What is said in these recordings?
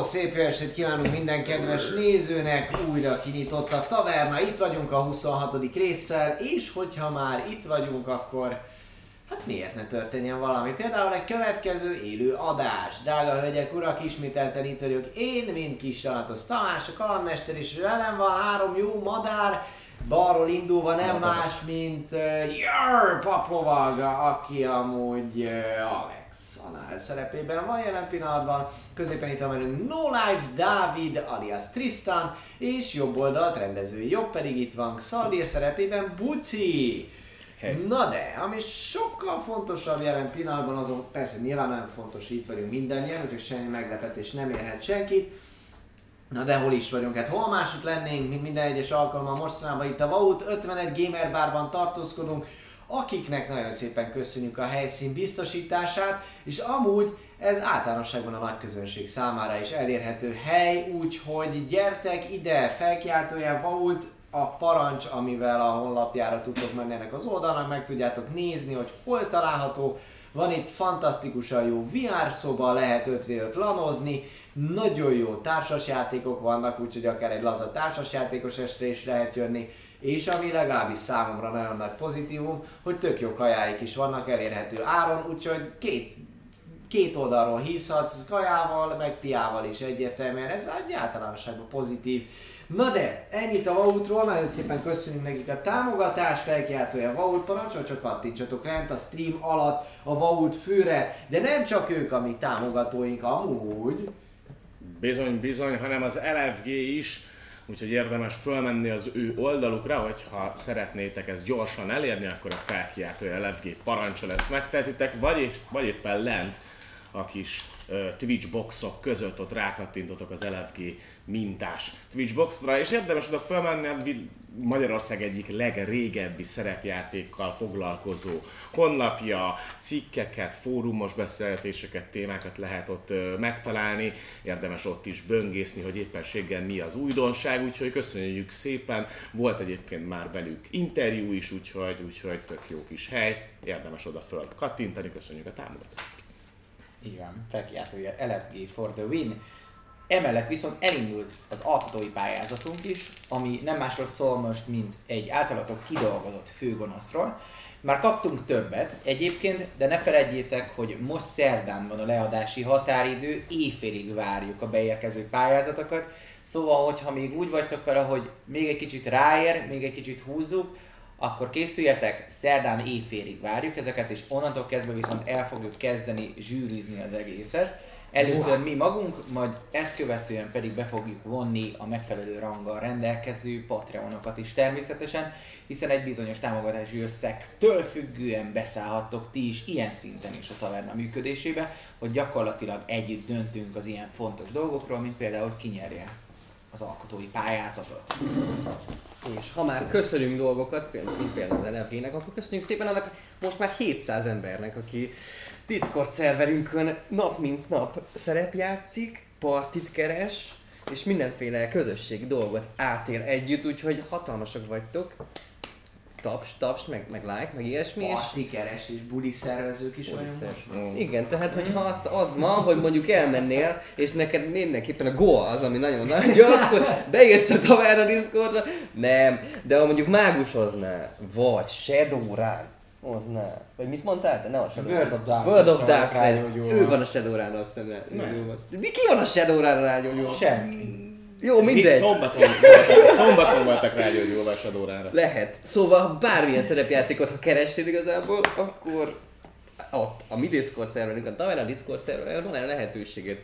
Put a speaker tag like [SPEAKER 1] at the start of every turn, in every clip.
[SPEAKER 1] Hello! Szép jó estét kívánunk minden kedves nézőnek! Újra kinyitott a taverna, itt vagyunk a 26. résszel, és hogyha már itt vagyunk, akkor hát miért ne történjen valami? Például egy következő élő adás. Drága hölgyek, urak, ismételten itt vagyok én, mint kis Janatos Tamás, a kalandmester, és velem van három jó madár, balról indulva nem más, mint uh, Jör Paplovaga, aki amúgy uh, Anál szerepében van jelen pillanatban. Középen itt van velünk No Life Dávid alias Tristan, és jobb oldalt rendezői jobb pedig itt van Xaldir szerepében Buci.
[SPEAKER 2] Hey.
[SPEAKER 1] Na de, ami sokkal fontosabb jelen pillanatban, azon persze nyilván nagyon fontos, hogy itt vagyunk mindannyian, úgyhogy semmi meglepetés nem érhet senkit. Na de hol is vagyunk? Hát hol másút lennénk, mint minden egyes alkalommal mostanában itt a Vaut 51 Gamer Barban tartózkodunk, akiknek nagyon szépen köszönjük a helyszín biztosítását, és amúgy ez általánosságban a nagy közönség számára is elérhető hely, úgyhogy gyertek ide, felkiáltója Vault, a parancs, amivel a honlapjára tudtok menni ennek az oldalnak, meg tudjátok nézni, hogy hol található. Van itt fantasztikusan jó VR szoba, lehet 5v5 lanozni, nagyon jó társasjátékok vannak, úgyhogy akár egy laza társasjátékos estre is lehet jönni, és ami legalábbis számomra nagyon nagy pozitívum, hogy tök jó kajáik is vannak elérhető áron, úgyhogy két két oldalról hízhatsz, kajával, meg piával is egyértelműen, ez egy általánosságban pozitív. Na de, ennyit a Vaultról, nagyon szépen köszönjük nekik a támogatást, felkiáltója Vault. Parancsol, csak kattintsatok lent a stream alatt a Vault főre, de nem csak ők a mi támogatóink amúgy,
[SPEAKER 2] Bizony, bizony, hanem az LFG is, úgyhogy érdemes fölmenni az ő oldalukra, hogyha szeretnétek ezt gyorsan elérni, akkor a felkiáltója LFG parancsol ezt megtehetitek, vagy, vagy éppen lent a kis Twitch boxok között ott rákattintotok az LFG mintás Twitch boxra, és érdemes oda fölmenni vi- Magyarország egyik legrégebbi szerepjátékkal foglalkozó honlapja, cikkeket, fórumos beszélgetéseket, témákat lehet ott megtalálni, érdemes ott is böngészni, hogy éppenséggel mi az újdonság, úgyhogy köszönjük szépen, volt egyébként már velük interjú is, úgyhogy, úgyhogy tök jó kis hely, érdemes oda föl kattintani, köszönjük a támogatást.
[SPEAKER 3] Van, felkiáltója LFG for the win. Emellett viszont elindult az alkotói pályázatunk is, ami nem másról szól most, mint egy általatok kidolgozott főgonoszról. Már kaptunk többet egyébként, de ne felejtjétek, hogy most szerdán van a leadási határidő, éjfélig várjuk a beérkező pályázatokat. Szóval, hogyha még úgy vagytok vele, hogy még egy kicsit ráér, még egy kicsit húzzuk, akkor készüljetek, szerdán éjfélig várjuk ezeket, és onnantól kezdve viszont el fogjuk kezdeni zsűrizni az egészet. Először mi magunk, majd ezt követően pedig be fogjuk vonni a megfelelő ranggal rendelkező Patreonokat is természetesen, hiszen egy bizonyos támogatási összegtől függően beszállhattok ti is ilyen szinten is a taverna működésébe, hogy gyakorlatilag együtt döntünk az ilyen fontos dolgokról, mint például kinyerje az alkotói pályázatot.
[SPEAKER 4] És ha már köszönünk dolgokat, például, például az LFG-nek, akkor köszönjük szépen annak most már 700 embernek, aki Discord szerverünkön nap mint nap szerepjátszik, partit keres, és mindenféle közösségi dolgot átél együtt, úgyhogy hatalmasak vagytok. Taps, taps, meg, meg like, meg ilyesmi, és
[SPEAKER 1] partikeres és buli szervezők is vagyunk most.
[SPEAKER 4] igen, tehát hogyha azt az ma, hogy mondjuk elmennél, és neked mindenképpen a goa az, ami nagyon nagy, akkor beírsz a taverna Discordra, nem, de ha mondjuk mágusoznál, vagy Shadowrun hoznál, vagy mit mondtál te? Nem a Shadowrun.
[SPEAKER 3] World of Darkness
[SPEAKER 4] World of Darkness, ő van a Shadowrun, azt hiszem. Mi ki van a Shadowrun rányúlva?
[SPEAKER 3] Senki.
[SPEAKER 4] Jó,
[SPEAKER 2] Mindegy. Szombaton voltak, szombaton voltak rágyógyulva a Shadowrunra.
[SPEAKER 4] Lehet. Szóval ha bármilyen szerepjátékot, ha kerestél igazából, akkor ott a mi Discord szerverünk, a Taverna Discord szerver van egy lehetőséged.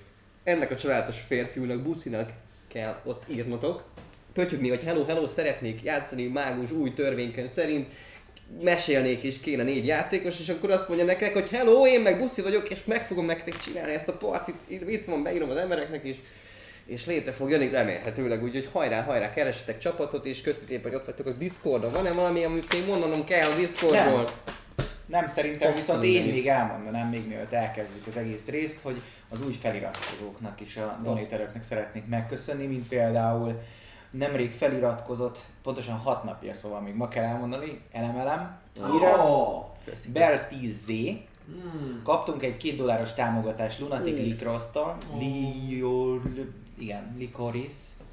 [SPEAKER 4] Ennek a csodálatos férfiúnak, Bucinak kell ott írnotok. Pötyögni, hogy hello, hello, szeretnék játszani mágus új törvénykönyv szerint, mesélnék és kéne négy játékos, és akkor azt mondja nektek, hogy hello, én meg Buszi vagyok, és meg fogom nektek csinálni ezt a partit, itt van, beírom az embereknek is, és létre fog jönni remélhetőleg, úgyhogy hajrá, hajrá, keressetek csapatot, és köszi szépen, hogy ott vagytok a Discordon. Van-e valami, amit még mondanom kell a Discordról?
[SPEAKER 3] Nem. Nem, szerintem
[SPEAKER 4] Azt
[SPEAKER 3] viszont én még elmondanám, még mielőtt elkezdjük az egész részt, hogy az új feliratkozóknak is a donéteröknek szeretnék megköszönni, mint például nemrég feliratkozott, pontosan 6 napja, szóval még ma kell elmondani, elemelem, újra,
[SPEAKER 1] Oh.
[SPEAKER 3] Bel 10Z,
[SPEAKER 1] Hmm.
[SPEAKER 5] Kaptunk egy két dolláros támogatást Lunatic
[SPEAKER 4] Mm.
[SPEAKER 5] Licorice-tól. Igen, Licorice.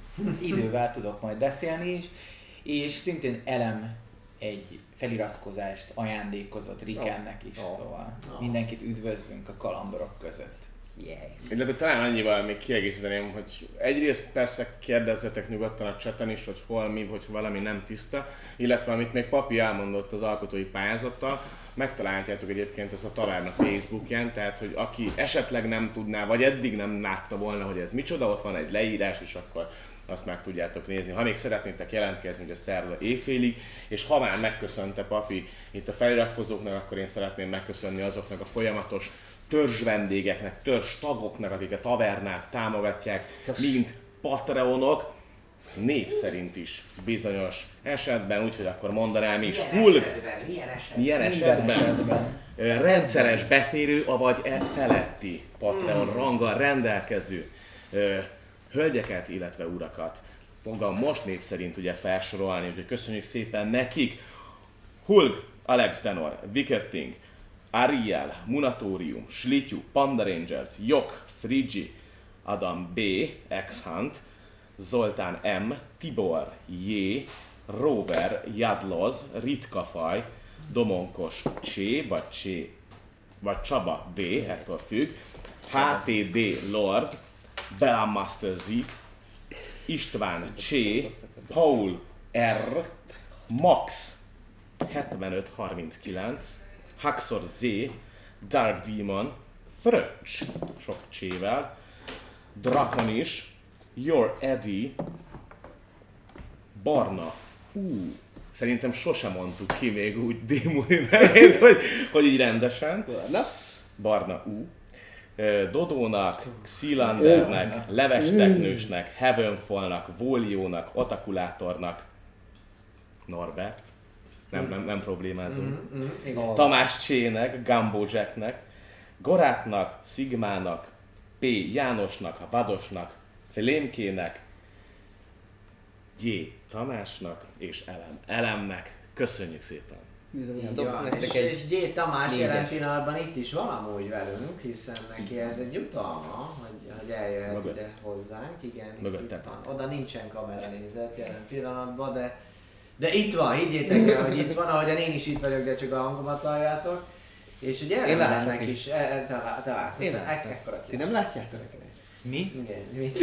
[SPEAKER 5] Idővel tudok majd beszélni is. És szintén Elem egy feliratkozást ajándékozott Rikennek is,
[SPEAKER 4] Oh.
[SPEAKER 5] szóval
[SPEAKER 1] Oh.
[SPEAKER 5] mindenkit üdvözlünk a kalamborok között.
[SPEAKER 4] Yeah.
[SPEAKER 2] Illetve talán annyival még kiegészíteném, hogy egyrészt persze kérdezzetek nyugodtan a cseten is, hogy hol mi, hogy valami nem tiszta, illetve amit még Papi elmondott az alkotói pályázattal, megtalálhatjátok egyébként ezt a taverna Facebookján, tehát hogy aki esetleg nem tudná, vagy eddig nem látta volna, hogy ez micsoda, ott van egy leírás, és akkor azt meg tudjátok nézni. Ha még szeretnétek jelentkezni, ugye szerda éjfélig, és ha már megköszönte Papi itt a feliratkozóknak, akkor én szeretném megköszönni azoknak a folyamatos törzs vendégeknek, törzs tagoknak, akik a tavernát támogatják, mint Patreonok, név szerint is bizonyos esetben, úgyhogy akkor mondanám is, Hulk,
[SPEAKER 1] esetben? Milyen esetben?
[SPEAKER 2] milyen esetben
[SPEAKER 5] esetben.
[SPEAKER 2] rendszeres betérő, avagy e feletti Patreon
[SPEAKER 5] Hmm.
[SPEAKER 2] ranggal rendelkező ö, hölgyeket, illetve urakat fogom most név szerint ugye felsorolni, úgyhogy köszönjük szépen nekik. Hulk, Alex Denor, Wickerting, Ariel, Munatorium, Slityu, Panda Rangers, Jok, Frigi, Adam B, X-Hunt, Zoltán M, Tibor J, Rover, Jadloz, Ritkafaj, Domonkos Csé, vagy Csé, vagy Csaba D, ettől függ, HTD Lord, Bella Master Z, István Csé, Paul R, Max 7539, Haxor Z, Dark Demon, Fröccs, sok csével, Draconis, Your Eddie, Barna, ú, szerintem sosem mondtuk ki még úgy Démoni nevét, hogy, hogy így rendesen.
[SPEAKER 4] Na,
[SPEAKER 2] Barna U, Dodónak, Xylandernek, Levesteknősnek, Heavenfallnak, Voliónak, Otakulátornak, Norbert, nem, nem, nem problémázunk.
[SPEAKER 1] Mm, igen.
[SPEAKER 2] Tamás Csének, Gumbo Jacknek, Gorátnak, Szigmának, P. Jánosnak, Vadosnak, Félémkének, J. Tamásnak és Elem. Elemnek. Köszönjük szépen!
[SPEAKER 4] bizony, nektek
[SPEAKER 1] És,
[SPEAKER 4] egy...
[SPEAKER 1] és G. Tamás
[SPEAKER 4] négyes.
[SPEAKER 1] jelen pillanatban itt is van amúgy velünk, hiszen neki ez egy jutalma, hogy, hogy eljöhet
[SPEAKER 2] Mögött.
[SPEAKER 1] ide hozzánk. Igen, itt, itt
[SPEAKER 2] Mögöttetek.
[SPEAKER 1] van. Oda nincsen kameranézet jelen pillanatban, de, de itt van, higgyétek el, hogy itt van, ahogyan én is itt vagyok, de csak a hangomat halljátok. És ugye Elemennek
[SPEAKER 4] is.
[SPEAKER 1] is, e- e- te, te látod, ekkora
[SPEAKER 4] Ti nem látjátok?
[SPEAKER 5] Mi?
[SPEAKER 1] Igen, mit?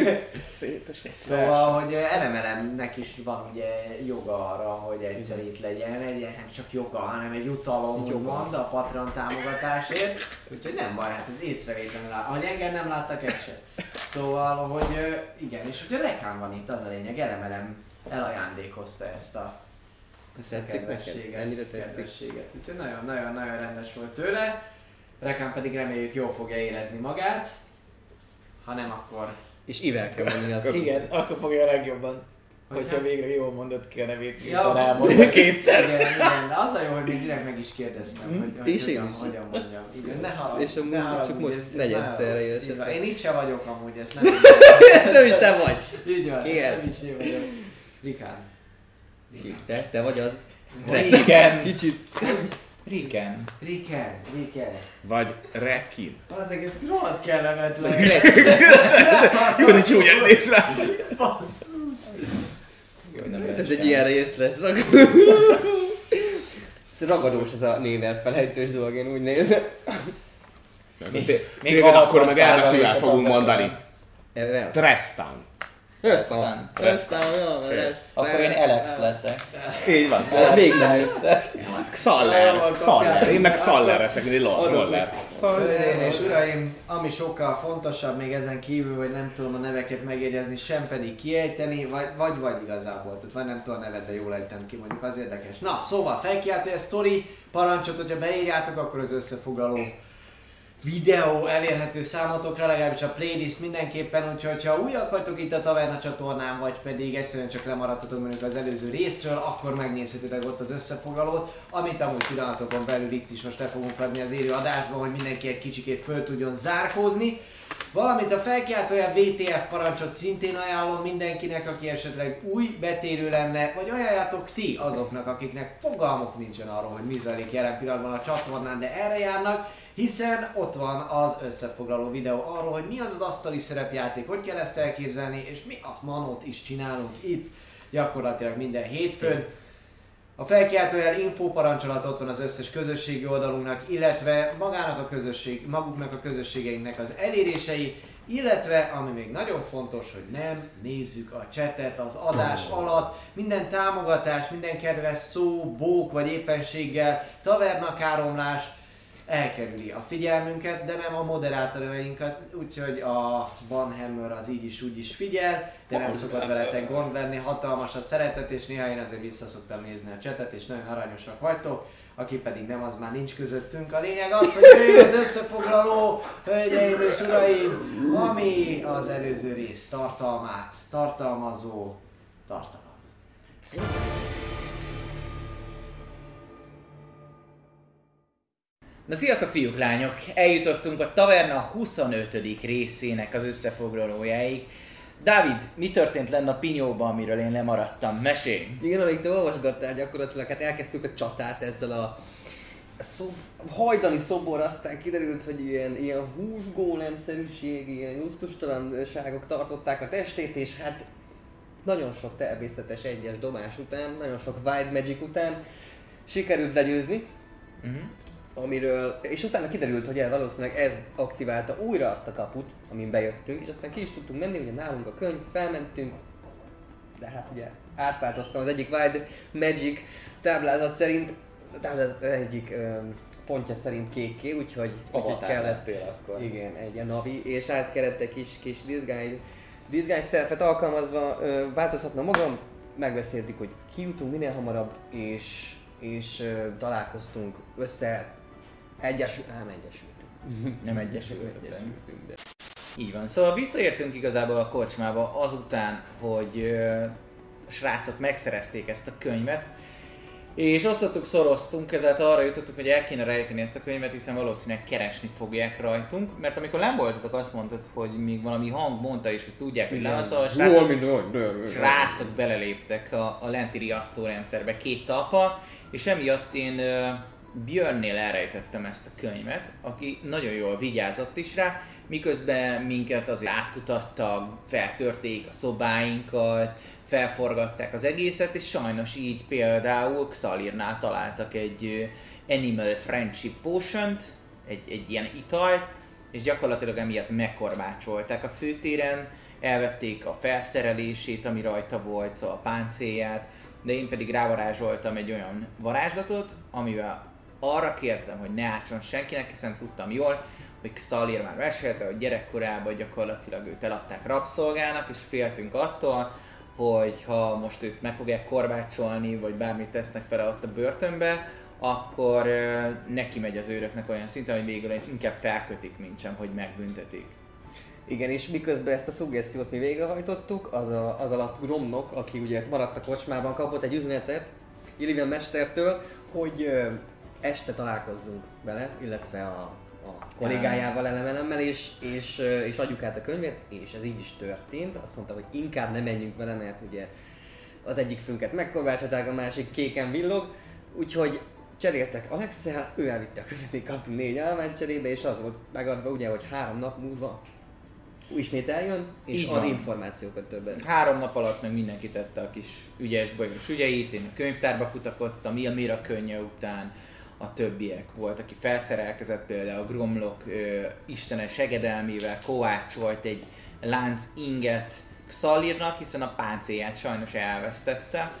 [SPEAKER 2] Szétesett.
[SPEAKER 1] Szóval, hogy Elemelemnek is van ugye joga arra, hogy egyszer itt legyen, egy nem csak joga, hanem egy jutalom,
[SPEAKER 4] Joga.
[SPEAKER 1] úgymond a Patreon támogatásért, úgyhogy nem baj, hát ez észrevétlenül lát. Ahogy engem nem láttak ezt sem. Szóval, hogy igen, és ugye Rekán van itt, az a lényeg, Elemelem elajándékozta ezt a ezt
[SPEAKER 4] Tetszik neked? Ennyire tetszik?
[SPEAKER 1] Úgyhogy nagyon-nagyon-nagyon rendes volt tőle. Rekán pedig reméljük jól fogja érezni magát. Ha nem, akkor
[SPEAKER 4] És Ivel kell mondani az...
[SPEAKER 5] Igen, akkor fogja a legjobban.
[SPEAKER 1] Hogyha-
[SPEAKER 5] Hogyha végre jól mondott ki a nevét,
[SPEAKER 1] Ja.
[SPEAKER 5] mint elmondta kétszer.
[SPEAKER 1] Igen, igen, de az a jó, hogy még direkt meg is kérdeztem,
[SPEAKER 4] Hm?
[SPEAKER 1] hogy, hogy
[SPEAKER 4] És én
[SPEAKER 1] hogyan,
[SPEAKER 4] is.
[SPEAKER 1] hogyan mondjam. Igen, ne haragudj,
[SPEAKER 4] És amúgy
[SPEAKER 1] ne haragudj,
[SPEAKER 4] csak most
[SPEAKER 1] ez- ez
[SPEAKER 4] negyedszerre jössz.
[SPEAKER 1] Én itt se vagyok amúgy, ezt nem
[SPEAKER 4] Ez nem is te vagy!
[SPEAKER 1] Így van,
[SPEAKER 4] Igen.
[SPEAKER 1] nem is én vagyok. Rikán.
[SPEAKER 4] Te, te vagy az.
[SPEAKER 5] Riken.
[SPEAKER 4] Kicsit.
[SPEAKER 5] Riken.
[SPEAKER 1] Riken, Riken.
[SPEAKER 2] Vagy Rekin.
[SPEAKER 1] Az egész rohadt kellemetlen.
[SPEAKER 2] Jó, de csúnyán néz rá!
[SPEAKER 1] Basszus.
[SPEAKER 5] Jó, hogy nem
[SPEAKER 4] Hát ez egy ilyen rész lesz. Ez ragadós ez a néven felejtős dolog, én úgy nézem.
[SPEAKER 5] Még-
[SPEAKER 2] Még
[SPEAKER 5] még
[SPEAKER 2] akkor
[SPEAKER 5] 60
[SPEAKER 2] meg elmetűvel fogunk mondani.
[SPEAKER 4] Ezzel. Aztán.
[SPEAKER 5] Aztán.
[SPEAKER 4] Lesz.
[SPEAKER 5] Akkor én Alex leszek.
[SPEAKER 2] Így van.
[SPEAKER 4] Ez még nem
[SPEAKER 5] össze.
[SPEAKER 2] Xaller. Xaller. Én meg Xaller leszek,
[SPEAKER 4] Adok
[SPEAKER 2] roller.
[SPEAKER 1] Hölgyeim és uraim, ami sokkal fontosabb még ezen kívül, hogy nem tudom a neveket megjegyezni, sem pedig kiejteni, vagy, vagy, vagy igazából, tehát vagy nem tudom a nevet, de jól ejtem ki, mondjuk az érdekes. Na, szóval felkiáltó ez sztori, parancsot, hogyha beírjátok, akkor az összefoglaló videó elérhető számotokra, legalábbis a playlist mindenképpen, úgyhogy ha újak vagytok itt a Taverna csatornán, vagy pedig egyszerűen csak lemaradtatok mondjuk az előző részről, akkor megnézhetitek ott az összefoglalót, amit amúgy pillanatokon belül itt is most le fogunk adni az élő adásban, hogy mindenki egy kicsikét föl tudjon zárkózni. Valamint a felkiáltója VTF parancsot szintén ajánlom mindenkinek, aki esetleg új betérő lenne, vagy ajánljátok ti azoknak, akiknek fogalmuk nincsen arról, hogy mi zajlik jelen pillanatban a csatornán, de erre járnak, hiszen ott van az összefoglaló videó arról, hogy mi az az asztali szerepjáték, hogy kell ezt elképzelni, és mi az manót is csinálunk itt, gyakorlatilag minden hétfőn. A felkiáltójel infóparancsolat ott van az összes közösségi oldalunknak, illetve magának a közösség, maguknak a közösségeinknek az elérései, illetve, ami még nagyon fontos, hogy nem nézzük a csetet az adás alatt, minden támogatás, minden kedves szó, bók vagy éppenséggel, tavernakáromlás, elkerüli a figyelmünket, de nem a moderátorainkat, úgyhogy a Van Hammer az így is úgy is figyel, de nem szokott veletek gond lenni, hatalmas a szeretet, és néha én azért vissza szoktam nézni a csetet, és nagyon aranyosak vagytok, aki pedig nem, az már nincs közöttünk. A lényeg az, hogy ő az összefoglaló, hölgyeim és uraim, ami az előző rész tartalmát tartalmazó tartalom.
[SPEAKER 3] Na sziasztok fiúk, lányok! Eljutottunk a Taverna 25. részének az összefoglalójáig. Dávid, mi történt lenne a pinyóban, amiről én lemaradtam? Mesélj!
[SPEAKER 4] Igen, amíg te olvasgattál gyakorlatilag, hát elkezdtük a csatát ezzel a szob, hajdani szobor, aztán kiderült, hogy ilyen, ilyen húsgólemszerűség, ilyen gusztustalanságok tartották a testét, és hát nagyon sok természetes egyes dobás után, nagyon sok Wild Magic után sikerült legyőzni,
[SPEAKER 3] Uh-huh.
[SPEAKER 4] Amiről, és utána kiderült, hogy el valószínűleg ez aktiválta újra azt a kaput, amin bejöttünk, és aztán ki is tudtunk menni, ugye nálunk a könyv, felmentünk, de hát ugye átváltoztam az egyik Wild Magic táblázat szerint, táblázat egyik öm, pontja szerint kékké, úgyhogy, úgyhogy
[SPEAKER 3] Avatár
[SPEAKER 4] kellett,
[SPEAKER 3] akkor.
[SPEAKER 4] igen, egy a navi, és át kellett egy kis, kis disguise, disguise selfet alkalmazva ö, változtatnom magam, megbeszéltük, hogy kijutunk minél hamarabb, és, és ö, találkoztunk össze, egyesül, ám egyesültünk.
[SPEAKER 3] Nem.
[SPEAKER 4] Egyesültünk, de...
[SPEAKER 3] Így van. Szóval visszaértünk igazából a kocsmába azután, hogy ö, a srácok megszerezték ezt a könyvet, és osztottuk, szoroztunk, ezáltal arra jutottuk, hogy el kéne rejteni ezt a könyvet, hiszen valószínűleg keresni fogják rajtunk, mert amikor nem voltatok, azt mondtad, hogy még valami hang mondta is, hogy tudják, hogy le van, szóval a srácok, srácok beleléptek a, a lenti riasztórendszerbe két talpa, és emiatt én Björnnél elrejtettem ezt a könyvet, aki nagyon jól vigyázott is rá, miközben minket azért átkutattak, feltörték a szobáinkat, felforgatták az egészet, és sajnos így például Xalirnál találtak egy Animal Friendship potion egy, egy ilyen italt, és gyakorlatilag emiatt megkorbácsolták a főtéren, elvették a felszerelését, ami rajta volt, szóval a páncélját, de én pedig rávarázsoltam egy olyan varázslatot, amivel arra kértem, hogy ne átson senkinek, hiszen tudtam jól, hogy Szalir már mesélte, hogy gyerekkorában gyakorlatilag őt eladták rabszolgának, és féltünk attól, hogy ha most őt meg fogják korbácsolni, vagy bármit tesznek vele ott a börtönbe, akkor neki megy az őröknek olyan szinten, hogy végül inkább felkötik, mint sem, hogy megbüntetik.
[SPEAKER 4] Igen, és miközben ezt a szuggesztiót mi végrehajtottuk, az, a, az alatt Gromnok, aki ugye maradt a kocsmában, kapott egy üzenetet Illivian mestertől, hogy este találkozzunk vele, illetve a, a kollégájával elemenemmel, és, és, és adjuk át a könyvet, és ez így is történt. Azt mondta, hogy inkább ne menjünk vele, mert ugye az egyik fünket megkorbácsolták, a másik kéken villog, úgyhogy cseréltek Alexel, ő elvitte a könyvet, mi kaptunk négy állományt cserébe, és az volt megadva ugye, hogy három nap múlva ismét eljön, és
[SPEAKER 3] Így
[SPEAKER 4] ad
[SPEAKER 3] van.
[SPEAKER 4] információkat többet.
[SPEAKER 3] Három nap alatt meg mindenki tette a kis ügyes bajos ügyeit, én a könyvtárba kutakodtam, mi a mira könnye után, a többiek volt, aki felszerelkezett például Gromlok ö, istenes segedelmével kovácsolt egy lánc inget Xalirnak, hiszen a páncéját sajnos elvesztette.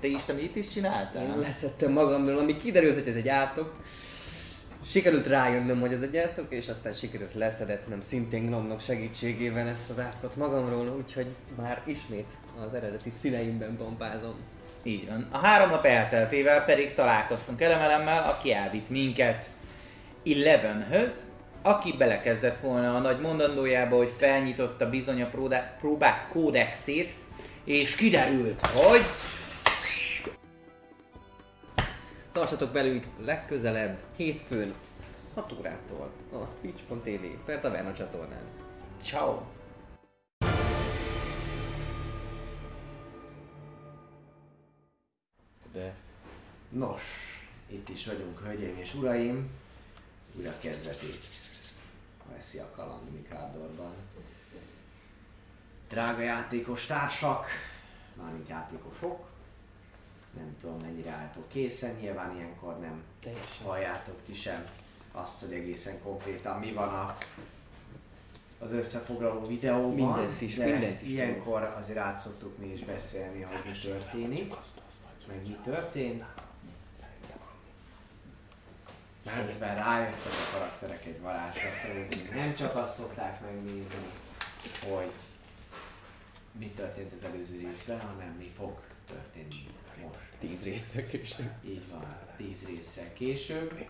[SPEAKER 3] Te Isten mit is csináltál?
[SPEAKER 4] Én leszettem magamról, ami kiderült, hogy ez egy átok. Sikerült rájönnöm, hogy ez egy átok, és aztán sikerült leszedetnem szintén Gnomnok segítségével ezt az átkot magamról, úgyhogy már ismét az eredeti színeimben pompázom.
[SPEAKER 3] Így van. A három nap elteltével pedig találkoztunk elemelemmel, aki elvitt minket Elevenhöz, aki belekezdett volna a nagy mondandójába, hogy felnyitotta bizony a próbák kódexét, és kiderült, hogy
[SPEAKER 4] Tartsatok velünk legközelebb, hétfőn, 6 órától, a twitch.tv per Taverna csatornán.
[SPEAKER 5] Ciao.
[SPEAKER 2] De
[SPEAKER 1] Nos, itt is vagyunk, hölgyeim és uraim. Újra kezdetét veszi a kaland Mikádorban. Drága játékos társak, mármint játékosok, nem tudom mennyire álltok készen, nyilván ilyenkor nem
[SPEAKER 4] Teljesen.
[SPEAKER 1] halljátok ti sem azt, hogy egészen konkrétan mi van a, az összefoglaló videóban.
[SPEAKER 4] Mindent is,
[SPEAKER 1] de
[SPEAKER 4] mindent is
[SPEAKER 1] ilyenkor azért át szoktuk mi is beszélni, hogy mi történik, meg mi történt. Közben rájöttek a karakterek egy varázslatra, nem csak azt szokták megnézni, hogy mi történt az előző részben, hanem mi fog történni most.
[SPEAKER 4] Tíz résszel később.
[SPEAKER 1] Így van, tíz résszel később.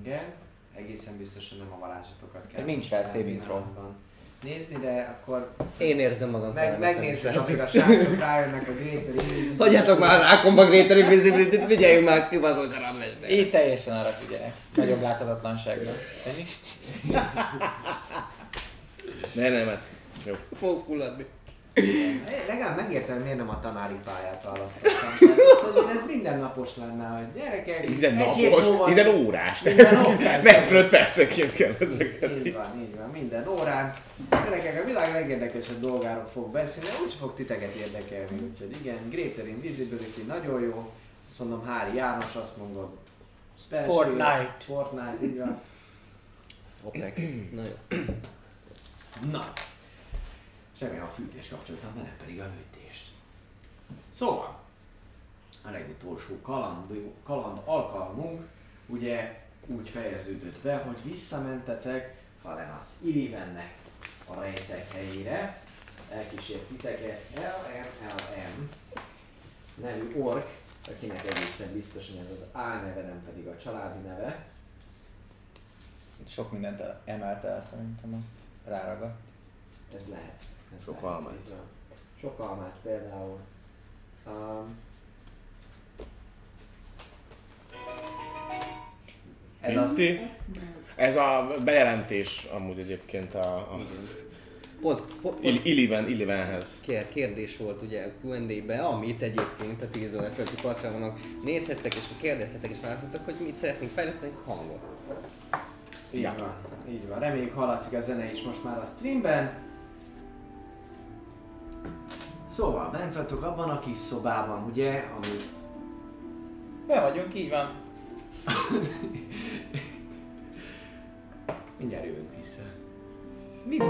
[SPEAKER 1] Igen, egészen biztosan nem a varázslatokat kell.
[SPEAKER 5] Nincs rá szép intro.
[SPEAKER 1] Nézni, de akkor
[SPEAKER 4] Én érzem magam
[SPEAKER 1] meg, megnézzük, amíg a srácok rájönnek a Greater Invisibility.
[SPEAKER 4] Hagyjátok már rákomba Greater Invisibility-t, figyeljünk már ki azok a ramesbe.
[SPEAKER 5] Így teljesen arra figyelek. Nagyobb láthatatlanságra. Ennyi?
[SPEAKER 2] ne, nem, hát jó.
[SPEAKER 4] Fog fulladni.
[SPEAKER 1] Legalább megértem, miért nem a tanári pályát választottam. Tehát ez mindennapos lenne, hogy gyerekek,
[SPEAKER 2] Minden
[SPEAKER 1] egy
[SPEAKER 2] napos,
[SPEAKER 1] múlva-
[SPEAKER 2] minden órás.
[SPEAKER 1] Minden órás.
[SPEAKER 2] Megfelelő percenként kell ezeket.
[SPEAKER 1] Így van, így van, minden órán. Gyerekek, a világ legérdekesebb dolgáról fog beszélni, úgyse fog titeket érdekelni, úgyhogy igen, Greater Invisibility nagyon jó. Azt mondom, Hári János, azt mondom, Spell
[SPEAKER 5] Fortnite.
[SPEAKER 1] Fortnite, így van.
[SPEAKER 4] Opex. Na jó.
[SPEAKER 1] Na, remélem a fűtés kapcsoltam, nem pedig a hűtést. Szóval, a legutolsó kaland, kaland alkalmunk ugye úgy fejeződött be, hogy visszamentetek Falenas Ilivennek a rejtek helyére, elkísért titeket LMLM nevű ork, akinek egészen biztosan ez az álneve, nem pedig a családi neve.
[SPEAKER 5] Itt sok mindent el- emelt el szerintem azt ráragadt.
[SPEAKER 1] Ez lehet. Ez
[SPEAKER 2] Sok almát.
[SPEAKER 1] Sok almát például. Um, ez az.
[SPEAKER 2] Ez a bejelentés amúgy egyébként a, a
[SPEAKER 4] Pont, pont, pont
[SPEAKER 2] Il- Iliven, Ilivenhez.
[SPEAKER 4] kér- kérdés volt ugye a Q&A-be, amit egyébként a 10 dollár fölti patronok nézhettek és kérdezhetek és választottak, hogy mit szeretnénk fejleszteni, hangot.
[SPEAKER 1] így
[SPEAKER 2] Ja.
[SPEAKER 1] van, így van. Reméljük hallatszik a zene is most már a streamben. Szóval, bent vagytok abban a kis szobában, ugye, ami
[SPEAKER 5] Be vagyunk, így van.
[SPEAKER 1] mindjárt jövünk vissza. Mit?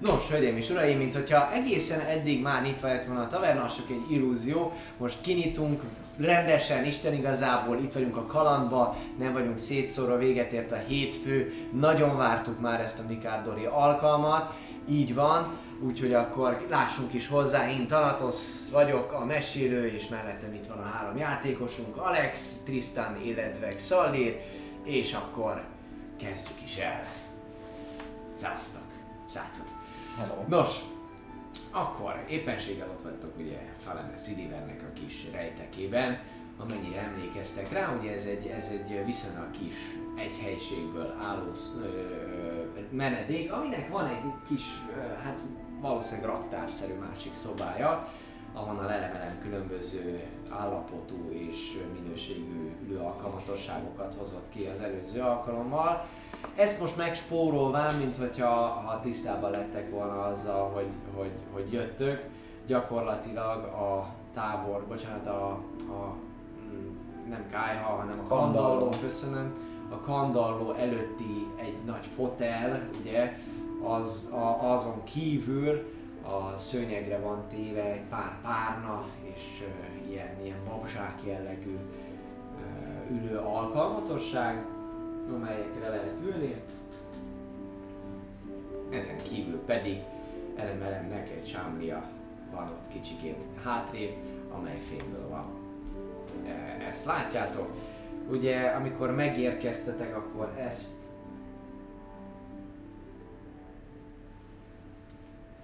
[SPEAKER 1] Nos, hölgyeim és uraim, mint hogyha egészen eddig már nyitva lett volna a taverna, az csak egy illúzió. Most kinyitunk rendesen, Isten igazából itt vagyunk a kalandba, nem vagyunk szétszórva, véget ért a hétfő, nagyon vártuk már ezt a Mikárdori alkalmat, így van, úgyhogy akkor lássunk is hozzá, én Tanatosz vagyok, a mesélő, és mellettem itt van a három játékosunk, Alex, Tristan, illetve Xallir, és akkor kezdjük is el. Szevasztok, srácok!
[SPEAKER 5] Hello.
[SPEAKER 1] Nos, akkor éppenséggel ott vagytok ugye Falene Szidivernek a kis rejtekében, amennyire emlékeztek rá, ugye ez egy, ez egy viszonylag kis egy helységből álló ö, menedék, aminek van egy kis, ö, hát valószínűleg raktárszerű másik szobája, ahonnan elemelem különböző állapotú és minőségű ülő alkalmatosságokat hozott ki az előző alkalommal. Ezt most megspórolván, mint hogyha ha tisztában lettek volna azzal, hogy, hogy, hogy jöttök, gyakorlatilag a tábor, bocsánat, a, a mm, nem kájha, hanem a
[SPEAKER 5] Kandalló.
[SPEAKER 1] kandalló, köszönöm, a kandalló előtti egy nagy fotel, ugye, az, a, azon kívül a szőnyegre van téve egy pár párna és uh, ilyen, ilyen babzsák jellegű uh, ülő alkalmatosság, amelyekre lehet ülni. Ezen kívül pedig elemelemnek egy sámlia van ott kicsikét hátrébb, amely fényből van. E, Ezt látjátok. Ugye, amikor megérkeztetek, akkor ezt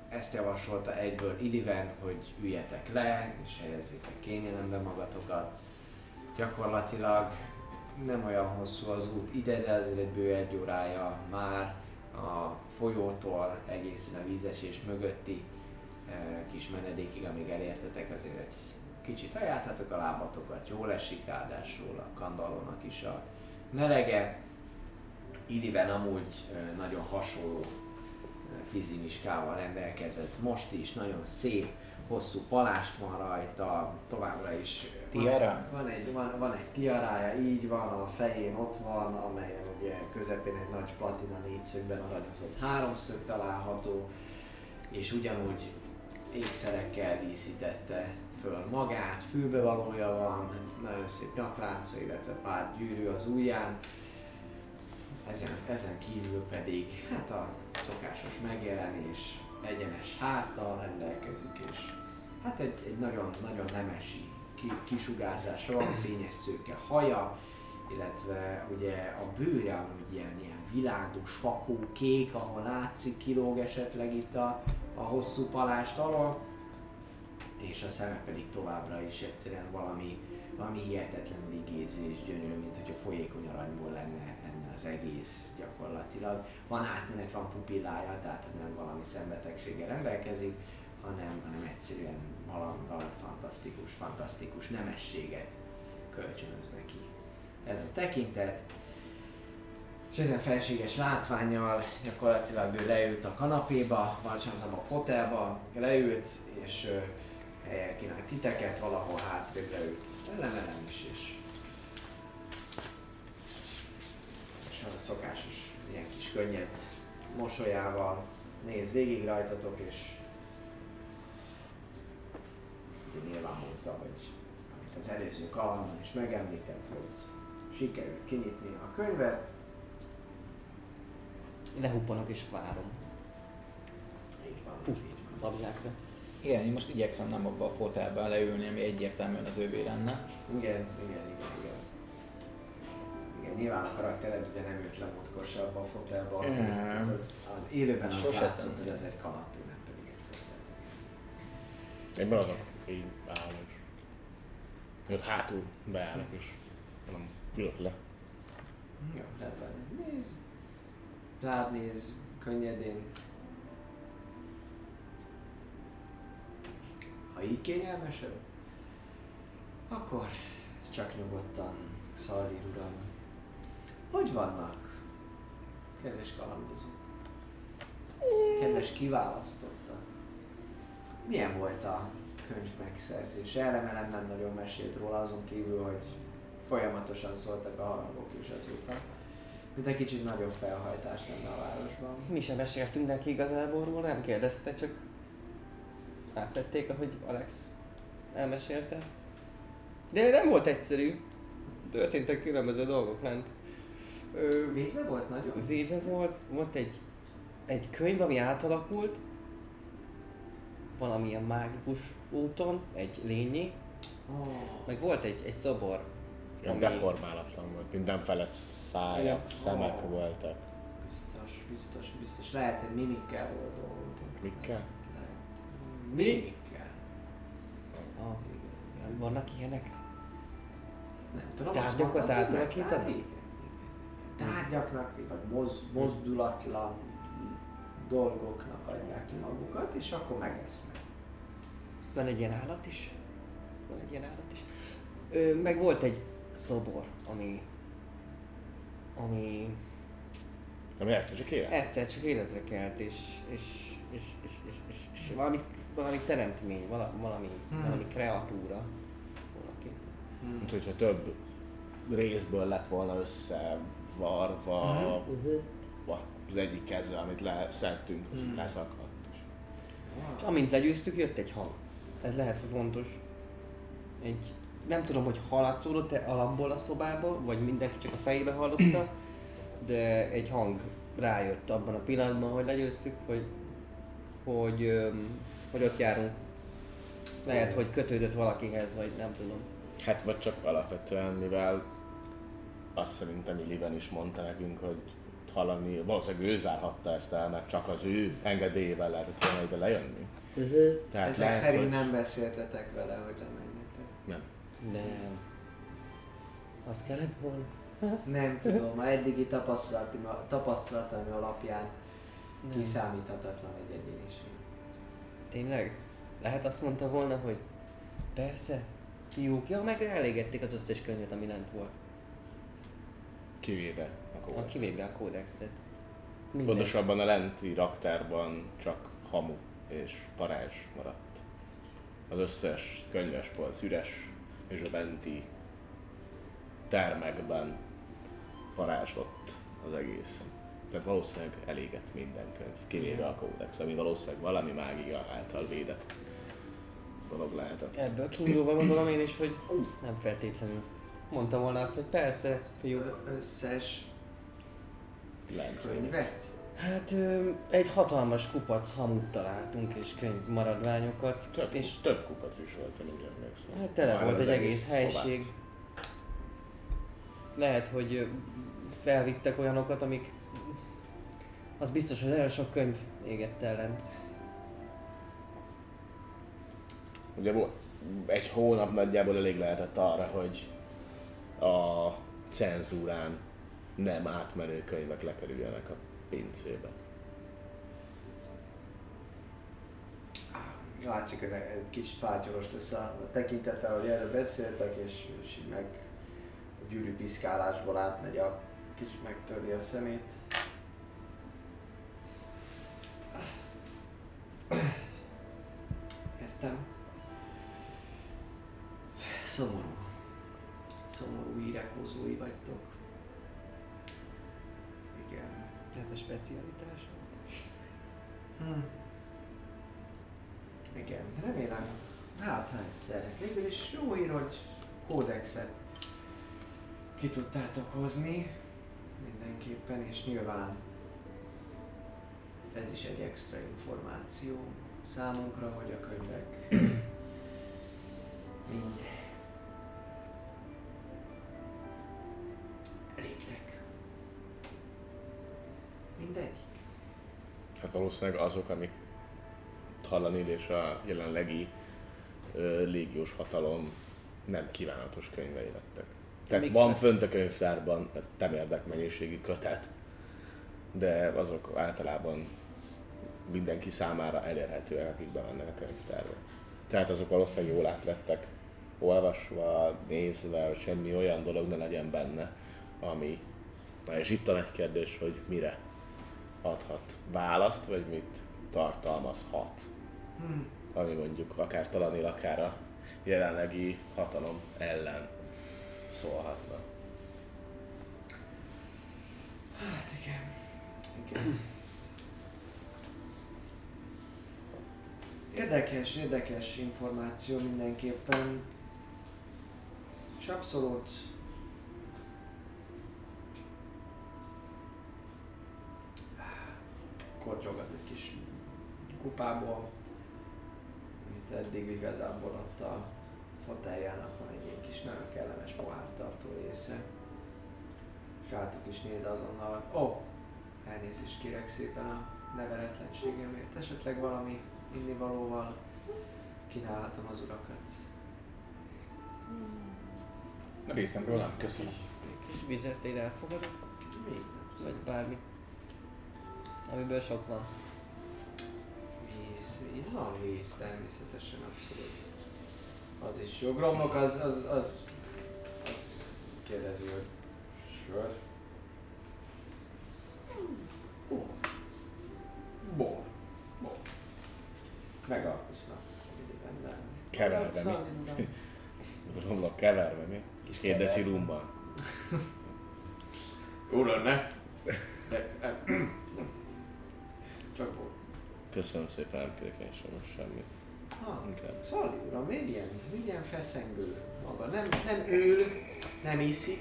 [SPEAKER 1] ezt javasolta egyből Iliven, hogy üljetek le és helyezzétek kényelembe magatokat. gyakorlatilag nem olyan hosszú az út ide, de azért egy bő egy órája már a folyótól egészen a vízesés mögötti kis menedékig, amíg elértetek, azért egy kicsit lejártatok a lábatokat, jól esik, ráadásul a kandallónak is a melege. Idiven amúgy nagyon hasonló fizimiskával rendelkezett most is, nagyon szép, hosszú palást van rajta, továbbra is
[SPEAKER 5] Tiara?
[SPEAKER 1] van egy, van, van egy tiarája, így van, a fején ott van, amelyen ugye közepén egy nagy platina négyszögben aranyozott háromszög található, és ugyanúgy ékszerekkel díszítette föl magát, fülbevalója van, nagyon szép nyaklánca, illetve pár gyűrű az ujján. Ezen, ezen kívül pedig hát a szokásos megjelenés, egyenes háttal rendelkezik, és hát egy, egy nagyon, nagyon nemesi ki, kisugárzása van, fényes szőke haja, illetve ugye a bőre amúgy ilyen, ilyen világos, fakó, kék, ahol látszik, kilóg esetleg itt a, a hosszú palást alól, és a szeme pedig továbbra is egyszerűen valami, valami hihetetlenül igéző és gyönyörű, mint hogyha folyékony aranyból lenne, lenne az egész gyakorlatilag. Van átmenet, van pupillája, tehát nem valami szembetegséggel rendelkezik, hanem, hanem egyszerűen valami, valami fantasztikus, fantasztikus nemességet kölcsönöz neki. Ez a tekintet, és ezen felséges látványjal gyakorlatilag ő leült a kanapéba, vagy a fotelba, leült, és kínált titeket, valahol hátrébb leült. Velem is, és, és a szokásos ilyen kis könnyed mosolyával. Néz végig rajtatok, és ugye nyilván mondta, hogy amit az előző kalandon is megemlített, hogy sikerült kinyitni a könyvet,
[SPEAKER 4] Lehuppanok és várom. Puff, babzsákra.
[SPEAKER 5] Igen, én most igyekszem nem abba a fotelben leülni, ami egyértelműen az övé lenne.
[SPEAKER 1] Igen, igen, igen, igen. Igen, nyilván a karaktered ugye nem ült le múltkor se abba a fotelba.
[SPEAKER 5] Nem.
[SPEAKER 1] Az, az élőben az
[SPEAKER 5] Sose
[SPEAKER 1] látszott, hogy ez egy kanapé, nem pedig egy fotel.
[SPEAKER 2] Én maradok, így állok is. Ott hátul beállok is. Nem, ülök le.
[SPEAKER 1] Jó, rendben. Nézd. Rád néz, könnyedén. Ha így kényelmesebb, akkor csak nyugodtan, Szalír uram. Hogy vannak, kedves kalandozók? Kedves kiválasztotta. Milyen volt a könyv megszerzés? Elremelem nem nagyon mesélt róla, azon kívül, hogy folyamatosan szóltak a harangok is azóta. Mint egy kicsit nagyobb felhajtás lenne a városban.
[SPEAKER 4] Mi sem meséltünk neki igazából róla, nem kérdezte, csak átvették, ahogy Alex elmesélte. De nem volt egyszerű. Történtek különböző dolgok lent. Ö,
[SPEAKER 1] Védve volt nagyon?
[SPEAKER 4] védve volt, volt egy, egy könyv, ami átalakult, valamilyen mágikus úton, egy lényi,
[SPEAKER 1] Oh.
[SPEAKER 4] meg volt egy, egy szobor, Ami-
[SPEAKER 2] deformálatlan volt, mindenfele szájak,
[SPEAKER 4] Igen.
[SPEAKER 2] szemek
[SPEAKER 1] Ó.
[SPEAKER 2] voltak.
[SPEAKER 1] Biztos, biztos, biztos. Lehet, hogy mimikkel volt dolgunk.
[SPEAKER 2] Mikkel?
[SPEAKER 1] Lehet. Mimikkel.
[SPEAKER 4] ah, vannak ilyenek?
[SPEAKER 1] Nem tudom,
[SPEAKER 4] Tárgyakat
[SPEAKER 1] azt hogy
[SPEAKER 4] átalakítani?
[SPEAKER 1] Tárgyaknak, vagy moz, mozdulatlan dolgoknak adják ki magukat, és akkor megesznek.
[SPEAKER 4] Van egy ilyen állat is? Van egy ilyen állat is. Ö, meg volt egy szobor, ami ami
[SPEAKER 2] Ami egyszer csak élet.
[SPEAKER 4] egyszer csak életre kelt, és, és, és, és, és, és, és valami, valami teremtmény, vala, valami,
[SPEAKER 1] Hmm.
[SPEAKER 4] valami kreatúra. Valaki.
[SPEAKER 2] Mint hogyha több részből lett volna összevarva
[SPEAKER 1] Mhm.
[SPEAKER 2] az egyik keze, amit leszettünk, az
[SPEAKER 1] Mhm.
[SPEAKER 2] leszakadt. És
[SPEAKER 4] És amint legyőztük, jött egy hang. Ez lehet, hogy fontos. Egy, nem tudom, hogy hallatszódott-e alapból a szobába, vagy mindenki csak a fejébe hallotta, de egy hang rájött abban a pillanatban, hogy legyőztük, hogy, hogy, hogy ott járunk. Lehet, hogy kötődött valakihez, vagy nem tudom.
[SPEAKER 2] Hát vagy csak alapvetően, mivel azt szerintem Iliven is mondta nekünk, hogy hallani, valószínűleg ő zárhatta ezt el, mert csak az ő engedélyével lehetett volna ide lejönni. Tehát
[SPEAKER 1] Ezek
[SPEAKER 2] lehet,
[SPEAKER 1] szerint
[SPEAKER 2] hogy...
[SPEAKER 1] nem beszéltetek vele, hogy lemenjetek.
[SPEAKER 2] nem.
[SPEAKER 4] Nem. Az kellett volna.
[SPEAKER 1] Nem tudom, a eddigi tapasztalatom, tapasztalatom alapján
[SPEAKER 4] Nem.
[SPEAKER 1] kiszámíthatatlan egy egyéniség.
[SPEAKER 4] Tényleg? Lehet azt mondta volna, hogy persze, fiúk, ja, meg elégették az összes könyvet, ami lent volt.
[SPEAKER 2] Kivéve a
[SPEAKER 4] A
[SPEAKER 2] kódex.
[SPEAKER 4] kivéve a kódexet. Minden.
[SPEAKER 2] Pontosabban a lenti raktárban csak hamu és parázs maradt. Az összes könyvespolc üres, és a benti termekben parázslott az egész. Tehát valószínűleg elégett minden könyv, kivéve a kódex, ami valószínűleg valami mágia által védett dolog lehetett.
[SPEAKER 4] Ebből kiindulva gondolom én is, hogy nem feltétlenül. Mondta volna azt, hogy persze, fiúk.
[SPEAKER 1] Ö- összes
[SPEAKER 2] Lent.
[SPEAKER 1] könyvet?
[SPEAKER 4] Hát egy hatalmas kupac hamut találtunk és könyv maradványokat,
[SPEAKER 2] Több,
[SPEAKER 4] és
[SPEAKER 2] több kupac is volt, úgy emlékszem.
[SPEAKER 4] hát tele
[SPEAKER 2] Már
[SPEAKER 4] volt egy egész
[SPEAKER 2] szobát.
[SPEAKER 4] helység. Lehet, hogy felvittek olyanokat, amik... Az biztos, hogy nagyon sok könyv égett ellen.
[SPEAKER 2] Ugye egy hónap nagyjából elég lehetett arra, hogy a cenzúrán nem átmenő könyvek lekerüljenek a pincébe.
[SPEAKER 1] Látszik, hogy egy kicsit fátyolos lesz a, tekintete, hogy erről beszéltek, és, és meg a gyűrű piszkálásból átmegy a kicsit megtörli a szemét. Kódexet ki tudtátok hozni mindenképpen, és nyilván ez is egy extra információ számunkra, hogy a könyvek mind elégnek. Mindegyik.
[SPEAKER 2] Hát valószínűleg azok, amik Tallanil és a jelenlegi ö, légiós hatalom nem kívánatos könyvei lettek. Tehát
[SPEAKER 4] Mik
[SPEAKER 2] van
[SPEAKER 4] lettek?
[SPEAKER 2] fönt a könyvtárban temérdek mennyiségű kötet, de azok általában mindenki számára elérhetőek, akik bemennek a könyvtárba. Tehát azok valószínűleg jól át lettek olvasva, nézve, hogy semmi olyan dolog ne legyen benne, ami... Na és itt a nagy kérdés, hogy mire adhat választ, vagy mit tartalmazhat,
[SPEAKER 1] Hmm.
[SPEAKER 2] ami mondjuk akár talanil, akár a jelenlegi hatalom ellen szólhatna.
[SPEAKER 1] Hát igen. Igen. Érdekes, érdekes információ mindenképpen. És abszolút kortyogat egy kis kupából, eddig igazából ott a foteljának van egy ilyen kis nagyon kellemes pohártartó része. És rátok is néz azonnal, ó, oh, elnézést kérek szépen a neveletlenségemért, esetleg valami innivalóval kínálhatom az urakat.
[SPEAKER 5] A részemről nem, köszönöm.
[SPEAKER 4] Egy kis vizet én elfogadok,
[SPEAKER 1] Még nem
[SPEAKER 4] vagy bármi. Amiből sok van.
[SPEAKER 1] Víz, víz van víz, természetesen abszolút. Az is jó. Gromnak az, az, az, az kérdezi, hogy sör. Bor. Bor. Bor. Megalkusznak.
[SPEAKER 2] Keverve, mi? Romlok keverve, mi? Deci
[SPEAKER 5] keverve.
[SPEAKER 2] rumban.
[SPEAKER 1] Jó lenne. De, csak bor.
[SPEAKER 2] Köszönöm szépen, nem kérek én sem most semmit.
[SPEAKER 1] Ha,
[SPEAKER 2] Inkább.
[SPEAKER 1] Szali uram, miért ilyen feszengő maga? Nem, nem ül, nem iszik.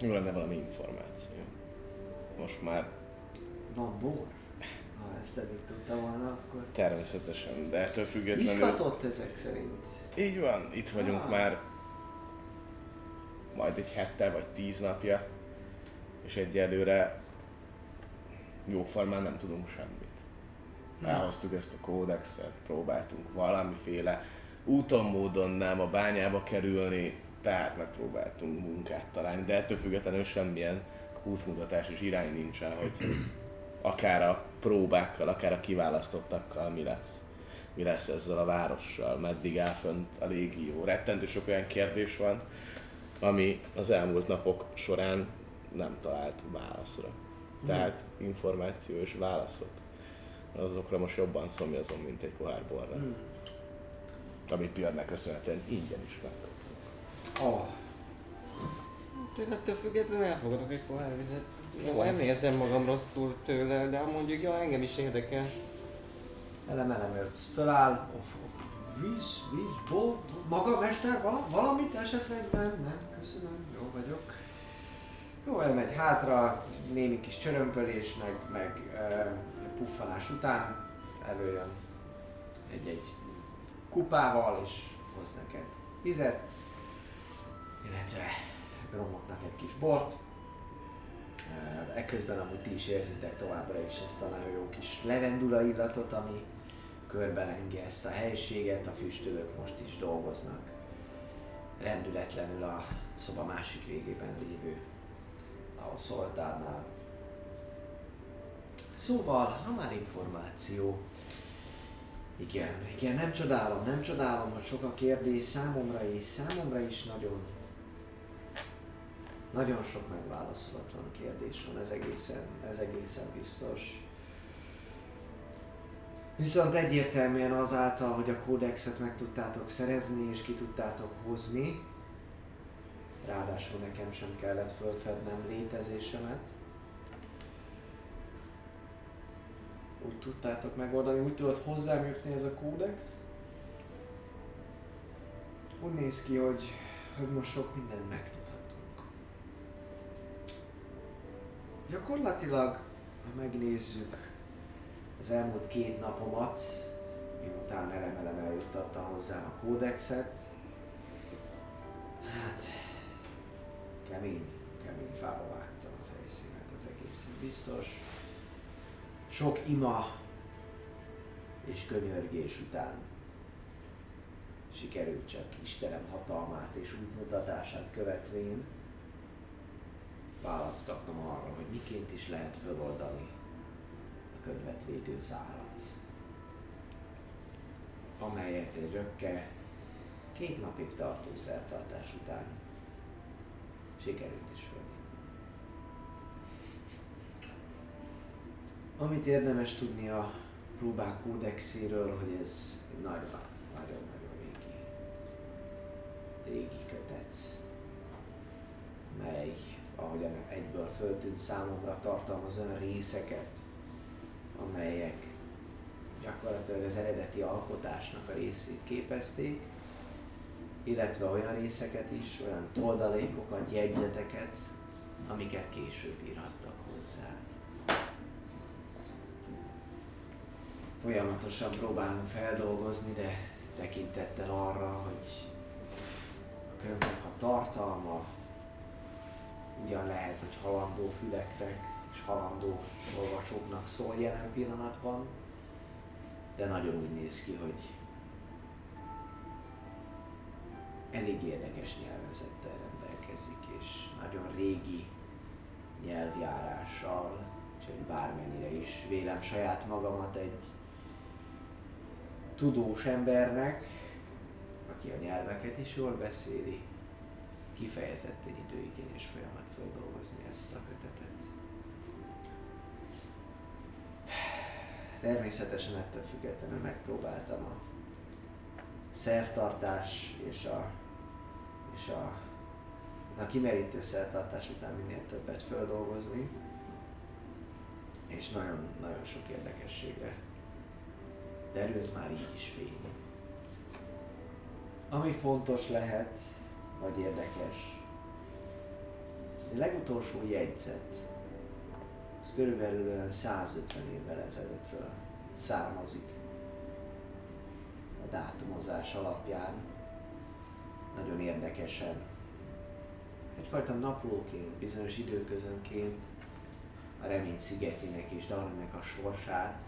[SPEAKER 2] Jó lenne valami információ. Most már
[SPEAKER 1] Van bor? Ha ezt eddig tudta volna, akkor...
[SPEAKER 2] természetesen, de ettől függetlenül...
[SPEAKER 1] Iszkatott ezek szerint.
[SPEAKER 2] Így van, itt vagyunk
[SPEAKER 1] Ah.
[SPEAKER 2] már majd egy hete vagy tíz napja, és egyelőre jóformán nem tudunk semmit.
[SPEAKER 1] Hm.
[SPEAKER 2] Elhoztuk ezt a kódexet, próbáltunk valamiféle úton, módon nem a bányába kerülni, Tehát megpróbáltunk munkát találni, de ettől függetlenül semmilyen útmutatás és irány nincsen, hogy akár a próbákkal, akár a kiválasztottakkal mi lesz. Mi lesz ezzel a várossal, meddig áll fönt a légió. Rettentő sok olyan kérdés van, ami az elmúlt napok során nem talált válaszra. Tehát információ és válaszok. Azokra most jobban szomjazom, mint egy pohár borra.
[SPEAKER 1] Hmm.
[SPEAKER 2] Amit Björnnek köszönhetően ingyen is megkapunk.
[SPEAKER 1] Oh,
[SPEAKER 4] Én ettől függetlenül elfogadok egy pohár vizet. Jó, nem érzem magam rosszul tőle, de mondjuk, ja, engem is érdekel.
[SPEAKER 1] elem elem föláll. Víz, víz, bor, maga mester, vala, valamit esetleg nem, nem, köszönöm, jó vagyok. Jó, elmegy hátra, némi kis csörömpölés, meg, meg uh, puffanás után előjön egy-egy kupával, és hoz neked vizet, illetve gromoknak egy kis bort. Uh, Ekközben amúgy ti is érzitek továbbra is ezt a nagyon jó kis levendula illatot, ami körbelengi ezt a helységet, a füstölők most is dolgoznak rendületlenül a szoba másik végében lévő a szoltárnál. Szóval, ha már információ, igen, igen, nem csodálom, nem csodálom, hogy sok a kérdés számomra is, számomra is nagyon, nagyon sok megválaszolatlan kérdés van, ez egészen, ez egészen biztos. Viszont egyértelműen azáltal, hogy a kódexet meg tudtátok szerezni és ki tudtátok hozni, ráadásul nekem sem kellett fölfednem létezésemet, úgy tudtátok megoldani, úgy tudod hozzám jutni ez a kódex. Úgy néz ki, hogy, hogy most sok mindent megtudhatunk. Gyakorlatilag, ha megnézzük az elmúlt két napomat, miután elemelem eljuttatta hozzám a kódexet, hát kemény, kemény fába vágtam a fejszínet, ez egészen biztos. Sok ima és könyörgés után sikerült csak Istenem hatalmát és útmutatását követvén választ kapnom arra, hogy miként is lehet föloldani a könyvet védő zárat, amelyet egy rökke két napig tartó szertartás után sikerült is fölvinni. Amit érdemes tudni a próbák kódexéről, hogy ez nagyon, nagyon-nagyon régi, régi kötet, mely, ahogyan egyből föltűnt számomra, tartalmaz olyan részeket, amelyek gyakorlatilag az eredeti alkotásnak a részét képezték, illetve olyan részeket is, olyan toldalékokat, jegyzeteket, amiket később írhattak hozzá. Folyamatosan próbálunk feldolgozni, de tekintettel arra, hogy a könyvnek a tartalma ugyan lehet, hogy halandó füleknek és halandó olvasóknak szól jelen pillanatban, de nagyon úgy néz ki, hogy elég érdekes nyelvezettel rendelkezik, és nagyon régi nyelvjárással, úgyhogy bármennyire is vélem saját magamat egy tudós embernek, aki a nyelveket is jól beszéli, kifejezetten időigényes folyamat feldolgozni ezt a kötetet. Természetesen ettől függetlenül megpróbáltam a szertartás és a, és a, a kimerítő szertartás után minél többet feldolgozni, és nagyon, nagyon sok érdekességre derült már így is fény. Ami fontos lehet, vagy érdekes, a legutolsó jegyzet, az körülbelül olyan 150 évvel ezelőttről származik a dátumozás alapján. Nagyon érdekesen. Egyfajta naplóként, bizonyos időközönként a remény szigetének és Darwinnek a sorsát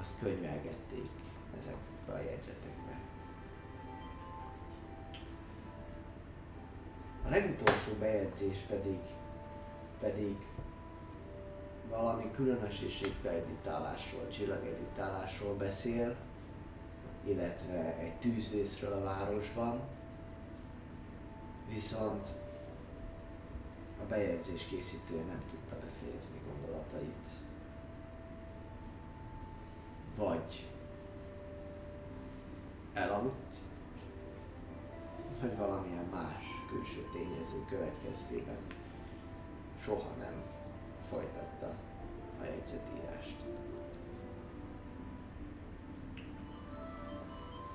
[SPEAKER 1] azt könyvelgették ezekbe a jegyzetekbe. A legutolsó bejegyzés pedig, pedig valami különös és ritka editálásról, csillageditálásról beszél, illetve egy tűzvészről a városban. Viszont a bejegyzés készítője nem tudta befejezni gondolatait. Vagy elaludt, vagy valamilyen más külső tényező következtében soha nem folytatta a jegyzetírást.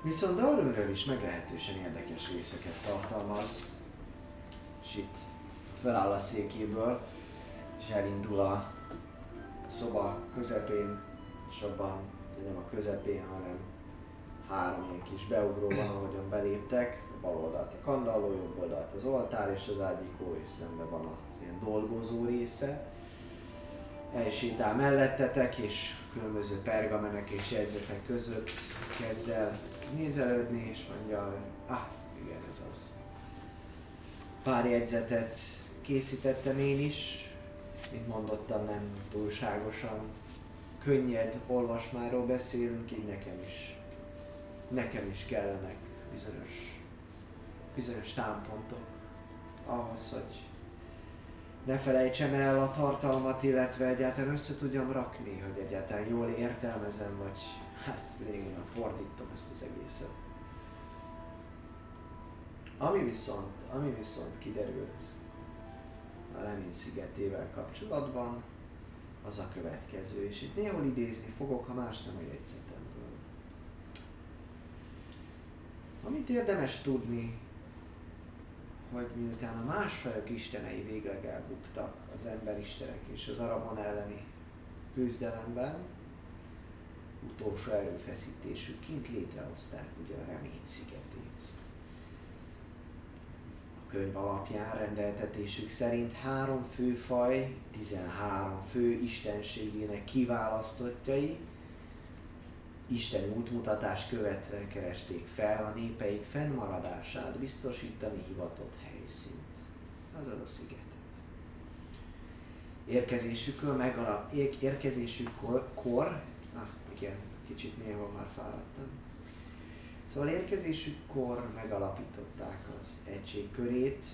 [SPEAKER 1] Viszont Darwinről is meglehetősen érdekes részeket tartalmaz. És itt feláll a székéből, és elindul a szoba közepén, és abban nem a közepén, hanem három ilyen kis beugró van, ahogyan beléptek. Bal oldalt a kandalló, jobb oldalt az oltár és az ágyikó, és szembe van az ilyen dolgozó része. Elsétál mellettetek, és különböző pergamenek és jegyzetek között kezd el nézelődni, és mondja, hogy ah, igen, ez az. Pár jegyzetet készítettem én is, mint mondottam, nem túlságosan könnyed olvasmáról beszélünk, így nekem is, nekem is kellenek bizonyos, bizonyos támpontok ahhoz, hogy ne felejtsem el a tartalmat, illetve egyáltalán össze tudjam rakni, hogy egyáltalán jól értelmezem, vagy hát lényegében fordítom ezt az egészet. Ami viszont, ami viszont kiderült a Lenin szigetével kapcsolatban, az a következő, és itt néhol idézni fogok, ha más nem a jegyzetemből. Amit érdemes tudni, hogy miután a másfajok istenei végleg elbuktak az emberistenek és az arabon elleni küzdelemben, utolsó erőfeszítésükként létrehozták ugye a remény szigetét. A könyv alapján rendeltetésük szerint három főfaj, 13 fő istenségének kiválasztottjai, Isten útmutatás követve keresték fel a népeik fennmaradását biztosítani hivatott helyszínt, azaz a szigetet. Érkezésükről megalap, érkezésükkor, ah igen, kicsit néha már fáradtam. Szóval érkezésükkor megalapították az egység körét,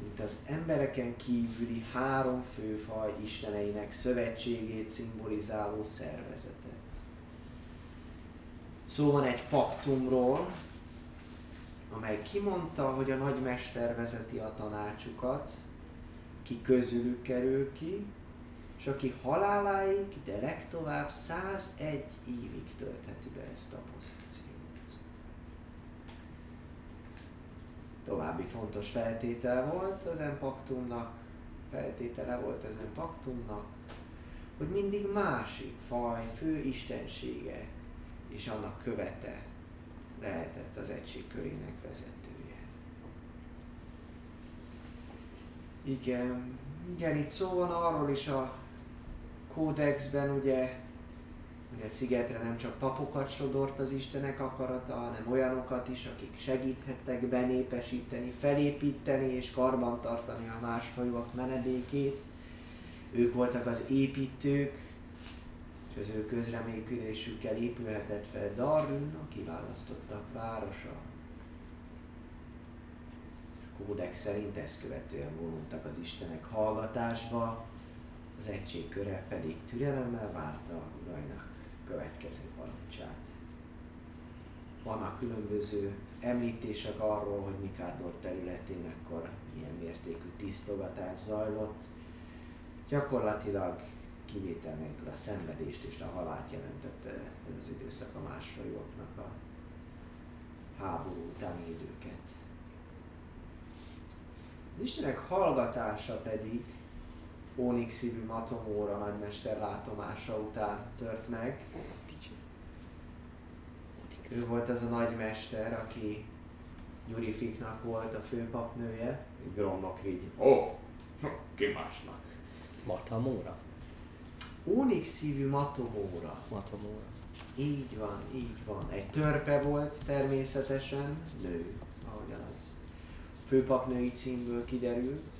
[SPEAKER 1] mint az embereken kívüli három főfaj isteneinek szövetségét szimbolizáló szervezetet. Szó van egy paktumról, amely kimondta, hogy a nagymester vezeti a tanácsukat, ki közülük kerül ki, és aki haláláig, de legtovább 101 évig töltheti be ezt a pozíciót. További fontos feltétel volt az paktumnak, feltétele volt ezen paktumnak, hogy mindig másik faj fő istensége és annak követe lehetett az egység körének vezetője. Igen, igen, itt szó van arról is a kódexben, ugye, a szigetre nem csak papokat sodort az Istenek akarata, hanem olyanokat is, akik segíthettek benépesíteni, felépíteni és karbantartani a másfajúak menedékét. Ők voltak az építők, és az ő közreműködésükkel épülhetett fel Darun, a kiválasztottak városa. Kódex szerint ezt követően vonultak az Istenek hallgatásba, az egység köre pedig türelemmel várta urainak következő parancsát. Vannak különböző említések arról, hogy Mikárdor területén akkor milyen mértékű tisztogatás zajlott. Gyakorlatilag kivétel nélkül a szenvedést és a halált jelentette ez az időszak a másfajúaknak a háború utáni időket. Az Istenek hallgatása pedig Ónix szívű Matomóra nagymester látomása után tört meg. Ő volt az a nagymester, aki Gyurifiknak volt a főpapnője. Gromnak így, ó, oh, ki másnak?
[SPEAKER 4] Matamóra?
[SPEAKER 1] Ónix szívű Matomóra.
[SPEAKER 4] Matamóra.
[SPEAKER 1] Így van, így van. Egy törpe volt természetesen, nő, ahogyan az főpapnői címből kiderült.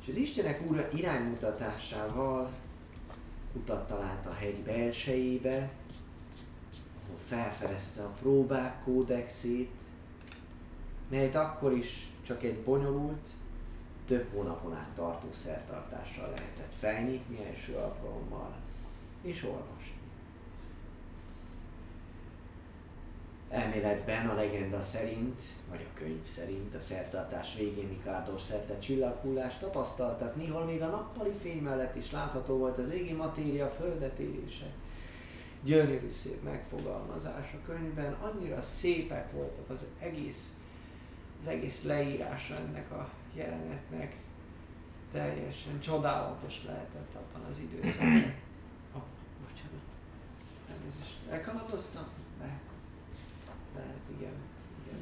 [SPEAKER 1] És az Istenek úra iránymutatásával utat talált a hegy belsejébe, ahol felfedezte a próbák kódexét, melyet akkor is csak egy bonyolult, több hónapon át tartó szertartással lehetett felnyitni első alkalommal, és olvasni. Elméletben a legenda szerint, vagy a könyv szerint a szertartás végén Mikárdor szerte csillaghullást tapasztaltak, néhol még a nappali fény mellett is látható volt az égi matéria földet érése. Gyönyörű szép megfogalmazás a könyvben, annyira szépek voltak az egész, az egész leírása ennek a jelenetnek. Teljesen csodálatos lehetett abban az időszakban. Oh, bocsánat. Elnézést. Elkamatoztam? Igen. igen.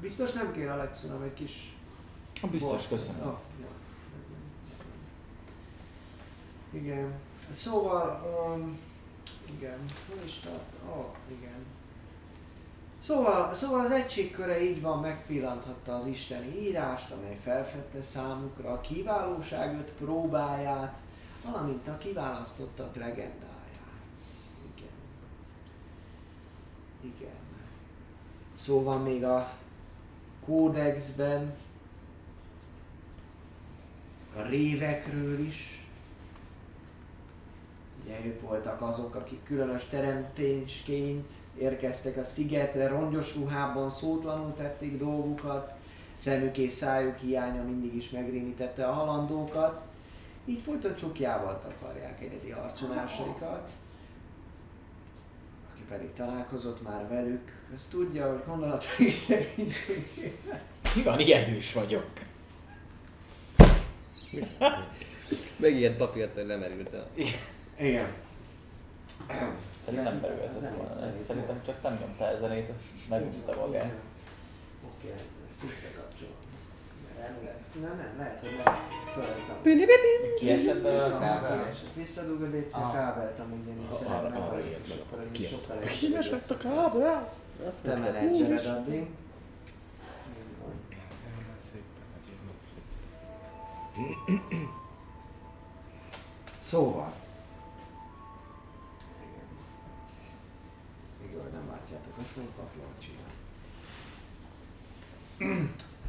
[SPEAKER 1] Biztos nem kér Alex uram egy kis...
[SPEAKER 5] Biztos,
[SPEAKER 1] bort?
[SPEAKER 5] köszönöm.
[SPEAKER 1] Oh, ja. Igen. Szóval, um, igen, hol is tart? Oh, igen. Szóval, szóval az egységköre így van, megpillanthatta az isteni írást, amely felfedte számukra a kiválóság öt próbáját, valamint a kiválasztottak legendáját. Igen. Igen. Szó van még a kódexben a révekről is. Ugye ők voltak azok, akik különös teremtésként érkeztek a szigetre, rongyos ruhában szótlanul tették dolgukat, szemük és szájuk hiánya mindig is megrémítette a halandókat, így folyton csukjával takarják egyedi arcunásaikat. Pedig találkozott már velük, az tudja, hogy gondolatai
[SPEAKER 5] van, ijedős vagyok.
[SPEAKER 4] Megijedt papírt, hogy lemerült a...
[SPEAKER 1] Igen.
[SPEAKER 3] Szerintem nem berülhetett volna. Szerintem csak nem nyomta el zenét, azt megnyomta magát.
[SPEAKER 1] Oké, ezt visszakapcsolom. Mert elvileg- Nem, lehet, hogy nem. Töltem.
[SPEAKER 3] Kiesett belőle a kábel?
[SPEAKER 1] Kiesett. Visszadug a DC
[SPEAKER 3] Ah.
[SPEAKER 1] kábelt, amúgy én így
[SPEAKER 2] Ha
[SPEAKER 1] szeretem
[SPEAKER 2] arra- ilyet meg,
[SPEAKER 1] akkor ez sokkal
[SPEAKER 2] Kiesett a kábel?
[SPEAKER 1] Te menedzsered addig. Szóval. Igen. Igen, nem látjátok, azt nem papíron csinál.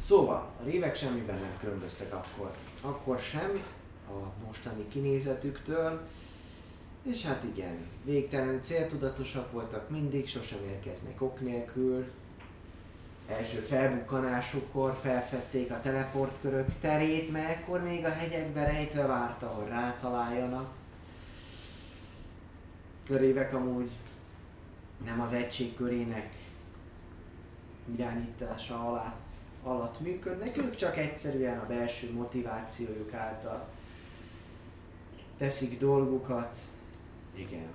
[SPEAKER 1] Szóval, a révek semmiben nem különböztek akkor. Akkor sem a mostani kinézetüktől, és hát igen, végtelenül céltudatosak voltak mindig, sosem érkeznek ok nélkül. Első felbukkanásukkor felfedték a teleportkörök terét, mert ekkor még a hegyekbe rejtve várta, hogy rátaláljanak. A révek amúgy nem az egység körének irányítása alá, alatt működnek, ők csak egyszerűen a belső motivációjuk által teszik dolgukat. Igen.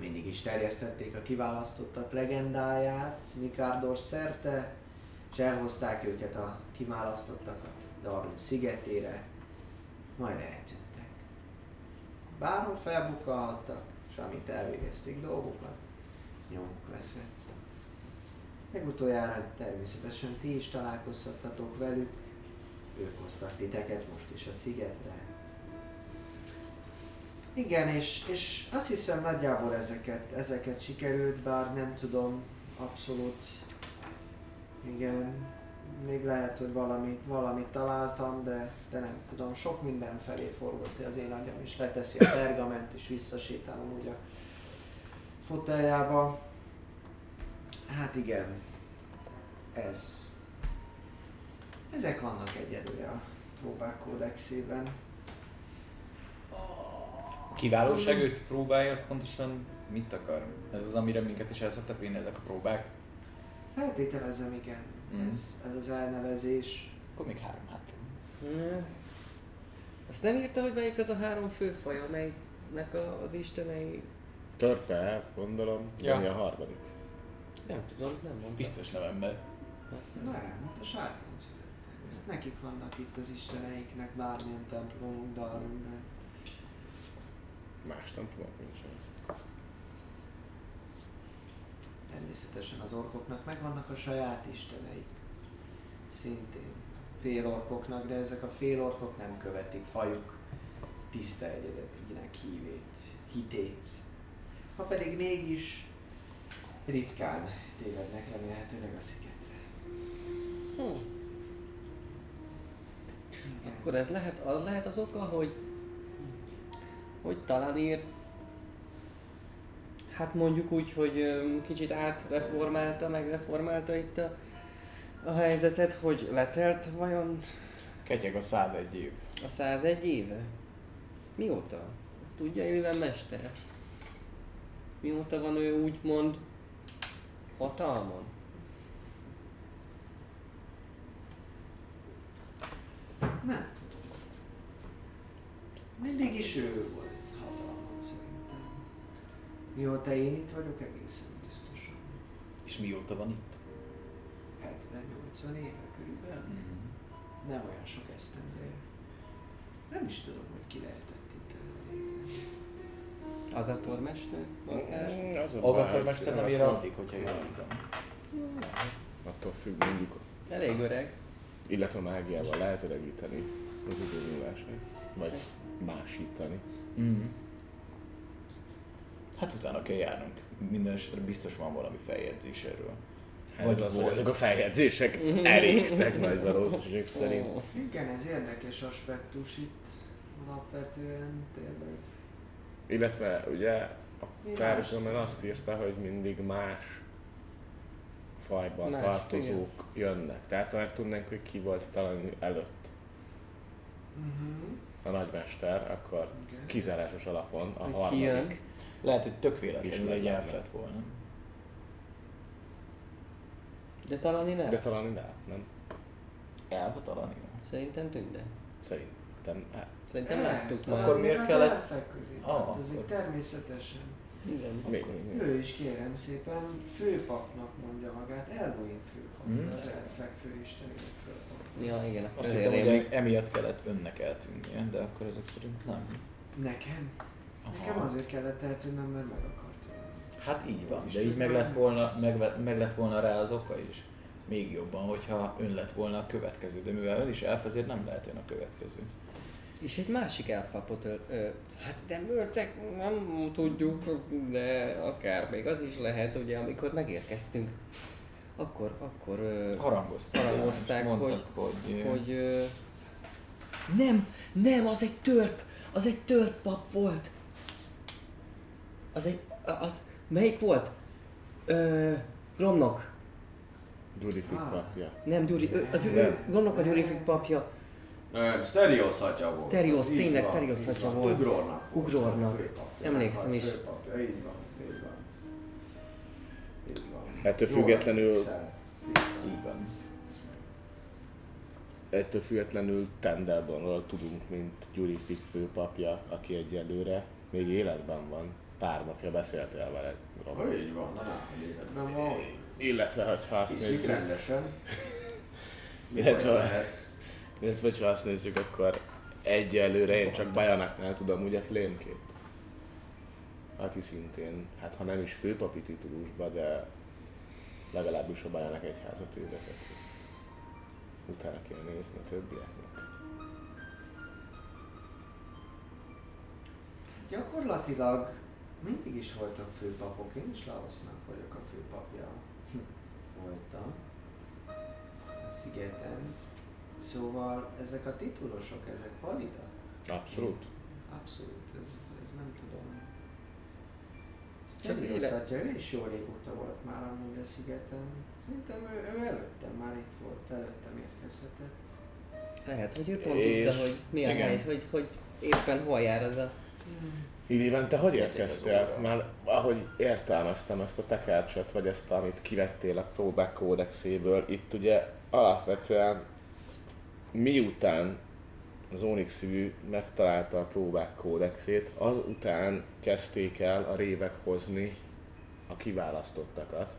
[SPEAKER 1] Mindig is terjesztették a kiválasztottak legendáját Mikárdor szerte, és elhozták őket a kiválasztottakat Darwin szigetére, majd eltűntek. Bárhol felbukkalhattak, és amint elvégezték dolgokat, nyomuk veszett. Legutoljára természetesen ti is találkozhattatok velük, ők hoztak titeket most is a szigetre. Igen, és, és azt hiszem nagyjából ezeket, ezeket sikerült, bár nem tudom abszolút. Igen, még lehet, hogy valamit, valamit találtam, de, de nem tudom, sok minden felé forgott az én agyam, és leteszi a pergament, és visszasétálom úgy a foteljába. Hát igen, ez. Ezek vannak egyelőre a próbák kódexében.
[SPEAKER 5] A kiválóság öt próbája az pontosan mit akar? Ez az, amire minket is el szoktak vinni ezek a próbák?
[SPEAKER 1] Feltételezem, igen.
[SPEAKER 5] Mm.
[SPEAKER 1] Ez, ez az elnevezés.
[SPEAKER 5] Akkor még három hátra.
[SPEAKER 4] Hmm. Azt nem írta, hogy melyik az a három főfaj, amelynek a, az istenei...
[SPEAKER 2] Törpe, gondolom.
[SPEAKER 5] Ja.
[SPEAKER 2] Ja. Mi a harmadik?
[SPEAKER 4] Nem tudom, nem mondta.
[SPEAKER 5] Biztos november.
[SPEAKER 1] Nem, hát a sárkán születtek. Hát nekik vannak itt az isteneiknek bármilyen templomunk Darwinben.
[SPEAKER 2] Más templomok nincsen.
[SPEAKER 1] Természetesen az orkoknak megvannak a saját isteneik. Szintén félorkoknak, de ezek a félorkok nem követik fajuk tiszta egyedegyének hívét, hitét. Ha pedig mégis ritkán tévednek remélhetőleg a szigetre.
[SPEAKER 4] Hm. Akkor ez lehet, az lehet az oka, hogy hogy talán ír hát mondjuk úgy, hogy kicsit átreformálta, megreformálta itt a, a helyzetet, hogy letelt vajon
[SPEAKER 5] Ketyeg a 101 év.
[SPEAKER 4] a 101 éve? Mióta? Tudja Illiven mester? Mióta van ő úgymond hatalmon?
[SPEAKER 1] Nem tudom. Mindig is ő volt hatalmon szerintem. Mióta én itt vagyok, egészen biztosan.
[SPEAKER 5] És mióta van itt?
[SPEAKER 1] 70-80 éve körülbelül. Nem olyan sok esztendő. Nem is tudom, hogy ki lehetett itt elég régen.
[SPEAKER 4] Agator mester? Akár?
[SPEAKER 2] Mm, Az a baj,
[SPEAKER 5] Agator
[SPEAKER 2] hogy
[SPEAKER 5] mester nem ér addig, hogyha jól tudom.
[SPEAKER 2] Attól függ mondjuk,
[SPEAKER 4] Elég öreg.
[SPEAKER 2] illetve mágiával lehet öregíteni az időmúlásait, vagy másítani.
[SPEAKER 5] Mm. Hát utána kell járnunk. Minden esetre biztos van valami feljegyzés erről.
[SPEAKER 2] Hát
[SPEAKER 5] Vagy
[SPEAKER 2] az, az, hogy ezek a feljegyzések elégtek nagy valószínűség szerint.
[SPEAKER 1] Igen, ez érdekes aspektus itt alapvetően tényleg.
[SPEAKER 2] Illetve ugye a
[SPEAKER 1] más?
[SPEAKER 2] azt írta, hogy mindig más fajban
[SPEAKER 4] Más,
[SPEAKER 2] tartozók jönnek. Tehát meg tudnánk, hogy ki volt talán előtt
[SPEAKER 1] Uh-huh.
[SPEAKER 2] a nagymester, akkor
[SPEAKER 1] Igen.
[SPEAKER 2] kizárásos alapon a
[SPEAKER 4] ki jön?
[SPEAKER 2] harmadik.
[SPEAKER 5] Lehet, hogy tök véletlenül egy elf lett volna.
[SPEAKER 4] De talán nem.
[SPEAKER 2] De talán nem, nem?
[SPEAKER 5] Elf a talán
[SPEAKER 4] Szerintem tünde.
[SPEAKER 2] Szerintem. Hát,
[SPEAKER 4] Szerintem láttuk
[SPEAKER 1] talán
[SPEAKER 4] már.
[SPEAKER 5] Akkor miért kellett-
[SPEAKER 1] elfek közé
[SPEAKER 5] Ah,
[SPEAKER 1] tartozik,
[SPEAKER 5] akkor-
[SPEAKER 1] természetesen.
[SPEAKER 4] Igen.
[SPEAKER 2] még, még.
[SPEAKER 1] Ő is kérem szépen főpapnak mondja magát, Elvoin főpap,
[SPEAKER 5] Hmm.
[SPEAKER 1] az elfek főistenének főpap.
[SPEAKER 4] Ja, igen, akkor
[SPEAKER 5] Azt hittem, hogy emiatt kellett önnek eltűnnie, de akkor ezek szerint nem.
[SPEAKER 1] Nekem? Nekem azért kellett eltűnnem, mert meg akart ölni.
[SPEAKER 5] Hát így van, de így meg lett, volna, meg, meg lett volna rá az oka is. Még jobban, hogyha ön lett volna a következő, de mivel ön is elf, ezért nem lehet ön a következő.
[SPEAKER 4] És egy másik elfapot ö, hát de mörcek, nem tudjuk, de akár még az is lehet, ugye, amikor megérkeztünk, akkor, akkor ö,
[SPEAKER 5] Harangozták.
[SPEAKER 4] Harangozták,
[SPEAKER 5] mondtak, hogy, hogy,
[SPEAKER 4] hogy ö, nem, nem, az egy törp, az egy törp pap volt. Az egy, az, melyik volt? Ö, Gromnok.
[SPEAKER 2] Gyuri
[SPEAKER 1] Ah.
[SPEAKER 2] papja.
[SPEAKER 4] Nem, Gyuri, ő, a Gyuri, Gromnok a Gyuri Fig papja.
[SPEAKER 6] Nem, Stereos atya volt.
[SPEAKER 4] Stereos,
[SPEAKER 6] Így
[SPEAKER 4] tényleg
[SPEAKER 6] van,
[SPEAKER 4] Stereos
[SPEAKER 6] így
[SPEAKER 4] atya
[SPEAKER 6] van.
[SPEAKER 4] volt.
[SPEAKER 6] Ugrornak. volt
[SPEAKER 4] Ugrornak. Emlékszem
[SPEAKER 6] Hát,
[SPEAKER 4] is.
[SPEAKER 6] Főpapja, így van, így van. Így van.
[SPEAKER 2] Ettől függetlenül-
[SPEAKER 5] így van.
[SPEAKER 2] Ettől függetlenül Tendelbonról tudunk, mint Gyuri Fick főpapja, aki egyelőre még életben van. Pár napja beszéltél vele. Robi.
[SPEAKER 6] Így van, na, életben van.
[SPEAKER 2] Illetve, hogyha azt nézzük,
[SPEAKER 6] rendesen.
[SPEAKER 2] Illetve-
[SPEAKER 6] lehet.
[SPEAKER 2] Illetve, ha azt nézzük, akkor egyelőre én csak Bajanaknál tudom ugye Flémkét. Aki szintén, hát ha nem is főpapi titulusba, de legalábbis a Bajanak egyházat ő vezeti. Utána kell nézni a többieknek.
[SPEAKER 1] Gyakorlatilag mindig is voltak főpapok, én is Laosznak vagyok a főpapja. Voltam. A szigeten. Szóval ezek a titulosok, ezek validak?
[SPEAKER 2] Abszolút.
[SPEAKER 1] Abszolút, ez, ez nem tudom.
[SPEAKER 4] Csak
[SPEAKER 1] Szatya, ő is jó régóta volt már amúgy a szigeten. Szerintem ő, ő előttem már itt volt, előttem érkezhetett.
[SPEAKER 4] Lehet, hogy ő pont
[SPEAKER 2] És-
[SPEAKER 4] tudta, hogy mi a hely, hogy, hogy éppen hol jár ez a...
[SPEAKER 2] Illiven, te hogy
[SPEAKER 5] Egyet
[SPEAKER 2] érkeztél?
[SPEAKER 5] az.
[SPEAKER 2] Már ahogy értelmeztem ezt a tekercset, vagy ezt, amit kivettél a próbák kódexéből, itt ugye alapvetően miután az Onyx szívű megtalálta a próbák kódexét, azután kezdték el a révek hozni a kiválasztottakat.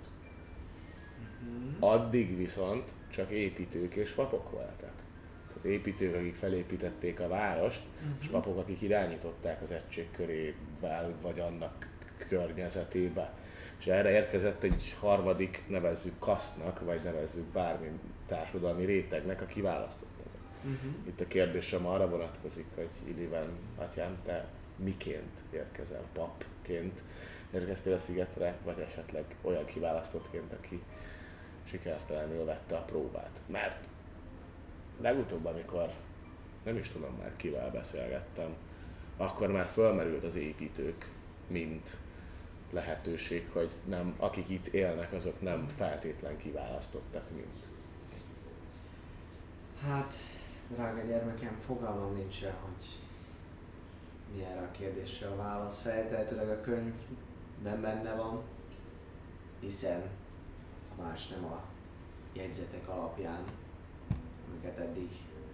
[SPEAKER 2] Addig viszont csak építők és papok voltak. Tehát építők, akik felépítették a várost, és papok, akik irányították az egység körével, vagy annak környezetébe. és erre érkezett egy harmadik, nevezzük kasztnak, vagy nevezzük bármi társadalmi rétegnek a kiválasztottak.
[SPEAKER 1] Uh-huh.
[SPEAKER 2] Itt a kérdésem arra vonatkozik, hogy Iliven, atyám, te miként érkezel? Papként érkeztél a szigetre, vagy esetleg olyan kiválasztottként, aki sikertelenül vette a próbát? Mert legutóbb, amikor nem is tudom már kivel beszélgettem, akkor már fölmerült az építők, mint lehetőség, hogy nem, akik itt élnek, azok nem feltétlen kiválasztottak, mint.
[SPEAKER 1] Hát, drága gyermekem, fogalmam nincs hogy mi erre a kérdésre a válasz. Feltehetőleg a könyvben benne van, hiszen ha más nem a jegyzetek alapján, amiket eddig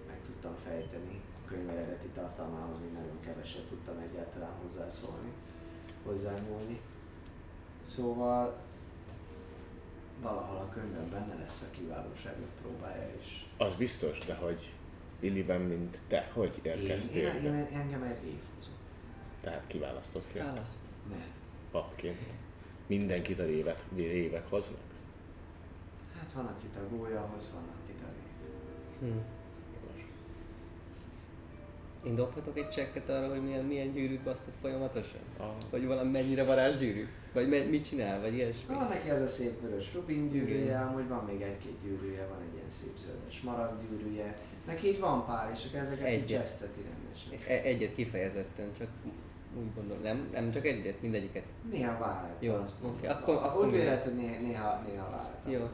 [SPEAKER 1] meg tudtam fejteni, a könyv eredeti tartalmához még nagyon keveset tudtam egyáltalán hozzászólni, hozzányúlni. Szóval valahol a könyvben benne lesz a kiválóságok próbája is.
[SPEAKER 2] Az biztos, de hogy Illiven, mint te, hogy
[SPEAKER 1] Én,
[SPEAKER 2] érkeztél
[SPEAKER 1] én,
[SPEAKER 2] ide?
[SPEAKER 1] én, engem egy év hozott.
[SPEAKER 2] Tehát kiválasztottként,
[SPEAKER 4] Választ.
[SPEAKER 1] Ne.
[SPEAKER 2] papként. Mindenkit a révet, révek hoznak?
[SPEAKER 1] Hát van, akit a gólyahoz, van, akit a év.
[SPEAKER 4] Hm. Én dobhatok egy csekket arra, hogy milyen, milyen gyűrűt basztott folyamatosan?
[SPEAKER 2] Ah.
[SPEAKER 4] Vagy valami mennyire varázsgyűrű? Vagy me- mit csinál? Vagy ilyesmi?
[SPEAKER 1] Van neki ez a szép vörös rubin gyűrűje, amúgy van még egy-két gyűrűje, van egy ilyen szép zöldes marag gyűrűje. Neki így van pár, és akkor ezeket így
[SPEAKER 4] Egyet.
[SPEAKER 1] cseszteti rendesen.
[SPEAKER 4] E- egyet kifejezetten, csak úgy gondolom. Nem, nem csak egyet, mindegyiket.
[SPEAKER 1] Néha vált.
[SPEAKER 4] Jó, oké,
[SPEAKER 1] mondom.
[SPEAKER 4] akkor- akkor
[SPEAKER 1] Úgy
[SPEAKER 4] mi?
[SPEAKER 1] vélet, hogy néha, néha, néha vált.
[SPEAKER 4] Jó.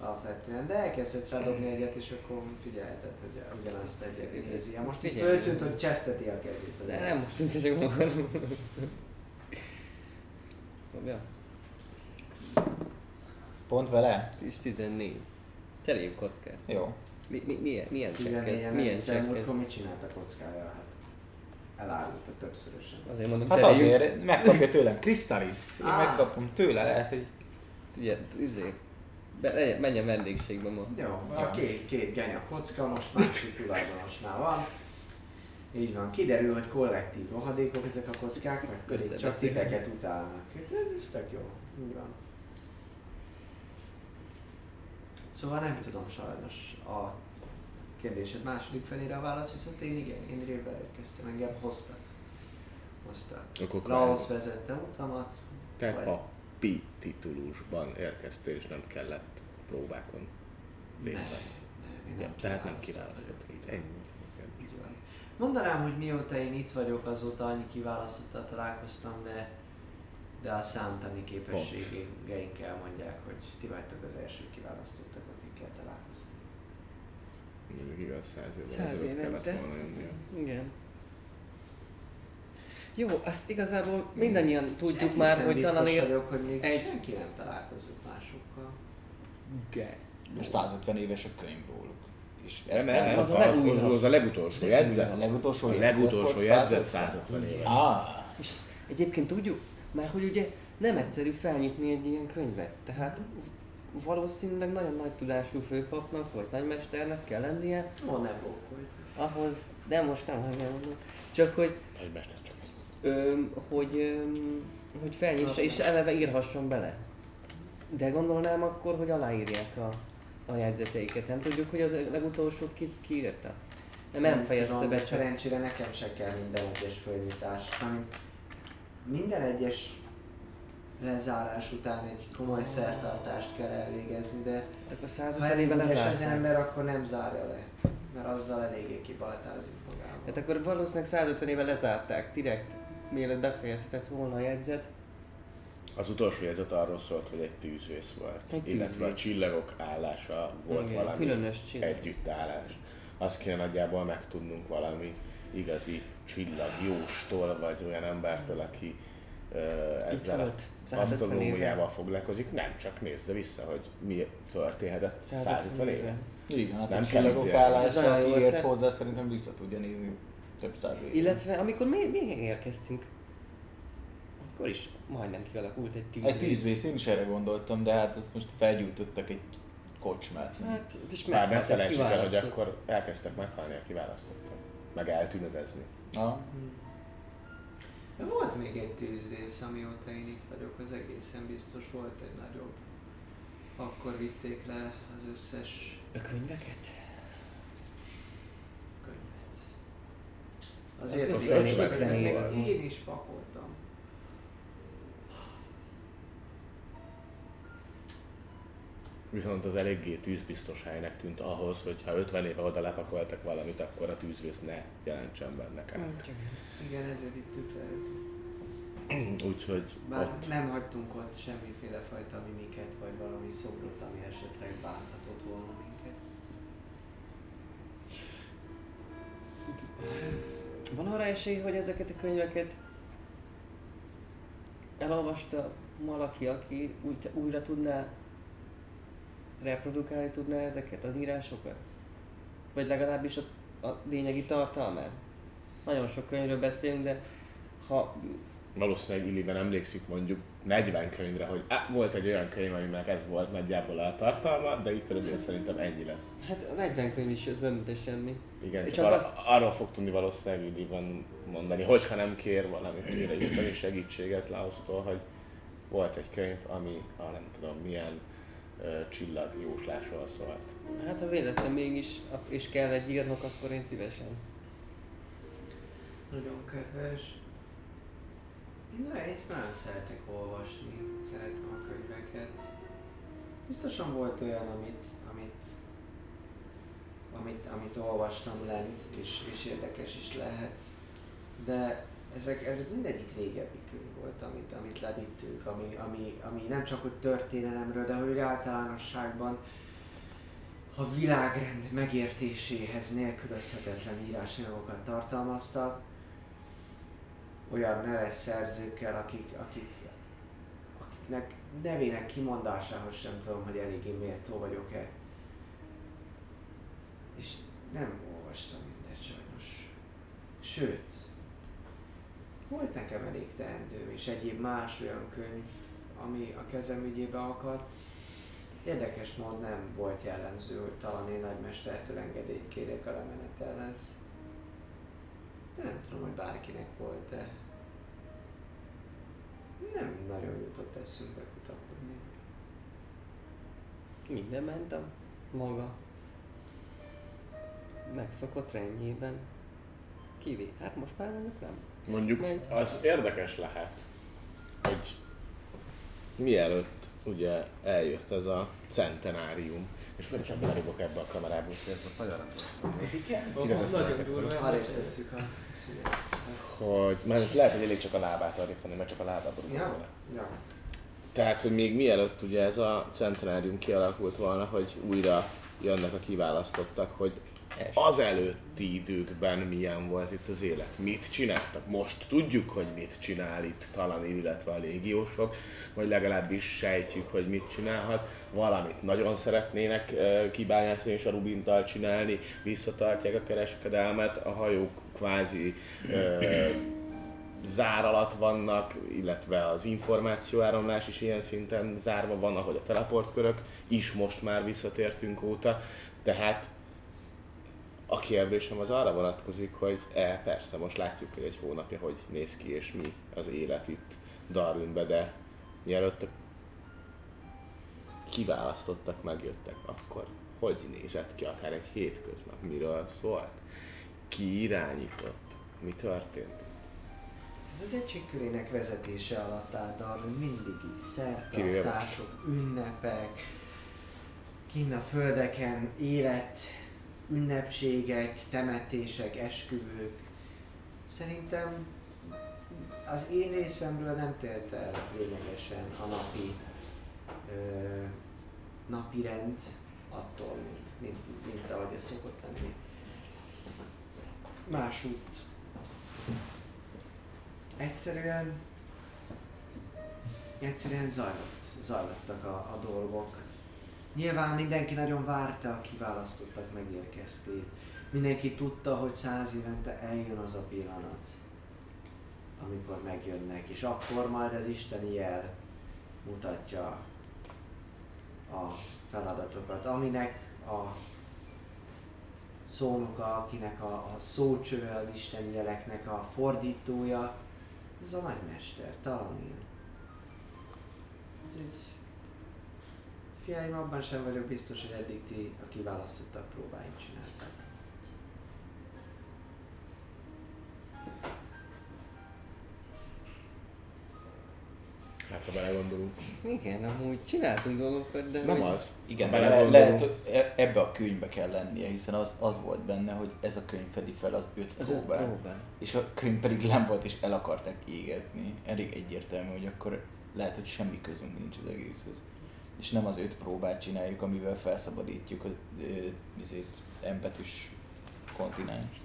[SPEAKER 1] Alapvetően, de elkezdhetsz rádobni egyet, és akkor figyelheted, hogy ugyanazt egyet nézi. Ja, most így
[SPEAKER 4] Figyelj.
[SPEAKER 1] föltűnt, hogy cseszteti a kezét. az
[SPEAKER 4] De nem most tűnt, csak magam. Dobja.
[SPEAKER 5] Pont vele?
[SPEAKER 4] És 14. Cseréljük kockát.
[SPEAKER 5] Jó.
[SPEAKER 4] Mi, mi, milyen, milyen csekk ez?
[SPEAKER 1] 14
[SPEAKER 4] Milyen
[SPEAKER 1] egyszer
[SPEAKER 4] csekk ez?
[SPEAKER 1] múltkor mit csinált a kockája? Hát elárulta többszörösen.
[SPEAKER 4] Azért mondom,
[SPEAKER 5] Hát
[SPEAKER 4] cseréljük.
[SPEAKER 5] azért megkapja tőlem Kristaliszt. Én
[SPEAKER 1] Á.
[SPEAKER 5] megkapom tőle, lehet, hogy
[SPEAKER 4] Ugye, izé, be, legyen, menjen vendégségbe ma.
[SPEAKER 1] Jó, a két, két genya kocka most másik tulajdonosnál van. Így van, kiderül, hogy kollektív rohadékok ezek a kockák, meg pedig csak titeket utálnak. Hát Ez, ez tök jó, így van. Szóval nem tudom sajnos a kérdésed második felére a válasz, viszont én igen, én révvel érkeztem, engem hoztak. Hoztak.
[SPEAKER 2] Akkor
[SPEAKER 1] Laos vezette utamat,
[SPEAKER 2] Te
[SPEAKER 1] vagy-
[SPEAKER 2] papi titulusban érkeztél, és nem kellett próbákon részt
[SPEAKER 1] Ne,
[SPEAKER 2] venni. Ja,
[SPEAKER 1] nem
[SPEAKER 2] tehát nem
[SPEAKER 1] kiválasztott.
[SPEAKER 2] Ennyi volt.
[SPEAKER 1] Mondanám, hogy mióta én itt vagyok, azóta annyi kiválasztottal találkoztam, de, de a számtani képességeink elmondják, hogy ti vagytok az első kiválasztottak, akikkel találkoztam.
[SPEAKER 2] Mondjuk igaz, száz évvel ezelőtt kellett volna jönnie.
[SPEAKER 4] Igen. Jó, azt igazából mindannyian tudjuk
[SPEAKER 1] Egészen
[SPEAKER 4] már, hogy talán ér...
[SPEAKER 1] vagyok, hogy még
[SPEAKER 4] egy-
[SPEAKER 1] senki nem találkozott másokkal.
[SPEAKER 4] Igen.
[SPEAKER 5] most 150 éves a könyv róluk. És
[SPEAKER 2] Nem,
[SPEAKER 5] ez
[SPEAKER 2] nem, nem,
[SPEAKER 4] az
[SPEAKER 2] az,
[SPEAKER 4] a
[SPEAKER 2] az, az, az a legutolsó jegyzet.
[SPEAKER 5] A legutolsó
[SPEAKER 2] A legutolsó
[SPEAKER 5] volt
[SPEAKER 2] jegyzet
[SPEAKER 5] 150.
[SPEAKER 2] 150 éves.
[SPEAKER 5] Ah,
[SPEAKER 4] És ezt egyébként tudjuk, mert hogy ugye nem egyszerű felnyitni egy ilyen könyvet. Tehát valószínűleg nagyon nagy tudású főpapnak vagy nagymesternek kell lennie,
[SPEAKER 1] Ó, ne bókolj.
[SPEAKER 4] ahhoz, de most nem hagyjam mondani, csak hogy,
[SPEAKER 2] Egy mester.
[SPEAKER 4] öm, hogy, hogy felnyissa és eleve írhasson bele. De gondolnám akkor, hogy aláírják a, a jegyzeteiket. Nem tudjuk, hogy az legutolsót ki, ki írta? Nem, nem fejezte
[SPEAKER 1] tudom,
[SPEAKER 4] be.
[SPEAKER 1] Szerencsére nekem se kell minden egyes fölnyitás. Mármint minden egyes lezárás után egy komoly szertartást kell elvégezni, de
[SPEAKER 4] Akkor
[SPEAKER 1] ha
[SPEAKER 4] 150
[SPEAKER 1] elég
[SPEAKER 4] éve
[SPEAKER 1] az ember, akkor nem zárja le. Mert azzal eléggé kibaltázik magával.
[SPEAKER 4] Hát akkor valószínűleg 150 éve lezárták direkt, mielőtt befejezhetett volna a jegyzet.
[SPEAKER 2] Az utolsó jegyzet arról szólt, hogy egy tűzvész volt,
[SPEAKER 4] Egy
[SPEAKER 2] illetve a
[SPEAKER 4] tűzvész.
[SPEAKER 2] csillagok állása volt
[SPEAKER 4] Igen,
[SPEAKER 2] valami
[SPEAKER 4] különös csillag.
[SPEAKER 2] együttállás. Azt kéne nagyjából megtudnunk valami igazi csillagjóstól, vagy olyan embertől, aki ö, ezzel
[SPEAKER 4] volt,
[SPEAKER 2] az
[SPEAKER 4] 150
[SPEAKER 2] asztronómiával foglalkozik. Nem csak nézze vissza, hogy mi történhetett 150 éve.
[SPEAKER 5] igen, hát
[SPEAKER 2] Nem
[SPEAKER 5] a csillagok állása, aki ért hozzá, szerintem vissza tudja nézni több száz éve.
[SPEAKER 4] Illetve amikor mi, mi érkeztünk, akkor is majdnem kialakult egy tűzvész.
[SPEAKER 5] Egy tűzvész, én is erre gondoltam, de hát azt most felgyújtottak egy kocsmát.
[SPEAKER 4] Hát, és
[SPEAKER 2] ne
[SPEAKER 4] meghaltak,
[SPEAKER 2] felejtsük el, hogy akkor elkezdtek meghalni a kiválasztottak. Meg eltűnödezni.
[SPEAKER 5] Na,
[SPEAKER 1] De volt még egy tűzrész, amióta én itt vagyok, az egészen biztos volt egy nagyobb. Akkor vitték le az összes
[SPEAKER 4] A könyveket?
[SPEAKER 1] könyvet.
[SPEAKER 4] Az
[SPEAKER 1] Azért
[SPEAKER 4] ötven
[SPEAKER 1] ötven, még
[SPEAKER 4] éve.
[SPEAKER 1] én is pakoltam.
[SPEAKER 2] Viszont az eléggé tűzbiztos helynek tűnt ahhoz, hogy ha 50 éve oda lepakoltak valamit, akkor a tűzvész ne jelentsen benne kárt.
[SPEAKER 1] Igen, ezért vittük le.
[SPEAKER 2] Úgyhogy
[SPEAKER 1] Bár
[SPEAKER 2] ott
[SPEAKER 1] nem hagytunk ott semmiféle fajta mimiket, vagy valami szobrot, ami esetleg bánthatott volna minket.
[SPEAKER 4] Van arra esély, hogy ezeket a könyveket elolvasta valaki, aki úgy, újra tudná reprodukálni tudná ezeket az írásokat? Vagy legalábbis a, a lényegi tartalmát? Nagyon sok könyvről beszélünk, de ha
[SPEAKER 2] valószínűleg Illiven emlékszik mondjuk 40 könyvre, hogy á, volt egy olyan könyv, aminek ez volt nagyjából a tartalma, de így körülbelül szerintem ennyi lesz.
[SPEAKER 4] hát a 40 könyv is jött, nem mint semmi.
[SPEAKER 2] Igen,
[SPEAKER 4] Csak
[SPEAKER 2] csak, ar-
[SPEAKER 4] azt-
[SPEAKER 2] arról fog tudni valószínűleg Illiven mondani, hogyha nem kér valamiféle isteni segítséget Laosztól, hogy volt egy könyv, ami a nem tudom milyen ö, csillagjóslásról szólt.
[SPEAKER 4] Hát ha véletlen mégis, és kell egy írnok, akkor én szívesen.
[SPEAKER 1] Nagyon kedves. Én ezt nagyon szeretek olvasni, szeretem a könyveket. Biztosan volt olyan, amit, amit, amit, amit olvastam lent, és, és érdekes is lehet. De ezek, ezek mindegyik régebbi könyv volt, amit, amit levittünk, ami, ami, ami nem csak hogy történelemről, de hogy általánosságban a világrend megértéséhez nélkülözhetetlen írásanyagokat tartalmaztak, olyan neves szerzőkkel, akik, akik, akiknek nevének kimondásához sem tudom, hogy eléggé méltó vagyok-e. És nem olvastam mindet sajnos. Sőt, volt nekem elég teendőm, és egyéb más olyan könyv, ami a kezem ügyébe akadt. Érdekes mód nem volt jellemző, hogy talán én nagymestertől engedélyt kérjek a lemenetelhez. De nem tudom, hogy bárkinek volt, de nem nagyon jutott eszünkbe kutakodni.
[SPEAKER 4] Minden ment a maga megszokott rendjében. Kivé. Hát most már mondjuk nem.
[SPEAKER 2] Mondjuk
[SPEAKER 4] Megy.
[SPEAKER 2] az érdekes lehet, hogy mielőtt ugye eljött ez a centenárium, és fel csak belerugok ebbe a kamerába, úgyhogy ez most nagyon fel.
[SPEAKER 1] Arra is tesszük a
[SPEAKER 2] hogy mert lehet, hogy elég csak a lábát arra mert csak a lábába rugom
[SPEAKER 1] Ja, ja.
[SPEAKER 2] Tehát, hogy még mielőtt ugye ez a centenárium kialakult volna, hogy újra jönnek a kiválasztottak, hogy az előtti időkben milyen volt itt az élet, mit csináltak. Most tudjuk, hogy mit csinál itt talán illetve a légiósok, vagy legalábbis sejtjük, hogy mit csinálhat. Valamit nagyon szeretnének kibányászni és a Rubintal csinálni, visszatartják a kereskedelmet, a hajók kvázi uh, zár alatt vannak, illetve az információáramlás is ilyen szinten zárva van, ahogy a teleportkörök is most már visszatértünk óta. Tehát a kérdésem az arra vonatkozik, hogy e, persze, most látjuk, hogy egy hónapja hogy néz ki és mi az élet itt Darwinbe, de mielőtt kiválasztottak megjöttek, akkor hogy nézett ki akár egy hétköznap, miről szólt? Ki irányított? Mi történt?
[SPEAKER 1] Az egységkörének vezetése alatt áll Darwin mindig így szertartások, ünnepek, kinn a földeken, élet, ünnepségek, temetések, esküvők. Szerintem az én részemről nem telt el lényegesen a napi, ö, napi rend attól, mint, mint, mint ahogy ez szokott lenni. Másút egyszerűen egyszerűen zajlott, zajlottak a, a dolgok. Nyilván mindenki nagyon várta a kiválasztottak megérkeztét. Mindenki tudta, hogy száz évente eljön az a pillanat, amikor megjönnek, és akkor majd az isteni jel mutatja a feladatokat, aminek a szónoka, akinek a, a szócsöve az isteni jeleknek a fordítója, Ez a nagymester, Talanil. Úgyhogy... Fiaim, abban sem vagyok biztos, hogy eddig ti a kiválasztottak próbáit csináltak.
[SPEAKER 2] Hát ha belegondolunk.
[SPEAKER 4] Igen, amúgy csináltunk dolgokat, de
[SPEAKER 2] Nem
[SPEAKER 4] hogy-
[SPEAKER 2] az.
[SPEAKER 3] Igen, de le, lehet, e- ebbe a könyvbe kell lennie, hiszen az, az volt benne, hogy ez a könyv fedi fel az öt
[SPEAKER 4] Az öt
[SPEAKER 3] próbát.
[SPEAKER 4] próbán.
[SPEAKER 3] És a könyv pedig nem volt, és el akarták égetni. Elég egyértelmű, hogy akkor lehet, hogy semmi közünk nincs az egészhez. És nem az öt próbát csináljuk, amivel felszabadítjuk a izét, empetűs kontinens.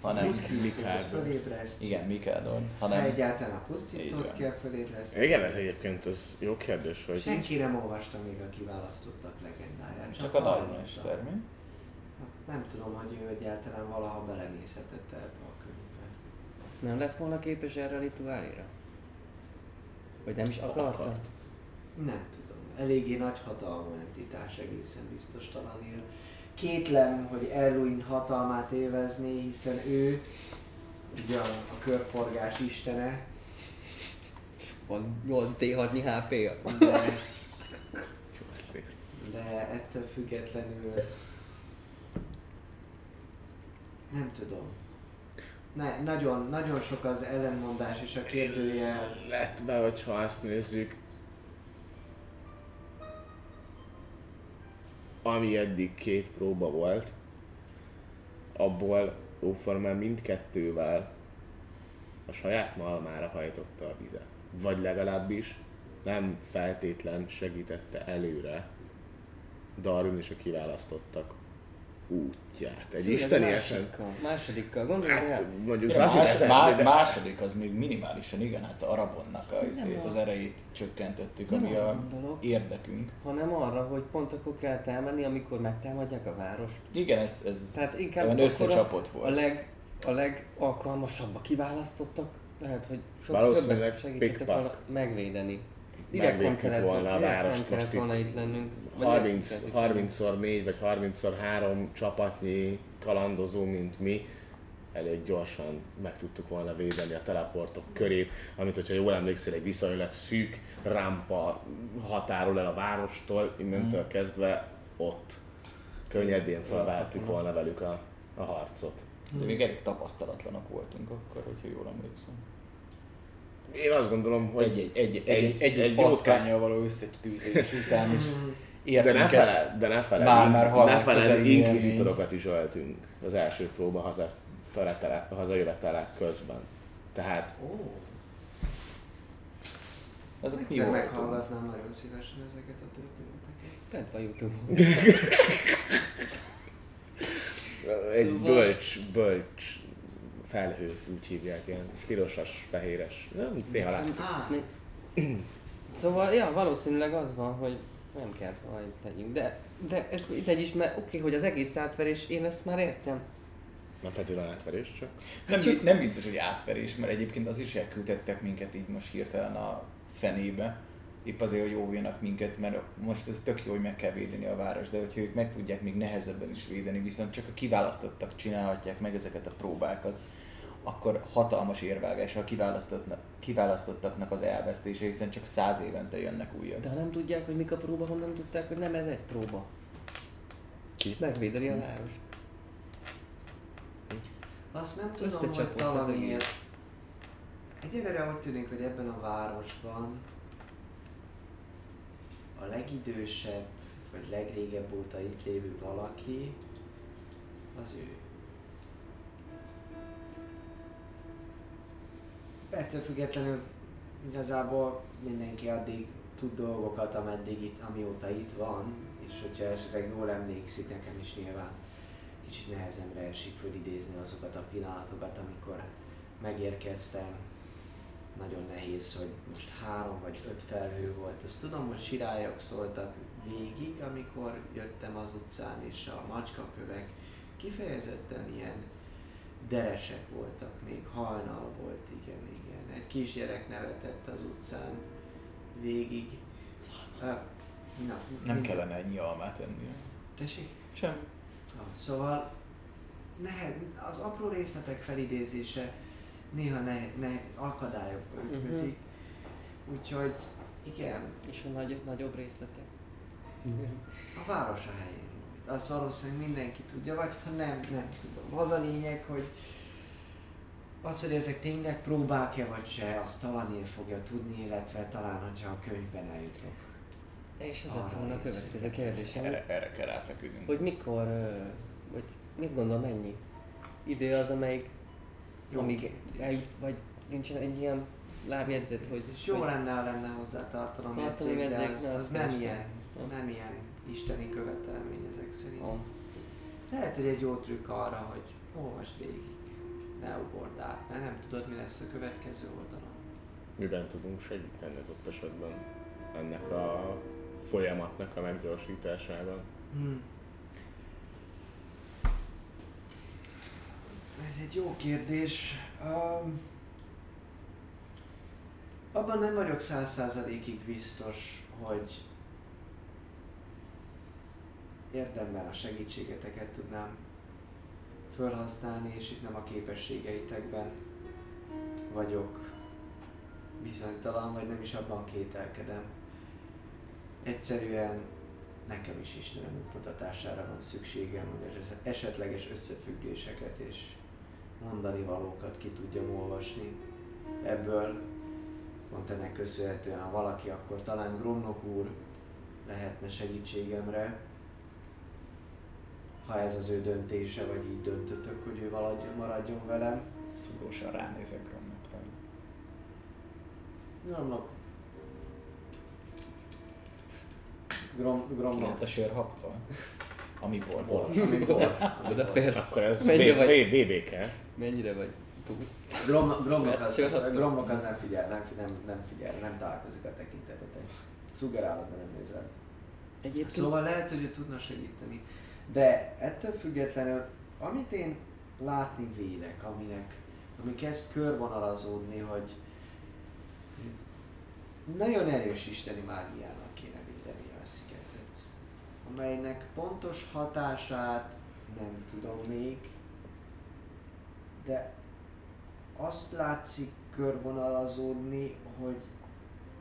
[SPEAKER 3] Hanem,
[SPEAKER 1] fölébreszt.
[SPEAKER 3] igen, Mikádon,
[SPEAKER 1] Ha
[SPEAKER 3] hanem
[SPEAKER 1] egyáltalán a pusztítót kell fölébreszteni.
[SPEAKER 2] Igen, ez egyébként az jó kérdés, hogy
[SPEAKER 1] Senki nem olvasta még a kiválasztottak legendáját.
[SPEAKER 3] csak a
[SPEAKER 1] hallotta.
[SPEAKER 3] nagymester, mi?
[SPEAKER 1] Hát Nem tudom, hogy ő egyáltalán valaha belenézhetett ebbe a könyvbe.
[SPEAKER 4] Nem lett volna képes erre a rituálira? Vagy nem is
[SPEAKER 2] Ha
[SPEAKER 4] akarta?
[SPEAKER 2] akart.
[SPEAKER 1] Nem tudom. Eléggé nagy hatalmú entitás egészen biztos talán él. Kétlem, hogy Erluin hatalmát élvezné, hiszen ő ugyan a körforgás istene,
[SPEAKER 4] Van, van T6 HP-ja.
[SPEAKER 1] de, de ettől függetlenül nem tudom. Ne, nagyon, nagyon sok az ellenmondás és a kérdőjel.
[SPEAKER 2] Illetve, hogyha azt nézzük, ami eddig két próba volt, abból jóformán mindkettővel a saját malmára hajtotta a vizet. Vagy legalábbis nem feltétlen segítette előre Darwin és a kiválasztottak útját. Egy
[SPEAKER 4] Főleg
[SPEAKER 2] isteni
[SPEAKER 4] a
[SPEAKER 2] eset.
[SPEAKER 4] másodikkal. Gondolj
[SPEAKER 2] Hát, mondjuk
[SPEAKER 3] más,
[SPEAKER 2] más,
[SPEAKER 3] má, második az még minimálisan, igen, hát a Arabonnak a, izét, az erejét csökkentettük,
[SPEAKER 4] Nem
[SPEAKER 3] ami a
[SPEAKER 4] gondolok.
[SPEAKER 3] érdekünk.
[SPEAKER 4] hanem arra, hogy pont akkor kell elmenni, amikor megtámadják a várost.
[SPEAKER 3] Igen, ez, ez
[SPEAKER 4] Tehát inkább
[SPEAKER 3] olyan összecsapott
[SPEAKER 4] a, a,
[SPEAKER 3] volt.
[SPEAKER 4] leg, a legalkalmasabb a kiválasztottak, lehet, hogy sok többet segítettek volna megvédeni. Direkt nem kellett,
[SPEAKER 2] volna a várost
[SPEAKER 4] nem kellett volna
[SPEAKER 2] itt.
[SPEAKER 4] lennünk. Vagy
[SPEAKER 2] 30,
[SPEAKER 4] nem kellett itt
[SPEAKER 2] 30x4 vagy 30x3 csapatnyi kalandozó, mint mi, elég gyorsan meg tudtuk volna védeni a teleportok körét, amit, hogyha jól emlékszel, egy viszonylag szűk rámpa határol el a várostól, innentől kezdve ott könnyedén felvehettük volna velük a, a harcot.
[SPEAKER 3] Azért még elég tapasztalatlanak voltunk akkor, hogyha jól emlékszem.
[SPEAKER 2] Én azt gondolom, hogy
[SPEAKER 3] Egy, egy, egy, egy,
[SPEAKER 2] egy-
[SPEAKER 3] egy, egy, patkányjal való összetűzés után is
[SPEAKER 2] de ne feled, de ne feled,
[SPEAKER 3] Már- már
[SPEAKER 2] ne
[SPEAKER 3] közeli
[SPEAKER 2] inkvizitorokat is öltünk az első próba haza, feletele, hazajövetelek közben. Tehát
[SPEAKER 1] Ó,
[SPEAKER 3] Azok
[SPEAKER 1] egyszer meghallgatnám nagyon szívesen ezeket a történeteket.
[SPEAKER 4] Fent van Youtube.
[SPEAKER 2] egy
[SPEAKER 4] Szóval-
[SPEAKER 2] bölcs, bölcs felhő, úgy hívják, ilyen pirosas, fehéres. Nem, néha látszik.
[SPEAKER 4] Szóval, ja, valószínűleg az van, hogy nem kell valamit tegyünk. De, de ez mindegy is, mert oké, hogy az egész átverés, én ezt már értem.
[SPEAKER 2] Nem feltétlenül átverés, csak
[SPEAKER 3] Nem, Csak... nem biztos, hogy átverés, mert egyébként az is elküldtettek minket így most hirtelen a fenébe. Épp azért, hogy óvjanak minket, mert most ez tök jó, hogy meg kell védeni a város, de hogyha ők meg tudják még nehezebben is védeni, viszont csak a kiválasztottak csinálhatják meg ezeket a próbákat, akkor hatalmas érvágás a kiválasztottnak, kiválasztottaknak az elvesztése, hiszen csak száz évente jönnek újabb.
[SPEAKER 4] De ha nem tudják, hogy mik a próba, honnan tudták, hogy nem ez egy próba.
[SPEAKER 2] Ki?
[SPEAKER 4] Megvédeni a várost.
[SPEAKER 1] Azt nem tudom, hogy ilyen... Egyelőre úgy tűnik, hogy ebben a városban a legidősebb, vagy legrégebb óta itt lévő valaki, az ő. Ettől függetlenül igazából mindenki addig tud dolgokat, ameddig itt, amióta itt van, és hogyha esetleg jól emlékszik, nekem is nyilván kicsit nehezemre esik fölidézni azokat a pillanatokat, amikor megérkeztem. Nagyon nehéz, hogy most három vagy öt felhő volt. Azt tudom, hogy sirályok szóltak végig, amikor jöttem az utcán, és a macskakövek kifejezetten ilyen deresek voltak, még hajnal volt, igen. Egy kisgyerek nevetett az utcán végig. Ö, Na,
[SPEAKER 3] Nem kellene ennyi almát enni.
[SPEAKER 1] Tessék?
[SPEAKER 3] Sem.
[SPEAKER 1] Ah, Szóval nehe, az apró részletek felidézése néha ne, ne akadályokba ütközik. Úgyhogy igen,
[SPEAKER 4] És a nagy, nagyobb részletek.
[SPEAKER 1] a város a helyén. volt. Azt valószínűleg mindenki tudja, vagy ha nem, nem tudom. Az a lényeg, hogy az, hogy ezek tényleg próbák-e vagy se, azt Talanér fogja tudni, illetve talán, hogyha a könyvben eljutok.
[SPEAKER 4] És ez lett volna a következő kérdésem.
[SPEAKER 3] Erre, erre kell ráfeküdnünk.
[SPEAKER 4] Hogy mikor, vagy mit gondol mennyi idő az, amelyik,
[SPEAKER 1] Jó
[SPEAKER 4] amíg eljut, vagy nincsen egy ilyen lábjegyzet, hogy...
[SPEAKER 1] És jó
[SPEAKER 4] hogy
[SPEAKER 1] lenne, ha lenne hozzá tartalom jegyzék, de az, az
[SPEAKER 4] azt
[SPEAKER 1] nem ilyen, nem ilyen isteni követelmény ezek szerint.
[SPEAKER 4] Van.
[SPEAKER 1] Lehet, hogy egy jó trükk arra, hogy olvasd végig, ne ugord át, mert nem tudod, mi lesz a következő oldalon.
[SPEAKER 2] Miben tudunk segíteni ott esetben ennek a folyamatnak a meggyorsításában?
[SPEAKER 1] Hmm. Ez egy jó kérdés. Um, abban nem vagyok száz százalékig biztos, hogy érdemben a segítségeteket tudnám felhasználni, és itt nem a képességeitekben vagyok bizonytalan, vagy nem is abban kételkedem. Egyszerűen nekem is Istenem útmutatására van szükségem, hogy az esetleges összefüggéseket és mondani valókat ki tudjam olvasni. Ebből pont ennek köszönhetően, ha valaki, akkor talán Gromnok úr lehetne segítségemre, ha ez az ő döntése, vagy így döntötök, hogy ő maradjon, maradjon velem.
[SPEAKER 3] Szúrósan ránézek Gromnokra.
[SPEAKER 1] Gromnok. Grom, Gromnok.
[SPEAKER 3] Kilát a sörhaptól? Ami bor.
[SPEAKER 1] Bor, ami bor.
[SPEAKER 4] Odaférsz.
[SPEAKER 2] Akkor ez
[SPEAKER 4] Mennyire vagy?
[SPEAKER 2] VBK.
[SPEAKER 4] Mennyire vagy túsz?
[SPEAKER 1] Grom, Gromnok
[SPEAKER 4] Hát,
[SPEAKER 1] az,
[SPEAKER 4] sőt,
[SPEAKER 1] az,
[SPEAKER 4] hát-
[SPEAKER 1] nem figyel, nem, nem, nem figyel, nem találkozik a tekintetetek. Szuggerálod, de nem nézel.
[SPEAKER 4] Egyébként
[SPEAKER 1] Szóval lehet, hogy ő tudna segíteni. De ettől függetlenül, amit én látni vélek, aminek, ami kezd körvonalazódni, hogy nagyon erős isteni mágiának kéne védeni a szigetet, amelynek pontos hatását nem tudom még, de azt látszik körvonalazódni, hogy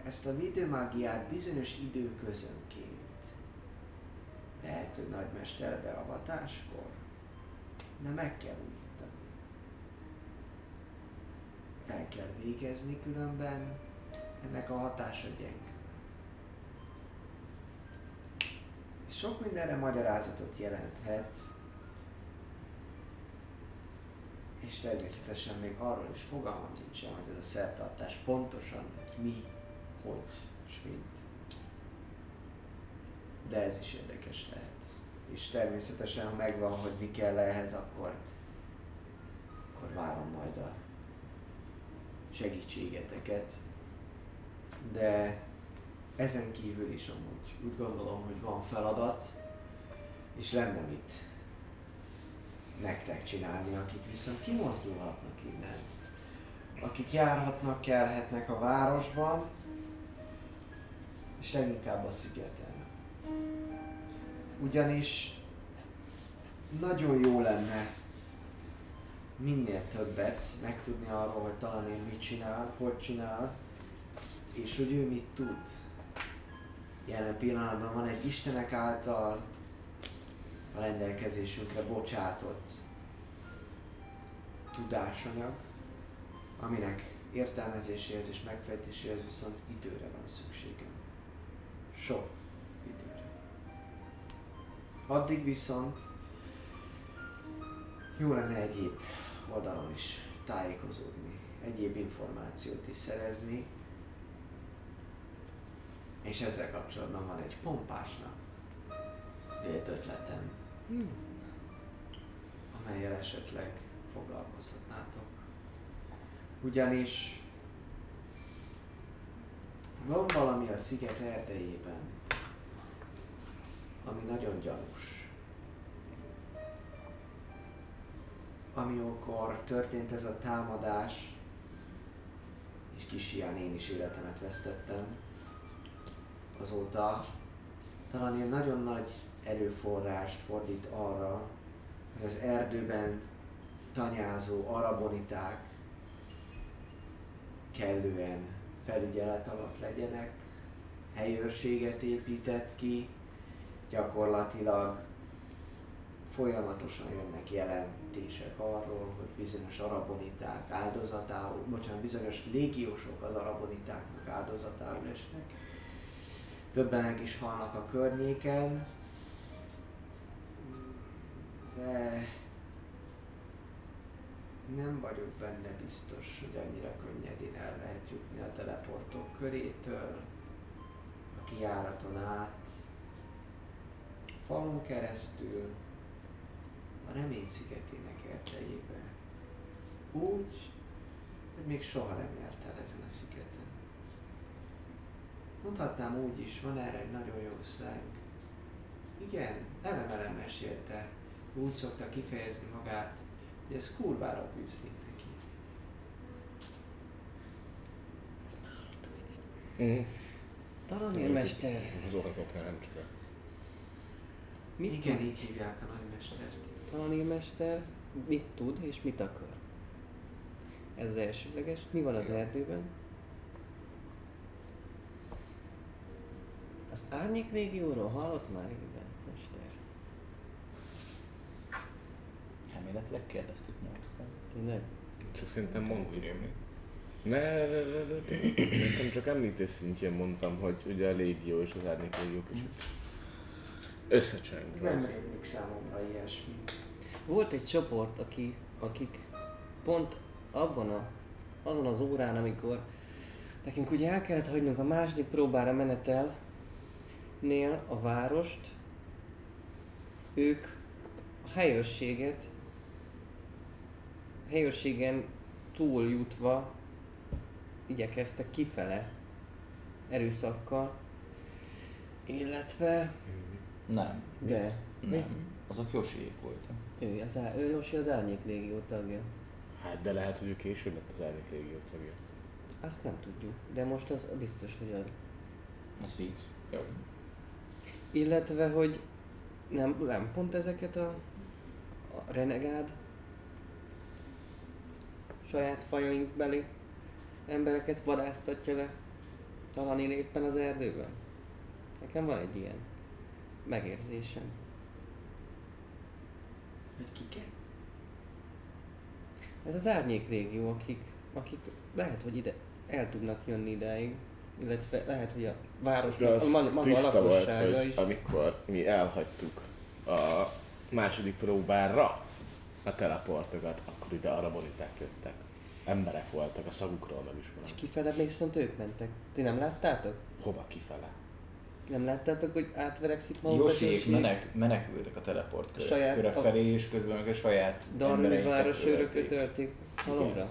[SPEAKER 1] ezt a védőmágiát bizonyos időközönként lehet, hogy nagymester beavatáskor, de meg kell újítani. El kell végezni, különben ennek a hatása gyengül. És sok mindenre magyarázatot jelenthet, és természetesen még arról is fogalmam nincsen, hogy ez a szertartás pontosan mi, hogy és mint. De ez is érdekes lehet. És természetesen, ha megvan, hogy mi kell ehhez, akkor, akkor várom majd a segítségeteket. De ezen kívül is amúgy úgy gondolom, hogy van feladat, és lenne mit nektek csinálni, akik viszont kimozdulhatnak innen. Akik járhatnak, kelhetnek a városban, és leginkább a szigeten. Ugyanis nagyon jó lenne minél többet megtudni arról, hogy talán én mit csinál, hogy csinál, és hogy ő mit tud. Jelen pillanatban van egy Istenek által a rendelkezésünkre bocsátott tudásanyag, aminek értelmezéséhez és megfejtéséhez viszont időre van szükségem. Sok. Addig viszont jó lenne egyéb oldalon is tájékozódni, egyéb információt is szerezni, és ezzel kapcsolatban van egy pompásnak vélt ötletem, amelyel esetleg foglalkozhatnátok. Ugyanis van valami a sziget erdejében, ami nagyon gyanús. Amikor történt ez a támadás, és kis hián én is életemet vesztettem, azóta talán ilyen nagyon nagy erőforrást fordít arra, hogy az erdőben tanyázó araboniták kellően felügyelet alatt legyenek, helyőrséget épített ki, gyakorlatilag folyamatosan jönnek jelentések arról, hogy bizonyos araboniták áldozatául, bocsánat, bizonyos légiósok az arabonitáknak áldozatául esnek. Többenek is halnak a környéken, de nem vagyok benne biztos, hogy annyira könnyedén el lehet jutni a teleportok körétől, a kiáraton át, falon keresztül, a remény szigetének erdejébe. Úgy, hogy még soha nem jártál ezen a szigeten. Mondhatnám úgy is, van erre egy nagyon jó slang. Igen, Elemelem mesélte, úgy szokta kifejezni magát, hogy ez kurvára bűzlik neki.
[SPEAKER 2] Mm.
[SPEAKER 4] Talanérmester,
[SPEAKER 2] Az orkoknál nem csak a...
[SPEAKER 4] mit
[SPEAKER 1] Igen, így hívják a nagymestert.
[SPEAKER 4] Talanérmester, mit tud és mit akar? Ez az elsődleges. Mi van az erdőben? Az árnyék légióról hallott már igen, mester?
[SPEAKER 3] Elméletileg kérdeztük múltkor.
[SPEAKER 4] Tényleg?
[SPEAKER 2] Csak szerintem mondtuk.
[SPEAKER 3] Rémlik.
[SPEAKER 2] Ne, ne, ne, ne, ne. Csak említés szintjén mondtam, hogy ugye a légió és az árnyék légiók is összecseng.
[SPEAKER 1] Nem rémlik számomra ilyesmi.
[SPEAKER 4] Volt egy csoport, aki, akik pont abban a, azon az órán, amikor nekünk ugye el kellett hagynunk a második próbára menetelnél a várost, ők a helyőrséget, helyőrségen túljutva igyekeztek kifele erőszakkal, illetve,
[SPEAKER 3] Nem.
[SPEAKER 4] de
[SPEAKER 3] Nem. Azok Josiék voltak.
[SPEAKER 4] ő az, á- ő Josi az Árnyék Légió tagja.
[SPEAKER 2] Hát de lehet, hogy ő később lett az árnyék légió tagja.
[SPEAKER 4] Azt nem tudjuk, de most az biztos, hogy az.
[SPEAKER 3] Az fix. Jó.
[SPEAKER 4] Illetve, hogy nem, nem pont ezeket a, a renegád saját fajaink beli embereket vadásztatja le talán én éppen az erdőben. Nekem van egy ilyen megérzésem.
[SPEAKER 1] Hogy kiket?
[SPEAKER 4] Ez az árnyék régió, akik, akik lehet, hogy ide el tudnak jönni ideig, illetve lehet, hogy a
[SPEAKER 2] De
[SPEAKER 4] városnak,
[SPEAKER 2] az
[SPEAKER 4] a ma- maga a
[SPEAKER 2] tiszta volt,
[SPEAKER 4] lakossága
[SPEAKER 2] hogy
[SPEAKER 4] is.
[SPEAKER 2] amikor mi elhagytuk a második próbára a teleportokat, akkor ide araboniták jöttek. Emberek voltak, a szagukról meg is
[SPEAKER 4] És
[SPEAKER 2] van.
[SPEAKER 4] kifele még viszont ők mentek. Ti nem láttátok?
[SPEAKER 2] Hova kifele?
[SPEAKER 4] Nem láttátok, hogy átverekszik magukat?
[SPEAKER 3] Josiék
[SPEAKER 4] Josi?
[SPEAKER 3] menek, menekültek a teleport köre,
[SPEAKER 4] Saját-
[SPEAKER 3] köre felé, és közben meg a saját
[SPEAKER 4] Darmi városőröket
[SPEAKER 3] ölték.
[SPEAKER 4] halomra?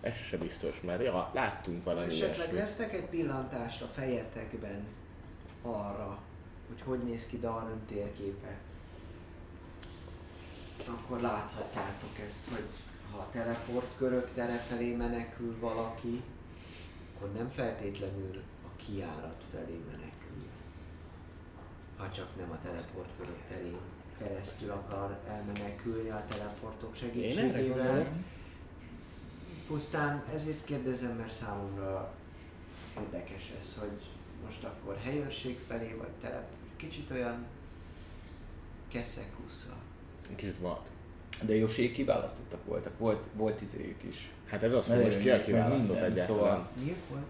[SPEAKER 2] Ez se biztos, mert ja, láttunk valami
[SPEAKER 1] Esetleg lesznek egy pillantást a fejetekben arra, hogy hogy néz ki Darnum térképe. Akkor láthatjátok ezt, hogy ha a teleportkörök tere felé menekül valaki, akkor nem feltétlenül a kiárat felé menekül. Ha csak nem a teleportkörök terén keresztül akar elmenekülni a teleportok segítségével. Pusztán ezért kérdezem, mert számomra érdekes ez, hogy most akkor helyőrség felé, vagy telep, kicsit olyan keszek-husza.
[SPEAKER 2] Kicsit volt.
[SPEAKER 3] De Josiék kiválasztottak voltak, volt, volt izéjük is.
[SPEAKER 2] Hát ez az, hogy most ki a kiválasztott egyáltalán.
[SPEAKER 3] Szóval
[SPEAKER 1] Miért volt?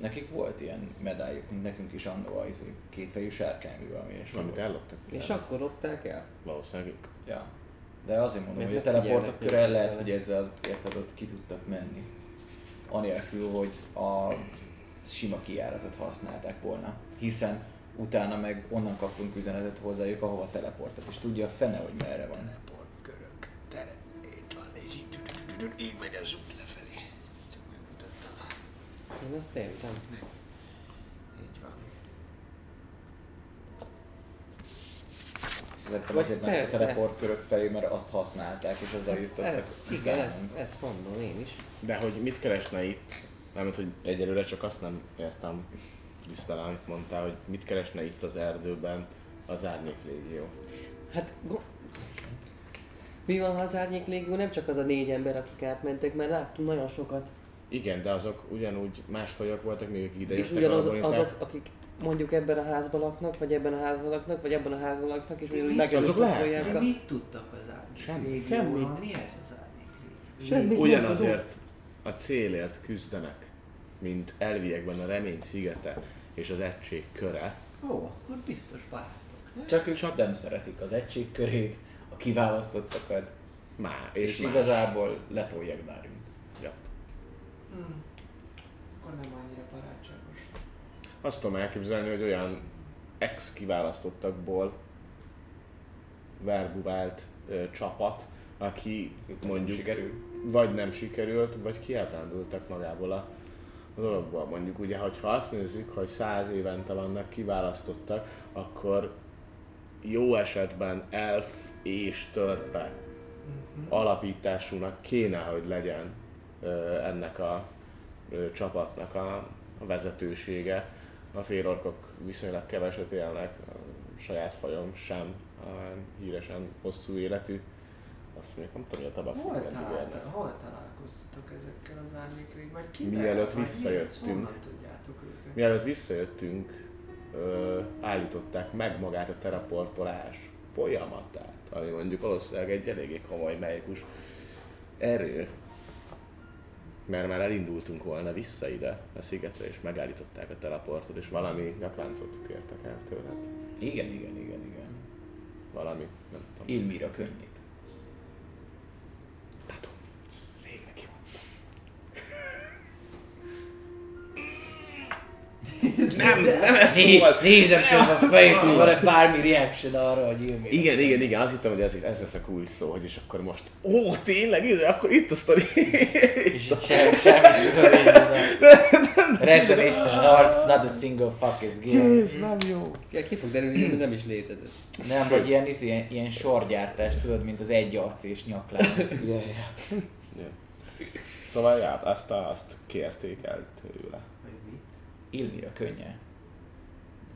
[SPEAKER 3] Nekik volt ilyen medályuk, mint nekünk is annó a izé, kétfejű sárkány, valami ilyesmi.
[SPEAKER 2] Amit elloptak?
[SPEAKER 4] És akkor lopták el?
[SPEAKER 2] Valószínűleg.
[SPEAKER 3] Ja. De azért mondom,
[SPEAKER 4] Mert
[SPEAKER 3] hogy a teleportok köre lehet, hogy ezzel érted, ott ki tudtak menni. Anélkül, hogy a sima kijáratot használták volna. Hiszen utána meg onnan kaptunk üzenetet hozzájuk, ahova teleportot, és tudja a fene, hogy merre van.
[SPEAKER 1] Teleportkörök, tere, itt van, és így, így megy az út lefelé.
[SPEAKER 4] Én azt értem.
[SPEAKER 1] Így van.
[SPEAKER 3] Szerintem
[SPEAKER 4] Vagy
[SPEAKER 3] azért mentek a teleportkörök felé, mert azt használták, és azzal jutottak.
[SPEAKER 4] El, igen, ezt, ezt mondom én is.
[SPEAKER 2] De hogy mit keresne itt? Mármint, hogy egyelőre csak azt nem értem tisztán, amit mondtál, hogy mit keresne itt az erdőben az árnyék légió.
[SPEAKER 4] Hát, go- mi van, ha az árnyék légió nem csak az a négy ember, akik átmentek, mert láttunk nagyon sokat
[SPEAKER 2] Igen, de azok ugyanúgy más fajok voltak, még akik ide
[SPEAKER 4] És ugyanaz, azok, akik mondjuk ebben a házban laknak, vagy ebben a házban laknak, vagy ebben a házban laknak, és ugyanúgy megerőszakolják
[SPEAKER 1] De mit tudtak az árnyék
[SPEAKER 2] Semmi.
[SPEAKER 1] régióról? Mi ez az árnyék régió?
[SPEAKER 4] Semmi.
[SPEAKER 2] Ugyanazért a célért küzdenek, mint elviekben a remény szigete és az egység köre.
[SPEAKER 1] Ó, akkor biztos barátok.
[SPEAKER 3] Csak ők csak nem szeretik az egység körét, a kiválasztottakat,
[SPEAKER 2] Má,
[SPEAKER 3] és,
[SPEAKER 2] és, más.
[SPEAKER 3] igazából letolják Dárint.
[SPEAKER 1] Hmm. Akkor nem annyira barátságos.
[SPEAKER 2] Azt tudom elképzelni, hogy olyan ex kiválasztottakból verbuvált ö, csapat, aki mondjuk
[SPEAKER 3] sikerül.
[SPEAKER 2] vagy nem sikerült, vagy kiábrándultak magából a dologból. Mondjuk ugye, hogyha azt nézzük, hogy száz évente vannak kiválasztottak, akkor jó esetben elf és törpe alapításúnak kéne, hogy legyen ennek a csapatnak a, vezetősége. A félorkok viszonylag keveset élnek, a saját fajom sem a híresen hosszú életű. Azt még nem tudom, hogy a tabaxik
[SPEAKER 1] Hol, találta, hol találkoztatok ezekkel az árnyékrék? Vagy ki?
[SPEAKER 2] Mielőtt visszajöttünk. Mielőtt visszajöttünk, ö, állították meg magát a teleportolás folyamatát, ami mondjuk valószínűleg egy eléggé komoly melyikus erő. Mert már elindultunk volna vissza ide a szigetre, és megállították a teleportot, és valami nyakláncot kértek el tőled.
[SPEAKER 3] Igen, igen, igen, igen.
[SPEAKER 2] Valami, nem tudom.
[SPEAKER 3] Ilmira könnyít.
[SPEAKER 2] Nem, nem ez
[SPEAKER 3] Né,
[SPEAKER 2] volt.
[SPEAKER 3] nézem közben a fejét, hogy van-e bármi reaction arra, hogy Ilmira.
[SPEAKER 2] Igen, igen, igen, azt hittem, hogy ez, ez lesz a kulcs szó, hogy és akkor most, ó, tényleg, ez, akkor itt a sztori.
[SPEAKER 3] És sem, én ez a reszenéstelen arc, not a single fuck is given.
[SPEAKER 2] Ez nem jó.
[SPEAKER 4] Ja, ki fog derülni, hogy nem is létezett.
[SPEAKER 3] Nem, vagy ilyen, izé, ilyen, ilyen sorgyártás, tudod, mint az egy arc és nyaklánc.
[SPEAKER 2] Ja. Szóval, ja, azt, azt kérték el tőle.
[SPEAKER 3] Ilmira könnye.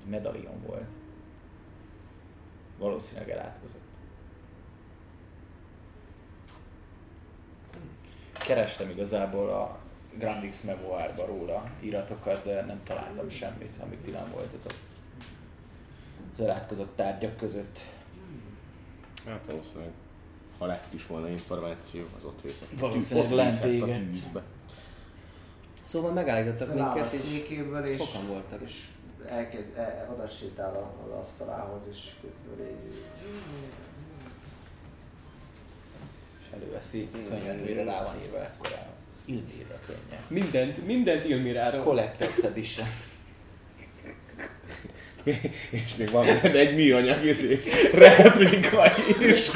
[SPEAKER 3] Egy medalion volt. Valószínűleg elátkozott. Kerestem igazából a Grand X Memoárba róla íratokat, de nem találtam semmit, amíg ti nem voltatok. Az elátkozott tárgyak között.
[SPEAKER 2] Hát valószínűleg, ha lett is volna információ, az ott vészett.
[SPEAKER 3] Valószínűleg lent
[SPEAKER 2] a tűzbe.
[SPEAKER 4] Szóval megállítottak minket, és
[SPEAKER 1] és,
[SPEAKER 4] sokan voltak.
[SPEAKER 1] és elkezd, e, oda sétál a- az asztalához, és közben így...
[SPEAKER 3] És előveszi könyvet, mire rá van írva ekkora. Ilmira könnye.
[SPEAKER 4] Mindent, mindent Ilmiráról.
[SPEAKER 3] Collector's Edition.
[SPEAKER 2] És még van egy műanyag izé, replika is.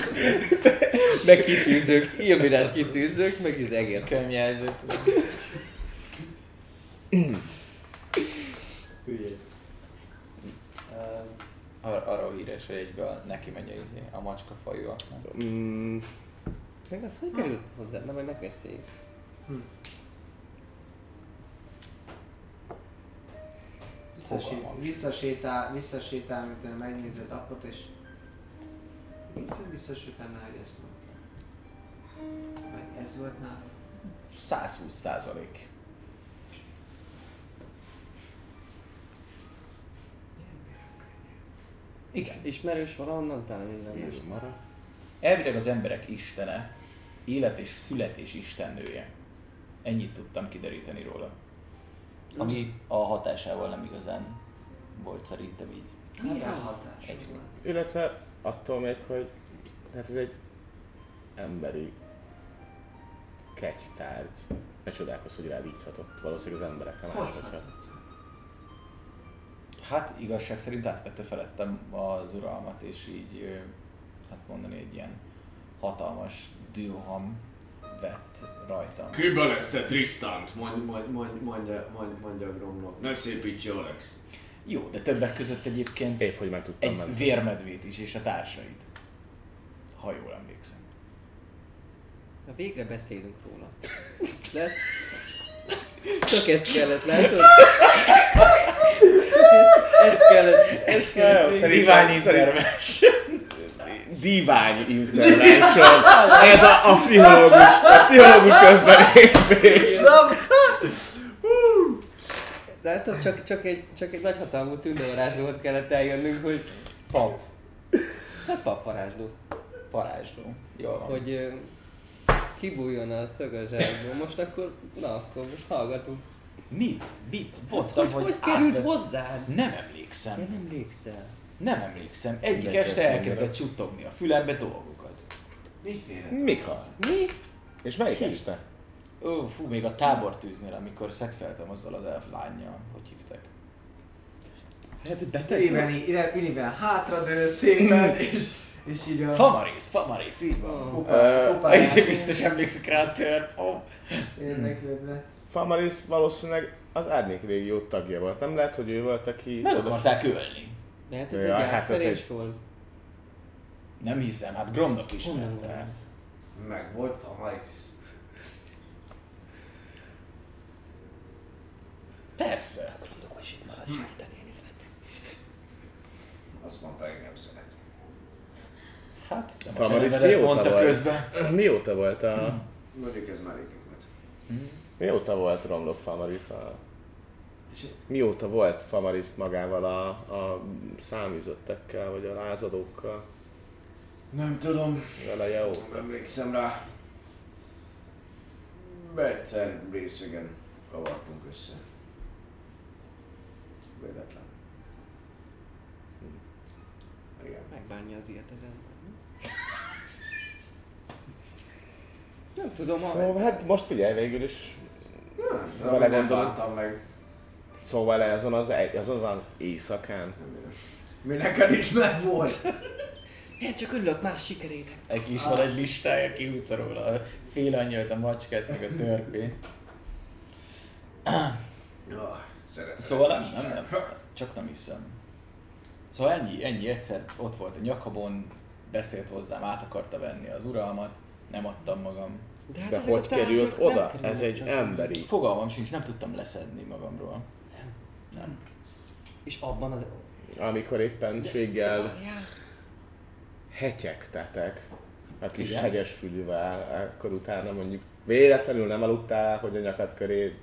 [SPEAKER 4] Meg kitűzők, Ilmirás kitűzők, meg az egér.
[SPEAKER 3] Könyvjelzőt.
[SPEAKER 1] Hülyé.
[SPEAKER 3] Ar- arra híres, hogy egyből neki megy a, izé, a macska fajúaknak.
[SPEAKER 2] Mm,
[SPEAKER 4] Meg az hogy került hozzá? Na majd megbeszéljük.
[SPEAKER 1] Visszasé,
[SPEAKER 3] Fogalmam sincs.
[SPEAKER 1] visszasétál, visszasétál, mint megnézed apot, és vissza, visszasétál, hogy ezt mondta. Vagy ez volt nála?
[SPEAKER 3] 120 százalék. Igen.
[SPEAKER 4] Ismerős valahonnan talán innen nem.
[SPEAKER 2] mara.
[SPEAKER 3] Elvileg az emberek istene, élet és születés istennője. Ennyit tudtam kideríteni róla. Ami a hatásával nem igazán volt szerintem így.
[SPEAKER 1] Milyen hatás
[SPEAKER 3] Egy?
[SPEAKER 2] Illetve attól még, hogy hát ez egy emberi kegytárgy. Ne csodálkozz, hogy rád így hatott. Valószínűleg az más, hogyha...
[SPEAKER 1] hatott?
[SPEAKER 3] Hát igazság szerint átvette felettem az uralmat, és így, hát mondani egy ilyen hatalmas düham vett rajtam.
[SPEAKER 6] Kibelezte Tristant.
[SPEAKER 1] Mond, mond, mond, mondja, mond, mondja a gromlok.
[SPEAKER 6] Ne szépítse Alex.
[SPEAKER 3] Jó, de többek között egyébként
[SPEAKER 2] Épp, hogy meg
[SPEAKER 3] egy
[SPEAKER 2] menni.
[SPEAKER 3] vérmedvét is, és a társait. Ha jól emlékszem.
[SPEAKER 4] Na végre beszélünk róla. De... Csak ezt kellett, látod? Ez, ez kellett, ez kellett.
[SPEAKER 2] Szerintem-
[SPEAKER 3] intervention.
[SPEAKER 2] Divány intervention. Ez a, a pszichológus, a pszichológus közben lépés.
[SPEAKER 4] Látod, csak, csak, egy, csak egy nagyhatalmú tündővarázslót kellett eljönnünk, hogy
[SPEAKER 5] Pap.
[SPEAKER 4] hát papvarázsló.
[SPEAKER 5] Parázsló. Jól van.
[SPEAKER 4] Hogy kibújjon a szög a zsákból. Most akkor, na akkor most hallgatunk.
[SPEAKER 3] Mit? Mit?
[SPEAKER 4] Hát,
[SPEAKER 3] Mondtam,
[SPEAKER 4] hogy,
[SPEAKER 3] hogy,
[SPEAKER 4] hogy került
[SPEAKER 3] átve-
[SPEAKER 4] hozzád?
[SPEAKER 3] Nem
[SPEAKER 4] Én
[SPEAKER 3] emlékszem.
[SPEAKER 4] nem emlékszel.
[SPEAKER 3] Nem emlékszem. Egyik
[SPEAKER 2] Mindenki
[SPEAKER 3] este elkezdett csuttogni a fülembe dolgokat.
[SPEAKER 1] Miféle?
[SPEAKER 2] Mikor?
[SPEAKER 4] Mi?
[SPEAKER 2] És melyik este?
[SPEAKER 3] Ó, fú, még a tábortűznél, amikor szexeltem azzal az elf lányjal. Hogy hívták?
[SPEAKER 4] Hát beteg
[SPEAKER 1] Iriben, iriben, iriben hátradől szépen, és, és így a...
[SPEAKER 3] Famarész, Famarész, így van.
[SPEAKER 4] Oh.
[SPEAKER 2] Ö,
[SPEAKER 1] kopáját
[SPEAKER 3] Ezért biztos emlékszik rá a törp.
[SPEAKER 1] Érdeklődve.
[SPEAKER 2] Famaris valószínűleg az Árnyék Régió tagja volt. Nem lehet, hogy ő volt, aki...
[SPEAKER 3] Meg akarták ölni.
[SPEAKER 4] Lehet ez
[SPEAKER 2] Ja,
[SPEAKER 4] egy
[SPEAKER 2] hát ez egy-
[SPEAKER 4] volt?
[SPEAKER 3] Nem hiszem, hát Gromnak ismerte.
[SPEAKER 4] van ez?
[SPEAKER 1] Meg volt a Maris.
[SPEAKER 3] Persze.
[SPEAKER 4] Gondolok, hogy itt marad itt menni.
[SPEAKER 1] Azt mondta, hogy nem szeret.
[SPEAKER 3] Hát,
[SPEAKER 2] Famaris mióta volt?
[SPEAKER 3] közben.
[SPEAKER 2] Mióta volt a...
[SPEAKER 1] Mondjuk ez már régen volt.
[SPEAKER 2] Mióta volt Romlok Famaris a... Mióta volt Famaris magával a, a száműzöttekkel, vagy a lázadókkal?
[SPEAKER 1] Nem tudom,
[SPEAKER 2] Vele jó.
[SPEAKER 1] nem emlékszem rá. Egyszer részegen kavartunk össze. Véletlen. Hm. Igen.
[SPEAKER 4] Megbánja az ilyet az ember. Nem tudom, ha...
[SPEAKER 2] Szóval hát most figyelj végül is.
[SPEAKER 1] Nem tudom,
[SPEAKER 2] Vele
[SPEAKER 1] nem bántam meg.
[SPEAKER 2] Szóval ezen az, egy, azon az éjszakán.
[SPEAKER 1] Mi neked is meg volt.
[SPEAKER 4] Én csak örülök más sikerének.
[SPEAKER 3] Neki is van egy listája, kihúzta róla a fél angyalt, a macskát, meg a törpét. Szóval nem, nem, nem, csak nem hiszem. Szóval ennyi, ennyi egyszer ott volt a nyakabon, beszélt hozzám, át akarta venni az uralmat, nem adtam magam.
[SPEAKER 2] De
[SPEAKER 4] ezek a
[SPEAKER 2] hogy került oda? Ez egy
[SPEAKER 4] csak-
[SPEAKER 2] emberi.
[SPEAKER 3] Fogalmam sincs, nem tudtam leszedni magamról.
[SPEAKER 4] Nem.
[SPEAKER 3] Nem.
[SPEAKER 4] És abban az...
[SPEAKER 2] Amikor éppenséggel
[SPEAKER 4] Várjál.
[SPEAKER 2] hetyegtetek a kis
[SPEAKER 3] Igen.
[SPEAKER 2] hegyes fülűvel, akkor utána mondjuk véletlenül nem aludtál, hogy a nyakad köré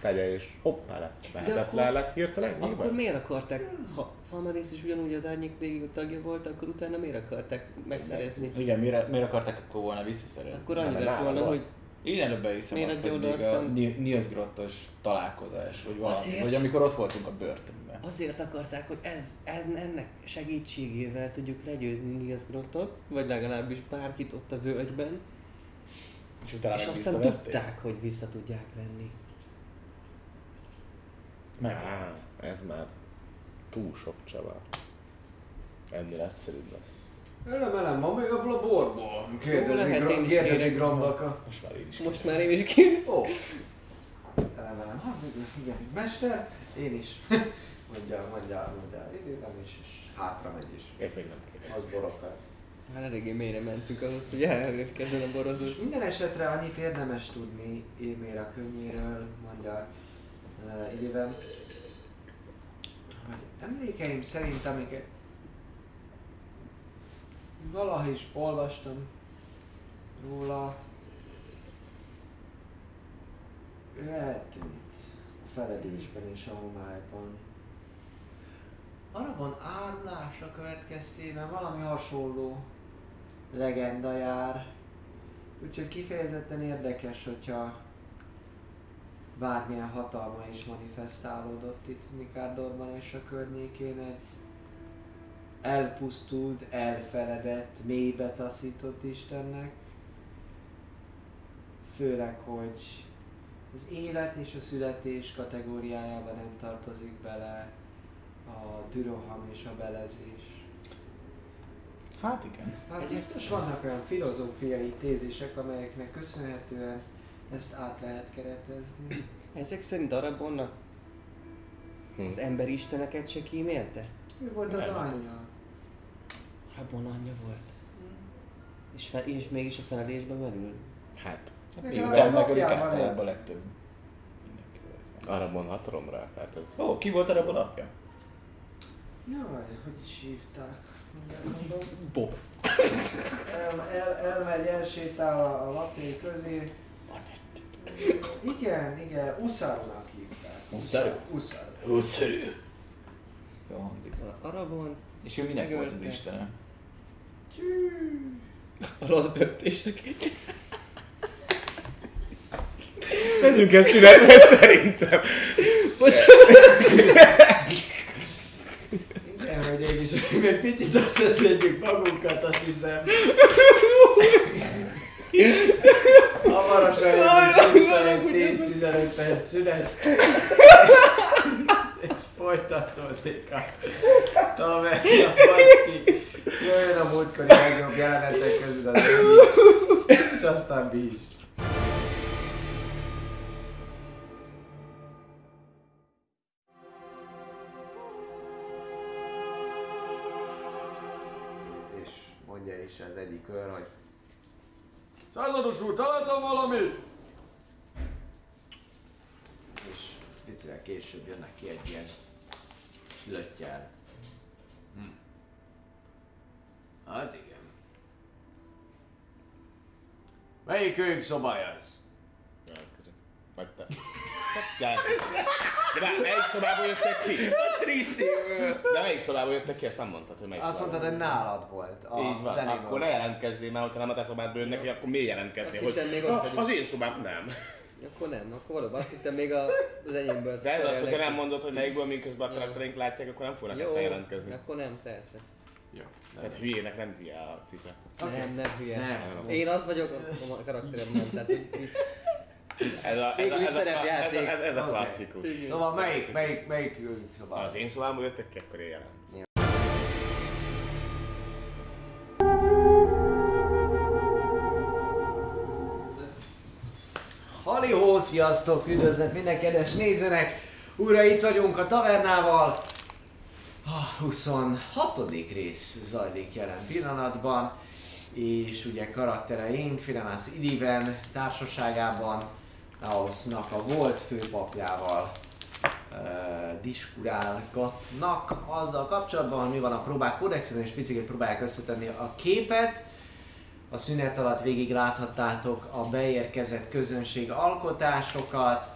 [SPEAKER 2] tegye, és hoppá lett, vehetetlen
[SPEAKER 4] akkor-
[SPEAKER 2] lett hirtelen
[SPEAKER 4] Akkor miért akarták, ha Falmarész is ugyanúgy az árnyék légió tagja volt, akkor utána miért akarták megszerezni?
[SPEAKER 3] Igen, miért, miért akarták akkor volna visszaszerezni?
[SPEAKER 4] Akkor annyi lett volna, hogy
[SPEAKER 3] Én előbb behiszem
[SPEAKER 4] Miért
[SPEAKER 3] azt, hogy még a
[SPEAKER 4] aztán?
[SPEAKER 3] Ni- Niels Grottos találkozás, vagy valami,
[SPEAKER 4] Azért?
[SPEAKER 3] vagy amikor ott voltunk a börtönben.
[SPEAKER 4] azért akarták, hogy ez, ez ennek segítségével tudjuk legyőzni Nias Grottot, vagy legalábbis bárkit ott a völgyben,
[SPEAKER 3] És utána
[SPEAKER 4] és aztán tudták, hogy vissza tudják venni.
[SPEAKER 3] Meg.
[SPEAKER 2] Hát, ez már túl sok Csaba. Ennél egyszerűbb lesz.
[SPEAKER 1] Elem, elem, van még abból a borból.
[SPEAKER 4] Én
[SPEAKER 1] Gra-
[SPEAKER 4] kérek.
[SPEAKER 1] Grambaka.
[SPEAKER 3] Most már én is.
[SPEAKER 4] Most már én is kéne.
[SPEAKER 1] Ó. Elem, elem, ha, igen, mester, én is. mondja, mondja, mondja, nem is, és hátra megy is.
[SPEAKER 2] Én még nem kérek.
[SPEAKER 1] Az borokát.
[SPEAKER 4] Már eléggé mélyre mentünk ahhoz, hogy elérkezzen a borozós.
[SPEAKER 1] Minden esetre annyit érdemes tudni Émér a könnyéről, mondja uh, Éven, hogy emlékeim szerint, amiket valaha is olvastam róla, ő eltűnt a feledésben és a homályban. Arabon árulása következtében valami hasonló legenda jár. Úgyhogy kifejezetten érdekes, hogyha bármilyen hatalma is manifestálódott itt Mikárdorban és a környékén egy elpusztult, elfeledett, mélybe taszított Istennek. Főleg, hogy az élet és a születés kategóriájába nem tartozik bele a düroham és a belezés.
[SPEAKER 3] Hát igen.
[SPEAKER 1] Hát biztos vannak olyan filozófiai tézisek, amelyeknek köszönhetően ezt át lehet keretezni.
[SPEAKER 4] Ezek szerint Arabonnak
[SPEAKER 2] Hm.
[SPEAKER 4] az emberi isteneket se kímélte?
[SPEAKER 1] Ő volt az
[SPEAKER 2] Nem,
[SPEAKER 1] anyja.
[SPEAKER 4] Arabon anyja volt. És, fel, és mégis a felelésbe merül.
[SPEAKER 2] Hát,
[SPEAKER 1] Meg
[SPEAKER 3] Miután
[SPEAKER 1] az
[SPEAKER 3] megölik általában a legtöbb. mindenki.
[SPEAKER 2] arra mondhatom rá, hát ez...
[SPEAKER 3] Ó, ki volt arra a apja?
[SPEAKER 1] Jaj, hogy is hívták?
[SPEAKER 4] Bob.
[SPEAKER 1] El, el, elmegy, elsétál a, a lapné közé, Igen, igen, Uszárónak hívták.
[SPEAKER 3] Uszarú?
[SPEAKER 1] Uszáró.
[SPEAKER 3] Húszerű. Jó hangzik.
[SPEAKER 4] Arabon,
[SPEAKER 3] És ő minek volt az istene?
[SPEAKER 4] a rossz döntések.
[SPEAKER 2] Menjünk el születni szerintem.
[SPEAKER 1] Igen, hogy én is egy picit összeszedjük magunkat, azt hiszem. Hamarosan jövünk vissza egy 10-15 perc szünet. És folytatódik a taverna, baszki. Jöjjön a múltkori legjobb jelenetek közül az egyik. És aztán is. És mondja is az egyik őr, hogy Százados úr, találtam valamit! És picivel később jönnek ki egy ilyen löttyel. Hm. Hát igen. Melyik ők szobája ez?
[SPEAKER 2] Vagy te. De, de már melyik szobából jöttek ki? De melyik szobából jöttek ki, ezt nem mondtad, hogy melyik
[SPEAKER 1] Azt mondtad, hogy nálad volt a
[SPEAKER 2] Így van,
[SPEAKER 1] zenéből.
[SPEAKER 2] akkor ne jelentkezzél, mert ha nem a te szobádból jönnek, akkor miért jelentkezni? Hogy
[SPEAKER 4] még ott
[SPEAKER 2] "Ah,
[SPEAKER 4] pedig."
[SPEAKER 2] az én szobám, nem.
[SPEAKER 4] Akkor nem, akkor valóban azt hittem még a, az enyémből.
[SPEAKER 2] De ez az, hogyha nem mondod, hogy melyikből miközben a karaktereink látják, akkor nem fognak
[SPEAKER 4] Jó,
[SPEAKER 2] te jelentkezni.
[SPEAKER 4] akkor nem, persze.
[SPEAKER 1] Jó.
[SPEAKER 2] Tehát hülyének nem hülye a cica.
[SPEAKER 4] Nem, nem hülye.
[SPEAKER 1] Nem.
[SPEAKER 4] Én az vagyok, a, a karakterem nem, tehát hogy
[SPEAKER 2] Ez a, ez a, ez a, ez a, ez ez, a klasszikus.
[SPEAKER 1] Szóval melyik, melyik, melyik szobája?
[SPEAKER 2] az én szobámból jöttek ki, akkor én jelentkezem.
[SPEAKER 1] Halihó, sziasztok! Üdvözlet minden kedves nézőnek! Újra itt vagyunk a tavernával. A 26. rész zajlik jelen pillanatban, és ugye karaktereink Firenász Iliven társaságában Naosznak a volt főpapjával uh, diskurálgatnak azzal kapcsolatban, hogy mi van a próbák kódexében, és picit próbálják összetenni a képet. A szünet alatt végig láthattátok a beérkezett közönség alkotásokat,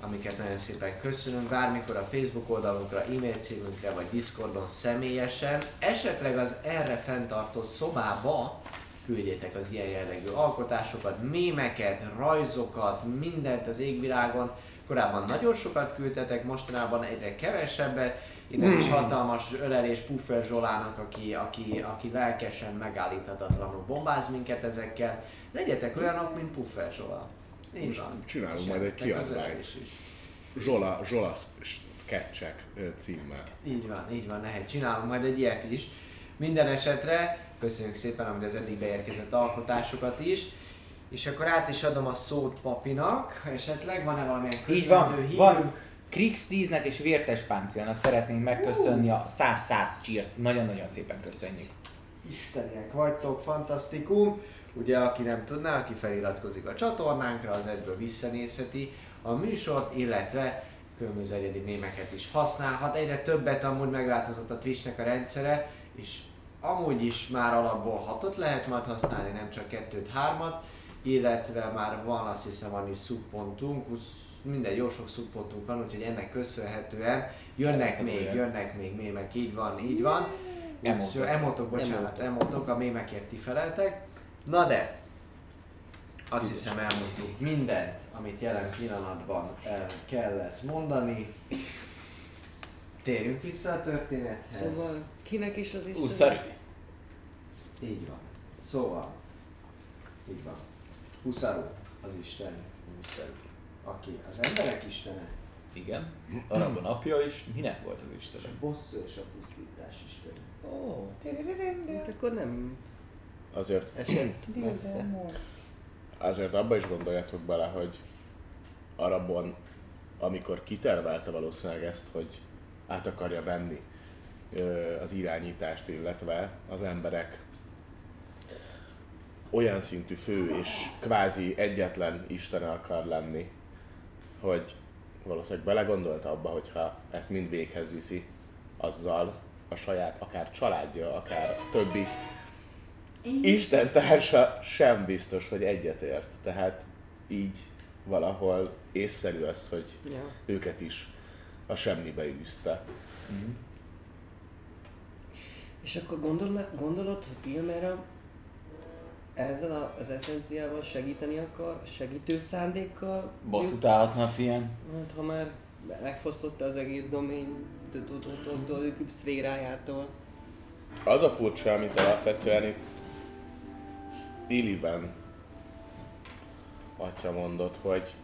[SPEAKER 1] amiket nagyon szépen köszönünk, bármikor a Facebook oldalunkra, e-mail címünkre vagy Discordon személyesen, esetleg az erre fenntartott szobába küldjétek az ilyen jellegű alkotásokat, mémeket, rajzokat, mindent az égvilágon. Korábban nagyon sokat küldtetek, mostanában egyre kevesebbet. Innen is hatalmas ölelés Puffer Zsolának, aki, aki, aki lelkesen megállíthatatlanul bombáz minket ezekkel. Legyetek olyanok, mint Puffer Zsola. Így
[SPEAKER 2] Most
[SPEAKER 1] van.
[SPEAKER 2] csinálunk majd egy kiadványt. Zsola, Zsola sk- sketchek címmel.
[SPEAKER 1] Így van, így van, lehet. Csinálunk majd egy ilyet is. Minden esetre köszönjük szépen, amit az eddig beérkezett alkotásokat is. És akkor át is adom a szót papinak, esetleg van-e valamilyen
[SPEAKER 5] Így van,
[SPEAKER 1] hírünk?
[SPEAKER 5] van. Krix 10-nek és Vértes Páncélnak szeretnénk megköszönni a 100-100 csírt. Nagyon-nagyon szépen köszönjük.
[SPEAKER 1] Isteniek vagytok, fantasztikum. Ugye, aki nem tudná, aki feliratkozik a csatornánkra, az egyből visszanézheti a műsort, illetve különböző egyedi mémeket is használhat. Egyre többet amúgy megváltozott a Twitchnek a rendszere, és amúgy is már alapból hatot lehet majd használni, nem csak kettőt, hármat, illetve már van azt hiszem annyi szubpontunk, 20, minden jó sok szubpontunk van, úgyhogy ennek köszönhetően jönnek
[SPEAKER 3] Ez
[SPEAKER 1] még,
[SPEAKER 3] olyan.
[SPEAKER 1] jönnek még mémek, így van, így van.
[SPEAKER 5] Emotok.
[SPEAKER 1] Emotok, bocsánat, emotok, a mémekért ti feleltek. Na de, azt hiszem elmondtuk mindent, amit jelen pillanatban el kellett mondani. Térjünk vissza a történethez.
[SPEAKER 4] Szóval kinek is az Isten?
[SPEAKER 3] Uszarű.
[SPEAKER 1] Így van. Szóval, így van. Huszarú az Isten,
[SPEAKER 3] Uszarű.
[SPEAKER 1] aki az emberek istene,
[SPEAKER 3] Igen. Arab a napja is. Minek volt az istene?
[SPEAKER 1] és a bosszú és a pusztítás istene.
[SPEAKER 4] Ó, hát akkor nem
[SPEAKER 2] Azért,
[SPEAKER 4] esett messze.
[SPEAKER 2] azért abba is gondoljatok bele, hogy Arabon, amikor kitervelte valószínűleg ezt, hogy át akarja venni az irányítást, illetve az emberek olyan szintű fő és kvázi egyetlen istene akar lenni, hogy valószínűleg belegondolta abba, hogyha ezt mind véghez viszi, azzal a saját akár családja, akár többi Isten társa sem biztos, hogy egyetért. Tehát így valahol észszerű az, hogy
[SPEAKER 4] Ja.
[SPEAKER 2] őket is a semmibe űzte.
[SPEAKER 4] És akkor gondol, gondolod, hogy Ilmera ezzel a, az eszenciával segíteni akar, segítő szándékkal?
[SPEAKER 3] Bosszút állhatna a fián.
[SPEAKER 4] Hát ha már megfosztotta az egész domény szférájától.
[SPEAKER 2] Az a furcsa, amit alapvetően itt Illiben atya mondott, hogy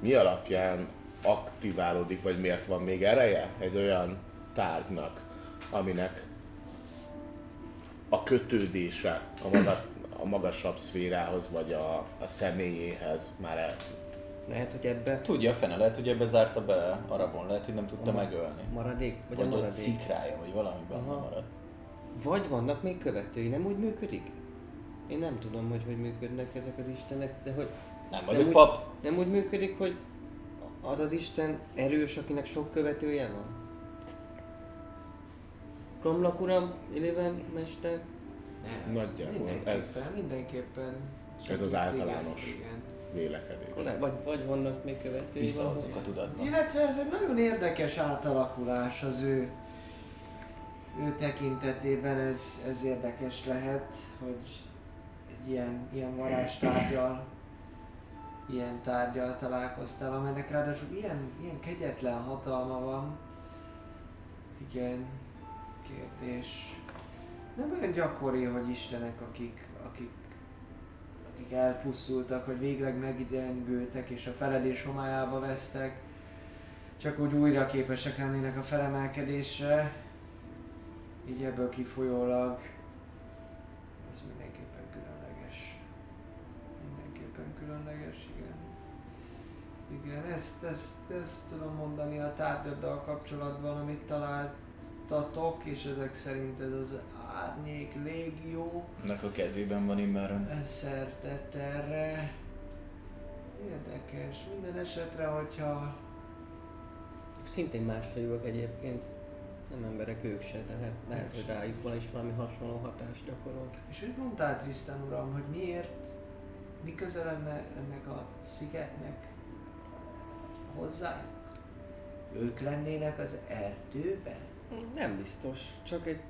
[SPEAKER 2] mi alapján aktiválódik, vagy miért van még ereje egy olyan tárgynak, aminek a kötődése a, maga, a magasabb szférához, vagy a, a személyéhez már eltűnt.
[SPEAKER 4] Lehet, hogy ebbe
[SPEAKER 3] Tudja, a fene, lehet, hogy ebbe zárta bele Arabon, lehet, hogy nem tudta megölni.
[SPEAKER 4] maradék, vagy,
[SPEAKER 3] Vagy
[SPEAKER 4] a maradék.
[SPEAKER 3] szikrája, vagy valami benne
[SPEAKER 4] Aha.
[SPEAKER 3] marad.
[SPEAKER 4] Vagy vannak még követői, nem úgy működik? Én nem tudom, hogy hogy működnek ezek az istenek, de hogy
[SPEAKER 3] Nem
[SPEAKER 4] Nem
[SPEAKER 3] vagyok
[SPEAKER 4] úgy-
[SPEAKER 3] pap.
[SPEAKER 4] nem úgy működik, hogy az az isten erős, akinek sok követője van? Romlak uram, Illiven mester?
[SPEAKER 2] Nagyjából
[SPEAKER 1] Mindenképpen,
[SPEAKER 2] ez
[SPEAKER 1] mindenképpen.
[SPEAKER 2] Ez az általános.
[SPEAKER 1] Igen,
[SPEAKER 2] vélekedés.
[SPEAKER 4] Vagy, vagy vannak még követői.
[SPEAKER 3] Visszahozzuk a tudatba.
[SPEAKER 1] Illetve ez egy nagyon érdekes átalakulás az ő, ő tekintetében, ez, ez érdekes lehet, hogy egy ilyen, ilyen varázstárgyal, ilyen tárgyal találkoztál, amelynek ráadásul ilyen, ilyen kegyetlen hatalma van. Igen, kérdés. Nem olyan gyakori, hogy istenek, akik, akik, akik elpusztultak, hogy végleg megidengültek és a feledés homályába vesztek, csak úgy újra képesek lennének a felemelkedésre. Így ebből kifolyólag ez mindenképpen különleges. Mindenképpen különleges, igen. Igen, ezt, ezt, ezt tudom mondani a tárgyaddal kapcsolatban, amit találtatok, és ezek szerint ez az árnyék légió.
[SPEAKER 3] Nek a kezében van immáron.
[SPEAKER 1] Ez szertett erre. Érdekes. Minden esetre, hogyha
[SPEAKER 4] Szintén más fajúak egyébként. Nem emberek ők se, tehát lehet, hogy rájuk van is valami hasonló hatást gyakorol.
[SPEAKER 1] És hogy mondtál Tristan uram, hogy miért, mi köze lenne ennek a szigetnek hozzá? Ők lennének az erdőben?
[SPEAKER 4] Nem biztos, csak egy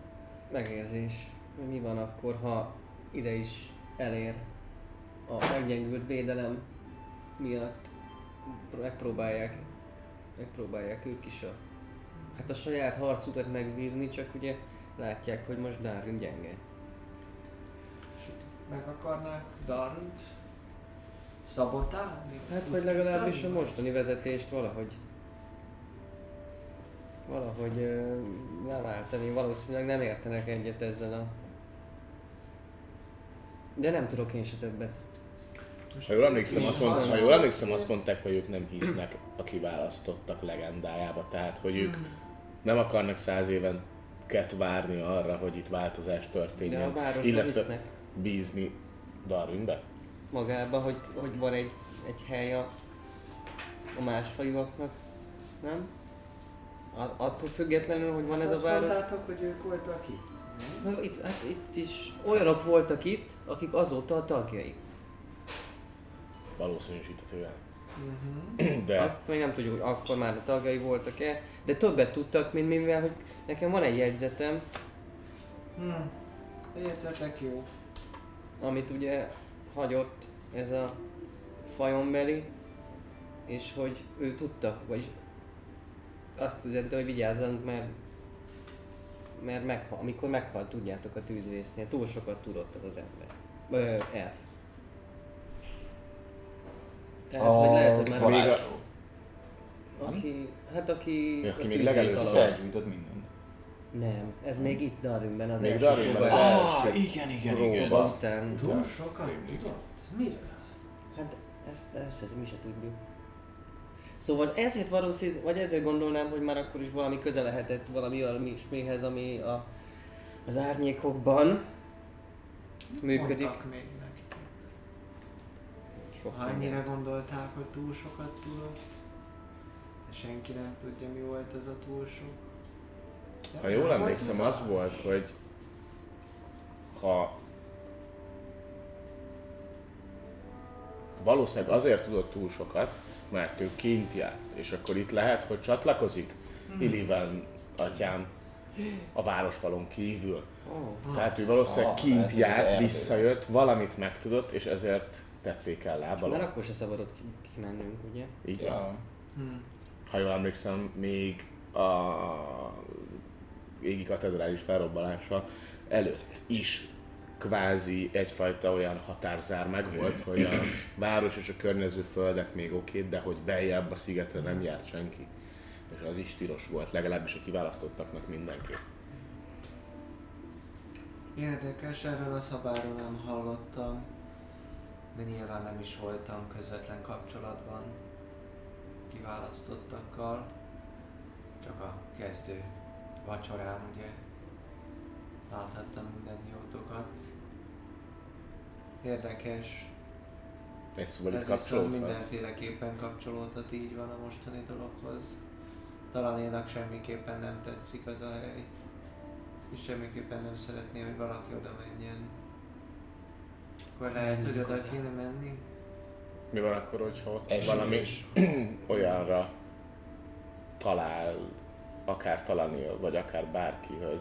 [SPEAKER 4] megérzés, hogy mi van akkor, ha ide is elér a meggyengült védelem miatt megpróbálják, megpróbálják ők is a, hát a saját harcukat megvívni, csak ugye látják, hogy most Darwin gyenge.
[SPEAKER 1] Meg akarnák Darunt szabotálni?
[SPEAKER 4] Hát vagy legalábbis a mostani vezetést valahogy valahogy ö, leváltani, valószínűleg nem értenek egyet ezzel a... De nem tudok én se többet.
[SPEAKER 2] Ha jól emlékszem, azt, mond, ha jól emlékszem, azt mondták, hogy ők nem hisznek a kiválasztottak legendájába. Tehát, hogy ők nem akarnak száz éven ket várni arra, hogy itt változás
[SPEAKER 4] De a
[SPEAKER 2] történjen,
[SPEAKER 4] városban
[SPEAKER 2] illetve
[SPEAKER 4] hisznek
[SPEAKER 2] bízni Darwinbe.
[SPEAKER 4] magába, hogy, hogy van egy, egy hely a, a másfajúaknak, nem? A- attól függetlenül, hogy van ez
[SPEAKER 1] Azt
[SPEAKER 4] a város.
[SPEAKER 1] mondtátok, hogy ők voltak itt?
[SPEAKER 4] Na, Itt, hát itt is olyanok voltak itt, akik azóta a tagjai.
[SPEAKER 2] Valószínűsíthetően.
[SPEAKER 1] Uh-huh.
[SPEAKER 2] De
[SPEAKER 4] Azt még nem tudjuk, hogy akkor már a tagjai voltak-e, de többet tudtak, mint mi, mivel hogy nekem van egy jegyzetem,
[SPEAKER 1] Hmm. Jegyzetek jó.
[SPEAKER 4] amit ugye hagyott ez a fajonbeli, és hogy ő tudta, vagy azt üzente, hogy vigyázzunk, mert mert meghal, amikor meghalt, tudjátok a tűzvésznél, túl sokat tudott az az ember. Ö, el. Tehát, hogy lehet, hogy már
[SPEAKER 2] Még a-
[SPEAKER 3] varázsló.
[SPEAKER 4] aki, hát aki,
[SPEAKER 2] Aki
[SPEAKER 4] a
[SPEAKER 2] még legelőször
[SPEAKER 3] Felgyújtott mindent.
[SPEAKER 4] Nem, ez még itt Darwinben az
[SPEAKER 2] Még
[SPEAKER 4] első
[SPEAKER 2] Darwinben az első
[SPEAKER 3] igen, igen,
[SPEAKER 2] próba.
[SPEAKER 4] után.
[SPEAKER 1] Túl sokat tudott? Miről?
[SPEAKER 4] Hát ezt, ezt mi se tudjuk. Szóval ezért valószínű, vagy ezért gondolnám, hogy már akkor is valami köze lehetett valami olyasmihez, ami a, az árnyékokban működik.
[SPEAKER 1] Mondtak még neki.
[SPEAKER 4] Sok minden.
[SPEAKER 1] gondolták, hogy túl sokat tudott? De senki nem tudja, mi volt ez a túl sok.
[SPEAKER 2] ha jól emlékszem, az volt, hogy ha valószínűleg azért tudott túl sokat, mert ő kint járt. És akkor itt lehet, hogy csatlakozik Illiven atyám a városfalon kívül.
[SPEAKER 4] Ó,
[SPEAKER 2] Tehát ő valószínűleg
[SPEAKER 3] Ah,
[SPEAKER 2] kint járt, visszajött, valamit megtudott, és ezért tették el
[SPEAKER 4] Már
[SPEAKER 2] lábalon.
[SPEAKER 4] akkor se szabadott ki- kimennünk, ugye?
[SPEAKER 2] Így van.
[SPEAKER 3] Ja.
[SPEAKER 2] Ha jól emlékszem, még a égi katedrális felrobbanása előtt is kvázi egyfajta olyan határzár megvolt, hogy a város és a környező földek még oké, de hogy beljebb a szigetre nem járt senki. És az is tilos volt, legalábbis a kiválasztottaknak mindenki.
[SPEAKER 1] Érdekes, erről a szabáról nem hallottam, de nyilván nem is voltam közvetlen kapcsolatban kiválasztottakkal, csak a kezdő vacsorán ugye láthattam minden jótokat. Érdekes,
[SPEAKER 2] Egy szóval
[SPEAKER 1] ez viszont mindenféleképpen kapcsolódhat így van a mostani dologhoz. Talanénak semmiképpen nem tetszik az a hely. És semmiképpen nem szeretné, hogy valaki oda menjen. Akkor lehet, hogy
[SPEAKER 4] Menjünk
[SPEAKER 1] oda
[SPEAKER 4] oda.
[SPEAKER 1] kéne menni?
[SPEAKER 2] Mi van akkor, hogyha ott
[SPEAKER 3] Eső
[SPEAKER 2] valami olyanra talál, akár Talanil, vagy akár bárki, hogy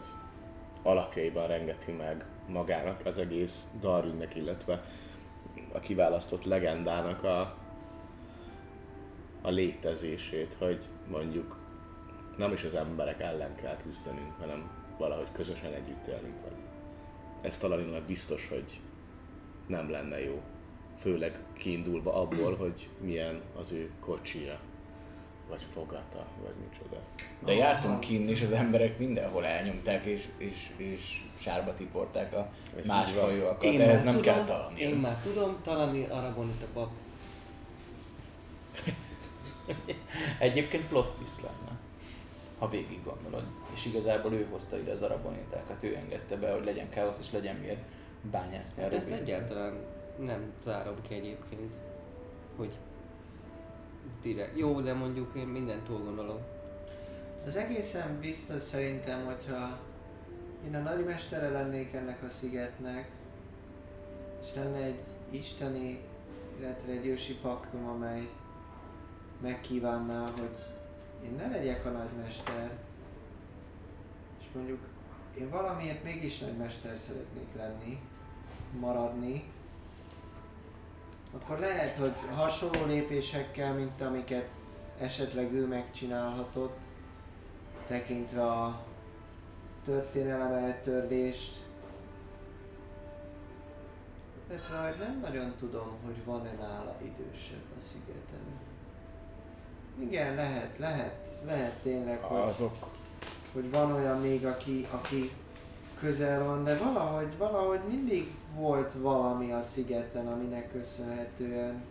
[SPEAKER 2] alapjaiban rengeti meg magának az egész Darwinnek, illetve a kiválasztott legendának a, a létezését, hogy mondjuk nem is az emberek ellen kell küzdenünk, hanem valahogy közösen együtt élnünk vele. Ez Talanilnak biztos, hogy nem lenne jó. Főleg kiindulva abból, hogy milyen az ő kocsija, vagy fogata, vagy micsoda.
[SPEAKER 3] De jártunk kint, és az emberek mindenhol elnyomták, és, és, és sárba tiporták a
[SPEAKER 2] Ez
[SPEAKER 3] más fajokat,
[SPEAKER 4] Én
[SPEAKER 3] ehhez nem
[SPEAKER 4] tudom,
[SPEAKER 3] kell talani.
[SPEAKER 4] Én már tudom, talani Aragon itt a pap.
[SPEAKER 3] Egyébként plot twist lenne, ha végig gondolod. És igazából ő hozta ide az arabonitákat, ő engedte be, hogy legyen káosz és legyen miért bányászni a
[SPEAKER 4] Hát ezt egyáltalán nem zárom ki egyébként, hogy direkt. Jó, de mondjuk én mindent túl gondolom.
[SPEAKER 1] Az egészen biztos szerintem, hogyha én a nagymestere lennék ennek a szigetnek, és lenne egy isteni, illetve egy ősi paktum, amely megkívánná, hogy én ne legyek a nagymester, és mondjuk én valamiért mégis nagymester szeretnék lenni, maradni, akkor lehet, hogy hasonló lépésekkel, mint amiket esetleg ő megcsinálhatott, tekintve a történelem eltörlést, illetve hogy nem nagyon tudom, hogy van-e nála idősebb a szigeten. Igen, lehet, lehet, lehet tényleg, hogy,
[SPEAKER 2] Azok,
[SPEAKER 1] hogy van olyan még, aki, aki közel van, de valahogy, valahogy mindig volt valami a szigeten, aminek köszönhetően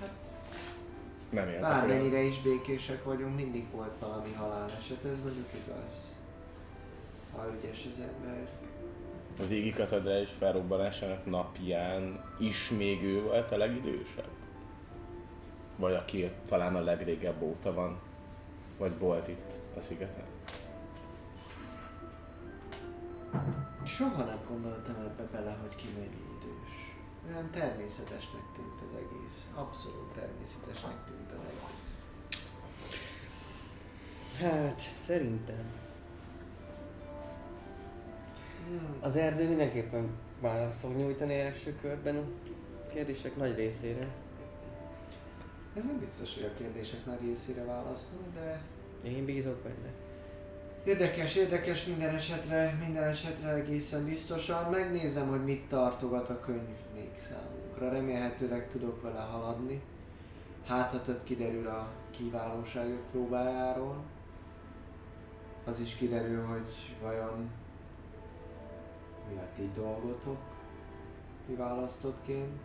[SPEAKER 1] hát
[SPEAKER 2] nem éltek
[SPEAKER 1] Bármennyire is békések vagyunk, mindig volt valami haláleset, ez mondjuk igaz. Ha ügyes az ember.
[SPEAKER 2] Az égi katedrális felrobbanásának napján is még ő volt a legidősebb? Vagy aki talán a legrégebb óta van? Vagy volt itt a szigeten?
[SPEAKER 1] Soha nem gondoltam ebbe bele, hogy ki mennyi idős. Olyan természetesnek tűnt az egész. Abszolút természetesnek tűnt az egész.
[SPEAKER 4] Hát, szerintem.
[SPEAKER 1] Hmm.
[SPEAKER 4] Az erdő mindenképpen választ fog nyújtani első körben a kérdések nagy részére.
[SPEAKER 1] Ez nem biztos, hogy a kérdések nagy részére válaszol, de
[SPEAKER 4] Én bízok benne.
[SPEAKER 1] Érdekes, érdekes minden esetre, minden esetre egészen biztosan. Megnézem, hogy mit tartogat a könyv még számunkra. Remélhetőleg tudok vele haladni. Hát, ha több kiderül a kiválóságok próbájáról. Az is kiderül, hogy vajon mi a ti dolgotok kiválasztottként.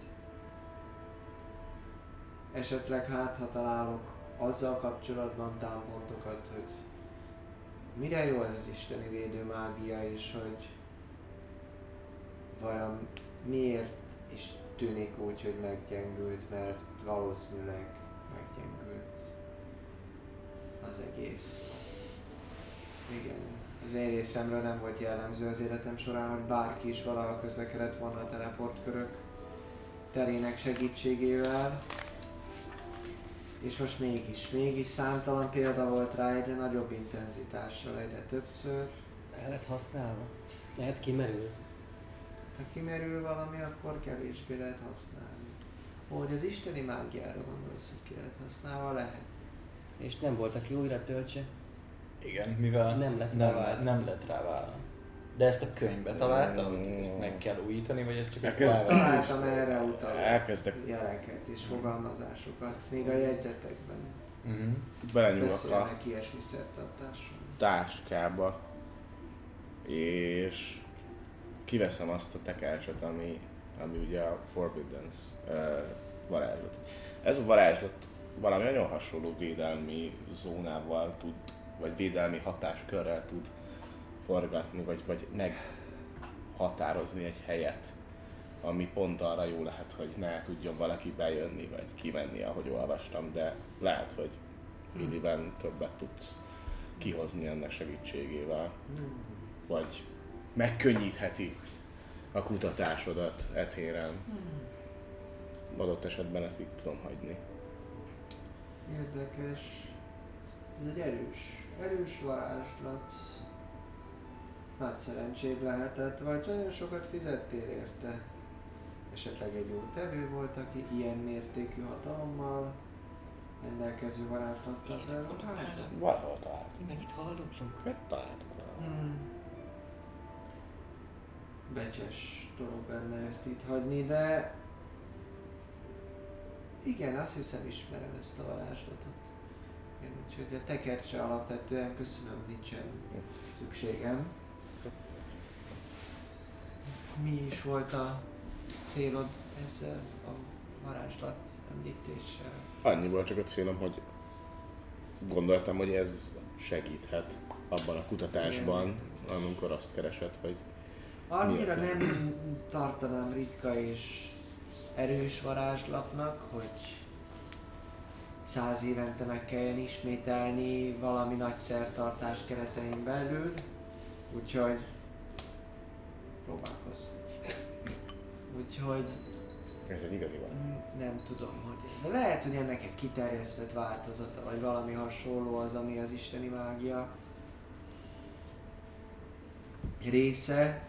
[SPEAKER 1] Esetleg hát, ha találok azzal kapcsolatban támpontokat, hogy mire jó ez az isteni védő mágia, és hogy vajon miért is tűnik úgy, hogy meggyengült, mert valószínűleg meggyengült az egész. Igen. Az én részemről nem volt jellemző az életem során, hogy bárki is valahol közlekedett volna a teleportkörök terének segítségével. És most mégis, mégis számtalan példa volt rá egyre nagyobb intenzitással, egyre többször.
[SPEAKER 4] El lehet használva. Lehet kimerül.
[SPEAKER 1] Ha kimerül valami, akkor kevésbé lehet használni. Hogy az isteni mágiára gondolsz, hogy ki lehet használva, lehet.
[SPEAKER 4] És nem volt, aki újra töltse.
[SPEAKER 3] Igen, mivel
[SPEAKER 4] Nem lett rá
[SPEAKER 3] nem,
[SPEAKER 4] válasz.
[SPEAKER 3] nem lett rá válasz. De ezt a könyvbe találta, hogy ezt meg kell újítani, vagy ez csak egy
[SPEAKER 2] Elkezd-
[SPEAKER 1] Találtam erre utaló
[SPEAKER 2] Elkezdek,
[SPEAKER 1] jeleket és fogalmazásokat, még a jegyzetekben
[SPEAKER 3] Mhm.
[SPEAKER 2] belenyúlok a
[SPEAKER 1] ilyesmi szertartásról.
[SPEAKER 2] táskába, és kiveszem azt a tekercset, ami, ami ugye a Forbidden uh, varázslat. Ez a varázslat valami nagyon hasonló védelmi zónával tud, vagy védelmi hatáskörrel tud forgatni, vagy, vagy meghatározni egy helyet, ami pont arra jó lehet, hogy ne tudjon valaki bejönni, vagy kimenni, ahogy olvastam, de lehet, hogy Illiven többet tudsz kihozni ennek segítségével, vagy megkönnyítheti a kutatásodat etéren. Adott esetben ezt itt tudom hagyni.
[SPEAKER 1] Érdekes. Ez egy erős, erős varázslat. Nagy szerencséd lehetett, vagy nagyon sokat fizettél érte. Esetleg egy jó tevő volt, aki ilyen mértékű hatalommal rendelkező varázslattal felruházott?
[SPEAKER 2] Valahol találtuk.
[SPEAKER 4] Mi meg itt haldoklunk.
[SPEAKER 2] Mit valahol?
[SPEAKER 1] Hmm. Becses dolog lenne ezt itt hagyni, de igen, azt hiszem ismerem ezt a varázslatot. Igen, úgyhogy a tekercse alapvetően köszönöm, nincsen szükségem. Mi is volt a célod ezzel a varázslat említéssel?
[SPEAKER 2] Annyi volt csak a célom, hogy gondoltam, hogy ez segíthet abban a kutatásban, amikor azt keresed, hogy
[SPEAKER 1] Annyira nem tartanám ritka és erős varázslatnak, hogy száz évente meg kelljen ismételni valami nagy szertartás keretein belül, úgyhogy próbálkozz. Úgyhogy
[SPEAKER 2] ez egy igazi van.
[SPEAKER 1] mm, nem tudom, hogy ez. Lehet, hogy ennek egy kiterjesztett változata, vagy valami hasonló az, ami az isteni mágia része,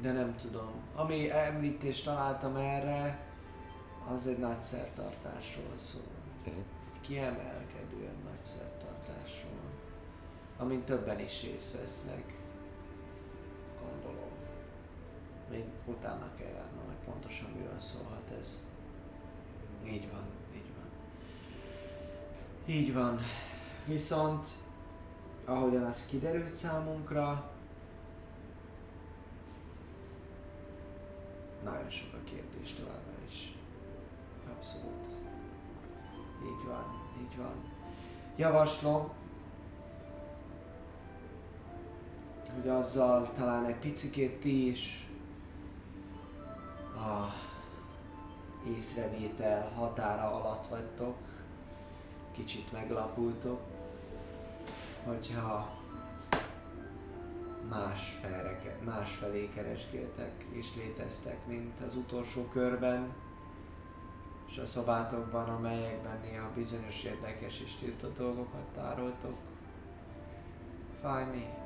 [SPEAKER 1] de nem tudom. Ami említést találtam erre, az egy nagy szertartásról szól.
[SPEAKER 2] Mhm.
[SPEAKER 1] Kiemelkedően nagy szertartásról. Amin többen is részt vesznek. Még utána kell járnom, hogy pontosan miről szólhat ez. Így van, így van. Így van. Viszont, ahogyan az kiderült számunkra, nagyon sok a kérdés továbbra is. Abszolút. Így van, így van. Javaslom, hogy azzal talán egy picikét ti is a észrevétel határa alatt vagytok, kicsit meglapultok, hogyha más, felre, más felé keresgéltek és léteztek, mint az utolsó körben, és a szobátokban, amelyekben néha bizonyos érdekes és tiltott dolgokat tároltok. Fáj még?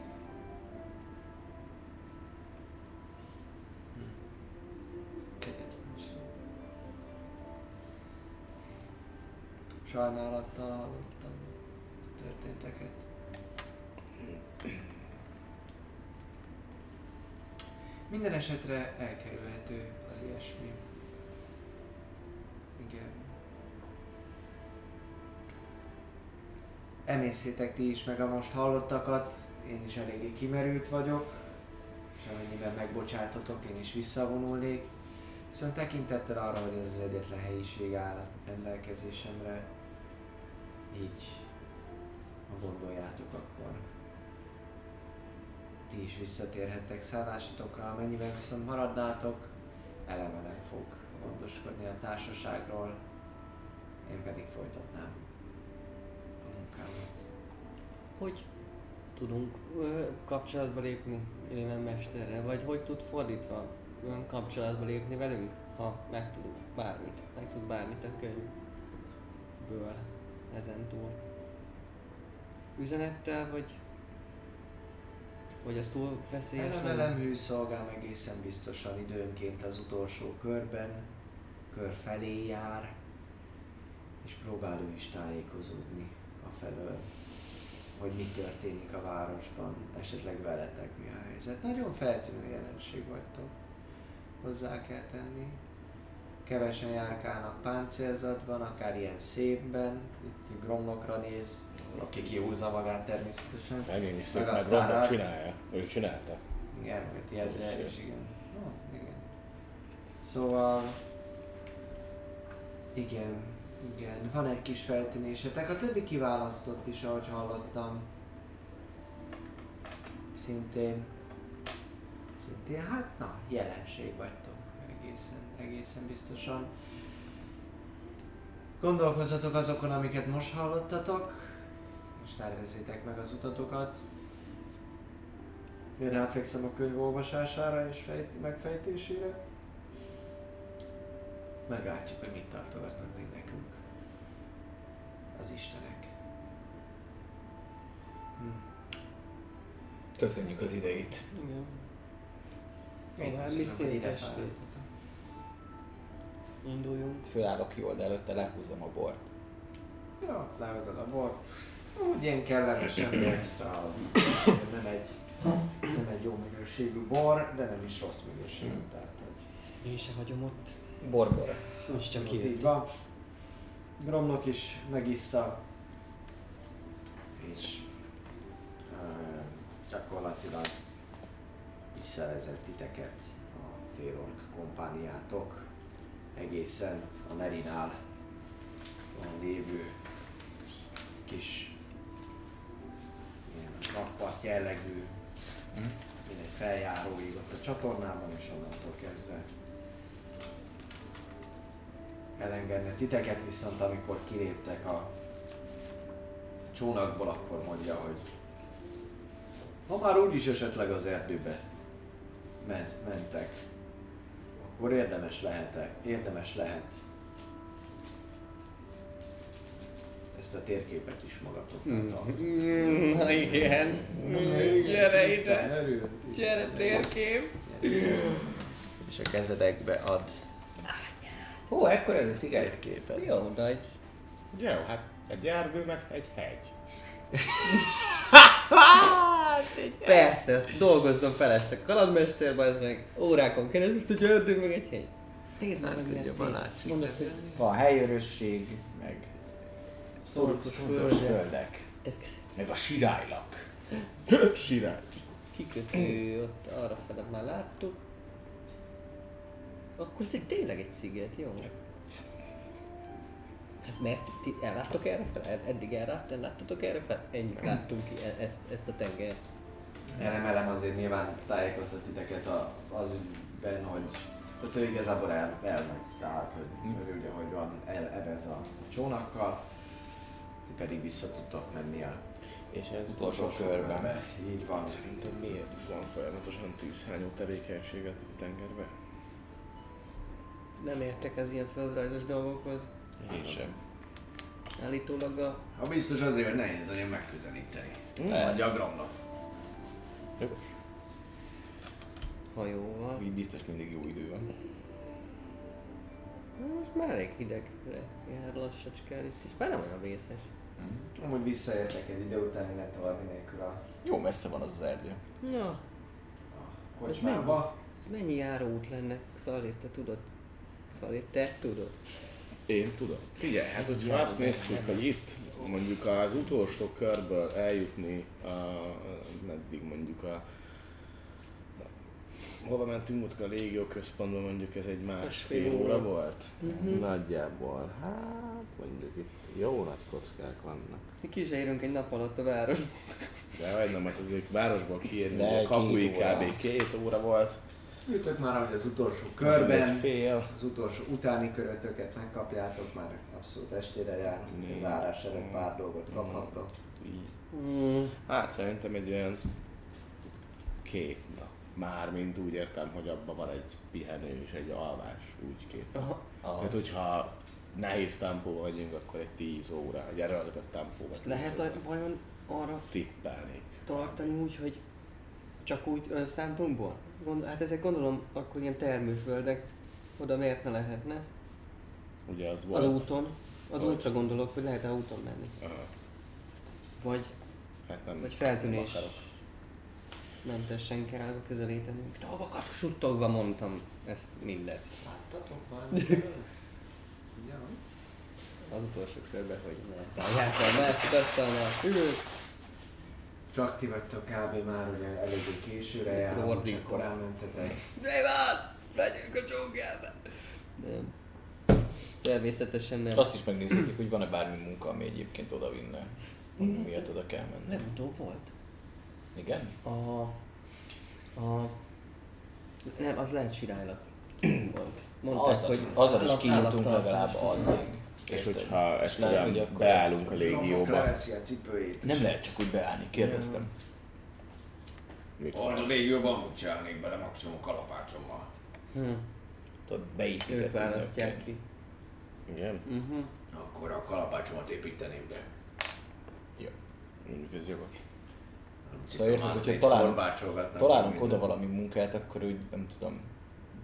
[SPEAKER 1] Sajnálattal hallottam történteket. Minden esetre elkerülhető az ilyesmi. Igen. Emészétek ti is meg a most hallottakat, én is eléggé kimerült vagyok, és amennyiben megbocsátotok, én is visszavonulnék. Viszont tekintettel arra, hogy ez az egyetlen helyiség áll rendelkezésemre, így, ha gondoljátok, akkor ti is visszatérhettek szállásatokra, amennyiben viszont maradnátok, eleve nem fog gondoskodni a társaságról, én pedig folytatnám a munkámat.
[SPEAKER 4] Hogy tudunk ö, kapcsolatba lépni Illiven mesterrel? Vagy hogy tud fordítva olyan kapcsolatba lépni velünk? ha megtudunk bármit, megtud bármit a könyvből ezen túl. Üzenettel, vagy vagy az túl veszélyes? lenne?
[SPEAKER 1] Elemelem hűszolgám egészen biztosan időnként az utolsó körben, kör felé jár, és próbál ő is tájékozódni a felől, hogy mi történik a városban, esetleg veletek mi a helyzet. Nagyon feltűnő jelenség vagytok, hozzá kell tenni. Kevesen járkálnak páncélzatban, akár ilyen szépben, itt gromlokra néz, aki kihúzza magát természetesen.
[SPEAKER 2] Megint is szép,
[SPEAKER 1] Meg rá-
[SPEAKER 2] csinálja. Ő csinálta.
[SPEAKER 1] Igen, mert ilyesre is, igen. Oh, igen. Szóval... Igen, igen. Van egy kis feltűnésetek. A többi kiválasztott is, ahogy hallottam. Szintén... Szintén, hát na, jelenség vagytok. Egészen, egészen biztosan. Gondolkozzatok azokon, amiket most hallottatok, és tervezzétek meg az utatokat. Én ráfekszem a könyv olvasására és fejt, megfejtésére. Meglátjuk, hogy mit tartogatnak még nekünk. Az Istenek. Hm.
[SPEAKER 3] Köszönjük az idejét.
[SPEAKER 4] Igen.
[SPEAKER 1] Én
[SPEAKER 4] További
[SPEAKER 1] köszönöm, hogy
[SPEAKER 4] szép
[SPEAKER 1] ide
[SPEAKER 4] estét. Induljunk.
[SPEAKER 3] Fölállok jól, de előtte lehúzom a bort.
[SPEAKER 1] Jó, lehozod a bort. Úgy ilyen kellemes, semmi extra. Nem egy, nem egy jó minőségű bor, de nem is rossz minőségű. Tehát, hogy
[SPEAKER 4] Én se hagyom ott.
[SPEAKER 3] Borbor.
[SPEAKER 4] Most csak
[SPEAKER 1] így van. Gromnok is megissza, és uh, gyakorlatilag visszavezet titeket a félork kompániátok egészen a Nerinál lévő kis rakpart jellegű
[SPEAKER 3] Hm?
[SPEAKER 1] mint egy feljáróig ott a csatornában, és onnantól kezdve elengedne titeket, viszont amikor kiléptek a csónakból, akkor mondja, hogy ha már úgyis esetleg az erdőbe ment, mentek, akkor érdemes lehet, érdemes lehet ezt a térképet is magatoknak tartani.
[SPEAKER 4] Mm, Na igen. Gyere ide. Gyere térkép.
[SPEAKER 1] És a kezedekbe ad
[SPEAKER 3] Ó, ekkor ez a sziget.
[SPEAKER 1] képet.
[SPEAKER 4] Jó nagy.
[SPEAKER 2] Jó, hát egy erdő, meg egy hegy.
[SPEAKER 4] Persze, ezt dolgozzon fel este kalandmesterben, ez meg órákon keresztül, hogy erdő meg egy hegy. Nézd meg,
[SPEAKER 1] Hát,
[SPEAKER 4] milyen
[SPEAKER 1] hogy
[SPEAKER 4] szép.
[SPEAKER 1] jobban látszik.
[SPEAKER 4] Mondod, hogy
[SPEAKER 3] Van helyörösség, meg
[SPEAKER 4] szorgos földek.
[SPEAKER 3] meg a sirálylak.
[SPEAKER 2] Sirály.
[SPEAKER 4] kikötő, ott arra fele már láttuk. Akkor ez egy, tényleg egy sziget, jó? Hát mert ti elláttok erre fel? Ed- Eddig ellátt, elláttatok erre fel? Ennyit láttunk ki, e- ezt, ezt a tenger.
[SPEAKER 1] Elemelem azért nyilván tájékoztat titeket a, az ügyben, hogy tehát ő igazából el, elmegy, tehát hogy ő ugye, hogy van el, evez a csónakkal, ti pedig vissza tudtok menni a
[SPEAKER 2] És ez
[SPEAKER 3] Utolsó körben.
[SPEAKER 1] Így van.
[SPEAKER 2] Szerintem miért van folyamatosan tűzhányó tevékenységet a tengerbe?
[SPEAKER 4] Nem értek az ilyen földrajzos dolgokhoz.
[SPEAKER 3] Én sem.
[SPEAKER 4] Állítólag a...
[SPEAKER 1] Ha biztos azért, hogy nehéz nagyon megközelíteni.
[SPEAKER 2] Mm.
[SPEAKER 1] A gyagramnak.
[SPEAKER 2] Jogos.
[SPEAKER 4] hajóval.
[SPEAKER 3] Így biztos mindig jó idő van.
[SPEAKER 4] Na most már elég hidegre jár lassacskán itt is. Már nem olyan vészes.
[SPEAKER 1] Amúgy visszaértek egy idő után, innen tovább nélkül a,
[SPEAKER 3] Jó messze van az az erdő.
[SPEAKER 4] Na,
[SPEAKER 1] a kocsmába.
[SPEAKER 4] ez mennyi járóút lenne? Szalép, te tudod? Szalép, te tudod?
[SPEAKER 2] Én tudom. Figyelj, hát hogyha azt néztük, hogy itt mondjuk az utolsó körből eljutni a, meddig mondjuk a hova mentünk ott a légió központban, mondjuk ez egy másfél óra
[SPEAKER 4] óra.
[SPEAKER 2] volt?
[SPEAKER 4] Mhm.
[SPEAKER 2] Nagyjából, hát mondjuk itt jó nagy kockák vannak.
[SPEAKER 4] Ki se érünk egy nap alatt a város.
[SPEAKER 2] De vagy nem, hát azért városból kiérni, a
[SPEAKER 3] két
[SPEAKER 2] kapui
[SPEAKER 3] óra.
[SPEAKER 2] kb. két óra volt.
[SPEAKER 1] Ültök már, hogy az utolsó körben,
[SPEAKER 2] fél.
[SPEAKER 1] az utolsó utáni körötöket megkapjátok, már abszolút estére jár, az árás előtt pár dolgot kaphatok.
[SPEAKER 2] Így.
[SPEAKER 4] Mm.
[SPEAKER 2] Hát szerintem egy olyan két nap. Mármint úgy értem, hogy abban van egy pihenő és egy alvás, úgy két.
[SPEAKER 4] Aha.
[SPEAKER 2] Tehát, hogyha nehéz tempó vagyunk, akkor egy 10 óra, egy erőltetett tempóban.
[SPEAKER 4] Lehet a, vajon arra
[SPEAKER 2] tippelnék.
[SPEAKER 4] tartani úgy, hogy csak úgy önszántunkból? Gond, hát ezek gondolom akkor ilyen termőföldek, oda miért ne lehetne?
[SPEAKER 2] Ugye az volt.
[SPEAKER 4] Az úton. Az
[SPEAKER 2] Hogy?
[SPEAKER 4] útra gondolok, hogy lehet-e úton menni.
[SPEAKER 2] Aha,
[SPEAKER 4] Vagy,
[SPEAKER 2] hát nem,
[SPEAKER 4] vagy
[SPEAKER 2] nem
[SPEAKER 4] feltűnés
[SPEAKER 2] akarok.
[SPEAKER 4] mentesen kell közelítenünk. Dolgokat suttogva mondtam ezt mindet.
[SPEAKER 1] Láttatok már? Ja.
[SPEAKER 4] Az utolsó körben, hogy ne. Tárják a másik asztalnál. Hű.
[SPEAKER 1] Csak ti vagytok kb. már ugye eléggé későre járunk, csak korán mentetek.
[SPEAKER 4] Déván! Megyünk a csókjába! Nem. Természetesen nem.
[SPEAKER 3] Azt is megnézhetik, hogy van-e bármi munka, ami egyébként oda vinne. Ami miatt oda kell menni.
[SPEAKER 4] Legutóbb volt.
[SPEAKER 3] Igen?
[SPEAKER 4] A... A... Nem, az lehet sirálylat volt. Mondták,
[SPEAKER 3] Azzal,
[SPEAKER 4] hogy
[SPEAKER 3] azzal is
[SPEAKER 4] állat-
[SPEAKER 3] kijutunk legalább addig.
[SPEAKER 2] És hogyha
[SPEAKER 3] És lehet, hogy akkor
[SPEAKER 2] beállunk a légióba,
[SPEAKER 1] leveszi a cipőjét.
[SPEAKER 3] Nem lehet csak úgy beállni, kérdeztem.
[SPEAKER 2] mit
[SPEAKER 7] A
[SPEAKER 2] van?
[SPEAKER 7] légióban úgy csinálnék bele maximum kalapácsommal.
[SPEAKER 4] Hm.
[SPEAKER 3] Tudod,
[SPEAKER 4] Ők
[SPEAKER 3] beépített
[SPEAKER 4] választják ki.
[SPEAKER 2] Igen?
[SPEAKER 4] Uh-huh.
[SPEAKER 7] Akkor a kalapácsomat építeném be.
[SPEAKER 3] Jó.
[SPEAKER 2] Mondjuk ez jogos.
[SPEAKER 3] Szóval érted, hogyha találunk- Találunk oda valami munkát, akkor úgy nem tudom,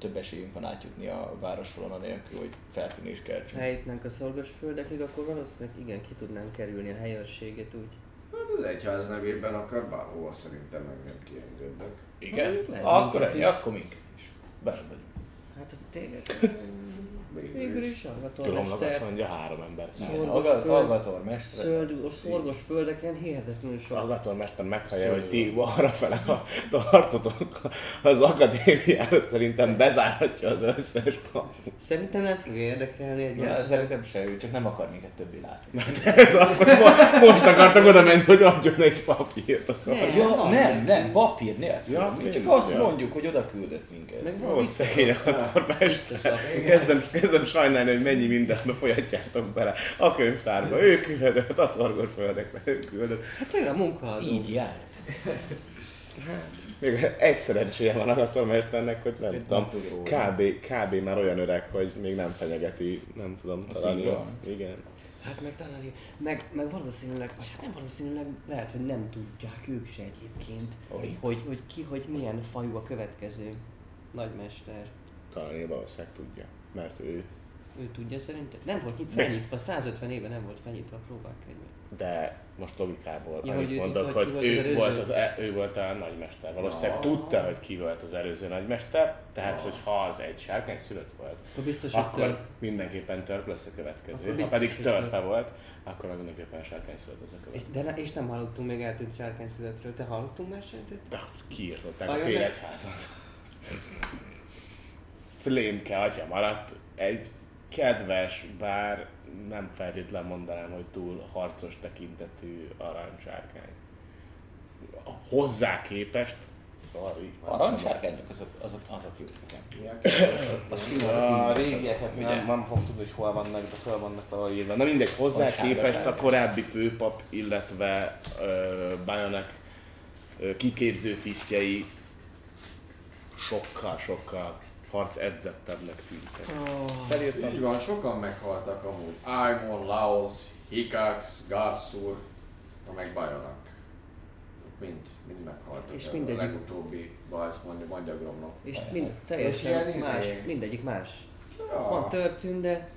[SPEAKER 3] több esélyünk van átjutni a városfalon anélkül, hogy feltűnés keltsünk.
[SPEAKER 4] Ha eljutnánk a földekig, akkor valószínűleg igen, ki tudnánk kerülni a helyőrséget úgy.
[SPEAKER 7] Hát az egyház nevében akar bárhova szerintem engem kiengednek.
[SPEAKER 3] Igen?
[SPEAKER 4] Lehet
[SPEAKER 3] Akkor
[SPEAKER 4] minket
[SPEAKER 3] ennyi,
[SPEAKER 4] is.
[SPEAKER 3] akkor minket is. Benne vagyunk.
[SPEAKER 4] Hát téged...
[SPEAKER 7] Végül is.
[SPEAKER 4] is,
[SPEAKER 2] Tudom, mondja három ember.
[SPEAKER 4] Szorgos
[SPEAKER 3] Aga-
[SPEAKER 4] föld.
[SPEAKER 3] Alvator mestre.
[SPEAKER 4] szöld, a szorgos földeken hihetetlenül sok.
[SPEAKER 2] Az atomester meghallja,
[SPEAKER 3] Szóval-
[SPEAKER 2] hogy ti arra fele ha tartotok az akadémiára, szerintem bezárhatja az összes kaput.
[SPEAKER 4] Szerintem nem fogja érdekelni
[SPEAKER 3] Ja,
[SPEAKER 4] egyáltalán.
[SPEAKER 3] szerintem se, ő csak nem akar minket többé látni.
[SPEAKER 2] Ez az, hogy mo- most akartak oda menni, hogy adjon egy papírt a szó.
[SPEAKER 4] Nem.
[SPEAKER 3] Ja, nem, nem, papír nélkül.
[SPEAKER 2] Ja,
[SPEAKER 3] csak
[SPEAKER 2] ja.
[SPEAKER 3] azt
[SPEAKER 2] Ja.
[SPEAKER 3] mondjuk, hogy oda küldött minket.
[SPEAKER 4] Meg van
[SPEAKER 2] szegény atomester. Kezdem, kezdem sajnálni, hogy mennyi mindent befolyatjátok bele. A könyvtárba, ő küldött, a szorgos földekbe, ő küldött.
[SPEAKER 4] Hát ő a munkaadó.
[SPEAKER 3] Így járt.
[SPEAKER 2] Még egy szerencséje van a atommesternek, hogy nem
[SPEAKER 3] Hogy
[SPEAKER 2] tudom,
[SPEAKER 3] nem tud róla.
[SPEAKER 2] kb, kb. már olyan öreg, hogy még nem fenyegeti, nem tudom,
[SPEAKER 3] A
[SPEAKER 2] talán. Igen.
[SPEAKER 4] Hát meg talán, meg, meg valószínűleg, vagy hát nem valószínűleg, lehet, hogy nem tudják ők se egyébként,
[SPEAKER 3] Hogy?
[SPEAKER 4] hogy, hogy ki, hogy milyen fajú a következő nagymester.
[SPEAKER 2] Talán én valószínűleg tudja, mert ő.
[SPEAKER 4] Ő tudja szerinted? Nem volt nyit felnyitva, 150 éve nem volt felnyitva a próbák könyve.
[SPEAKER 2] De most logikából
[SPEAKER 4] Ja,
[SPEAKER 2] amit mondok,
[SPEAKER 4] hogy
[SPEAKER 2] hogy,
[SPEAKER 4] ki volt az
[SPEAKER 2] ő, volt az, e- ő volt a nagymester. Valószínűleg tudta, hogy ki volt az előző nagymester, tehát hogy ha az egy sárkány szülött volt,
[SPEAKER 4] Akkor biztos,
[SPEAKER 2] akkor
[SPEAKER 4] tör,
[SPEAKER 2] mindenképpen törp lesz a következő.
[SPEAKER 4] Akkor
[SPEAKER 2] Ha
[SPEAKER 4] biztos,
[SPEAKER 2] pedig
[SPEAKER 4] hogy
[SPEAKER 2] törpe
[SPEAKER 4] törp.
[SPEAKER 2] volt, akkor meg mindenképpen sárkány szülött az a következő.
[SPEAKER 4] de és nem hallottunk még eltűnt sárkányszületről. Te hallottunk már sejtet?
[SPEAKER 2] De kiírtották a
[SPEAKER 4] Vajon
[SPEAKER 2] fél egyházat. Flémke atya maradt, egy kedves, bár nem feltétlen mondanám, hogy túl harcos tekintetű aranysárkány. Hozzá képest, szóval így.
[SPEAKER 3] Aranysárkányok azok, azok, azok jók nekem.
[SPEAKER 7] A
[SPEAKER 3] sima
[SPEAKER 2] A régieket
[SPEAKER 3] Ugye?
[SPEAKER 2] nem, nem fog tudni, hogy hol vannak, de fel vannak valahol írva. Na mindegy, hozzá
[SPEAKER 3] A
[SPEAKER 2] képest a korábbi főpap, illetve uh, Bajonek uh, kiképző tisztjei sokkal-sokkal harc edzettebbnek tűntek. Felírtam.
[SPEAKER 7] Így van, sokan meghaltak amúgy. Aimon, Laos, Hikax, Garsur, meg Bajonak. Mind, mind meghaltak.
[SPEAKER 4] És
[SPEAKER 7] a
[SPEAKER 4] mindegyik-
[SPEAKER 7] legutóbbi bajsz mondja, mondja Gromnak.
[SPEAKER 4] És mind, teljesen
[SPEAKER 7] ilyen
[SPEAKER 4] más,
[SPEAKER 7] izé-
[SPEAKER 4] mindegyik más.
[SPEAKER 7] Ja,
[SPEAKER 4] Van törtünde,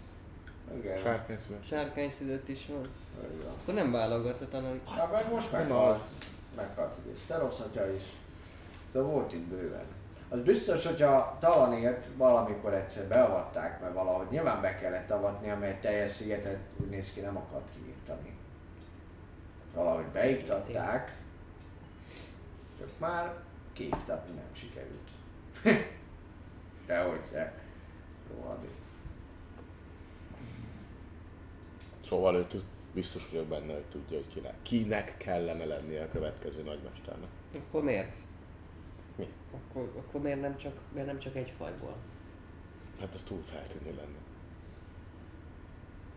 [SPEAKER 7] igen.
[SPEAKER 2] Sárkányszület.
[SPEAKER 4] sárkányszülött is van.
[SPEAKER 7] Igen.
[SPEAKER 4] Akkor nem válogathat, hanem
[SPEAKER 7] Hát meg most meghalt. Meghalt ugye. Steros atya is. Szóval volt itt bőven. Az biztos, hogyha Talanért valamikor egyszer beavatták, mert valahogy nyilván be kellett avatni, amely teljes szigetet úgy néz ki nem akart kiírtani. Valahogy beiktatták, csak már kiiktatni nem sikerült. Dehogy se. Rohadék.
[SPEAKER 2] Szóval ő tud- biztos vagyok benne, hogy tudja, hogy kinek, kinek kellene lennie a következő nagymesternek.
[SPEAKER 4] akkor miért?
[SPEAKER 2] Mi?
[SPEAKER 4] Akkor, akkor miért, nem csak, miért nem csak egy fajból?
[SPEAKER 2] Hát az túl feltűnő lenne.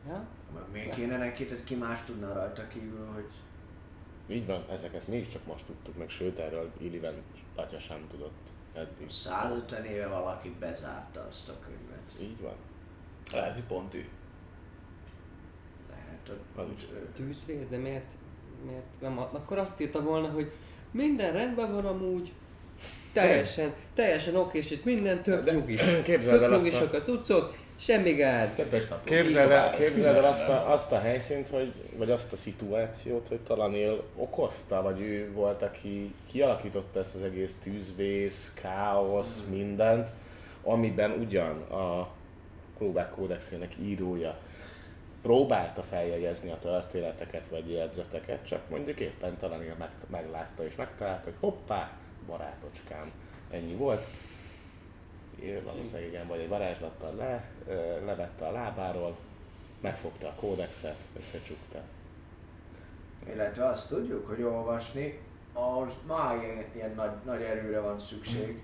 [SPEAKER 4] Ja?
[SPEAKER 1] Miért kéne neki, tehát ki más tudna rajta kívül, hogy
[SPEAKER 2] Így van, ezeket mi is csak most tudtuk meg, sőt erről Illiven atya sem tudott. eddig.
[SPEAKER 1] 150 éve valaki bezárta azt a könyvet.
[SPEAKER 2] Így van.
[SPEAKER 3] Lehet, hogy pont ő.
[SPEAKER 1] Lehet,
[SPEAKER 2] Az
[SPEAKER 1] hogy
[SPEAKER 2] is.
[SPEAKER 1] ő.
[SPEAKER 4] Tűzvész, de miért, miért nem, akkor azt írta volna, hogy minden rendben van amúgy, teljesen, teljesen oké, és itt minden tök
[SPEAKER 2] De-
[SPEAKER 4] nyugis.
[SPEAKER 2] képzeld el azt a-
[SPEAKER 4] a cuccok, semmi gáz.
[SPEAKER 2] Képzeld el, képzeld el azt, a, azt a helyszínt, hogy, vagy azt a szituációt, hogy talán él okozta, vagy ő volt, aki kialakította ezt az egész tűzvész, káosz, mindent, amiben ugyan a Klubák kódexének írója próbálta feljegyezni a történeteket vagy jegyzeteket, csak mondjuk éppen talán meglátta és megtalálta, hogy hoppá, barátocskám, ennyi volt. Én valószínűleg igen, vagy egy varázslattal le, levette a lábáról, megfogta a kódexet, összecsukta.
[SPEAKER 1] Illetve azt tudjuk, hogy olvasni, ahhoz már ilyen, ilyen nagy, nagy erőre van szükség.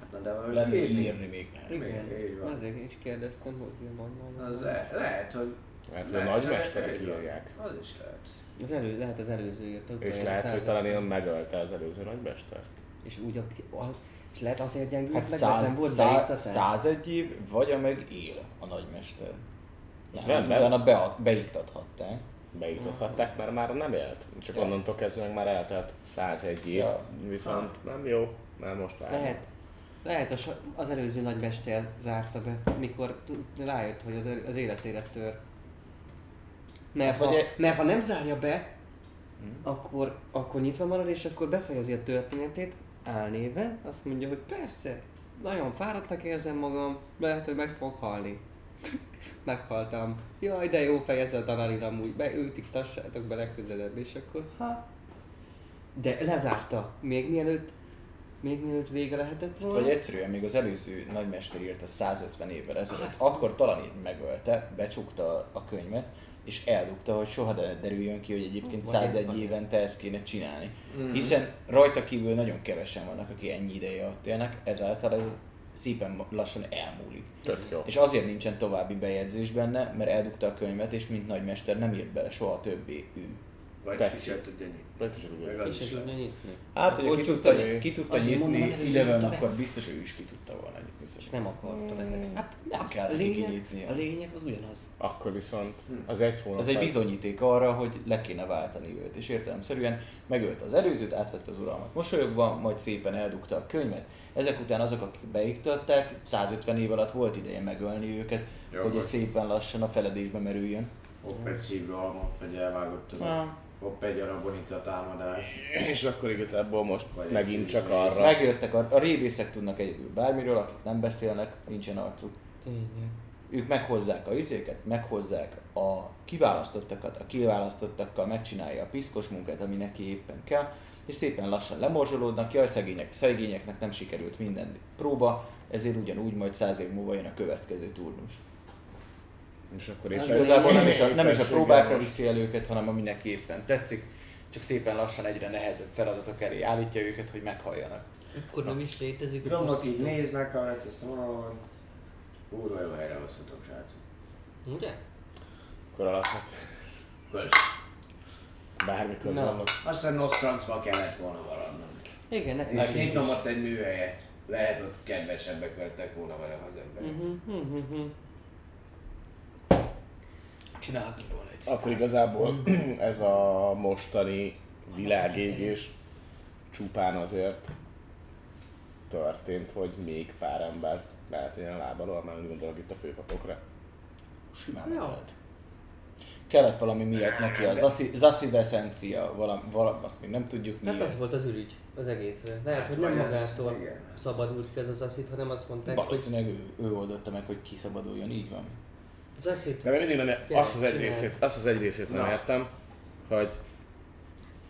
[SPEAKER 1] Hát na de
[SPEAKER 3] Lehet, hogy írni még.
[SPEAKER 4] Igen,
[SPEAKER 1] Igen, így van.
[SPEAKER 4] azért is kérdeztem, hogy mi van
[SPEAKER 1] le, lehet, hogy...
[SPEAKER 2] Ez a
[SPEAKER 1] lehet,
[SPEAKER 2] nagymesterek
[SPEAKER 1] így van.
[SPEAKER 2] írják.
[SPEAKER 1] Az is lehet.
[SPEAKER 4] Az elő, lehet az előző írta.
[SPEAKER 2] És lehet, hogy talán én megölte az előző nagymestert.
[SPEAKER 4] És úgy, aki, az, és lehet azért gyengült
[SPEAKER 3] Hát
[SPEAKER 4] meg, mert nem
[SPEAKER 3] száz,
[SPEAKER 4] volt
[SPEAKER 3] száz? 101 év, vagy amíg él a nagymester. Nem,
[SPEAKER 2] Nem,
[SPEAKER 3] hát
[SPEAKER 2] nem.
[SPEAKER 3] utána be, beiktathatták.
[SPEAKER 2] Beiktathatták, mert már nem élt. Csak onnantól kezdve meg már eltelt 101 év,
[SPEAKER 3] Ja.
[SPEAKER 2] viszont nem jó, mert most várjuk.
[SPEAKER 4] Lehet, lehet az, az előző nagymester zárta be, mikor rájött, hogy az, az életére tör. Mert,
[SPEAKER 3] Hát,
[SPEAKER 4] ha,
[SPEAKER 3] e-
[SPEAKER 4] mert ha nem zárja be, akkor, akkor nyitva marad, és akkor befejezi a történetét álnéven, azt mondja, hogy persze, nagyon fáradtnak érzem magam, lehet, hogy meg fog halni. Meghaltam. Jaj, de jó fejezze a tanárira amúgy, be, őt iktassátok be legközelebb, és akkor ha. De lezárta, még mielőtt, még mielőtt vége lehetett volna.
[SPEAKER 3] Vagy egyszerűen még az előző nagymester írta 150 évvel ezelőtt, akkor talán megölte, becsukta a könyvet, és eldugta, hogy soha ne derüljön ki, hogy egyébként
[SPEAKER 4] Vagy ez
[SPEAKER 3] 101
[SPEAKER 4] van ez.
[SPEAKER 3] évente ezt kéne csinálni. Hiszen rajta kívül nagyon kevesen vannak, akik ennyi ideje ott élnek, ezáltal ez szépen lassan elmúlik.
[SPEAKER 2] Tök jó.
[SPEAKER 3] És azért nincsen további bejegyzés benne, mert eldugta a könyvet, és mint nagymester nem írt bele soha többé ő.
[SPEAKER 1] Vagy
[SPEAKER 2] Tetszik.
[SPEAKER 1] ki sem tudja nyitni.
[SPEAKER 2] Vagy
[SPEAKER 1] az is
[SPEAKER 4] úgy
[SPEAKER 1] lehet.
[SPEAKER 4] nyitni.
[SPEAKER 3] Hát, hogy ki
[SPEAKER 4] tudta
[SPEAKER 2] nyitni?
[SPEAKER 3] ki tudta nyitni,
[SPEAKER 4] az
[SPEAKER 3] Eleven, akkor biztos ő is ki tudta volna nyitni.
[SPEAKER 4] És nem akarta bele. Hát
[SPEAKER 3] Nem kell
[SPEAKER 4] a lényeg,
[SPEAKER 3] kinyitnia.
[SPEAKER 4] a lényeg az ugyanaz.
[SPEAKER 2] Akkor viszont az egy hónap.
[SPEAKER 3] Ez egy bizonyíték arra, hogy le kéne váltani őt, és értelemszerűen megölte az előzőt, átvette az uralmat mosolyogva, majd szépen eldugta a könyvet. Ezek után azok, akik beiktatták, 150 év alatt volt ideje megölni őket,
[SPEAKER 1] Jó,
[SPEAKER 3] hogy ez szépen lassan a feledésbe merüljön.
[SPEAKER 7] Hopp egy vagy elvágott. Hopp egy arabonita támadás.
[SPEAKER 2] És akkor igazából most
[SPEAKER 7] Vagy
[SPEAKER 2] megint csak arra.
[SPEAKER 3] Megjöttek, a, a rébészek tudnak egyedül bármiről, akik nem beszélnek, nincsen arcuk.
[SPEAKER 4] Tényleg.
[SPEAKER 3] Ők meghozzák a izéket, meghozzák a kiválasztottakat, a kiválasztottakkal megcsinálja a piszkos munkát, ami neki éppen kell, és szépen lassan lemorzsolódnak, jaj szegények, szegényeknek nem sikerült minden próba, ezért ugyanúgy majd száz év múlva jön a következő turnus.
[SPEAKER 2] És akkor
[SPEAKER 3] És igazából nem is a, nem is a próbákra viszi el őket, hanem ami neki éppen tetszik, csak szépen lassan egyre nehezebb feladatok elé állítja őket, hogy meghalljanak.
[SPEAKER 4] Akkor nem is létezik. a
[SPEAKER 7] Gromnak így néz meg, ha ezt a vonalon. Úrva jó helyre hoztatok, srácok.
[SPEAKER 4] Ugye?
[SPEAKER 2] Akkor alapvet. Bármikor
[SPEAKER 4] Na.
[SPEAKER 2] vannak.
[SPEAKER 7] Azt hiszem Nostrancba kellett volna maradnom.
[SPEAKER 4] Igen, nekem is.
[SPEAKER 7] nyitom ott egy műhelyet. Lehet ott kedvesebbek lettek volna vele az emberek.
[SPEAKER 4] Mhm, mhm,
[SPEAKER 3] Csinálhatunk volna egy
[SPEAKER 2] Akkor
[SPEAKER 3] színházat.
[SPEAKER 2] igazából ez a mostani világégés csupán azért történt, hogy még pár ember lehet ilyen lábalól, már gondolok itt a főpapokra.
[SPEAKER 3] Simán
[SPEAKER 4] Ja.
[SPEAKER 3] lehet. Kellett valami miatt neki az aszi- Zacid essencia, valami, valami, azt még nem tudjuk
[SPEAKER 4] Hát
[SPEAKER 3] miért.
[SPEAKER 4] az volt az ürügy az egészre. Lehet,
[SPEAKER 7] Hát,
[SPEAKER 4] hogy nem magától
[SPEAKER 7] igen.
[SPEAKER 4] szabadult ki ez az aszit, hanem azt mondták, hogy
[SPEAKER 3] Valószínűleg ő, ő oldotta meg, hogy kiszabaduljon, így van.
[SPEAKER 4] Az
[SPEAKER 2] De még mindig nem,
[SPEAKER 4] Gyere,
[SPEAKER 2] azt az egy részét, azt az egy részét nem
[SPEAKER 7] Na.
[SPEAKER 2] értem, hogy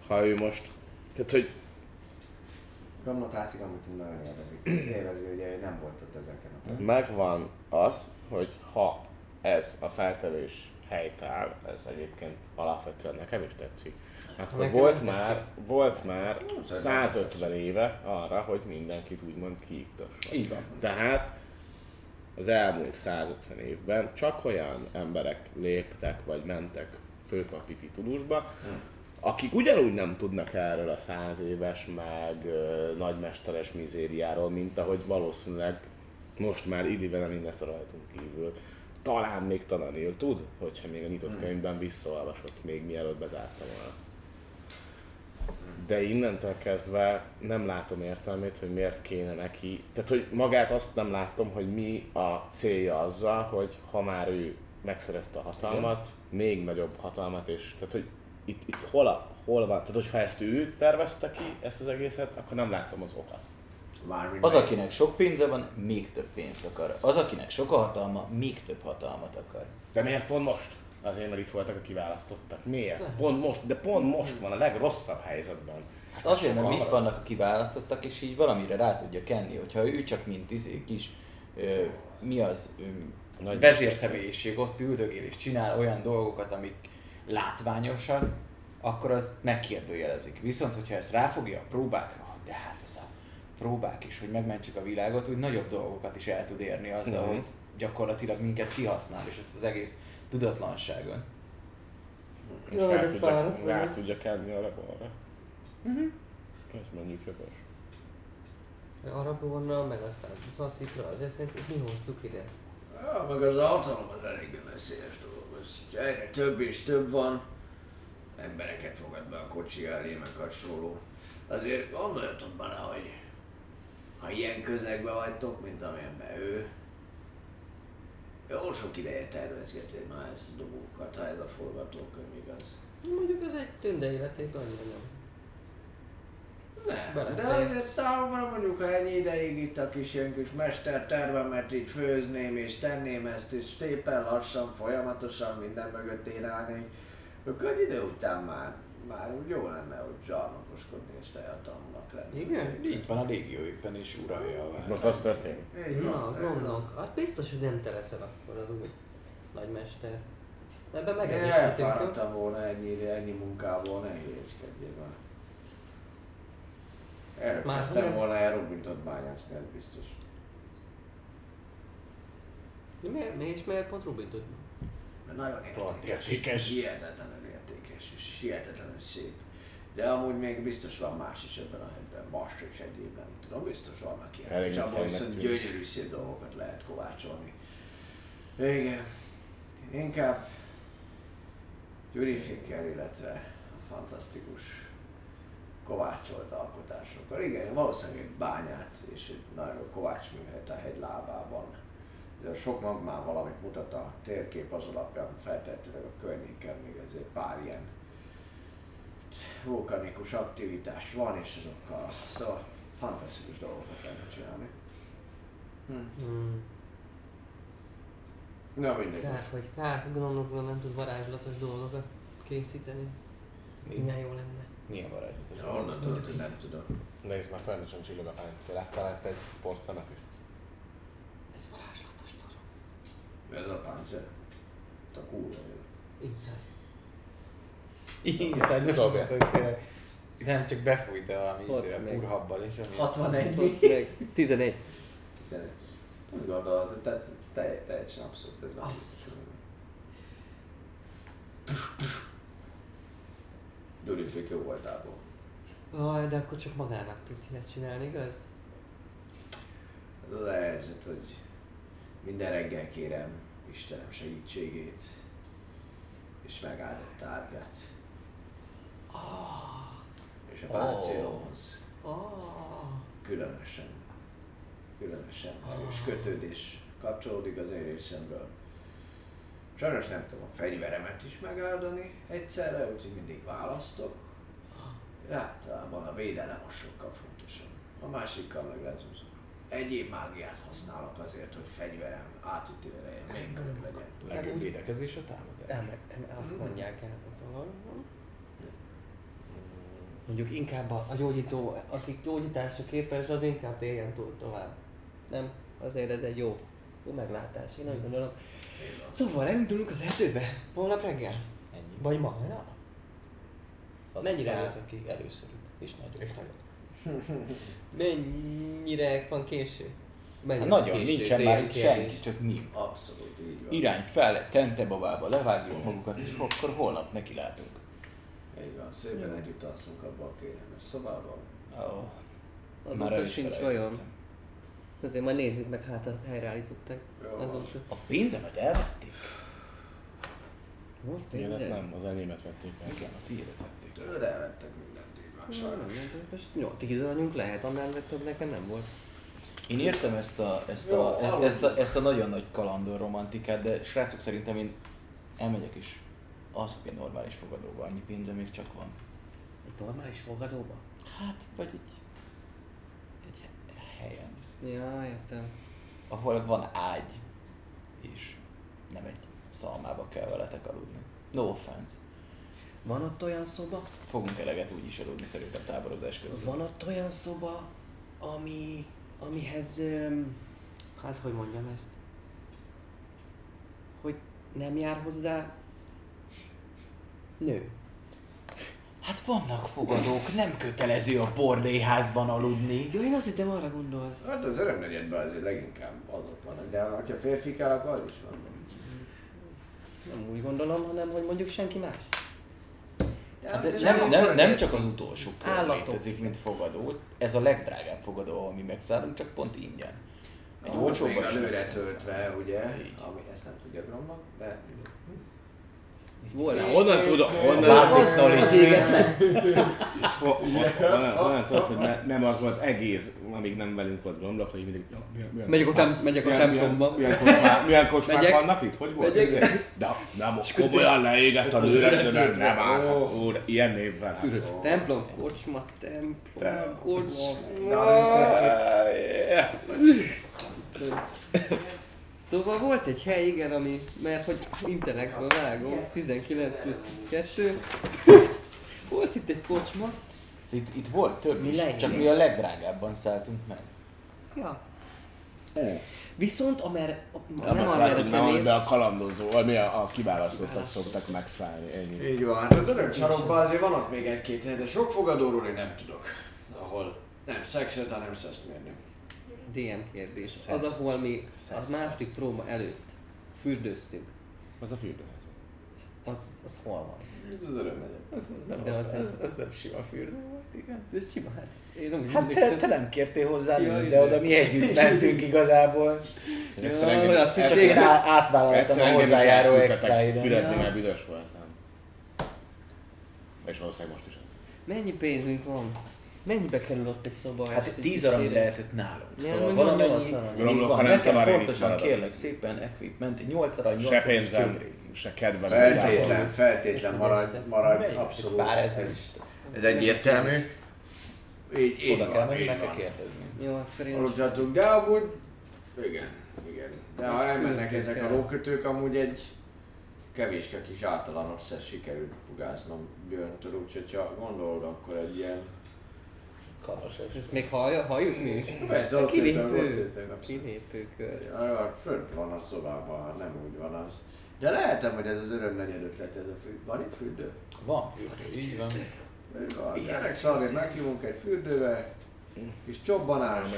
[SPEAKER 2] ha ő most, tehát hogy
[SPEAKER 7] Gromnak látszik, amit nagyon élvezik. Élvezi, ugye, hogy nem volt ott ezeken a
[SPEAKER 2] megvan az, hogy ha ez a feltevés helytáll, ez egyébként alapvetően nekem is tetszik, akkor
[SPEAKER 4] Nekem
[SPEAKER 2] volt
[SPEAKER 4] is
[SPEAKER 2] már, volt már
[SPEAKER 7] szerintem
[SPEAKER 2] 150 éve arra, hogy mindenkit úgymond kiiktasson.
[SPEAKER 3] Így van.
[SPEAKER 2] Tehát az elmúlt 150 évben csak olyan emberek léptek vagy mentek főpapi titulusba, akik ugyanúgy nem tudnak erről a száz éves, meg ö, nagymesteres mizériáról, mint ahogy valószínűleg most már Illiven illetve rajtunk kívül. Talán még Tananil tud, hogyha még a nyitott könyvben visszaolvasott még mielőtt bezárta volna. De innentől kezdve nem látom értelmét, hogy miért kéne neki. Tehát, hogy magát azt nem látom, hogy mi a célja azzal, hogy ha már ő megszerezte a hatalmat, még nagyobb hatalmat, és tehát, hogy itt, itt hol, a, hol van, tehát hogyha ezt ő tervezte ki, ezt az egészet, akkor nem látom az okat.
[SPEAKER 1] Mármint
[SPEAKER 3] Az, akinek sok pénze van, még több pénzt akar. Az, akinek sok a hatalma, még több hatalmat akar.
[SPEAKER 2] De miért pont most? Azért, mert itt voltak a kiválasztottak. Miért? Pont most, de pont most van a legrosszabb helyzetben.
[SPEAKER 3] Hát azért, mert itt
[SPEAKER 2] vannak.
[SPEAKER 3] a kiválasztottak, és így valamire rá tudja kenni, hogyha ő csak mint izé kis, ö, mi az, ö,
[SPEAKER 2] Nagy
[SPEAKER 3] vezérszemélyiség ott üldögél és csinál olyan dolgokat, amik látványosak, akkor az megkérdőjelezik. Viszont, hogyha ezt ráfogja a próbákra, hogy de hát ez a próbák is, hogy megmentsük a világot, úgy nagyobb dolgokat is el tud érni azzal,
[SPEAKER 2] Mhm.
[SPEAKER 3] hogy gyakorlatilag minket kihasznál, és ezt az egész tudatlanságon.
[SPEAKER 2] És rá
[SPEAKER 4] de
[SPEAKER 2] tudja,
[SPEAKER 4] fáradt
[SPEAKER 2] rá
[SPEAKER 4] vagyok.
[SPEAKER 2] tudja kenni arra arra. Ez mondjuk jogos.
[SPEAKER 4] Arabonnal, meg aztán Szaszitra, az eszencét mi hoztuk ide?
[SPEAKER 1] Ja, meg az hatalom az eléggé veszélyes dolog. Az, hogyha egyre több és több van, embereket fogad be a kocsi elé, meg hasonló. Azért gondoljatok bele, hogy ha ilyen közegben vagytok, mint amilyenben ő, jó sok ideje tervezgetél már ezt a dolgokat, ha ez a forgatókönyv igaz.
[SPEAKER 4] Mondjuk ez egy tünde életében annyira nem.
[SPEAKER 1] Nem, de azért számomra mondjuk, ha ennyi ideig itt a kis ilyen kis mestertervemet így főzném és tenném ezt, és szépen lassan, folyamatosan minden mögött én állnék, akkor egy idő után már, már úgy jó lenne, hogy zsarnokoskodni és teljhatalmunak lenni.
[SPEAKER 4] Igen?
[SPEAKER 3] Itt van a légióikben is uralja a város.
[SPEAKER 2] Most az történik.
[SPEAKER 4] Na, gomnok. Hát biztos, hogy nem te leszel akkor az új nagymester. Ebben megerősítünk.
[SPEAKER 1] elfáradtam volna ennyi, ennyi munkából, ne hülyéskedjél már. Erre
[SPEAKER 4] Már
[SPEAKER 1] kezdtem
[SPEAKER 4] nem-
[SPEAKER 1] volna el Robinsont bányászni, ez biztos.
[SPEAKER 4] De miért, mi és miért pont Rubin tud?
[SPEAKER 1] Mert nagyon értékes,
[SPEAKER 3] értékes.
[SPEAKER 1] hihetetlenül értékes, és hihetetlenül szép. De amúgy még biztos van más is ebben a helyben, más is egyéb, nem tudom, biztos vannak ilyen. És abban viszont gyönyörű szép dolgokat lehet kovácsolni. Igen. Inkább Gyurifikkel, illetve a fantasztikus kovácsolt alkotásokkal. Igen, valószínűleg egy bányát és egy nagyon jó kovácsműhelyt a hegy lábában. A sok magmán valamit mutat a térkép az alapján, feltehetőleg a környéken még ezért pár ilyen vulkanikus aktivitás van, és azokkal szóval fantasztikus dolgokat lehet csinálni.
[SPEAKER 4] Hmm.
[SPEAKER 1] Na mindegy.
[SPEAKER 4] Kár, hogy kár, hogy gnomokról nem tud varázslatos dolgokat készíteni. Milyen jó lenne.
[SPEAKER 3] Milyen varázslatos?
[SPEAKER 1] Ja, Honnan tudod, hogy nem tudom.
[SPEAKER 2] Nézd már, folyamatosan csillog a páncél. Láttál egy portszemet is?
[SPEAKER 4] Ez varázslatos dolog.
[SPEAKER 1] Ez a páncél. A kurva élet.
[SPEAKER 4] Inside.
[SPEAKER 3] Inside, hogy tényleg nem csak befújta valami
[SPEAKER 4] Ott
[SPEAKER 3] izével, furhabbal ami...
[SPEAKER 1] 61
[SPEAKER 4] Meg 11.
[SPEAKER 1] Szerintem. Nem gondolod, de te, te, teljesen abszolút ez van.
[SPEAKER 4] Azt.
[SPEAKER 1] Gyuri fék jó voltából.
[SPEAKER 4] Aj, de akkor csak magának tudja ezt csinálni, igaz?
[SPEAKER 1] Ez az a helyzet, hogy minden reggel kérem Istenem segítségét, és megáldott tárgyat. És a páncélomhoz
[SPEAKER 4] Ah.
[SPEAKER 1] különösen, különösen erős kötődés kapcsolódik az én részemről. Sajnos nem tudom a fegyveremet is megáldani egyszerre, úgyhogy mindig választok. Általában a védelem az sokkal fontosabb. A másikkal meg lezúzom. Egyéb mágiát használok azért, hogy fegyverem átütő ereje még nagyobb legyen.
[SPEAKER 3] Legjobb védekezés a támadás.
[SPEAKER 4] Nem, nem, azt mondják el. hogy Mondjuk inkább a, a gyógyító, akik gyógyításra képes, az inkább éljen túl tovább. Nem? Azért ez egy jó, jó meglátás, én úgy gondolom. Szóval elindulunk az erdőbe, holnap reggel?
[SPEAKER 3] Ennyi.
[SPEAKER 4] Vagy ma, hajnal?
[SPEAKER 3] Az
[SPEAKER 4] mennyire
[SPEAKER 3] volt,
[SPEAKER 4] állt?
[SPEAKER 3] aki először itt, és nagyon.
[SPEAKER 4] És nagyon. Mennyire van késő?
[SPEAKER 3] Hát
[SPEAKER 4] Mennyire
[SPEAKER 3] nagyon,
[SPEAKER 4] késő?
[SPEAKER 3] nincsen már itt senki, csak mi.
[SPEAKER 1] Abszolút így van.
[SPEAKER 3] Irány fel, tente babába, levágjuk magukat, és akkor holnap neki látunk.
[SPEAKER 1] Így van, szépen együtt alszunk abban a kényelmes szobában.
[SPEAKER 3] Oh,
[SPEAKER 4] Azóta sincs vajon. Azért majd nézzük meg, hát a helyreállították.
[SPEAKER 1] Jó.
[SPEAKER 4] Azóta.
[SPEAKER 3] A pénzemet elvették?
[SPEAKER 4] Volt
[SPEAKER 2] Élet
[SPEAKER 4] pénze?
[SPEAKER 2] nem, az enyémet vették el.
[SPEAKER 3] Igen, a tiédet vették.
[SPEAKER 1] Tőle elvettek mindent így van, sajnos.
[SPEAKER 4] Most nyolc tíz aranyunk lehet, annál több nekem nem volt.
[SPEAKER 3] Én értem ezt a, ezt
[SPEAKER 1] Jó,
[SPEAKER 3] a,
[SPEAKER 1] aludj.
[SPEAKER 3] ezt a, ezt a nagyon nagy kalandor romantikát, de srácok szerintem én elmegyek is az, hogy egy normális fogadóba annyi pénze még csak van.
[SPEAKER 4] Egy normális fogadóba?
[SPEAKER 3] Hát, vagy egy, egy he- helyen,
[SPEAKER 4] Ja, értem.
[SPEAKER 3] ahol van ágy, és nem egy szalmába kell veletek aludni. No offense.
[SPEAKER 4] Van ott olyan szoba?
[SPEAKER 3] Fogunk eleget úgy is aludni szerintem táborozás közben.
[SPEAKER 4] Van ott olyan szoba, ami, amihez, öm, hát hogy mondjam ezt, hogy nem jár hozzá nő.
[SPEAKER 3] Hát vannak fogadók, nem kötelező a bordélyházban aludni.
[SPEAKER 4] Jó, én azt hittem arra gondolsz.
[SPEAKER 1] Hát az örömnegyedben azért leginkább azok vannak, de ha férfi kell, akkor az is van.
[SPEAKER 4] Nem úgy gondolom, hanem hogy mondjuk senki más.
[SPEAKER 3] Hát de nem, nem, nem csak az utolsó kör
[SPEAKER 4] Állatok.
[SPEAKER 3] létezik, mint fogadó. Ez a legdrágább fogadó, ahol mi megszállunk, csak pont ingyen. Egy
[SPEAKER 1] Egy
[SPEAKER 3] olcsóban is
[SPEAKER 1] lőre
[SPEAKER 3] meg tudsz
[SPEAKER 1] töltve, ugye,
[SPEAKER 3] Így.
[SPEAKER 1] ami ezt nem tudja Gromnak, de
[SPEAKER 4] Volt.
[SPEAKER 2] De honnan tudom, honnan
[SPEAKER 4] Az, az éget le.
[SPEAKER 2] Honnan tudod, hogy ne- nem az volt egész, amíg nem velünk volt Gromlok, hogy mindig...
[SPEAKER 4] Megyek a, tem- megyek a templomba.
[SPEAKER 2] Milyen, milyen kocsmák, milyen kocsmák
[SPEAKER 4] Megyek.
[SPEAKER 2] vannak itt? Hogy volt?
[SPEAKER 4] Megyek.
[SPEAKER 2] De, de most komolyan leégett a lőre, nem, nem állhat, úr, ilyen névvel. hát.
[SPEAKER 4] Templom, kocsma, templom, kocsma. Szóval volt egy hely, igen, ami, mert hogy internetből vágom, 19 plusz 2. Volt itt egy kocsma.
[SPEAKER 3] Ez Itt, itt volt több
[SPEAKER 4] Mi
[SPEAKER 3] is,
[SPEAKER 4] legyen?
[SPEAKER 3] csak mi a legdrágábban szálltunk meg.
[SPEAKER 4] Ja. Viszont amer,
[SPEAKER 2] Nem,
[SPEAKER 4] nem
[SPEAKER 2] látjuk,
[SPEAKER 4] te
[SPEAKER 2] nem,
[SPEAKER 4] mész,
[SPEAKER 2] de a kalandozó, vagy mi a, a kiválasztottak szoktak megszállni, ennyi.
[SPEAKER 1] Így van, hát az örök sarokban azért van ott még egy-két hely, de sok fogadóról én nem tudok. Ahol nem szexet, hanem szeszt mérni.
[SPEAKER 4] DM kérdés. Az, ahol mi a második próba előtt fürdőztünk,
[SPEAKER 2] Az a fürdőház.
[SPEAKER 4] az, az hol van?
[SPEAKER 1] Ez az örömnegyed.
[SPEAKER 3] Ez, ez, nem,
[SPEAKER 4] De
[SPEAKER 3] a-
[SPEAKER 4] az-
[SPEAKER 3] ez, ez nem sima fürdő volt, igen.
[SPEAKER 4] De ez csinál. Én nem
[SPEAKER 3] Hát te, te nem kértél hozzá,
[SPEAKER 4] Jaj,
[SPEAKER 3] de
[SPEAKER 4] de-
[SPEAKER 3] oda mi együtt mentünk igazából.
[SPEAKER 2] Egyszer
[SPEAKER 4] Ja,
[SPEAKER 2] engem-
[SPEAKER 4] azt
[SPEAKER 3] Csak én átvállaltam a hozzájáró extra
[SPEAKER 4] Ja.
[SPEAKER 2] mert büdös voltam. És valószínűleg most is az.
[SPEAKER 4] Mennyi pénzünk van? Mennyibe kerül ott egy szoba?
[SPEAKER 3] Hát
[SPEAKER 4] Ezt
[SPEAKER 3] 10
[SPEAKER 4] így
[SPEAKER 3] arany lehetett nálunk.
[SPEAKER 4] Ja,
[SPEAKER 3] Szóval
[SPEAKER 4] meg
[SPEAKER 3] van
[SPEAKER 4] van
[SPEAKER 3] nekem pontosan kérlek szépen equipment, 8 arany, 8
[SPEAKER 2] Se pénzem, se kedvem.
[SPEAKER 1] Feltétlen, feltétlen maradj,
[SPEAKER 3] Megy,
[SPEAKER 1] abszolút.
[SPEAKER 3] pár ezer.
[SPEAKER 1] Ez, ez egyértelmű. Így, így
[SPEAKER 3] Oda kell menni, meg kell kérdezni.
[SPEAKER 4] Jó, akkor én most...
[SPEAKER 1] Aludhatunk, de amúgy, igen, igen. De ha elmennek ezek a lókötők, amúgy egy kevéske kis általános szesz sikerült fugáznom Björntől, úgyhogy ha gondolod, akkor egy ilyen...
[SPEAKER 3] Kanos es.
[SPEAKER 4] Ezt még hallja, halljuk mi is?
[SPEAKER 1] Persze, ott ültök, ott abszolút.
[SPEAKER 4] Kilépőkör.
[SPEAKER 1] Ja, fönt van a szobában, nem úgy van az. De lehetem, hogy ez az örömnegyed ötlet, ez a fű... Van itt fürdő?
[SPEAKER 3] Van fürdő, így van.
[SPEAKER 1] Van. Gyerek szarri, meghívunk egy fürdővel, kis csobbanás.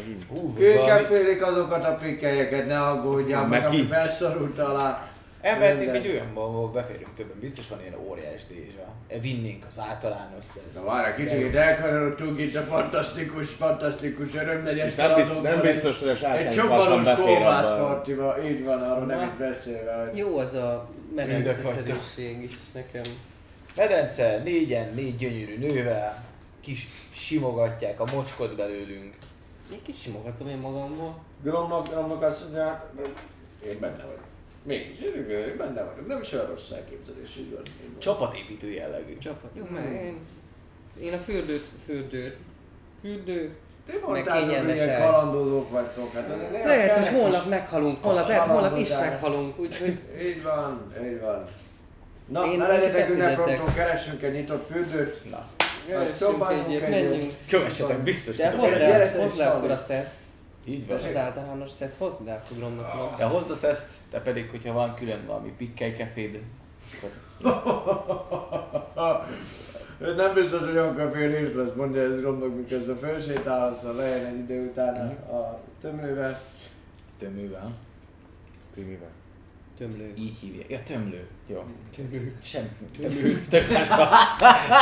[SPEAKER 1] Kőkefélik azokat a pikkelyeket, ne aggódjál, meg ami
[SPEAKER 2] ki?
[SPEAKER 1] felszorult alá.
[SPEAKER 3] Elmehetünk
[SPEAKER 1] Minden.
[SPEAKER 3] egy olyanba, ahol beférünk többen. Biztos van ilyen óriás dézsa. Vinnénk az általános
[SPEAKER 1] Na várj, kicsit elkanyarodtunk itt a fantasztikus, fantasztikus örömnegyed
[SPEAKER 2] És nem, biztos, nem biztos, hogy a
[SPEAKER 1] Egy
[SPEAKER 2] sárkány befér abba.
[SPEAKER 1] kóvászpartiba, így van, arról nem itt beszélve.
[SPEAKER 4] Jó az a
[SPEAKER 3] Üldök
[SPEAKER 4] medenceszedegség is nekem.
[SPEAKER 3] Medence, négyen, négy gyönyörű nővel, kis simogatják a mocskot belőlünk.
[SPEAKER 4] Én kis simogatom én magamból.
[SPEAKER 1] Gromnak, Gromnak azt mondja, én benne vagyok. Mégis, én benne vagyok. Nem is olyan rossz elképzelés, így van. Így van.
[SPEAKER 3] Csapatépítő jellegű.
[SPEAKER 4] Csapat. Jó, mert én... Én a fürdőt, fürdőt, fürdő.
[SPEAKER 1] Ti
[SPEAKER 4] meg
[SPEAKER 1] mondtátok, hogy ilyen kalandozók vagytok, hát azért néha
[SPEAKER 4] Lehet, hogy holnap meghalunk, holnap, lehet, holnap is meghalunk, úgyhogy...
[SPEAKER 1] Így van, így van. Na,
[SPEAKER 4] Én
[SPEAKER 1] ne legyetek
[SPEAKER 4] befizetek.
[SPEAKER 1] ünnepronton, keressünk egy nyitott fürdőt.
[SPEAKER 3] Na,
[SPEAKER 4] Keressünk egyet, menjünk.
[SPEAKER 3] kövessetek, biztos
[SPEAKER 4] De hozd le,
[SPEAKER 1] te
[SPEAKER 4] hozd
[SPEAKER 1] is
[SPEAKER 4] le akkor a szeszt.
[SPEAKER 3] Így van.
[SPEAKER 4] Az általános szeszt, hozd le akkor Gromnak.
[SPEAKER 3] Ja, hozd a szeszt, te pedig, hogyha van külön valami pikkely keféd, akkor
[SPEAKER 1] Nem biztos, hogy olyan kaférés lesz, mondja ez Gromnak, miközben felsétálhatsz a lejön egy idő után a, a tömlővel.
[SPEAKER 3] tömővel.
[SPEAKER 2] Timivel.
[SPEAKER 4] Tömlő.
[SPEAKER 3] Így hívják. Ja, tömlő. Jó. Tömlő. Semmi. Tömlő. Tök más szó.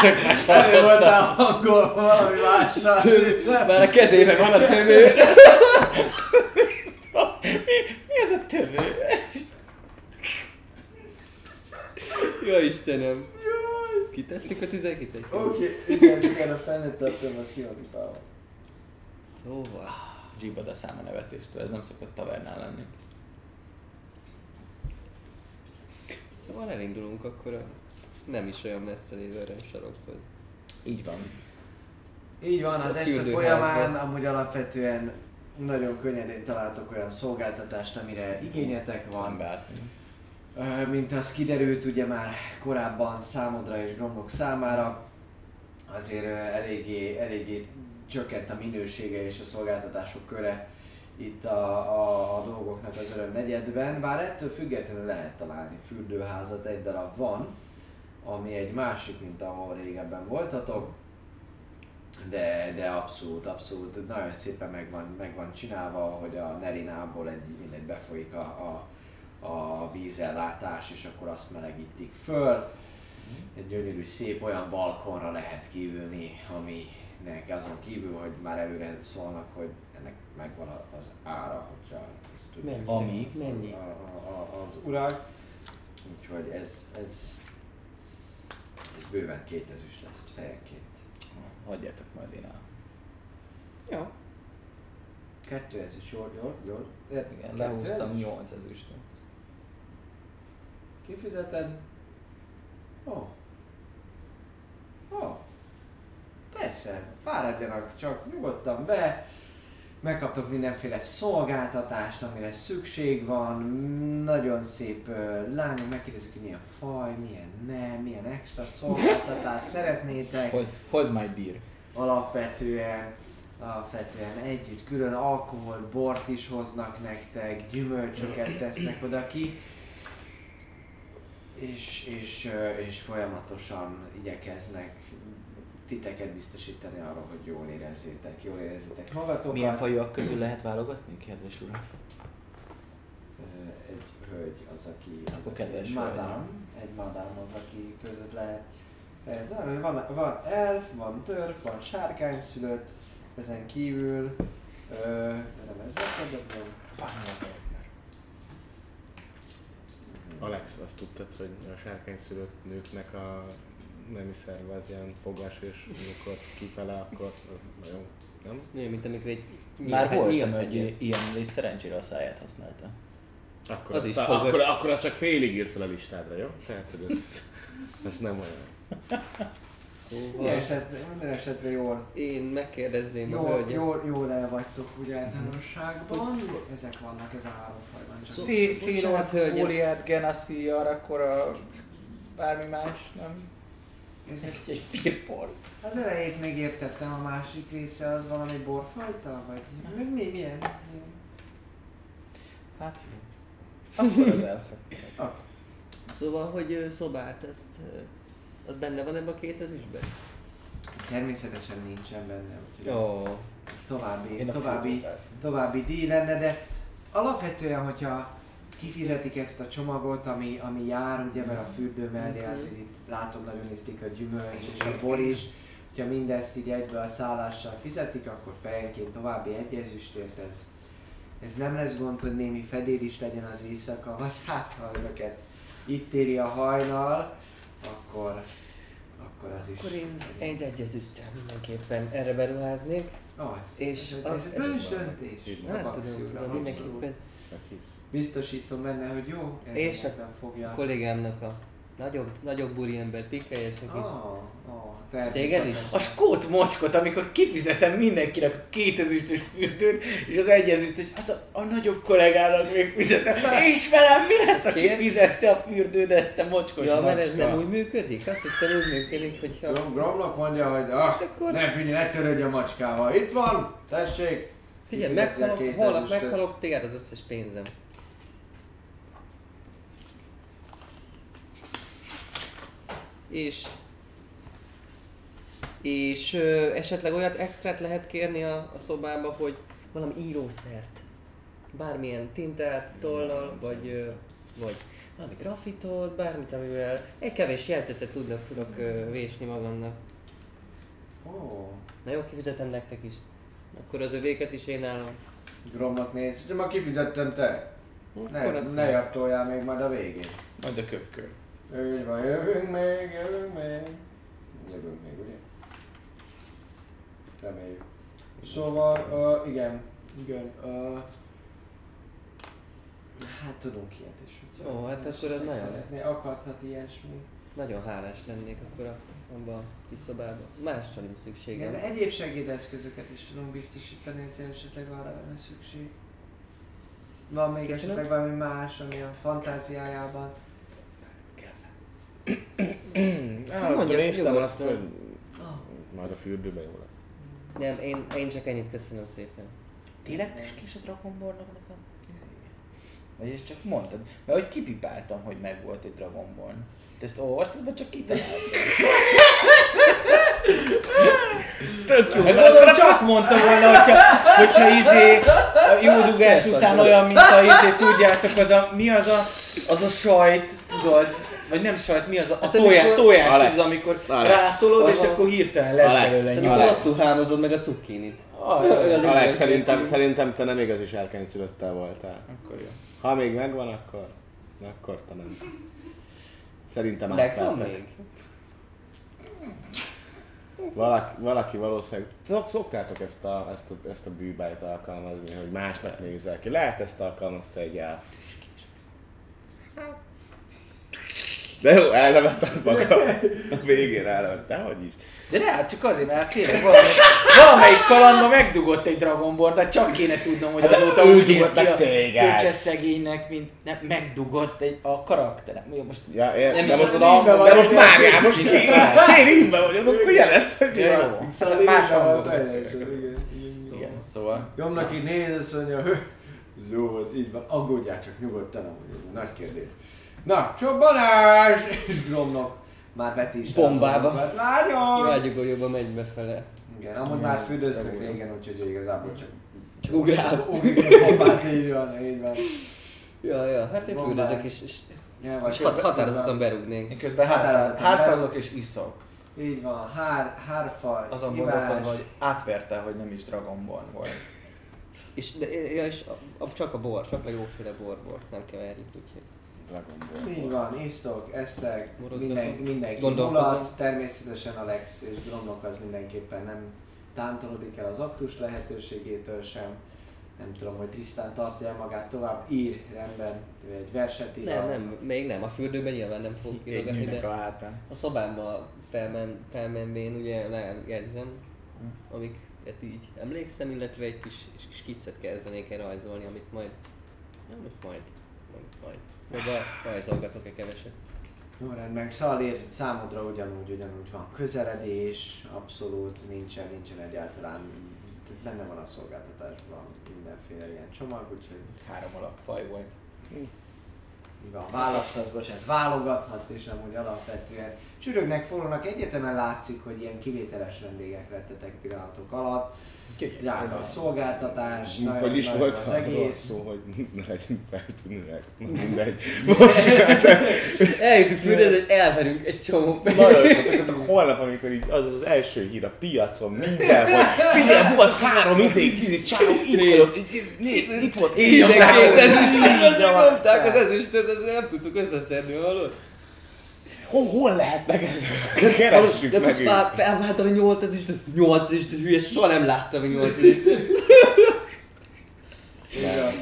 [SPEAKER 3] Tök más szó.
[SPEAKER 7] Előbb voltál hangol valami másra, hiszem.
[SPEAKER 4] Már a kezében van a tömő.
[SPEAKER 3] Mi ez a tömlő?
[SPEAKER 4] Jó Istenem. Kitettük a tüzet, kitettük.
[SPEAKER 7] Oké, igen, igen, a felnőtt tartom, az ki van.
[SPEAKER 4] Szóval.
[SPEAKER 3] Zsibad a száma nevetéstől, ez nem szokott tavernál lenni.
[SPEAKER 4] Szóval elindulunk akkor a nem is olyan messze lévő sarokhoz.
[SPEAKER 3] Így van.
[SPEAKER 1] Így van, az
[SPEAKER 4] A
[SPEAKER 1] este folyamán amúgy alapvetően nagyon könnyedén találtok olyan szolgáltatást, amire igényetek van. Mint az kiderült ugye már korábban számodra és Gromlok számára, azért eléggé, eléggé csökkent a minősége és a szolgáltatások köre itt a, a, a dolgoknak az öröm negyedben, bár ettől függetlenül lehet találni fürdőházat, egy darab van, ami egy másik, mint ahol régebben voltatok, de, de abszolút, abszolút, nagyon szépen meg van, meg van csinálva, hogy a Nerinából egy, mindegy befolyik a, a, a vízellátás, és akkor azt melegítik föl. Egy gyönyörű, szép olyan balkonra lehet kívülni, aminek azon kívül, hogy már előre szólnak, hogy ennek megvan az ára, hogyha ezt tudják.
[SPEAKER 4] Mennyi?
[SPEAKER 3] Ami?
[SPEAKER 4] Mennyi?
[SPEAKER 1] A, a, az urak. Úgyhogy ez, ez, ez bőven két ezüst lesz fejenként.
[SPEAKER 3] Hagyjátok majd én el.
[SPEAKER 4] Jó.
[SPEAKER 1] Kettő ezüst, jól, jól, jól. De
[SPEAKER 3] Igen, lehúztam
[SPEAKER 1] ezüst?
[SPEAKER 3] 8 ezüstöt.
[SPEAKER 1] Kifizeted? Ó. Oh. Ó. Oh. Persze, fáradjanak csak nyugodtan be. Megkaptok mindenféle szolgáltatást, amire szükség van. Nagyon szép uh, lányok, megkérdezik, hogy milyen faj, milyen nem, milyen extra szolgáltatást szeretnétek.
[SPEAKER 3] Hold, hold my beer.
[SPEAKER 1] alapvetően, alapvetően együtt külön alkohol, bort is hoznak nektek, gyümölcsöket tesznek oda ki, és, és, és folyamatosan igyekeznek titeket biztosítani arra, hogy jól érezzétek, jól érezzétek magatokat.
[SPEAKER 3] Milyen fajúak közül lehet válogatni, kedves uram?
[SPEAKER 1] Egy hölgy az, aki... Az,
[SPEAKER 3] Akkor
[SPEAKER 1] aki
[SPEAKER 3] kedves
[SPEAKER 1] egy madám, egy madám az, aki között lehet. lehet van, van elf, van törp, van sárkányszülött, ezen kívül... Ö, nem
[SPEAKER 3] az meg.
[SPEAKER 2] Alex, azt tudtad, hogy a sárkányszülött nőknek a nemi szerve az ilyen fogas, és amikor kifele, akkor az nagyon, nem?
[SPEAKER 4] Olyan, mint amikor egy
[SPEAKER 3] Már
[SPEAKER 4] nyíl-
[SPEAKER 3] voltam egy ilyen, és szerencsére a száját használta.
[SPEAKER 2] Akkor,
[SPEAKER 4] Az
[SPEAKER 2] az
[SPEAKER 4] is
[SPEAKER 2] azt,
[SPEAKER 4] fogos.
[SPEAKER 2] akkor, akkor azt csak félig írt fel a listádra, jó? Tehát, hogy ez, ez nem olyan.
[SPEAKER 4] Szóval
[SPEAKER 1] esetre, minden esetre jól,
[SPEAKER 4] én megkérdezném a
[SPEAKER 1] jól,
[SPEAKER 4] hölgyet.
[SPEAKER 1] jól, jól el vagytok úgy általánosságban. Ezek vannak, ez a három fajban. Csak
[SPEAKER 4] Szó-
[SPEAKER 3] Fi-
[SPEAKER 4] bocsánat,
[SPEAKER 3] Finót,
[SPEAKER 4] hölgyem.
[SPEAKER 3] Góliát, Genassi, Arakora, bármi más, nem?
[SPEAKER 1] Ez
[SPEAKER 3] Ez egy firpor.
[SPEAKER 1] Az elejét még értettem, a másik része az valami borfajta? Vagy mi, mi, milyen?
[SPEAKER 3] Hát jó. Akkor az elfek.
[SPEAKER 4] Szóval, hogy szobát, ezt, az benne van ebben a két ezüstben?
[SPEAKER 1] Természetesen nincsen benne, úgyhogy ez,
[SPEAKER 4] Ó,
[SPEAKER 1] ez további, további, további díj lenne, de alapvetően, hogyha kifizetik ezt a csomagot, ami, ami jár, ugye, mert a fürdő mellé azért itt látom nagyon izdik a gyümölcs és a bor is, hogyha mindezt így egyből a szállással fizetik, akkor fejenként további egy ezüstért ez, ez nem lesz gond, hogy némi fedél is legyen az éjszaka, vagy hát ha önöket itt éri a hajnal, akkor, akkor az is.
[SPEAKER 4] akkor én egy egy ezüsttel mindenképpen erre beruháznék.
[SPEAKER 1] Az.
[SPEAKER 4] És
[SPEAKER 1] ez,
[SPEAKER 4] az-
[SPEAKER 1] ez
[SPEAKER 4] ez-
[SPEAKER 1] bölcs döntés. Maxi
[SPEAKER 4] tudom, tudom, mindenképpen
[SPEAKER 1] Biztosítom benne, hogy jó
[SPEAKER 4] És a
[SPEAKER 1] fogja.
[SPEAKER 4] a kollégámnak a nagyobb, nagyobb buri ember pikkelyesnek is.
[SPEAKER 1] Ah, ah,
[SPEAKER 4] Téged is?
[SPEAKER 3] A skót mocskot, amikor kifizetem mindenkinek a kétezüstös fürdőt, és az egyezüstös, hát a, a nagyobb kollégának még fizetem. És velem mi lesz, aki
[SPEAKER 4] Kért?
[SPEAKER 3] fizette a fürdődet, te mocskos
[SPEAKER 4] Ja, mert ez
[SPEAKER 3] macska?
[SPEAKER 4] nem úgy működik? Azt hittem úgy működik, hogyha...
[SPEAKER 1] Grom, Gromlok mondja, hogy ah,
[SPEAKER 4] akkor-
[SPEAKER 1] ne figyelj, ne törődj a macskával. Itt van, tessék.
[SPEAKER 4] Figyelj, meghalok,
[SPEAKER 1] két
[SPEAKER 4] holnap meghalok, téged az összes pénzem. És... És ö, esetleg olyat extrát lehet kérni a, a szobába, hogy valami írószert. Bármilyen tintát, tollal, vagy... Ö, vagy valami grafitot, bármit, amivel egy kevés jegyzetet tudnak, tudok ö, vésni magamnak.
[SPEAKER 1] Ó,
[SPEAKER 4] Na jó, kifizetem nektek is. Akkor az övéket is én állom.
[SPEAKER 1] Gromnak néz, de ma kifizettem te. Ne,
[SPEAKER 4] Akkor azt
[SPEAKER 1] ne jartoljál még majd a végén.
[SPEAKER 3] Majd a kövkör.
[SPEAKER 1] Úgy van, jövünk még, jövünk még. Jövünk még, ugye? Reméljük. Szóval, uh, igen, igen. Uh, hát tudunk ilyet is. úgy
[SPEAKER 4] Ó, hát akkor ez nagyon-
[SPEAKER 1] Szeretné, akarthat ilyesmi.
[SPEAKER 4] Nagyon hálás lennék akkor a, abban a kis szobában. Másra nincs szükségem.
[SPEAKER 1] Igen, egyéb segédeszközöket is tudunk biztosítani, hogyha esetleg arra lenne szükség. Van még
[SPEAKER 4] Köszönöm.
[SPEAKER 1] esetleg valami más, ami a fantáziájában.
[SPEAKER 2] Ah, akkor
[SPEAKER 4] mondja,
[SPEAKER 2] néztem
[SPEAKER 4] nyugodtan.
[SPEAKER 2] azt, hogy
[SPEAKER 1] Ah.
[SPEAKER 2] majd a fürdőben jó lesz.
[SPEAKER 4] Nem, én, én csak ennyit köszönöm szépen.
[SPEAKER 3] Tényleg tüskés a Dragon Ballnak a izéje? Vagy ezt csak mondtad? Mert hogy kipipáltam, hogy meg volt egy Dragon Ball. Te ezt olvastad, vagy csak kitaláltad?
[SPEAKER 2] Tök jó,
[SPEAKER 3] Meg gondolom csak mondta volna, hogyha, hogyha izé a jó dugás után olyan, mint a izé, tudjátok, az a, mi az a, az a sajt, tudod, vagy nem sajt, mi az a, a
[SPEAKER 4] Hát
[SPEAKER 3] tojás,
[SPEAKER 4] amikor-
[SPEAKER 3] tojás,
[SPEAKER 2] Alex.
[SPEAKER 3] tudod, amikor
[SPEAKER 2] Alex.
[SPEAKER 3] rátolod, és akkor hirtelen lesz
[SPEAKER 2] Alex.
[SPEAKER 3] belőle
[SPEAKER 2] Alex.
[SPEAKER 3] nyúl.
[SPEAKER 4] Rosszul hámozod meg a cukkinit.
[SPEAKER 2] Alex,
[SPEAKER 4] is
[SPEAKER 2] szerintem, szerintem te nem igazi sárkányszülöttel voltál.
[SPEAKER 3] Akkor jó.
[SPEAKER 2] Ha még megvan, akkor, akkor te nem. Szerintem átvertek.
[SPEAKER 4] még?
[SPEAKER 2] Valaki, valaki valószínűleg... Szok, szoktátok ezt a, ezt, a, ezt a bűbájt alkalmazni, hogy másnak nézel ki. Lehet ezt alkalmazta egy elf. De jó, elnevettem maga. A végén elnevett, dehogy is.
[SPEAKER 3] De ne, hát csak azért, mert tényleg valamelyik, valamelyik kalandban megdugott egy Dragon Ball, de csak kéne tudnom, hogy
[SPEAKER 2] Hát
[SPEAKER 3] azóta úgy néz ki a
[SPEAKER 2] téged.
[SPEAKER 3] köcses szegénynek, mint nem, megdugott egy, a karakterem. Jó, most
[SPEAKER 2] Ja, ér,
[SPEAKER 3] Nem
[SPEAKER 2] de
[SPEAKER 3] is
[SPEAKER 2] most,
[SPEAKER 3] az
[SPEAKER 2] de,
[SPEAKER 3] a-
[SPEAKER 2] de most várjál, most ki? Én rímben vagyok, akkor jelezd, hogy mi van.
[SPEAKER 3] jó.
[SPEAKER 1] Szóval
[SPEAKER 3] Hát más
[SPEAKER 1] teljesen,
[SPEAKER 3] beszélek.
[SPEAKER 1] igen,
[SPEAKER 3] szóval.
[SPEAKER 1] Jomnak így néz, azt mondja, "Hö, ez jó volt, így van, aggódjál csak nyugodtan, amúgy ez nagy kérdés. Na, csobbanás! És Gromnak már vetés.
[SPEAKER 4] Bombába.
[SPEAKER 1] Lányom!
[SPEAKER 4] Vágyugójóba megy befele.
[SPEAKER 1] Igen, amúgy már fürdőztek régen, úgyhogy igazából csak
[SPEAKER 4] Csak ugrál.
[SPEAKER 1] bombát, így van, így van.
[SPEAKER 4] Ja, ja, hát én
[SPEAKER 1] Bombás.
[SPEAKER 4] fürdőzök és,
[SPEAKER 1] Ja,
[SPEAKER 4] és hat, határozottan berúgnék.
[SPEAKER 3] Én közben hátrazok és iszok.
[SPEAKER 1] Így van, hár, hárfa,
[SPEAKER 3] Azon
[SPEAKER 1] hibás.
[SPEAKER 3] gondolkodva, hogy átverte, hogy nem is Dragon Ball volt.
[SPEAKER 4] És, de, ja, és a, a, csak a bor, csak a jóféle borból, nem keverjük, úgyhogy.
[SPEAKER 2] Dragon Ball.
[SPEAKER 1] Így van, isztok, esztek, minden, mindenki mulat, természetesen Alex és Gromnak az mindenképpen nem tántorodik el az aktus lehetőségétől sem. Nem tudom, hogy Trisztán tartja el magát tovább, ír rendben, ő egy verset ír.
[SPEAKER 4] Nem, nem, még nem, a fürdőben nyilván nem fog
[SPEAKER 3] nőnek
[SPEAKER 4] de
[SPEAKER 3] a hátán.
[SPEAKER 4] a szobámba felmen, felmenvén ugye lejegyzem, amiket így emlékszem, illetve egy kis skicet kezdenék el rajzolni, amit majd, nem, most majd, majd, majd. Szóval rajzolgatok-e keveset.
[SPEAKER 1] Jó rendben, Szalér számodra ugyanúgy, ugyanúgy van közeledés, abszolút nincsen, nincsen egyáltalán, benne van a szolgáltatásban mindenféle ilyen csomag, úgyhogy
[SPEAKER 3] Három alapfaj volt.
[SPEAKER 1] mi van, választhatsz, bocsánat, válogathatsz, és amúgy alapvetően csürögnek, forrónak, egyetemen látszik, hogy ilyen kivételes vendégek lettetek pillanatok alatt, drága a szolgáltatás,
[SPEAKER 2] Hogy is volt
[SPEAKER 1] az egész.
[SPEAKER 2] szó, hogy ne legyünk feltűnőek. Na, Mindegy. Most
[SPEAKER 4] Eljutunk fürdőzni, és elverünk egy csomó
[SPEAKER 2] nagyon sok, tehát holnap, amikor így az az első hír a piacon, mindenhol. Figyelj, volt három izé, kizi, csáó, itt vagyok, itt- itt- itt- itt volt.
[SPEAKER 4] 12 ezüstöt,
[SPEAKER 1] Így van.
[SPEAKER 4] nyomták az ezüstöt, nem tudtuk összeszedni, hallod?
[SPEAKER 2] Hol, hol lehetnek ezek? Keressük
[SPEAKER 4] De
[SPEAKER 2] meg
[SPEAKER 4] most
[SPEAKER 2] őket.
[SPEAKER 4] fel, felváltam a 8 ezüstöt, 8 ezüstöt, hülye, soha nem láttam a 8 ezüstöt.
[SPEAKER 1] Igen.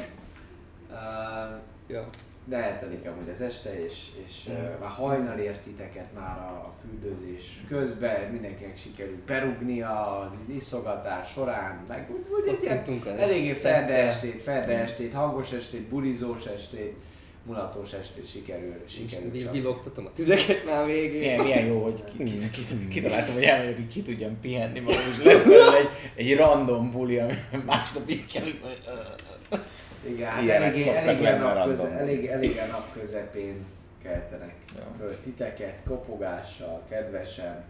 [SPEAKER 1] Uh,
[SPEAKER 4] Ja.
[SPEAKER 1] de eltelik amúgy az este, és, és uh, már hajnal ért titeket már a, a fürdőzés közben, mindenkinek sikerült berugni az iszogatás során, meg úgy, úgy egy eléggé ferde estét, ferde estét, hangos estét, bulizós estét, mulatós estét sikerül, sikerül
[SPEAKER 4] És villogtatom a tüzeket már végén.
[SPEAKER 3] Milyen, milyen jó, hogy ki, ki, ki, kitaláltam, hogy elmegyek, hogy ki tudjam pihenni magam, és lesz egy, egy random buli, ami másnap így kell,
[SPEAKER 1] Igen, hát eléggé, eléggé, nap köze, elég, elég a nap közepén keltenek
[SPEAKER 3] Ja.
[SPEAKER 1] föl titeket, kopogással, kedvesen.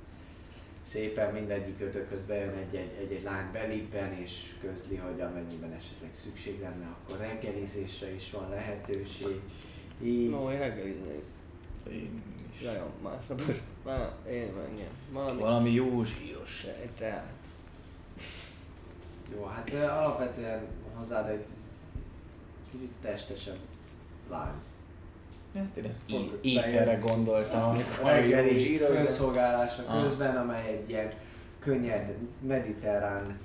[SPEAKER 1] Szépen mindegyik ötökhöz bejön egy-egy, egy-egy lány belibben, és közli, hogy amennyiben esetleg szükség lenne, akkor reggelizésre is van lehetőség. Így.
[SPEAKER 4] No, én reggeliznék.
[SPEAKER 3] Én is.
[SPEAKER 4] Nagyon másnap is. Már én meg ilyen. Valami.
[SPEAKER 3] Valami jó zsíros.
[SPEAKER 4] Te.
[SPEAKER 1] Jó, hát alapvetően hozzád egy kicsit testesebb lány.
[SPEAKER 3] Hát én ezt ételre gondoltam,
[SPEAKER 1] A
[SPEAKER 3] amikor
[SPEAKER 1] reggeli
[SPEAKER 3] zsíros.
[SPEAKER 1] felszolgálása
[SPEAKER 3] Ah.
[SPEAKER 1] közben, amely egy ilyen könnyed, mediterrán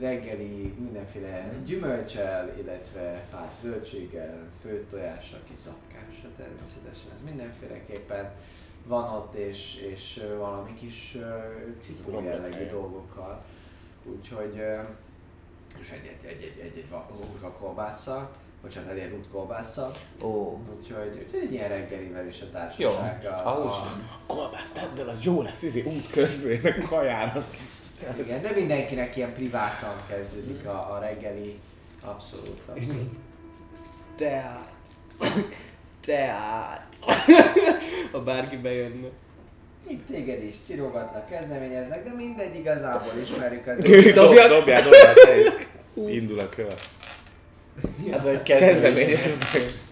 [SPEAKER 1] reggeli mindenféle gyümölcsel, illetve pár zöldséggel, főtt tojással, kis zapkással természetesen. Ez mindenféleképpen van ott, és, és valami kis
[SPEAKER 2] Romlott
[SPEAKER 1] jellegű dolgokkal. Úgyhogy és egy, egy, egy, egy, egy, egy kolbásszal, bocsánat, egy rút kolbásszal.
[SPEAKER 3] Ó,
[SPEAKER 1] Úgyhogy, úgyhogy egy ilyen reggelivel is a
[SPEAKER 3] jó.
[SPEAKER 1] társaság. a-
[SPEAKER 3] Ahhoz
[SPEAKER 1] a-
[SPEAKER 2] Kolbász tedd el, az jó lesz, izé út közben, meg kaján, az
[SPEAKER 1] Igen, de mindenkinek ilyen privátan kezdődik a, a reggeli, abszolút, abszolút.
[SPEAKER 4] Tehát. Tehát. ha bárki bejönne.
[SPEAKER 1] Itt téged is cirogatnak, kezdeményeznek, de mindegy, igazából ismerjük az
[SPEAKER 2] dobjál, te is. Indul a kör.
[SPEAKER 3] Hát, hogy
[SPEAKER 2] Kezdeményeznek.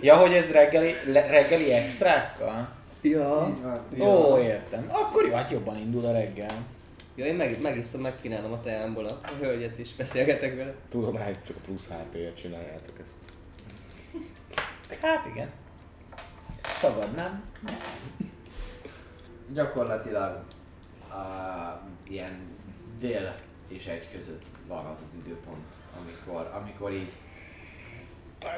[SPEAKER 3] Ja, hogy ez reggeli, le, reggeli extrákkal?
[SPEAKER 4] Ja.
[SPEAKER 1] Így van.
[SPEAKER 3] Ó, értem. Akkor jó, hát jobban indul a reggel.
[SPEAKER 4] Ja, én meg, megiszom, megkínálom a teámból a, hölgyet is, beszélgetek vele.
[SPEAKER 2] Tudom, hát csak a plusz HP-et csináljátok ezt.
[SPEAKER 3] Hát igen. Tagadnám.
[SPEAKER 1] Gyakorlatilag a, ilyen dél és egy között van az az időpont, amikor, amikor így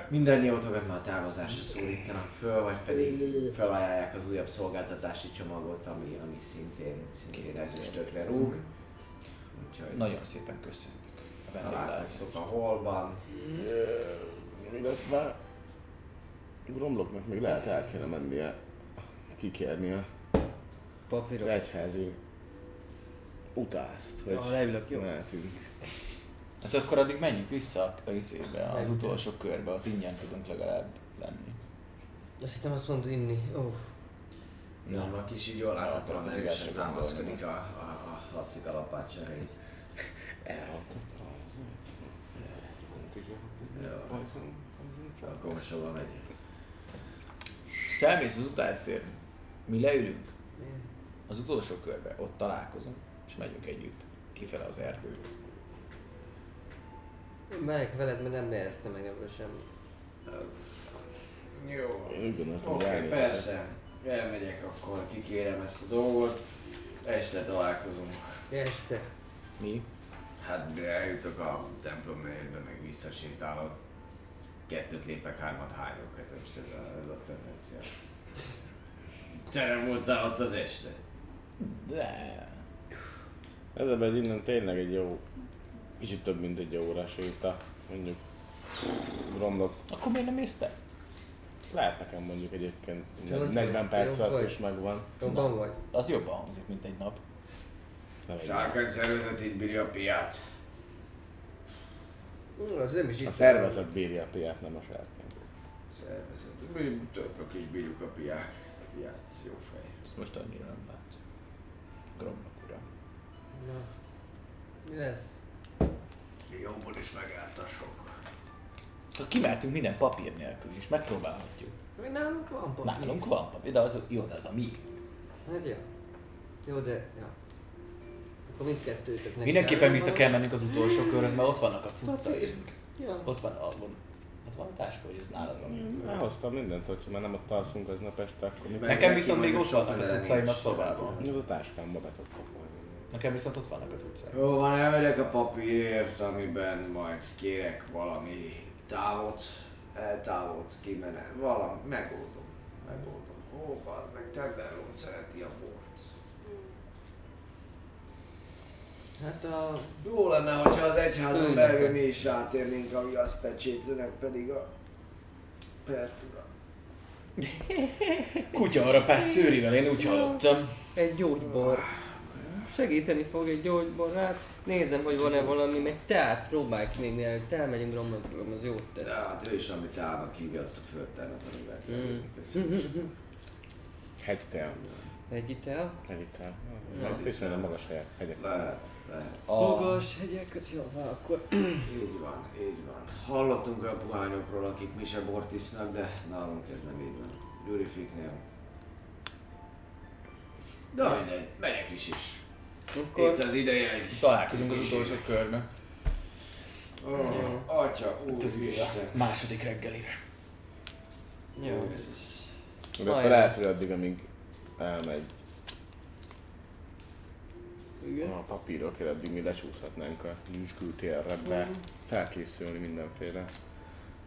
[SPEAKER 1] mindannyiótokat már a távozásra szólítanak föl, vagy pedig felajánlják az újabb szolgáltatási csomagot, ami, ami szintén, szintén ezüstökre rúg. Úgyhogy
[SPEAKER 3] Nagyon szépen köszönjük a
[SPEAKER 1] találkoztok a holban.
[SPEAKER 2] Illetve Gromloknak még lehet el kéne mennie kikérni a
[SPEAKER 4] Papírok.
[SPEAKER 2] egyházi utázt, hogy
[SPEAKER 4] Ja, leülök, jó?
[SPEAKER 2] mehetünk.
[SPEAKER 3] Hát akkor addig menjünk vissza a izébe, az utolsó körbe, ott ingyen tudunk legalább lenni.
[SPEAKER 4] Azt hittem azt mondod inni. Ó. Oh.
[SPEAKER 1] Nem, a kis így jól láthatóan
[SPEAKER 3] az
[SPEAKER 1] erősen
[SPEAKER 3] igazság
[SPEAKER 1] támaszkodik a, a, a Laci kalapácsára. Jó. Akkor most hova megyünk?
[SPEAKER 3] Te elmész az utászért, mi leülünk az utolsó körbe, ott találkozunk, és megyünk együtt kifele az erdőhöz.
[SPEAKER 4] Megyek veled, mert nem nehezte meg ebből semmit.
[SPEAKER 1] Jó. Oké, okay, persze. Elmegyek, akkor kikérem ezt a dolgot. Este találkozunk.
[SPEAKER 4] Este.
[SPEAKER 3] Mi?
[SPEAKER 1] Hát de eljutok a templom mélyébe, meg visszasétálok. Kettőt lépek, hármat hányok, hát most ez a, ez a tendencia. Te nem voltál ott az este?
[SPEAKER 3] De...
[SPEAKER 2] Ez a egy innen tényleg egy jó, kicsit több mint egy órás séta, mondjuk Gromlok.
[SPEAKER 3] Akkor miért nem mész te?
[SPEAKER 2] Lehet nekem mondjuk egyébként
[SPEAKER 4] hogy
[SPEAKER 2] 40
[SPEAKER 4] vagy?
[SPEAKER 2] perc alatt is megvan.
[SPEAKER 4] Jobban vagy?
[SPEAKER 3] Az jobban hangzik, mint egy nap.
[SPEAKER 1] Sárkány szervezet itt bírja a piát.
[SPEAKER 4] Hm, Az nem is itt.
[SPEAKER 2] A szervezet bírja a piát, nem a sárkány.
[SPEAKER 1] Szervezet. Mi többök is bírjuk a piát. A piát, jó fej.
[SPEAKER 3] Most annyira nem látsz. Gromnak ura.
[SPEAKER 4] Na. Mi lesz?
[SPEAKER 1] Jobban is megállt a sok.
[SPEAKER 3] Ha kimehetünk minden papír nélkül is, megpróbálhatjuk.
[SPEAKER 4] Mi nálunk van papír.
[SPEAKER 3] Nálunk van papír, de az jó, de az a mi.
[SPEAKER 4] Hát ja. Jó, de... Ja. Akkor mindkettőtök neki
[SPEAKER 3] Mindenképpen vissza kell mennünk az utolsó körhöz, mert ott vannak a cuccaink.
[SPEAKER 4] Ja.
[SPEAKER 3] Ott van a, ott van a táska, hogy ez nálad van.
[SPEAKER 2] Elhoztam mindent, hogyha már nem ott alszunk aznap este, akkor?
[SPEAKER 1] Meg-
[SPEAKER 3] Nekem viszont még ott vannak a cuccaim a szobában.
[SPEAKER 2] Ez a táskámba betoktok majd.
[SPEAKER 3] Nekem viszont ott vannak a cuccaim.
[SPEAKER 1] Jó van, elmegyek a papírért, amiben majd kérek valami távot, eltávot, kimenet, valami, megoldom, megoldom. Ó, az meg Temberlón szereti a bort.
[SPEAKER 4] Hát a...
[SPEAKER 1] Jó lenne, hogyha az egyházon belül mi is rátérnénk a viaszpecsétőnek, pedig a Pertura.
[SPEAKER 3] Kutya arra szőrivel, én úgy hallottam.
[SPEAKER 4] Egy gyógybor. Segíteni fog egy gyógybor, hát nézem, hogy van-e valami, meg teát próbálj ki még mielőtt elmegyünk romlokról, az jót tesz.
[SPEAKER 1] De hát ő is, amit állnak hívja azt a földtermet, amivel
[SPEAKER 4] Mm.
[SPEAKER 1] mm. Köszönöm.
[SPEAKER 2] Hegytel.
[SPEAKER 4] Egy ital.
[SPEAKER 2] Egy itt áll. Viszonylag magas helyek, hegyek.
[SPEAKER 7] Lehet, lehet.
[SPEAKER 4] Magas hegyek közé, jó, van, akkor
[SPEAKER 7] Így van, így van. Hallottunk olyan puhányokról, akik mi se bort isznak, de nálunk ez nem így van. Gyurifiknél. De mindegy, megyek is is.
[SPEAKER 4] Akkor
[SPEAKER 7] Itt az ideje egy...
[SPEAKER 3] Találkozunk az utolsó körben.
[SPEAKER 7] Oh, atya, úristen.
[SPEAKER 3] Második reggelire.
[SPEAKER 4] jó. Majd.
[SPEAKER 2] lehet, hogy addig, amíg elmegy
[SPEAKER 4] Igen.
[SPEAKER 2] a papírokért, addig mi lecsúszhatnánk a nyüzsgültérre be, felkészülni mindenféle.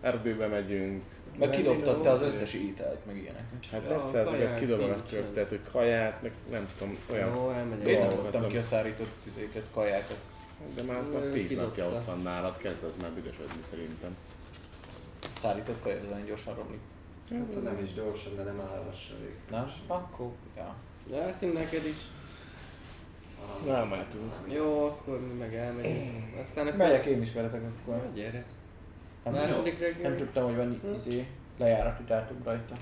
[SPEAKER 2] Erdőbe megyünk,
[SPEAKER 3] Meg
[SPEAKER 4] Menni
[SPEAKER 3] kidobtad te
[SPEAKER 4] való.
[SPEAKER 3] az összes ételt, meg ilyenek.
[SPEAKER 2] hát persze kidolgogatjuk,
[SPEAKER 4] nincsen.
[SPEAKER 2] tehát hogy kaját, meg nem tudom, olyan,
[SPEAKER 4] Jó.
[SPEAKER 3] Én nem dobtam ki a szárított tüzéket, kajákat.
[SPEAKER 2] de már az már tíz napja ott van nálad, kezd az már büdösödni szerintem.
[SPEAKER 3] Szárított kaját az nagyon gyorsan romlik.
[SPEAKER 7] Hát nem is gyorsan, de nem áll lassan végig.
[SPEAKER 3] Nem? Akkor, ja.
[SPEAKER 4] De eszünk neked is.
[SPEAKER 2] Nem mehetünk.
[SPEAKER 4] Jó, akkor mi meg elmegyünk. Aztán akkor...
[SPEAKER 3] Megyek én is veletek akkor.
[SPEAKER 4] Na, gyere.
[SPEAKER 3] Nem,
[SPEAKER 4] Második reggel.
[SPEAKER 3] nem tudtam, hogy van izé, lejáratú dátum rajta.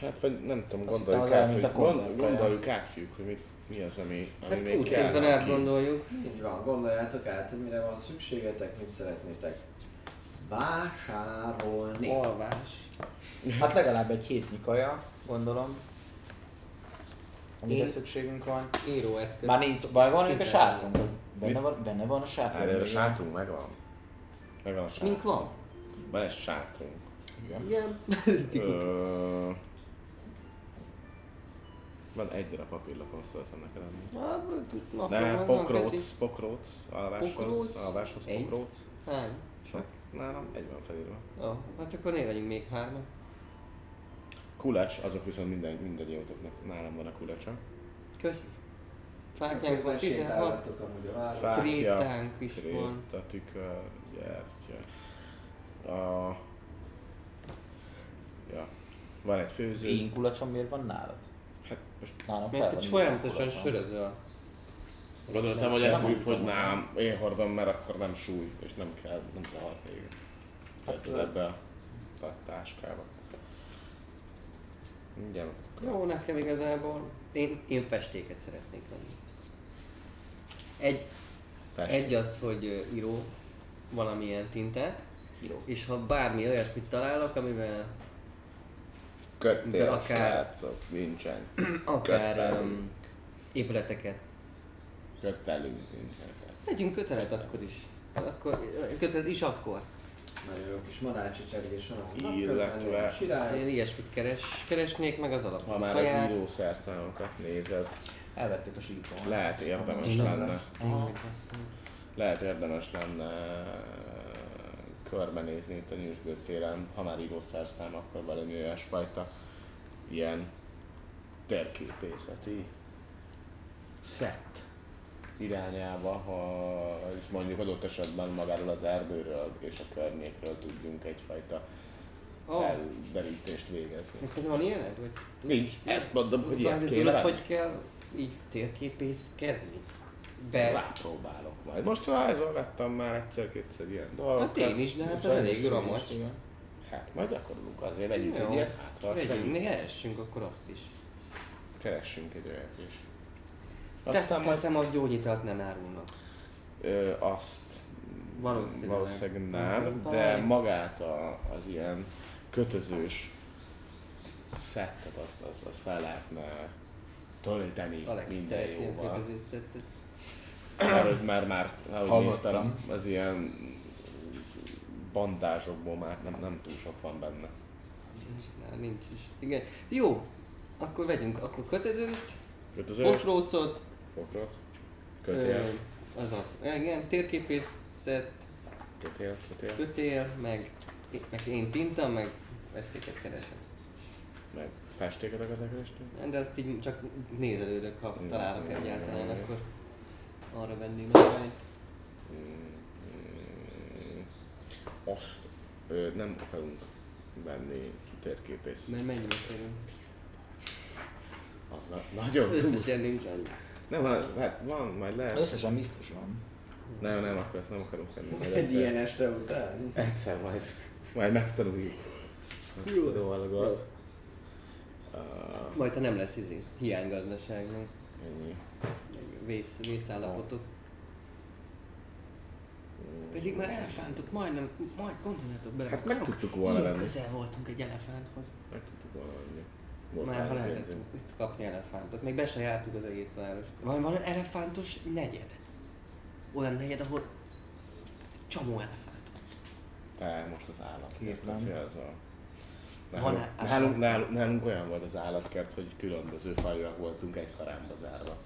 [SPEAKER 2] Hát vagy nem tudom, gondoljuk át, hogy
[SPEAKER 3] mint a konzerv
[SPEAKER 2] gond,
[SPEAKER 3] kaja.
[SPEAKER 2] gondoljuk át, fiúk, hogy mi, mi az, ami, ami
[SPEAKER 4] Hát
[SPEAKER 2] még kell.
[SPEAKER 4] útközben
[SPEAKER 2] neki.
[SPEAKER 4] átgondoljuk.
[SPEAKER 7] Így van, gondoljátok át, hogy mire van szükségetek, mit szeretnétek vásárolni.
[SPEAKER 4] Alvás.
[SPEAKER 3] Hát legalább egy hétnyi kaja, gondolom. Amire
[SPEAKER 4] Én-
[SPEAKER 3] szükségünk van.
[SPEAKER 4] Íróeszköz.
[SPEAKER 3] Már nincs, vagy van a az benne
[SPEAKER 2] Mit?
[SPEAKER 3] van, benne van a sátrunk.
[SPEAKER 2] Erre a sátunk megvan. Megvan a sátunk.
[SPEAKER 4] Mink van?
[SPEAKER 2] Van egy sátrunk.
[SPEAKER 3] Igen.
[SPEAKER 4] Igen.
[SPEAKER 2] Ö... Van egy darab papírlapon szóltam neked.
[SPEAKER 4] Ah,
[SPEAKER 2] De pokróc, pokróc, alváshoz,
[SPEAKER 4] Pokróc?
[SPEAKER 2] alváshoz
[SPEAKER 4] Egy.
[SPEAKER 2] pokróc.
[SPEAKER 4] Hány?
[SPEAKER 2] Hát nálam egy van felírva.
[SPEAKER 4] Jó, hát akkor ne legyünk még hárman.
[SPEAKER 2] Kulacs, azok viszont minden, mindannyiótoknak nálam van a kulacsa.
[SPEAKER 4] Köszi. Fákjánk van 16,
[SPEAKER 7] Sétálgatok amúgy a város.
[SPEAKER 2] Fákja,
[SPEAKER 4] krétánk is van.
[SPEAKER 2] kréta, tükör, gyertya. A... Ja. Van egy főző.
[SPEAKER 3] Én kulacsom miért van nálad?
[SPEAKER 2] Hát most
[SPEAKER 3] Nálam
[SPEAKER 4] Mert te folyamatosan sörözöl.
[SPEAKER 2] gondoltam, hogy
[SPEAKER 3] Nem
[SPEAKER 2] ez úgy, hogy nálam én hordom, mert akkor nem súly, és nem kell, nem zavar téged. Hát ez ebbe a táskába. Igen.
[SPEAKER 4] Jó, nekem igazából én, én festéket szeretnék venni. Egy,
[SPEAKER 2] Fest.
[SPEAKER 4] egy az, hogy író valamilyen tintát,
[SPEAKER 3] Író.
[SPEAKER 4] és ha bármi olyasmit találok, amivel
[SPEAKER 2] Köttél,
[SPEAKER 4] akár-
[SPEAKER 2] srácok, nincsen.
[SPEAKER 4] akár
[SPEAKER 2] Kötelünk.
[SPEAKER 4] um, épületeket.
[SPEAKER 2] Kötelünk, nincsen.
[SPEAKER 4] Vegyünk kötelet akkor is. Akkor, kötelet is akkor.
[SPEAKER 7] Nagyon jó kis madácsicsergés van.
[SPEAKER 2] Illetve-.
[SPEAKER 4] Én ilyesmit keres, keresnék meg az alap.
[SPEAKER 2] Ha már az írószerszámokat nézed,
[SPEAKER 3] Elvették a sípon.
[SPEAKER 2] lehet érdemes lenne, lehet érdemes lenne körbenézni itt a Nyűsgő téren, ha már írószerszám, akkor valami olyasfajta ilyen térképészeti szett irányába, ha mondjuk adott esetben magáról az erdőről és a környékről tudjunk egyfajta
[SPEAKER 4] Ó,
[SPEAKER 2] felderítést végezni.
[SPEAKER 4] neked van ilyened? Vagy
[SPEAKER 2] Nincs, ezt mondom, hogy ilyet kéne
[SPEAKER 4] hogy kell így térképészkedni? Be...
[SPEAKER 2] Rápróbálok majd. Most rajzol vettem már egyszer-kétszer ilyen dolgokat.
[SPEAKER 4] Hát én is, de hát az elég ramacs.
[SPEAKER 2] Hát majd gyakorlunk azért, vegyünk egy ilyet, hát ha
[SPEAKER 4] Vegyünk,
[SPEAKER 2] segít.
[SPEAKER 4] keressünk akkor azt is.
[SPEAKER 2] keressünk egy olyat is.
[SPEAKER 4] Tesz,
[SPEAKER 2] Aztán majd
[SPEAKER 4] teszem, az gyógyitalt nem árulnak.
[SPEAKER 2] ö, azt
[SPEAKER 4] Valószínűleg.
[SPEAKER 2] valószínűleg nem, de
[SPEAKER 4] Talán.
[SPEAKER 2] magát a, az ilyen kötözős szettet azt, azt, azt fel lehetne tölteni
[SPEAKER 4] Alex
[SPEAKER 2] minden jóval. Mert hogy már, már ahogy
[SPEAKER 3] Hallottam.
[SPEAKER 2] néztem, az ilyen bandázsokból már nem, nem túl sok van benne.
[SPEAKER 4] Nincs, nincs is. Igen. Jó, akkor vegyünk akkor kötözőst,
[SPEAKER 2] Kötöző,
[SPEAKER 4] potrócot,
[SPEAKER 2] pokrot, kötél,
[SPEAKER 4] ö, az az. Igen, térképészet,
[SPEAKER 2] kötél, kötél,
[SPEAKER 4] kötél, meg, meg én tinta, meg festéket keresek.
[SPEAKER 2] meg festéket akartak keresni?
[SPEAKER 4] De ezt így csak nézelődök, ha találok egyáltalán, akkor arra venném az irányt.
[SPEAKER 2] Azt ö, nem akarunk venni térképész.
[SPEAKER 4] Mert mennyibe kerül?
[SPEAKER 2] Az na- nagyon.
[SPEAKER 4] Összesen nincs annyi.
[SPEAKER 2] Nem, hát, hát van, majd lehet.
[SPEAKER 3] Összesen biztos van.
[SPEAKER 2] Nem, nem, akkor ezt nem akarunk venni. Majd
[SPEAKER 7] Egy
[SPEAKER 2] egyszer,
[SPEAKER 7] ilyen este után.
[SPEAKER 2] egyszer majd, majd megtanuljuk ezt a dolgot. Uh,
[SPEAKER 4] Majd ha nem lesz izé, hiánygazdaság, meg
[SPEAKER 2] ennyi.
[SPEAKER 4] Vész, vészállapotok. Pedig már elefántot majdnem, majd gondoljátok bele.
[SPEAKER 2] Hát meg tudtuk volna
[SPEAKER 4] Ilyen
[SPEAKER 2] venni.
[SPEAKER 4] közel voltunk egy elefánthoz.
[SPEAKER 2] Meg tudtuk volna venni. Volt
[SPEAKER 4] Már ha lehetett itt kapni elefántot. Még be se jártuk az egész város. Van, van elefántos negyed. Olyan negyed, ahol csomó elefánt.
[SPEAKER 2] Te most az állat.
[SPEAKER 3] Képlen.
[SPEAKER 2] Ez a... Nálunk, nálunk, nálunk, nálunk, olyan volt az állatkert, hogy különböző fajúak voltunk egy karámba zárva.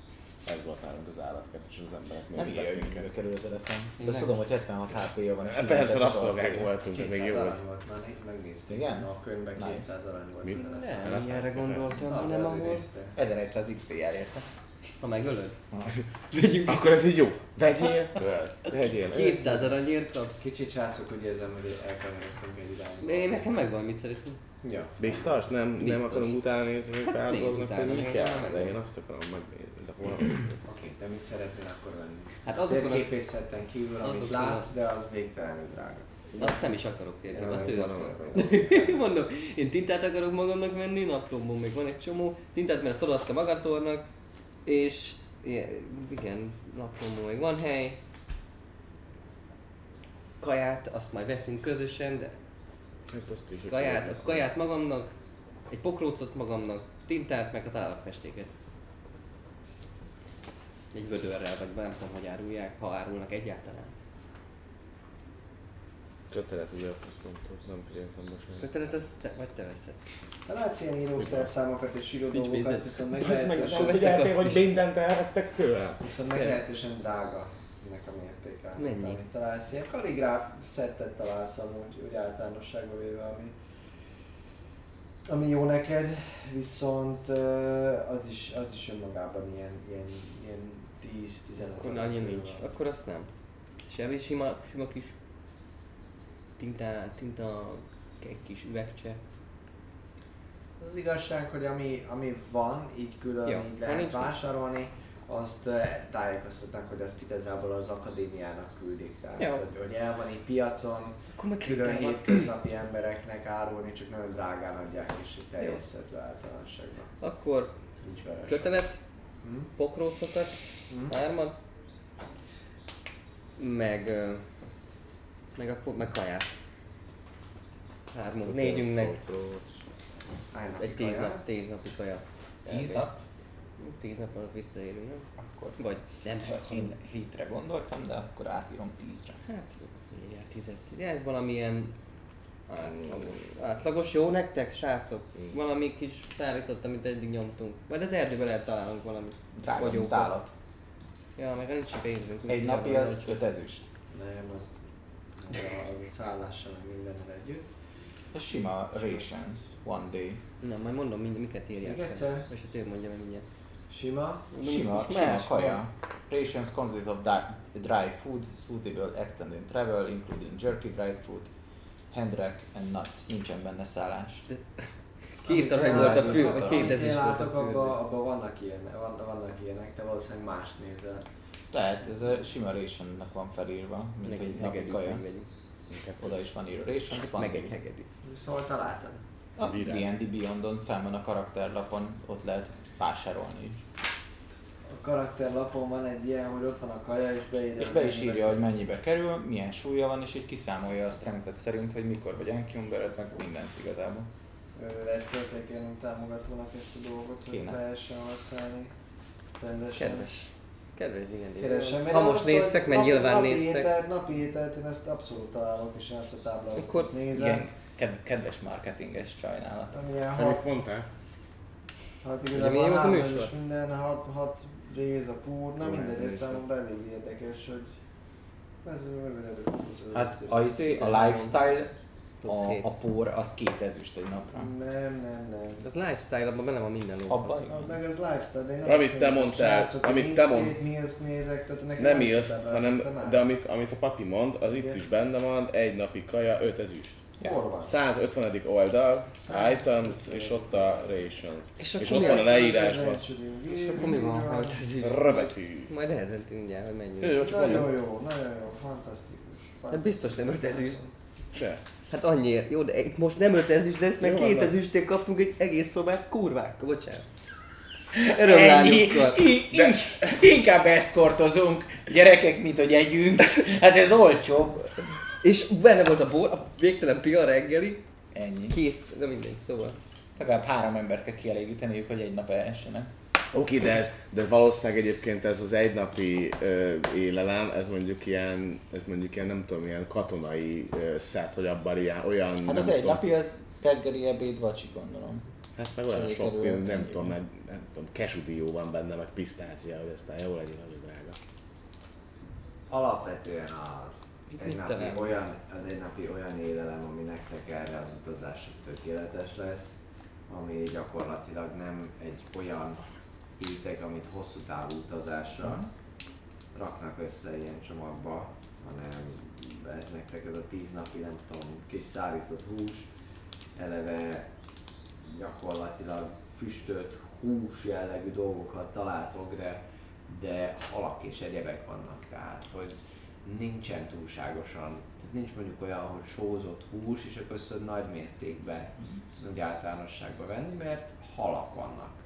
[SPEAKER 2] Ez volt nálunk az állatkert, és az emberek
[SPEAKER 3] Nem
[SPEAKER 2] néztek minket.
[SPEAKER 3] kerül az elefánt. De azt tudom, hogy 76 HP-ja van. és
[SPEAKER 2] Hát Persze rabszolgák voltunk, de még
[SPEAKER 1] 200
[SPEAKER 2] jó.
[SPEAKER 1] volt már, né- megnéztem.
[SPEAKER 3] Igen?
[SPEAKER 1] A könyvben
[SPEAKER 3] Nice.
[SPEAKER 1] 200 arany volt.
[SPEAKER 4] Nem, ilyenre gondoltam, hanem ahol...
[SPEAKER 1] idézte.
[SPEAKER 3] 1100 XP jár érte.
[SPEAKER 4] Ha megölöd?
[SPEAKER 2] Akkor ez így jó. Vegyél. Vegyél, öld.
[SPEAKER 4] 200 aranyért kapsz.
[SPEAKER 1] Kicsit srácok úgy érzem, hogy elkanyarodtunk egy irányba.
[SPEAKER 4] Én nekem megvan, mit szeretnék.
[SPEAKER 1] Ja.
[SPEAKER 2] Biztos? Nem, nem
[SPEAKER 4] Biztos.
[SPEAKER 2] akarunk utána nézni, hogy
[SPEAKER 4] Hát
[SPEAKER 2] pár hogy mi kell, de én azt akarom megnézni. De hol
[SPEAKER 1] Oké, te mit szeretnél akkor venni?
[SPEAKER 4] Hát azokon a...
[SPEAKER 1] képészetten kívül, amit
[SPEAKER 4] azokon a-
[SPEAKER 1] látsz, de az végtelenül drága.
[SPEAKER 4] Azt nem is akarok kérni, azt ő szól. Mondom, én tintát akarok magamnak venni, naplomban még van egy csomó. Tintát, mert azt odaadta magatornak, és igen, naplomban még van hely. Kaját, azt majd veszünk közösen, de
[SPEAKER 2] Hát azt is.
[SPEAKER 4] kaját, a kaját magamnak, egy pokrócot magamnak, tintát, meg a találatfestéket. Egy vödörrel, vagy nem tudom, hogy árulják, ha árulnak egyáltalán.
[SPEAKER 2] Kötelet ugye azt mondtad, nem figyeltem most. meg.
[SPEAKER 4] Kötelet, az te, vagy te veszed.
[SPEAKER 1] Ha látsz ilyen írószerszámokat és író dolgokat,
[SPEAKER 4] pénzed.
[SPEAKER 1] viszont
[SPEAKER 2] meg
[SPEAKER 1] meglehetősen,
[SPEAKER 2] nem
[SPEAKER 4] veszek
[SPEAKER 2] figyeltél,
[SPEAKER 4] azt
[SPEAKER 2] hogy mindent elvettek tőle?
[SPEAKER 1] viszont meglehetősen drága ennek a mértéke.
[SPEAKER 4] Mennyi?
[SPEAKER 1] Amit találsz. Ilyen kaligráf szettet találsz amúgy, úgy általánosságban véve, ami, ami jó neked, viszont az is, az is önmagában ilyen, ilyen, ilyen 10-15
[SPEAKER 4] Akkor annyi nincs. Akkor azt nem. Semmi sima, sima kis tinta, tinta, egy kis üvegcse.
[SPEAKER 1] Az az igazság, hogy ami, ami van, így külön
[SPEAKER 4] Ja,
[SPEAKER 1] így lehet
[SPEAKER 4] nincs,
[SPEAKER 1] vásárolni, azt eh, tájékoztatnak, hogy azt igazából az akadémiának küldik. Tehát,
[SPEAKER 4] Ja.
[SPEAKER 1] hogy, hogy el van így piacon,
[SPEAKER 4] Akkor meg
[SPEAKER 1] külön hétköznapi embereknek árulni, csak nagyon drágán adják, és így teljes szedve általánosságban.
[SPEAKER 4] Akkor kötelet,
[SPEAKER 1] Hm?
[SPEAKER 4] pokrócokat,
[SPEAKER 1] Hm?
[SPEAKER 4] hármat, meg, meg akkor meg kaját. Hármunk, négyünknek egy tíz, nap, tíz napi kaja.
[SPEAKER 3] 10 nap?
[SPEAKER 4] Tíz nap alatt visszaérünk, nem?
[SPEAKER 3] Akkor
[SPEAKER 4] Vagy nem,
[SPEAKER 3] én hétre gondoltam, de akkor átírom 10-re.
[SPEAKER 4] Hát, írjál tizet. Ja, valamilyen átlagos. Átlagos jó nektek, srácok? Valami kis szállított, amit eddig nyomtunk. Majd az erdőben lehet találunk valami.
[SPEAKER 3] Drága, mint állat.
[SPEAKER 4] Ja, meg nincs pénzünk.
[SPEAKER 3] Egy napi az
[SPEAKER 4] vagy.
[SPEAKER 3] 5 ezüst.
[SPEAKER 1] Nem, az, az a, a szállással, meg mindennel együtt.
[SPEAKER 3] Ez sima rations, one day.
[SPEAKER 4] Nem, majd mondom, mind, miket írják
[SPEAKER 1] Még egyszer?
[SPEAKER 4] És hát ő mondja meg mindjárt.
[SPEAKER 1] Sima.
[SPEAKER 3] Sima, sima
[SPEAKER 4] más
[SPEAKER 3] kaja. Rations consist of di- dry foods suitable extended travel, including jerky, dried fruit, handrack and nuts. Nincsen benne szállás.
[SPEAKER 4] Két arany volt a fő, vagy két ez is volt a fő.
[SPEAKER 1] abban abba vannak, ilyen, van, vannak ilyenek, te valószínűleg mást nézel.
[SPEAKER 3] Tehát ez a sima rationnak van felírva, mint
[SPEAKER 4] Meg
[SPEAKER 3] egy
[SPEAKER 4] egy
[SPEAKER 3] napi
[SPEAKER 4] hegedű,
[SPEAKER 3] kaja. Oda is van írva rations, van
[SPEAKER 4] Meg egy hegedű.
[SPEAKER 1] Hol találtad?
[SPEAKER 3] A
[SPEAKER 2] Írás.
[SPEAKER 3] D&D Beyondon fel van a karakterlapon, ott lehet vásárolni is.
[SPEAKER 1] Karakterlapon van egy ilyen, hogy ott van a kaja, és beírja.
[SPEAKER 3] És be is írja, hogy mennyibe kerül, milyen súlya van, és így kiszámolja a strengthet szerint, hogy mikor vagy encumbered, meg mindent igazából.
[SPEAKER 1] Lehet föltékelni támogatónak ezt a dolgot, hogy
[SPEAKER 3] Kéne.
[SPEAKER 1] lehessen használni. Rendesen.
[SPEAKER 4] Kedves. Kedves, igen.
[SPEAKER 1] Keresem, mert
[SPEAKER 4] Ha most
[SPEAKER 1] hogy
[SPEAKER 4] néztek, mert
[SPEAKER 1] napi-
[SPEAKER 4] nyilván
[SPEAKER 1] napi
[SPEAKER 4] néztek.
[SPEAKER 1] Ételt, napi ételt, én ezt abszolút találok, és én ezt a táblázatot
[SPEAKER 4] Akkor
[SPEAKER 1] nézem.
[SPEAKER 3] Igen, ked- kedves marketinges sajnálat.
[SPEAKER 2] Amit mondtál?
[SPEAKER 4] Ugye
[SPEAKER 1] igazából
[SPEAKER 4] milyen az a műsor?
[SPEAKER 1] és minden, hat, hat rész a púr, na mindegy, ez számomra elég érdekes, hogy ez.
[SPEAKER 3] Hát a, izé, a lifestyle, a, a por, az két ezüst egy napra.
[SPEAKER 1] Nem, nem, nem.
[SPEAKER 4] Az lifestyle, abban benne van minden ló.
[SPEAKER 3] Abban
[SPEAKER 1] Az meg az lifestyle, de én nem
[SPEAKER 2] Amit te mondtál,
[SPEAKER 1] srácok,
[SPEAKER 2] amit te mond-
[SPEAKER 1] nézek, tehát nekem
[SPEAKER 2] Nem írsz, hanem, de amit, amit a papi mond, az itt is benne van, egy napi kaja, öt ezüst.
[SPEAKER 1] Hol van?
[SPEAKER 2] 150. oldal, items, és ott a rations.
[SPEAKER 4] És
[SPEAKER 2] És ott van a leírásban.
[SPEAKER 4] És akkor mi van? Hát ez is.
[SPEAKER 2] Röbetű.
[SPEAKER 4] Majd eldöntünk mindjárt, hogy
[SPEAKER 2] jó, csak
[SPEAKER 1] Nagyon
[SPEAKER 2] mondom.
[SPEAKER 1] jó, nagyon jó, fantasztikus.
[SPEAKER 4] Hát biztos nem öt ezüst.
[SPEAKER 2] De.
[SPEAKER 4] Hát annyiért. Jó, de itt most nem öt ezüst lesz, mert
[SPEAKER 2] Jó,
[SPEAKER 4] két ezüstért kaptunk egy egész szobát kurvák. Bocsánat. Örömlányokkal.
[SPEAKER 3] I- Inkább eszkortozunk, gyerekek, mint hogy együnk. Hát ez olcsóbb.
[SPEAKER 4] És benne volt a bor, a végtelen pia reggeli.
[SPEAKER 3] Ennyi.
[SPEAKER 4] Két, de mindegy, szóval.
[SPEAKER 3] Legalább három embert kell kielégíteniük, hogy egy nap elhessenek.
[SPEAKER 2] Oké, de, ez, de valószínűleg egyébként ez az egynapi ö, élelem, ez mondjuk ilyen, ez mondjuk ilyen, nem tudom, ilyen katonai ö, szett, hogy abban ilyen, olyan,
[SPEAKER 3] Hát az egy
[SPEAKER 2] tudom,
[SPEAKER 3] napi, az reggeli, ebéd, vacsi gondolom.
[SPEAKER 2] hát meg olyan sok, nem, nem tudom, nem, nem tudom, kesudió van benne, meg pisztácia, hogy aztán jó legyen, az drága.
[SPEAKER 1] Alapvetően az egy napi olyan, az egy napi olyan élelem, ami nektek erre az utazásra tökéletes lesz, ami gyakorlatilag nem egy olyan éteg, amit hosszú távú utazásra raknak össze ilyen csomagba, hanem ez nektek ez a tíz napi, nem tudom, kis szárított hús, eleve gyakorlatilag füstölt hús jellegű dolgokat találtok, de, de halak és egyebek vannak, tehát hogy nincsen túlságosan, tehát nincs mondjuk olyan, hogy sózott hús, és akkor ezt nagy mértékben úgy általánosságban venni, mert halak vannak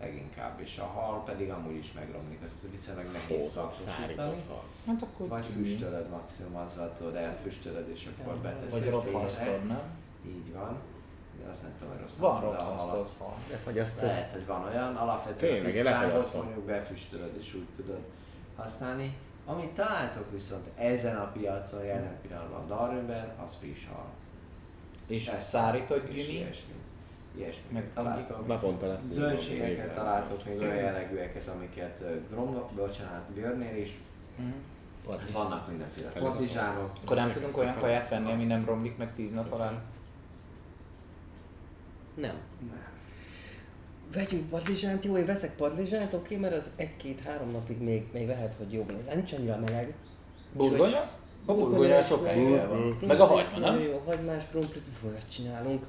[SPEAKER 1] leginkább, és a hal pedig amúgy is megromlik, ezt viszonylag nehéz szakosítani.
[SPEAKER 3] Hát akkor
[SPEAKER 1] Vagy füstölöd maximum azzal tudod, elfüstölöd és akkor beteszed
[SPEAKER 3] Vagy
[SPEAKER 1] tényleg.
[SPEAKER 3] rophasztod, nem?
[SPEAKER 1] Így van. De azt nem tudom, hogy rossz
[SPEAKER 3] Van hal.
[SPEAKER 4] Befagyasztod.
[SPEAKER 1] Lehet, hogy van olyan, alapvetően
[SPEAKER 2] Tényleg,
[SPEAKER 1] a mondjuk befüstölöd és úgy tudod használni. Amit találtok viszont ezen a piacon jelen pillanatban Darwinben, az friss hal.
[SPEAKER 3] És
[SPEAKER 1] Ezt
[SPEAKER 3] szárított gyimi?
[SPEAKER 1] ilyesmi. Ilyesmi.
[SPEAKER 3] Meg
[SPEAKER 1] találtok.
[SPEAKER 2] Naponta.
[SPEAKER 1] Zöldségeket találtok, még olyan jellegűeket, amiket ö, Grom, bocsánat, Björnél is.
[SPEAKER 3] Mhm.
[SPEAKER 1] Vannak mindenféle partizsánok.
[SPEAKER 3] Akkor nem tudunk olyan kaját venni, ami nem romlik meg tíz nap alatt?
[SPEAKER 4] Nem.
[SPEAKER 1] Nem.
[SPEAKER 4] Vegyünk padlizsánt, jó, én veszek padlizsánt, oké, mert az egy-két-három napig még, még lehet, hogy jobb lesz. Nincs annyira meleg.
[SPEAKER 3] Burgonya? A burgonya sokáig el van. Meg a hagyma, nem?
[SPEAKER 4] Jó, hagymás krumplit, olyat csinálunk.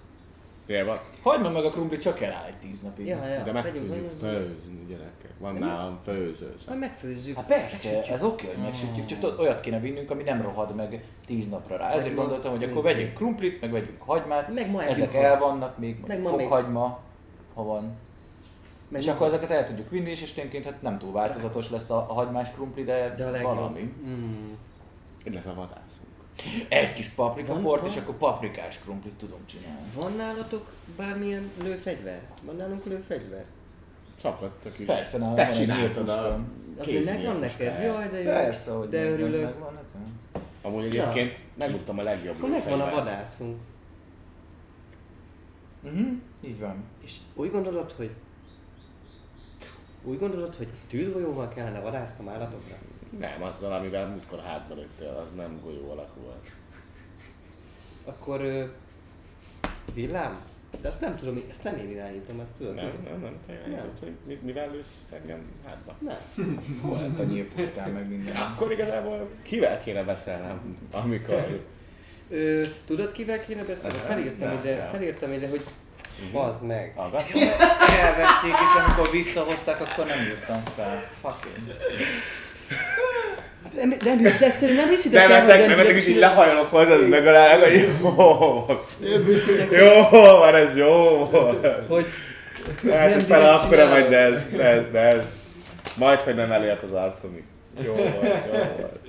[SPEAKER 2] Van.
[SPEAKER 3] Hagyma meg a krumpli csak eláll egy tíz napig.
[SPEAKER 4] Ja, ja,
[SPEAKER 2] De meg
[SPEAKER 4] vegyünk,
[SPEAKER 2] tudjuk
[SPEAKER 4] vegyünk.
[SPEAKER 2] főzni, gyerekek. Van nálam főző.
[SPEAKER 4] Majd megfőzzük.
[SPEAKER 3] Hát persze, ez oké, hogy megsütjük, csak tudod, olyat kéne vinnünk, ami nem rohad meg tíz napra rá. Ezért gondoltam, hogy akkor vegyünk krumplit, meg vegyünk hagymát,
[SPEAKER 4] Meg ma
[SPEAKER 3] ezek el vannak még,
[SPEAKER 4] Meg
[SPEAKER 3] meg
[SPEAKER 4] ma még-
[SPEAKER 3] fokhagyma, ha van.
[SPEAKER 4] Meg
[SPEAKER 3] és akkor ezeket el tudjuk vinni, és esténként hát nem túl változatos lesz a, a hagymás krumpli, de,
[SPEAKER 4] De a legjobb.
[SPEAKER 3] valami.
[SPEAKER 4] Mm.
[SPEAKER 2] Illetve vadászunk.
[SPEAKER 3] Egy kis paprika
[SPEAKER 4] Van-
[SPEAKER 3] port,
[SPEAKER 4] van?
[SPEAKER 3] és akkor paprikás krumplit tudom csinálni.
[SPEAKER 4] Van nálatok bármilyen lőfegyver? Van nálunk lőfegyver?
[SPEAKER 2] Szakadtak is.
[SPEAKER 3] Persze, nálam
[SPEAKER 2] Te
[SPEAKER 3] van
[SPEAKER 2] csináltad a.
[SPEAKER 4] Az még megvan neked? Jaj, de jó.
[SPEAKER 3] Persze, hogy
[SPEAKER 4] de örülök.
[SPEAKER 3] megvan nekem.
[SPEAKER 2] Amúgy egyébként megmutatom a legjobb
[SPEAKER 4] Akkor megvan a vadászunk.
[SPEAKER 3] Mhm, így van.
[SPEAKER 4] És úgy gondolod, hogy úgy gondolod, hogy tűzgolyóval kellene vadásznom állatokra?
[SPEAKER 2] Nem, azzal, amivel múltkor hátba lőttél, az nem golyó alakú volt.
[SPEAKER 4] Akkor ö, villám? De azt nem tudom, ezt nem én irányítom, azt tudod?
[SPEAKER 2] Nem, nem, nem, te
[SPEAKER 4] nem.
[SPEAKER 2] hogy mi- mivel lősz engem hátba?
[SPEAKER 4] Nem.
[SPEAKER 3] Hol lett a nyílpuskám meg minden?
[SPEAKER 2] Akkor igazából kivel kéne beszélnem, amikor...
[SPEAKER 4] Ö, tudod kivel kéne beszélni?
[SPEAKER 2] Nem,
[SPEAKER 4] Felírtam
[SPEAKER 2] nem,
[SPEAKER 4] ide,
[SPEAKER 2] nem.
[SPEAKER 4] felírtam ide, hogy bazd meg.
[SPEAKER 2] Hallgass?
[SPEAKER 3] Elvették, és amikor visszahozták, akkor nem írtam fel. Fucking.
[SPEAKER 4] Nem, nem, nem, de egyszerűen nem hiszitek el, hogy
[SPEAKER 2] Nevetek, nevetek, és így lehajolok hozzád, megalálok, hogy jó. Jó, van ez jó.
[SPEAKER 4] Hogy
[SPEAKER 2] Hát,
[SPEAKER 4] Nem
[SPEAKER 2] fel akkora vagy, de ez, de ez, de ez. Majd, hogy nem elért az arcomig. Jó volt, jó volt.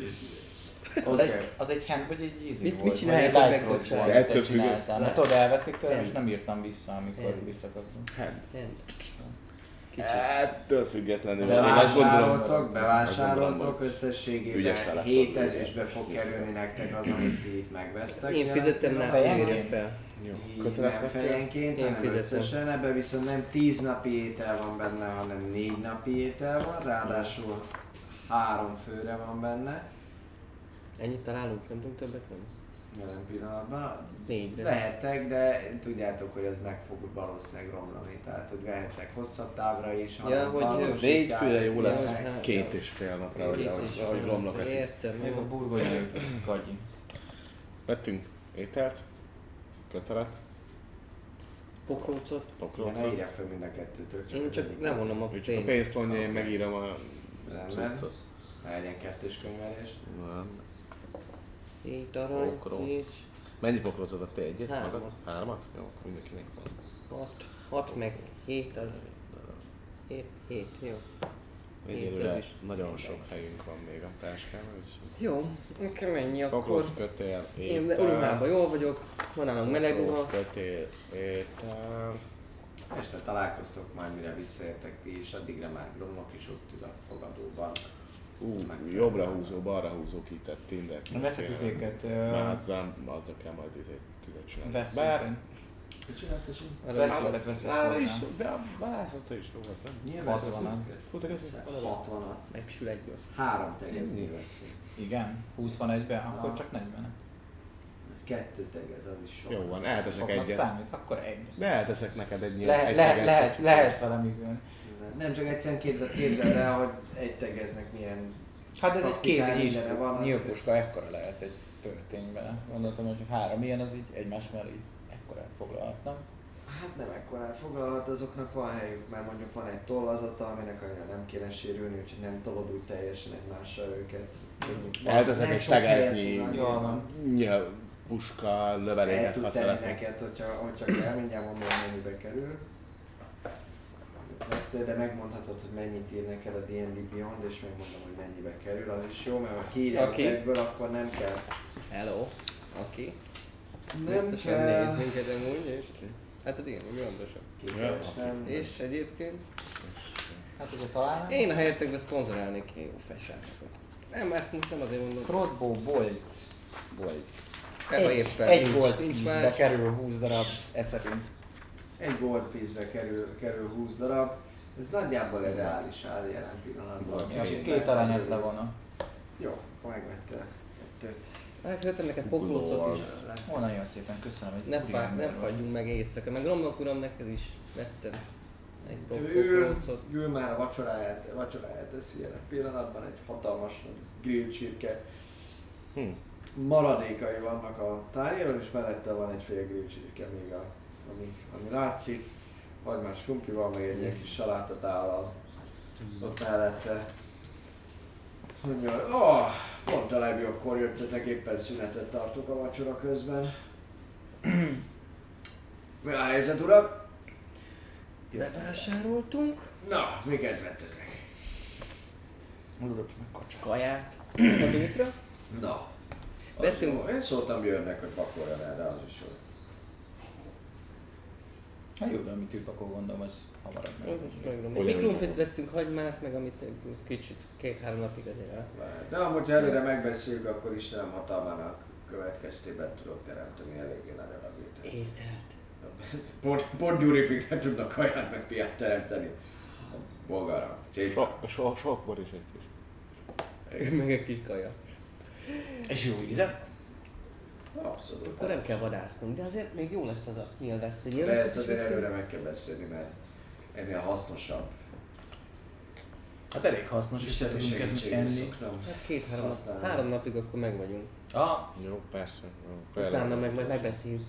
[SPEAKER 3] Az egy, az egy hand vagy egy easy
[SPEAKER 4] Mit-
[SPEAKER 3] volt?
[SPEAKER 4] mit
[SPEAKER 3] vagy
[SPEAKER 4] csinálják,
[SPEAKER 3] egy
[SPEAKER 4] hogy
[SPEAKER 3] light cross volt,
[SPEAKER 2] Ettől
[SPEAKER 3] csináltál. Mert
[SPEAKER 4] Nem.
[SPEAKER 3] tudod, elvették tőlem, és
[SPEAKER 4] Nem.
[SPEAKER 3] írtam vissza, amikor visszakaptam.
[SPEAKER 2] Hát,
[SPEAKER 4] Hand. Kicsit.
[SPEAKER 2] Ettől függetlenül.
[SPEAKER 1] Bevásároltok, bevásároltok összességében
[SPEAKER 2] ügyes vele.
[SPEAKER 1] 7 ezüstbe fog kerülni nektek az, amit ti itt megvesztek.
[SPEAKER 4] Én fizettem, nem
[SPEAKER 3] Fejenként?
[SPEAKER 2] Jó,
[SPEAKER 1] nem fejenként,
[SPEAKER 4] Én
[SPEAKER 1] hanem
[SPEAKER 4] fizettem.
[SPEAKER 1] összesen, ebben viszont nem 10 napi étel van benne, hanem 4 napi étel van, ráadásul három főre van benne
[SPEAKER 4] Ennyit találunk, nem tudunk többet venni?
[SPEAKER 1] jelen pillanatban.
[SPEAKER 4] Négyre.
[SPEAKER 1] Lehettek, de tudjátok, hogy ez meg fog valószínűleg romlani, tehát hogy vehettek hosszabb távra is,
[SPEAKER 4] Ja,
[SPEAKER 1] hanem
[SPEAKER 4] hogy
[SPEAKER 2] Négy főre jó lesz.
[SPEAKER 1] ilyenek.
[SPEAKER 2] Két és fél napra, ahogy, ahogy romlok eszik.
[SPEAKER 4] Értem,
[SPEAKER 3] Még a burgonya kagyi.
[SPEAKER 2] Vettünk ételt, kötelet,
[SPEAKER 4] Pokrócot.
[SPEAKER 1] Ja, ne
[SPEAKER 2] pokrócot.
[SPEAKER 1] írja fel mind a kettőtök.
[SPEAKER 4] Én csak
[SPEAKER 1] egyik.
[SPEAKER 4] levonom a
[SPEAKER 2] Ő csak a
[SPEAKER 4] pénzt.
[SPEAKER 2] pénzt mondja, én megírom a cuccot.
[SPEAKER 1] Ne legyen kettős könyvelés.
[SPEAKER 2] Nem.
[SPEAKER 4] Hét arany,
[SPEAKER 2] Pokróc.
[SPEAKER 4] nincs.
[SPEAKER 2] Mennyi pokrózod a te egyet?
[SPEAKER 4] Hármat.
[SPEAKER 2] magad? Hármat? Jó, akkor mindenkinek van.
[SPEAKER 4] 6, 6 meg 7 az... 7, 7, jó.
[SPEAKER 2] Egyelőre
[SPEAKER 4] is.
[SPEAKER 2] nagyon sok helyünk van még a táskában, úgyhogy
[SPEAKER 4] Jó, nekem ennyi akkor.
[SPEAKER 2] pokróz, kötél,
[SPEAKER 4] Én
[SPEAKER 2] étel,
[SPEAKER 4] ruhában jól vagyok, van nálunk meleg ruha.
[SPEAKER 2] kötél, étel,
[SPEAKER 1] Este találkoztok majd, mire visszaértek ti, és addigra már Gromnak is ott ül a fogadóban.
[SPEAKER 2] Ú, jobbra húzó, balra húzó kitett Tinder.
[SPEAKER 3] Veszek izéket,
[SPEAKER 2] Már azzal, azzal kell majd izét tüzet csinálni.
[SPEAKER 3] veszünk.
[SPEAKER 2] Bár?
[SPEAKER 3] Veszőket veszek
[SPEAKER 2] Már is, de a valászata is jó, az nem?
[SPEAKER 1] Nyilván
[SPEAKER 3] 60-at.
[SPEAKER 2] Futok ezt?
[SPEAKER 1] 60-at.
[SPEAKER 4] Megsül egy az.
[SPEAKER 1] Három tegezni veszünk.
[SPEAKER 3] Igen, 20 van egyben, akkor csak 40.
[SPEAKER 1] Ez kettő tegez, az is sok.
[SPEAKER 2] Jó van, elteszek
[SPEAKER 3] Soknak
[SPEAKER 2] egyet.
[SPEAKER 3] számít, akkor egy.
[SPEAKER 2] De elteszek neked egy ilyen
[SPEAKER 3] Lehet, lehet, lehet velem izélni.
[SPEAKER 1] Nem csak egyszerűen képzeld, képzeld el, hogy egy tegeznek milyen
[SPEAKER 3] Hát ez egy kézi
[SPEAKER 1] mindenre van, az-
[SPEAKER 3] nyílpuska, ekkora lehet egy történyben. Gondoltam, hogy három ilyen, az így egymás mellé így ekkorát foglalhatnam.
[SPEAKER 1] Hát nem ekkorán foglalhat, azoknak van helyük, mert mondjuk van egy tollazata, aminek annyira nem kéne sérülni, úgyhogy nem tolod úgy teljesen egymással őket.
[SPEAKER 2] Elteszek
[SPEAKER 1] Nem
[SPEAKER 2] egy nyilv, puska,
[SPEAKER 1] El
[SPEAKER 2] lövedéket,
[SPEAKER 1] tud
[SPEAKER 2] ha
[SPEAKER 1] tenni
[SPEAKER 2] szeretnék.
[SPEAKER 1] neked, hogyha, hogyha kell, mindjárt mondom, mennyibe kerül. De- De megmondhatod, hogy mennyit ír neked a D&D Beyond, és megmondom, hogy mennyibe kerül, az is jó, mert ha kiírja
[SPEAKER 4] Oké.
[SPEAKER 1] okay. egyből, akkor nem kell.
[SPEAKER 4] Hello. Oké.
[SPEAKER 1] Nem
[SPEAKER 4] Biztosan
[SPEAKER 1] kell.
[SPEAKER 4] néz minket amúgy, és... Hát a bizonyosan.
[SPEAKER 1] Képes, nem.
[SPEAKER 4] És egyébként
[SPEAKER 3] Hát ez a talán.
[SPEAKER 4] én a helyettekben szponzorálnék ki jó fesákat. Nem, ezt most nem azért mondom.
[SPEAKER 3] Crossbow.
[SPEAKER 4] Ez a
[SPEAKER 3] Egy,
[SPEAKER 4] éppen.
[SPEAKER 3] egy
[SPEAKER 4] nincs,
[SPEAKER 3] gold
[SPEAKER 4] nincs más.
[SPEAKER 3] kerül 20 darab, szerint.
[SPEAKER 1] Egy gold piece-be kerül, kerül 20 darab. Ez nagyjából reális áll jelen pillanatban.
[SPEAKER 3] Ja, két aranyat levonna.
[SPEAKER 1] Jó, akkor megvette kettőt.
[SPEAKER 4] Megvettem neked poklócot is.
[SPEAKER 3] Ó, nagyon szépen köszönöm, hogy
[SPEAKER 4] Ne, fá, ne fagyjunk meg éjszaka. Meg Romlok uram, neked is vettem egy pok-
[SPEAKER 1] Ül,
[SPEAKER 4] poklócot.
[SPEAKER 1] ül már a vacsoráját, vacsoráját teszi jelen pillanatban, egy hatalmas grill csirke.
[SPEAKER 2] Hm.
[SPEAKER 1] Maradékai vannak a tárgyában, és mellette van egy fél grill csirke még, a, ami, ami látszik. Hagymás krumplival, meg egy ilyen kis salátatállal ott mellette. Mondja, oh, pont a legjobbkor jöttetek, éppen szünetet tartok a vacsora közben. Mi a helyzet, urak?
[SPEAKER 4] Bevásároltunk
[SPEAKER 1] Na, miket vettetek?
[SPEAKER 3] Urat meg kacsa.
[SPEAKER 4] kaját az útra.
[SPEAKER 1] Na.
[SPEAKER 4] Vettünk-
[SPEAKER 1] jó. Én szóltam Björnnek, hogy pakoljon el, de az is jó.
[SPEAKER 3] Hát jó, de amit ő pakol gondolom, az hamarabb meg.
[SPEAKER 4] Az is krumplit vettünk, hagymát, meg amit egy kicsit, két-három napig azért el.
[SPEAKER 1] De amúgy, előre megbeszéljük, akkor Istenem hatalmának következtében tudok teremteni eléggé nagy alapítani.
[SPEAKER 4] Ételt.
[SPEAKER 1] Pont, pont Gyurifik nem tudnak kaját meg piát teremteni. A bogarak.
[SPEAKER 2] Sok, so, sokból is egy kis.
[SPEAKER 4] meg egy kis kaja.
[SPEAKER 3] És jó íze?
[SPEAKER 1] Abszolút.
[SPEAKER 4] Akkor nem kell vadásznunk, de azért még jó lesz az a nyíl lesz. hogy
[SPEAKER 1] De ezt
[SPEAKER 4] az
[SPEAKER 1] azért előre meg kell beszélni, mert ennél hasznosabb.
[SPEAKER 3] Hát elég hasznos, és te tudunk ezt enni.
[SPEAKER 1] szoktam.
[SPEAKER 4] Hát két-három nap, három napig akkor meg vagyunk.
[SPEAKER 3] Ah,
[SPEAKER 2] Jó, persze. Jó,
[SPEAKER 4] Utána meg majd megbeszéljük.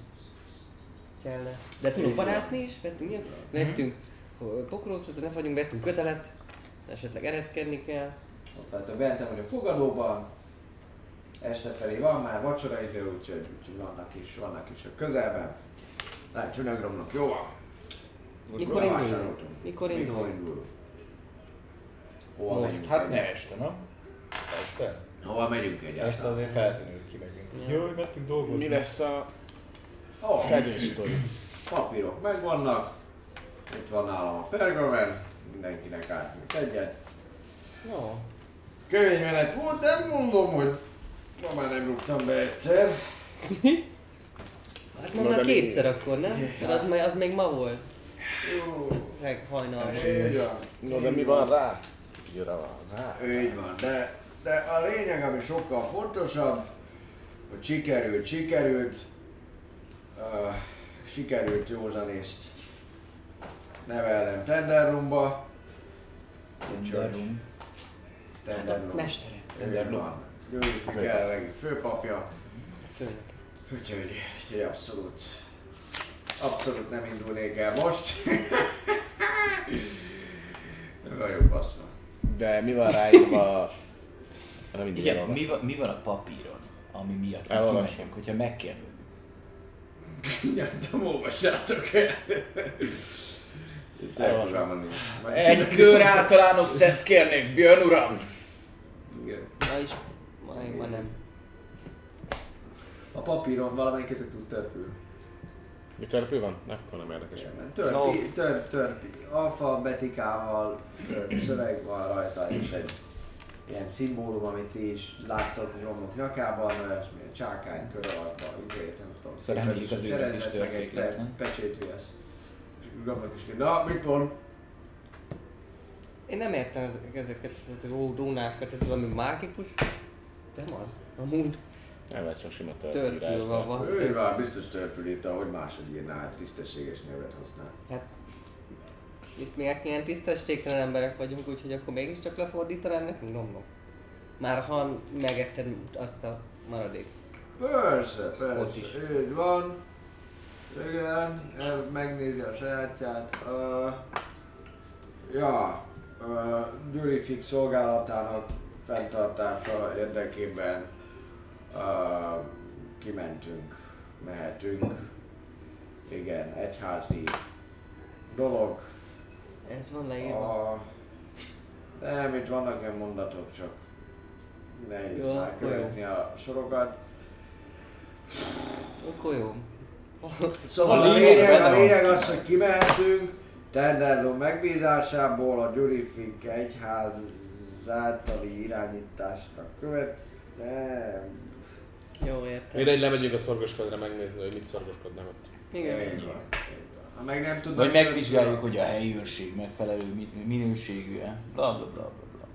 [SPEAKER 4] Kellene. De tudunk vadászni is, vettünk ilyen, vettünk pokrócot, ne vagyunk, vettünk kötelet, esetleg ereszkedni kell.
[SPEAKER 1] Ott láttam, bentem, hogy a fogadóban, este felé van már vacsora idő, úgyhogy, úgyhogy vannak is, vannak is a közelben. Látjuk, Negromnak jó van.
[SPEAKER 4] Mikor indulunk? Mikor indulunk?
[SPEAKER 1] Hova
[SPEAKER 4] Most.
[SPEAKER 1] megyünk?
[SPEAKER 3] hát ne este, nem? Este?
[SPEAKER 1] Hova megyünk egyáltalán?
[SPEAKER 3] Este azért feltűnő, hogy kimegyünk. Jó, hogy mentünk dolgozni.
[SPEAKER 2] Mi lesz a
[SPEAKER 1] Oh,
[SPEAKER 2] fedősztori?
[SPEAKER 1] papírok megvannak. Itt van nálam a pergamen. Mindenkinek átnyújt egyet.
[SPEAKER 4] Jó.
[SPEAKER 1] Kemény menet volt, de mondom, hogy ma már nem rúgtam be egyszer.
[SPEAKER 4] Hát ma már kétszer akkor, nem? Mert az, az még ma volt.
[SPEAKER 1] Jó.
[SPEAKER 4] Reg
[SPEAKER 1] van.
[SPEAKER 2] No, de mi van rá? Gyura van rá.
[SPEAKER 1] Így van, de, de a lényeg, ami sokkal fontosabb, hogy sikerült, sikerült, uh, sikerült józanészt nevelnem Tenderroomba.
[SPEAKER 3] Tenderroom.
[SPEAKER 4] Hát a
[SPEAKER 1] Tenderroom.
[SPEAKER 4] mestere.
[SPEAKER 1] Győri jelenlegi főpapja. Úgyhogy, úgyhogy abszolút, abszolút nem indulnék el most. Nem vagyok baszva.
[SPEAKER 2] De mi van ráírva?
[SPEAKER 3] Igen, mi van, mi van a papíron, ami miatt kimegyünk, hogyha megkérdezzük?
[SPEAKER 1] Nem tudom, olvassátok el.
[SPEAKER 3] Egy kör általános szesz kérnék, Björn uram!
[SPEAKER 1] Igen.
[SPEAKER 4] Na is, majd ma nem.
[SPEAKER 1] A papíron valamelyikötök tud törpül.
[SPEAKER 2] Mi törpű van? Akkor nem érdekes.
[SPEAKER 1] Törpi, törp, törpi. Alfabetikával törp szöveg van rajta, és egy ilyen szimbólum, amit ti is láttok romlok nyakában, olyasmi, egy csákány kör alatt van, izét, nem tudom.
[SPEAKER 3] Reméljük az őrök is törpék lesznek.
[SPEAKER 1] pe- Pecsétű ez. És romlok is kérde, na mit mond?
[SPEAKER 4] Én nem értem ezek- ezeket, ezeket a rónákat, ez valami mágikus. Nem az. Amúgy
[SPEAKER 2] Nem lesz csak sima
[SPEAKER 4] törpül
[SPEAKER 2] törpírás.
[SPEAKER 4] van, van.
[SPEAKER 1] Ő már biztos törpül írta, hogy máshogy írná, tisztességes nyelvet használ.
[SPEAKER 4] Hát, ezt mi ilyen tisztességtelen emberek vagyunk, úgyhogy akkor mégiscsak lefordítanám nekünk, romlok. Már ha megetted azt a maradék.
[SPEAKER 1] Persze,
[SPEAKER 4] Ott
[SPEAKER 1] persze,
[SPEAKER 4] is.
[SPEAKER 1] így van. Igen, megnézi a sajátját. Uh, ja, uh, Gyurifik szolgálatának fenntartása érdekében uh, kimentünk, mehetünk. Igen, egyházi dolog.
[SPEAKER 4] Ez van leírva.
[SPEAKER 1] A... Nem, itt vannak ilyen mondatok, csak nehéz
[SPEAKER 4] Jó,
[SPEAKER 1] már
[SPEAKER 4] akkor jó.
[SPEAKER 1] követni a sorokat.
[SPEAKER 4] Akkor jó.
[SPEAKER 1] Szóval
[SPEAKER 3] A lényeg
[SPEAKER 1] a lényeg az, hogy kimehetünk, Tenderló megbízásából a Gyurifik egyház általi irányításnak követ. Nem.
[SPEAKER 4] Jó, értem.
[SPEAKER 2] Mindegy, lemegyünk a szorgosföldre megnézni, hogy mit szorgoskodnak ott.
[SPEAKER 4] Igen.
[SPEAKER 1] Így van. Ha meg nem tudod,
[SPEAKER 3] Vagy megvizsgáljuk, hogy a helyi őrség megfelelő mi- minőségű-e. Bla bla bla bla bla.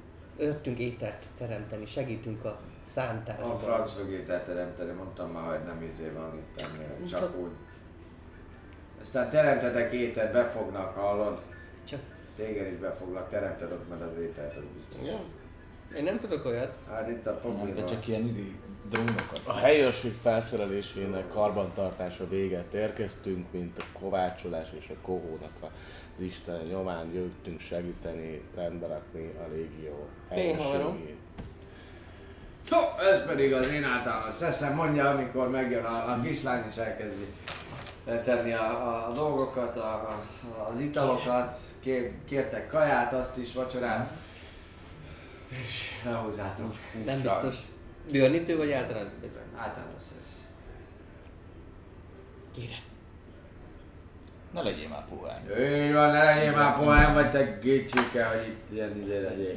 [SPEAKER 4] Öttünk ételt teremteni, segítünk a
[SPEAKER 1] A
[SPEAKER 4] szántásban.
[SPEAKER 1] franc mögétel teremteni, mondtam már, hogy nem izé van itt ennél, csak
[SPEAKER 4] Csak-
[SPEAKER 1] úgy. Aztán teremtetek ételt, befognak, hallod?
[SPEAKER 4] Csak...
[SPEAKER 1] Téged is befoglak, teremted ott meg az ételt, az biztos.
[SPEAKER 4] Ja. Én nem tudok olyat.
[SPEAKER 1] Hát itt a probléma.
[SPEAKER 3] te csak ilyen izi drónokat.
[SPEAKER 2] A helyőrség felszerelésének karbantartása véget érkeztünk, mint a kovácsolás és a kohónak az Isten nyomán jöttünk segíteni, rendbe rakni a légió helyőrségét.
[SPEAKER 1] No, ez pedig az én általános szeszem mondja, amikor megjön a, a kislány és elkezdi tenni a, a, a dolgokat, a, a, az italokat, kér, kértek kaját, azt is, vacsorát, és elhozzátok.
[SPEAKER 4] Nem biztos. Björnítő vagy általános ez?
[SPEAKER 1] Általános szesz.
[SPEAKER 4] Kire.
[SPEAKER 3] Ne legyél már pohány.
[SPEAKER 1] Így van, ne legyél már pohán, vagy te kétségkel, hogy itt ilyen izé legyél.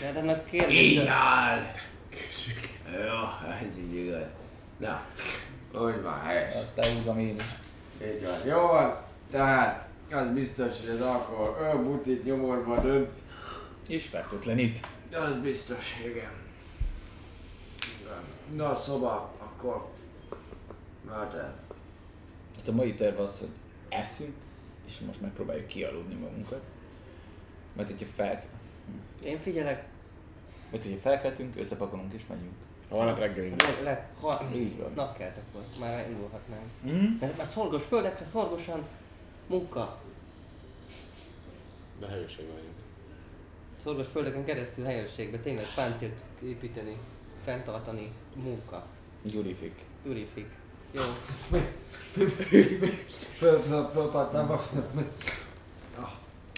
[SPEAKER 4] De hát ennek kérdés.
[SPEAKER 1] Így áll! Jó, ez így igaz. Na, úgy van, helyes.
[SPEAKER 3] Aztán húzom én is.
[SPEAKER 1] Így van. Jó van, tehát az biztos, hogy az alkohol olyan butit nyomorba dönt.
[SPEAKER 3] És fertőtlenít.
[SPEAKER 1] Az biztos, igen. Igen. Na szóval, akkor... El.
[SPEAKER 3] Hát a mai terv az, hogy eszünk, és most megpróbáljuk kialudni magunkat. Mert hogyha fel...
[SPEAKER 4] Én figyelek.
[SPEAKER 3] Mert hogyha felkeltünk, összepakolunk és megyünk.
[SPEAKER 2] Holnap reggelünk.
[SPEAKER 4] Leg, leg, ha,
[SPEAKER 3] Így van.
[SPEAKER 4] napkelt akkor. Már indulhatnánk.
[SPEAKER 3] Mm.
[SPEAKER 4] Mert már szorgos földekre, szorgosan munka.
[SPEAKER 2] De helyőrség vagyunk.
[SPEAKER 4] Szorgos földeken keresztül helyőrségbe tényleg páncélt építeni, fenntartani, munka.
[SPEAKER 3] Gyurifik.
[SPEAKER 4] Ürifik. Jó.
[SPEAKER 1] Föl, föl, fölpattam.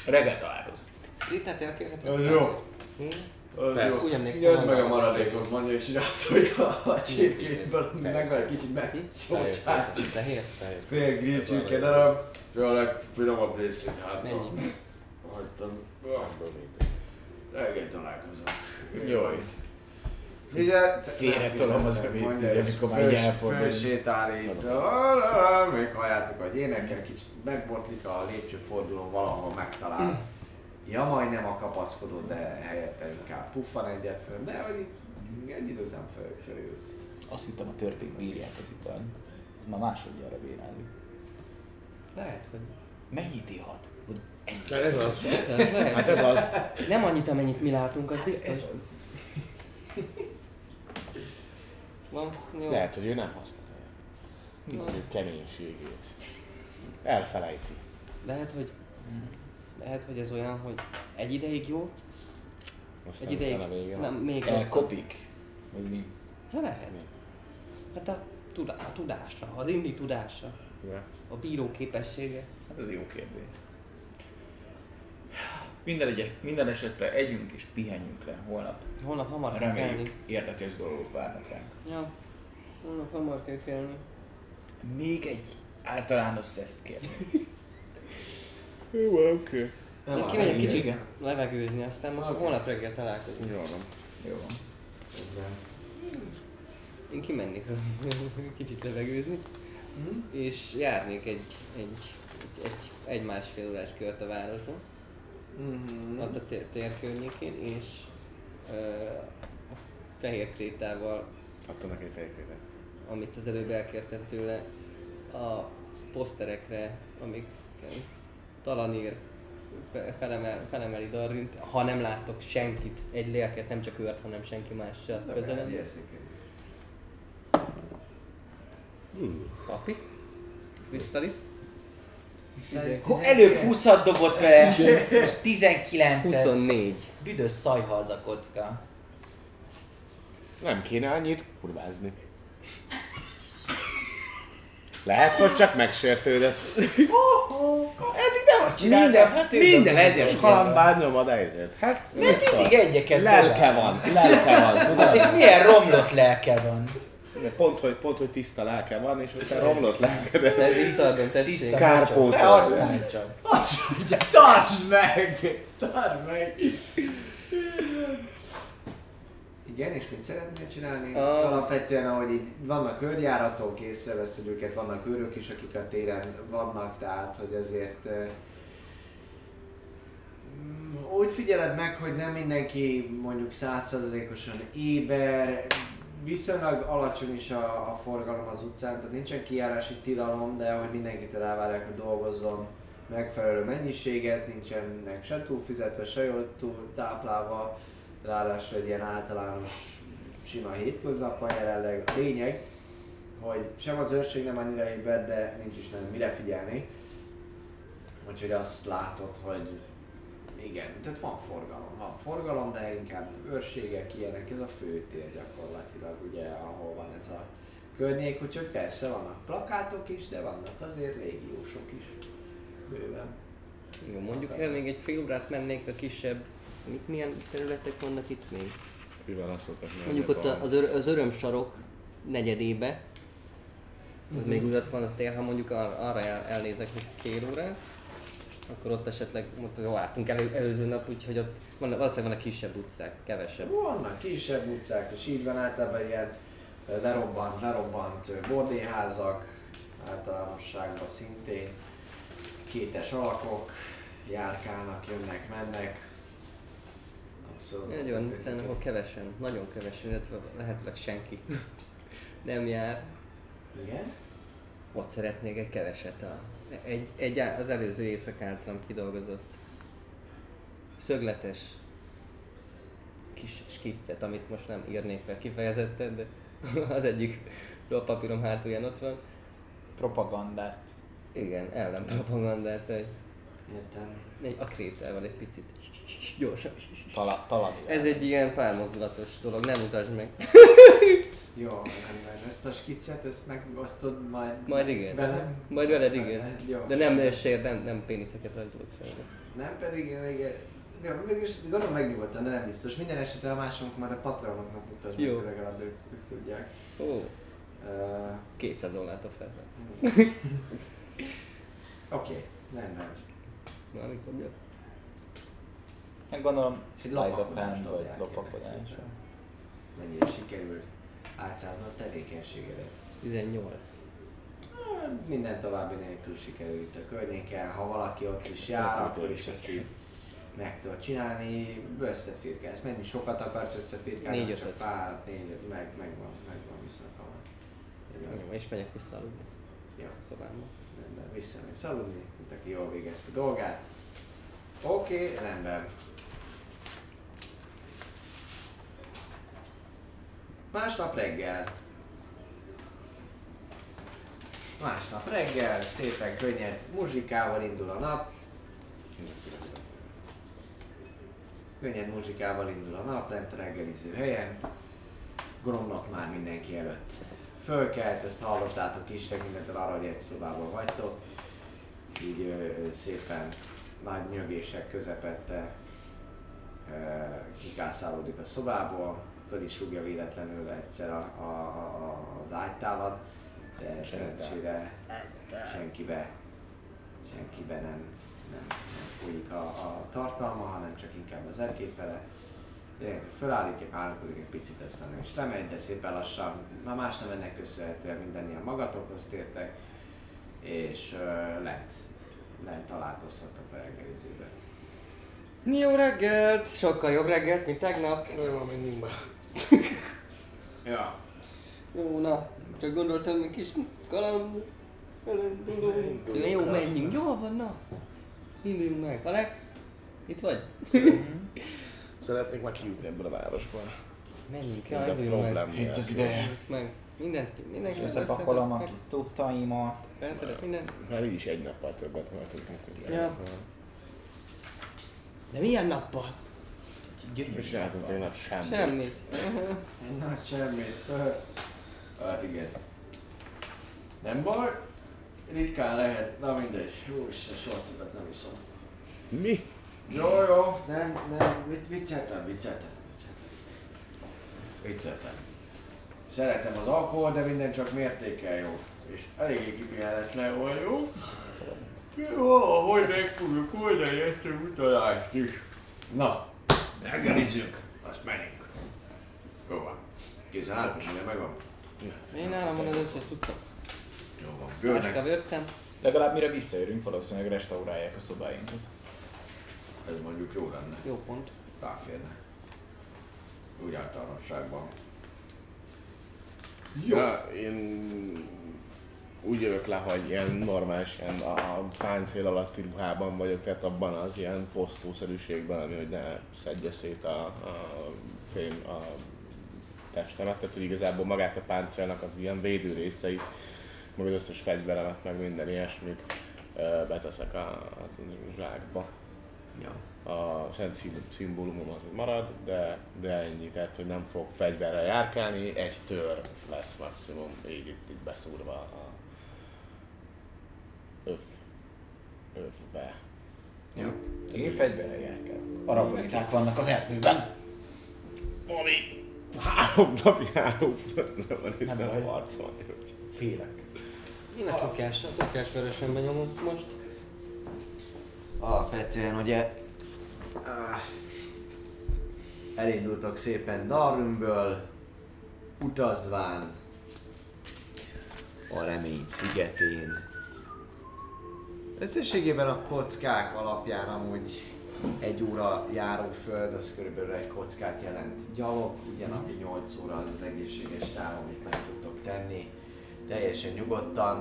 [SPEAKER 3] Reggel találkozunk.
[SPEAKER 4] Splittet elkérhetem?
[SPEAKER 1] Az jó.
[SPEAKER 4] Hm?
[SPEAKER 1] Jó.
[SPEAKER 4] Úgy emlékszem,
[SPEAKER 1] Jön meg a maradékot, mondja, és rátolja a csirkét, meg van egy kicsit meg. Csócsát.
[SPEAKER 4] Fehér.
[SPEAKER 1] Fél grill csirke darab, és a legfinomabb részét hátra.
[SPEAKER 4] Ennyi.
[SPEAKER 1] Hagytam. Reggel találkozunk.
[SPEAKER 3] Jó itt.
[SPEAKER 1] Fizet,
[SPEAKER 3] Félretolom az ugye, amikor már így elfordul.
[SPEAKER 1] Fölsétál itt, még halljátok, hogy énekel, kicsit megbotlik a lépcsőfordulón, valahol megtalál. Ja, majdnem a kapaszkodó, de helyette inkább puffan egyet föl, de hogy itt egy idő után föl, fölült.
[SPEAKER 3] Azt hittem a törpék bírják az ital. Ez már másodjára bíráljuk.
[SPEAKER 4] Lehet, hogy...
[SPEAKER 3] Mennyit ihat? Hogy ennyi.
[SPEAKER 2] Ez az.
[SPEAKER 4] Ez az, lehet.
[SPEAKER 2] Hát ez az.
[SPEAKER 4] Nem annyit, amennyit mi látunk, az biztos.
[SPEAKER 3] Ez az.
[SPEAKER 4] Van, jó.
[SPEAKER 2] Lehet, hogy ő nem használja. Az ő keménységét. Elfelejti.
[SPEAKER 4] Lehet, hogy... Lehet, hogy ez olyan, hogy egy ideig jó,
[SPEAKER 2] Aztán
[SPEAKER 4] egy ideig...
[SPEAKER 2] vége
[SPEAKER 4] Nem, még.
[SPEAKER 3] Elkopik. Vagy mi?
[SPEAKER 4] Hát lehet. Hát a tudá, a tudása, az indi tudása,
[SPEAKER 2] Ja.
[SPEAKER 4] a bíró képessége.
[SPEAKER 3] Hát ez jó kérdés. Minden, egyes, minden esetre együnk és pihenjünk le holnap.
[SPEAKER 4] Holnap hamar kell
[SPEAKER 3] Reméljük
[SPEAKER 4] kelni.
[SPEAKER 3] érdekes dolgok várnak ránk.
[SPEAKER 4] Ja, holnap hamar kell kelni.
[SPEAKER 3] Még egy általános szeszt kérni.
[SPEAKER 2] Jó, oké.
[SPEAKER 4] Én kimegyek
[SPEAKER 3] igen.
[SPEAKER 4] kicsit levegőzni, aztán majd holnap reggel találkozunk.
[SPEAKER 2] Jó van.
[SPEAKER 3] Jó van.
[SPEAKER 4] Én kimennék kicsit levegőzni, és járnék egy, egy, egy, egy, egy másfél órás kört a városban,
[SPEAKER 1] Mhm.
[SPEAKER 4] ott a tér, tér környékén, és ö, a fehér krétával,
[SPEAKER 2] Adtam neki egy fejkrétet.
[SPEAKER 4] amit az előbb elkértem tőle, a poszterekre, amik Talanír fe- felemel, felemeli Darrint, ha nem látok senkit, egy lélket, nem csak őt, hanem senki más se közelem. Papi? Kristalis?
[SPEAKER 5] Előbb 20-at dobott vele, most 19-et.
[SPEAKER 4] 24.
[SPEAKER 5] Büdös szajha az a kocka.
[SPEAKER 2] Nem kéne annyit kurvázni. Lehet, hogy csak megsértődött.
[SPEAKER 5] Eddig nem azt csináltam.
[SPEAKER 2] Minden,
[SPEAKER 5] hát
[SPEAKER 2] minden egyes
[SPEAKER 5] ezzel.
[SPEAKER 2] kalambán nyomad helyzet. Hát, szól?
[SPEAKER 5] Mindig egyeket
[SPEAKER 2] Lelke van, lelke van,
[SPEAKER 5] Hát
[SPEAKER 2] tudod?
[SPEAKER 5] és milyen romlott lelke van.
[SPEAKER 2] De Pont, hogy, pont, hogy tiszta lelke van, és hogy te romlott lelkedet.
[SPEAKER 4] De visszaadom, tessék.
[SPEAKER 5] Tiszta
[SPEAKER 2] Kárpótol.
[SPEAKER 5] Ne használd csak.
[SPEAKER 1] Azt mondja, tartsd meg! Tartsd meg! Igen, és mit szeretnél csinálni?
[SPEAKER 4] A-
[SPEAKER 1] Alapvetően, ahogy így vannak körjáratok, észreveszed őket, vannak őrök is, akik a téren vannak, tehát hogy ezért eh, mm, úgy figyeled meg, hogy nem mindenki mondjuk százszerzalékosan éber, viszonylag alacsony is a, a forgalom az utcán, tehát nincsen kijárási tilalom, de hogy mindenkitől elvárják, hogy dolgozzon megfelelő mennyiséget, nincsenek se túl fizetve, se jól túl táplálva, ráadásul egy ilyen általános sima hétköznap van jelenleg. A lényeg, hogy sem az őrség nem annyira éber, de nincs is nagyon mire figyelni. Úgyhogy azt látod, hogy igen, tehát van forgalom, van forgalom, de inkább őrségek, ilyenek, ez a főtér gyakorlatilag, ugye, ahol van ez a környék, úgyhogy persze vannak plakátok is, de vannak azért légiósok is. Bőven.
[SPEAKER 4] Jó, mondjuk el még egy fél órát mennék a kisebb, mit, milyen területek vannak itt még?
[SPEAKER 2] Hogy
[SPEAKER 4] Mondjuk ott a- az, ör, az örömsarok negyedébe, az
[SPEAKER 1] Mhm.
[SPEAKER 4] még ott van a tér, ha mondjuk ar- arra el, elnézek egy fél órát, akkor ott esetleg, ott jó, álltunk elő, előző nap, úgyhogy ott van, valószínűleg vannak kisebb utcák, kevesebb.
[SPEAKER 1] Vannak kisebb utcák, és így van általában ilyen ö, lerobbant, lerobbant ö, bordéházak, általánosságban szintén, kétes alakok, járkálnak, jönnek, mennek.
[SPEAKER 4] Egy olyan, szerintem ahol kevesen, nagyon kevesen, illetve lehetőleg senki nem jár.
[SPEAKER 1] Igen?
[SPEAKER 4] Ott szeretnék egy keveset a, egy, egy, az előző éjszak általam kidolgozott szögletes kis skiccet, amit most nem írnék le kifejezetten, de az egyik papírom hátulján ott van.
[SPEAKER 5] Propagandát.
[SPEAKER 4] Igen, ellenpropagandát, egy,
[SPEAKER 1] Értem.
[SPEAKER 4] egy a krétával egy picit gyorsan.
[SPEAKER 5] Tala, talad.
[SPEAKER 4] Ez egy ilyen pármozdulatos dolog, nem utasd meg.
[SPEAKER 1] Jó, rendben. Ezt a skicet, ezt megosztod majd,
[SPEAKER 4] Majd igen.
[SPEAKER 1] velem?
[SPEAKER 4] Majd veled igen.
[SPEAKER 1] Veled, Jó.
[SPEAKER 4] De nem, sér, nem, nem péniszeket rajzolok sajnos.
[SPEAKER 1] Nem pedig, igen. Ja, mégis gondolom megnyugodtan, de nem biztos. Minden esetre a másunk már a patronoknak mutasd meg, legalább ők, ők tudják.
[SPEAKER 4] Ó,
[SPEAKER 1] Uh,
[SPEAKER 4] 200-on látok fel.
[SPEAKER 1] Oké, okay, rendben.
[SPEAKER 4] Na, amikor jön.
[SPEAKER 5] Hát gondolom Slide of Hand vagy lopakodás.
[SPEAKER 1] Mennyire sikerült átszázni a tevékenységedet?
[SPEAKER 4] 18.
[SPEAKER 1] Minden további nélkül sikerült a környéken, ha valaki ott is jár, akkor is ezt így meg tudod csinálni, összefirkálsz. Mennyi sokat akarsz összefirkálni?
[SPEAKER 4] Négy, ötöt.
[SPEAKER 1] Pár, négy, öt, meg, megvan, megvan viszont van.
[SPEAKER 4] Jó, és megyek vissza aludni
[SPEAKER 1] Jó,
[SPEAKER 4] a szobámba.
[SPEAKER 1] rendben, visszamegy aludni, mint aki jól végezte a dolgát. Oké, okay, rendben. Másnap reggel. Másnap reggel, szépen könnyed muzsikával indul a nap. Könnyed muzsikával indul a nap lent a reggeliző helyen. Gromnak már mindenki előtt fölkelt, ezt hallottátok is, tekintettel arra, hogy egy szobában vagytok. Így ö, szépen nagy nyögések közepette ö, kikászálódik a szobából, föl is rúgja véletlenül egyszer a, a, a, az ágytálat, de szerencsére senkibe, senkibe nem, nem, nem folyik a, a tartalma, hanem csak inkább az. De fölállítja, kárnokodik egy picit, aztán ő is lemegy, de szépen lassan, már más nem ennek köszönhetően minden ilyen magatokhoz tértek, és uh, lent, lent találkozhattak a reggelizőben.
[SPEAKER 4] Jó reggelt! Sokkal jobb reggelt, mint tegnap.
[SPEAKER 6] Jó, menjünk be.
[SPEAKER 1] Ja,
[SPEAKER 4] Jó, na, csak gondoltam, egy kis kaland. Elindulunk. Jó, menjünk. Jó van, na. Induljunk meg. Alex? Itt vagy?
[SPEAKER 2] Szeretnék már kijutni ebből a városból.
[SPEAKER 4] Menjünk,
[SPEAKER 2] Minden
[SPEAKER 4] induljunk meg.
[SPEAKER 3] Itt az ideje.
[SPEAKER 4] Meg. Mindent, ki- mindenki
[SPEAKER 3] Összepakolom a kis tudtaimat.
[SPEAKER 4] Felszedett mindent.
[SPEAKER 2] Már így is egy nappal többet voltunk,
[SPEAKER 4] Ja. De milyen nappal?
[SPEAKER 2] És csináltunk egy nagy semmit.
[SPEAKER 4] Semmit.
[SPEAKER 7] Egy nagy semmi, ször. Hát igen. Nem baj, ritkán lehet, na mindegy. Jó Isten, soha többet nem iszom.
[SPEAKER 2] Mi?
[SPEAKER 7] Jó, jó, nem, nem, mit, vicceltem, vicceltem, vicceltem. Vicceltem. Szeretem az alkohol, de minden csak mértékkel jó. És eléggé kipihenetlen vagyok. Jó, hogy meg tudjuk oldani ezt a utalást is. Na, reggelizünk, azt menjünk. Jó van. Készen álltok, minden megvan?
[SPEAKER 4] Én nálam van az összes tudta.
[SPEAKER 7] Jó van. Bőrnek,
[SPEAKER 4] vöttem.
[SPEAKER 3] Legalább mire visszaérünk, valószínűleg restaurálják a szobáinkat.
[SPEAKER 7] ez mondjuk jó lenne.
[SPEAKER 4] Jó pont.
[SPEAKER 7] Ráférne. Úgy általánosságban. Jó.
[SPEAKER 2] Ja, én úgy jövök le, hogy ilyen normális, ilyen a páncél alatti ruhában vagyok, tehát abban az ilyen posztószerűségben, ami hogy ne szedje szét a, a fém a testemet, tehát hogy igazából magát a páncélnak az ilyen védő részeit, meg az összes fegyveremet, meg minden ilyesmit beteszek a, a zsákba.
[SPEAKER 1] ja.
[SPEAKER 2] a szent szim- szimbólumom az marad, de, de ennyi, tehát hogy nem fog fegyverrel járkálni, egy tör lesz maximum, így itt, itt beszúrva a öv, övbe.
[SPEAKER 1] Jó.
[SPEAKER 3] Én fegyverrel járkálok. Araboniták vannak az erdőben.
[SPEAKER 2] Ami három napja három nem van itt
[SPEAKER 3] Nem
[SPEAKER 2] harcolni, hogy
[SPEAKER 3] Félek.
[SPEAKER 4] Én a tokás, a tokás vörösen benyomom most.
[SPEAKER 1] Alapvetően ugye elindultak szépen Darümből, utazván a remény szigetén. Összességében a kockák alapján amúgy egy óra járóföld, az körülbelül egy kockát jelent gyalog, ugyanabi 8 óra az az egészséges táv, amit meg tudtok tenni, teljesen nyugodtan.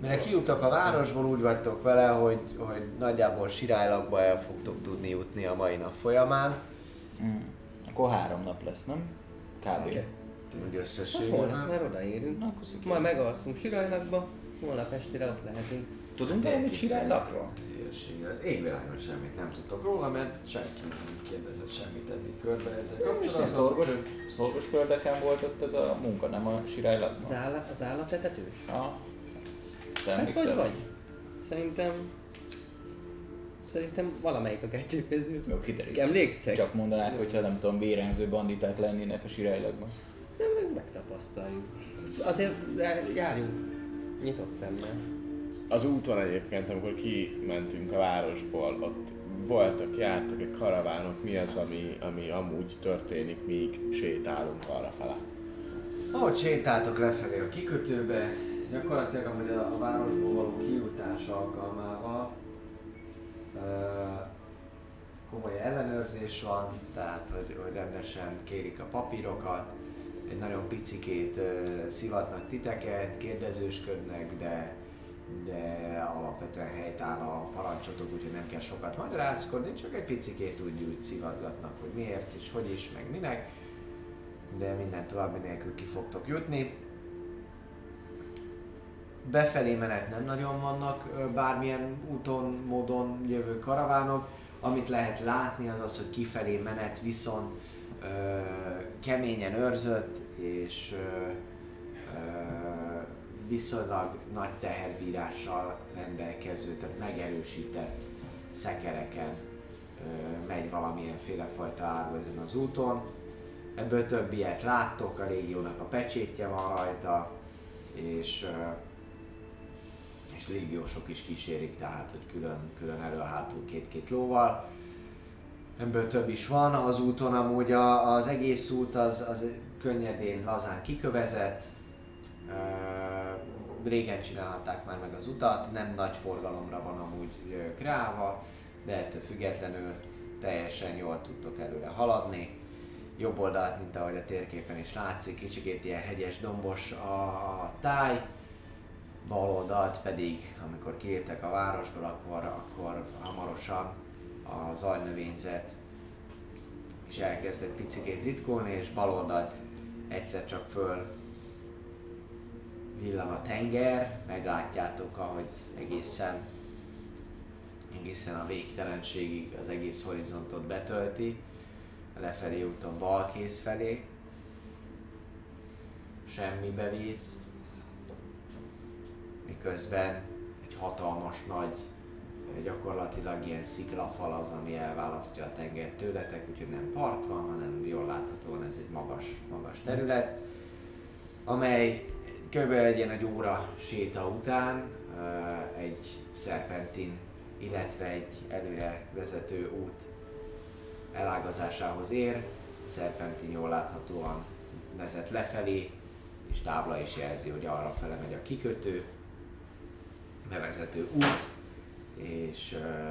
[SPEAKER 1] Mire kijutottak a városból, úgy vagytok vele, hogy, hogy nagyjából sirálylakba el fogtok tudni jutni a mai nap folyamán.
[SPEAKER 3] Mm. Akkor három nap lesz, nem? Kb.
[SPEAKER 1] Úgy
[SPEAKER 4] Hát
[SPEAKER 1] összességében.
[SPEAKER 4] holnap már odaérünk.
[SPEAKER 3] Na, akkor.
[SPEAKER 4] Majd megalszunk Sirajlakba, holnap estére ott lehetünk.
[SPEAKER 3] Tudunk valamit sirálylakról?
[SPEAKER 1] Hírségre. Az égvilágon semmit nem tudtok róla, mert senki nem kérdezett semmit eddig körbe ezzel kapcsolatban.
[SPEAKER 3] szorgos, szorgos földeken volt ott ez a munka, nem a
[SPEAKER 4] Az,
[SPEAKER 3] sirálylakban?
[SPEAKER 4] áll, az állatletetős?
[SPEAKER 3] Ja. Te
[SPEAKER 4] Hát vagy
[SPEAKER 3] emlékszel?
[SPEAKER 4] vagy. Szerintem... Szerintem valamelyik a kettő közül.
[SPEAKER 3] Jó, kiderül.
[SPEAKER 4] Emlékszek?
[SPEAKER 3] Csak mondanák, hogyha nem tudom, vérengző banditák lennének a sirálylakban.
[SPEAKER 4] Nem, meg megtapasztaljuk. Azért járjunk nyitott szemmel.
[SPEAKER 2] Az úton egyébként, amikor kimentünk a városból, ott voltak, jártak egy karavánok, mi az, ami, ami amúgy történik, míg sétálunk arra fele.
[SPEAKER 1] Ahogy sétáltok lefelé a kikötőbe, gyakorlatilag amúgy a, a városból való kijutás alkalmával ö, komoly ellenőrzés van, tehát hogy, hogy rendesen kérik a papírokat, egy nagyon picikét ö, szivatnak titeket, kérdezősködnek, de de alapvetően helytáll a parancsotok, úgyhogy nem kell sokat magyarázkodni, csak egy picikét úgy, úgy szivatgatnak, hogy miért és hogy is, meg minek de minden további nélkül ki fogtok jutni. Befelé menet nem nagyon vannak ö, bármilyen úton, módon jövő karavánok. Amit lehet látni az az, hogy kifelé menet viszont ö, keményen őrzött és ö, viszonylag nagy teherbírással rendelkező, tehát megerősített szekereken megy valamilyenféle fajta áru ezen az úton. Ebből több ilyet láttok, a légiónak a pecsétje van rajta, és, és légiósok is kísérik, tehát hogy külön, külön elő-hátul két-két lóval. Ebből több is van, az úton amúgy a, az egész út az, az könnyedén, lazán kikövezett. Régen csinálhatták már meg az utat, nem nagy forgalomra van amúgy kreálva, de ettől függetlenül teljesen jól tudtok előre haladni. Jobb oldalt, mint ahogy a térképen is látszik, kicsikét ilyen hegyes, dombos a, táj, bal oldalt pedig, amikor kiléptek a városból, akkor, akkor hamarosan a zajnövényzet és elkezd egy picikét ritkulni, és bal oldalt egyszer csak föl villan a tenger, meglátjátok, ahogy egészen egészen a végtelenségig az egész horizontot betölti, lefelé úton bal felé, semmibe víz, miközben egy hatalmas nagy, gyakorlatilag ilyen sziklafal az, ami elválasztja a tengert tőletek, úgyhogy nem part van, hanem jól láthatóan ez egy magas, magas terület, amely kb. egy ilyen egy óra séta után ö, egy szerpentin, illetve egy előre vezető út elágazásához ér. A szerpentin jól láthatóan vezet lefelé, és tábla is jelzi, hogy arra fele megy a kikötő, bevezető út, és ö,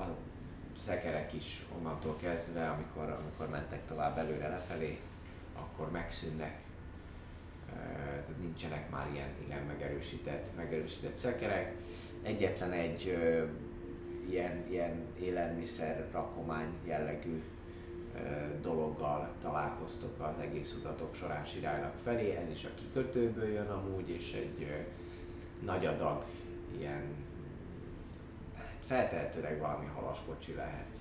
[SPEAKER 1] a szekerek is onnantól kezdve, amikor, amikor mentek tovább előre lefelé, akkor megszűnnek, tehát nincsenek már ilyen igen megerősített, megerősített szekerek. Egyetlen egy ö, ilyen, ilyen élelmiszer rakomány jellegű ö, dologgal találkoztok az egész utatok során Sirálynak felé, ez is a kikötőből jön amúgy, és egy ö, nagy adag ilyen hát feltehetőleg valami halaskocsi lehet.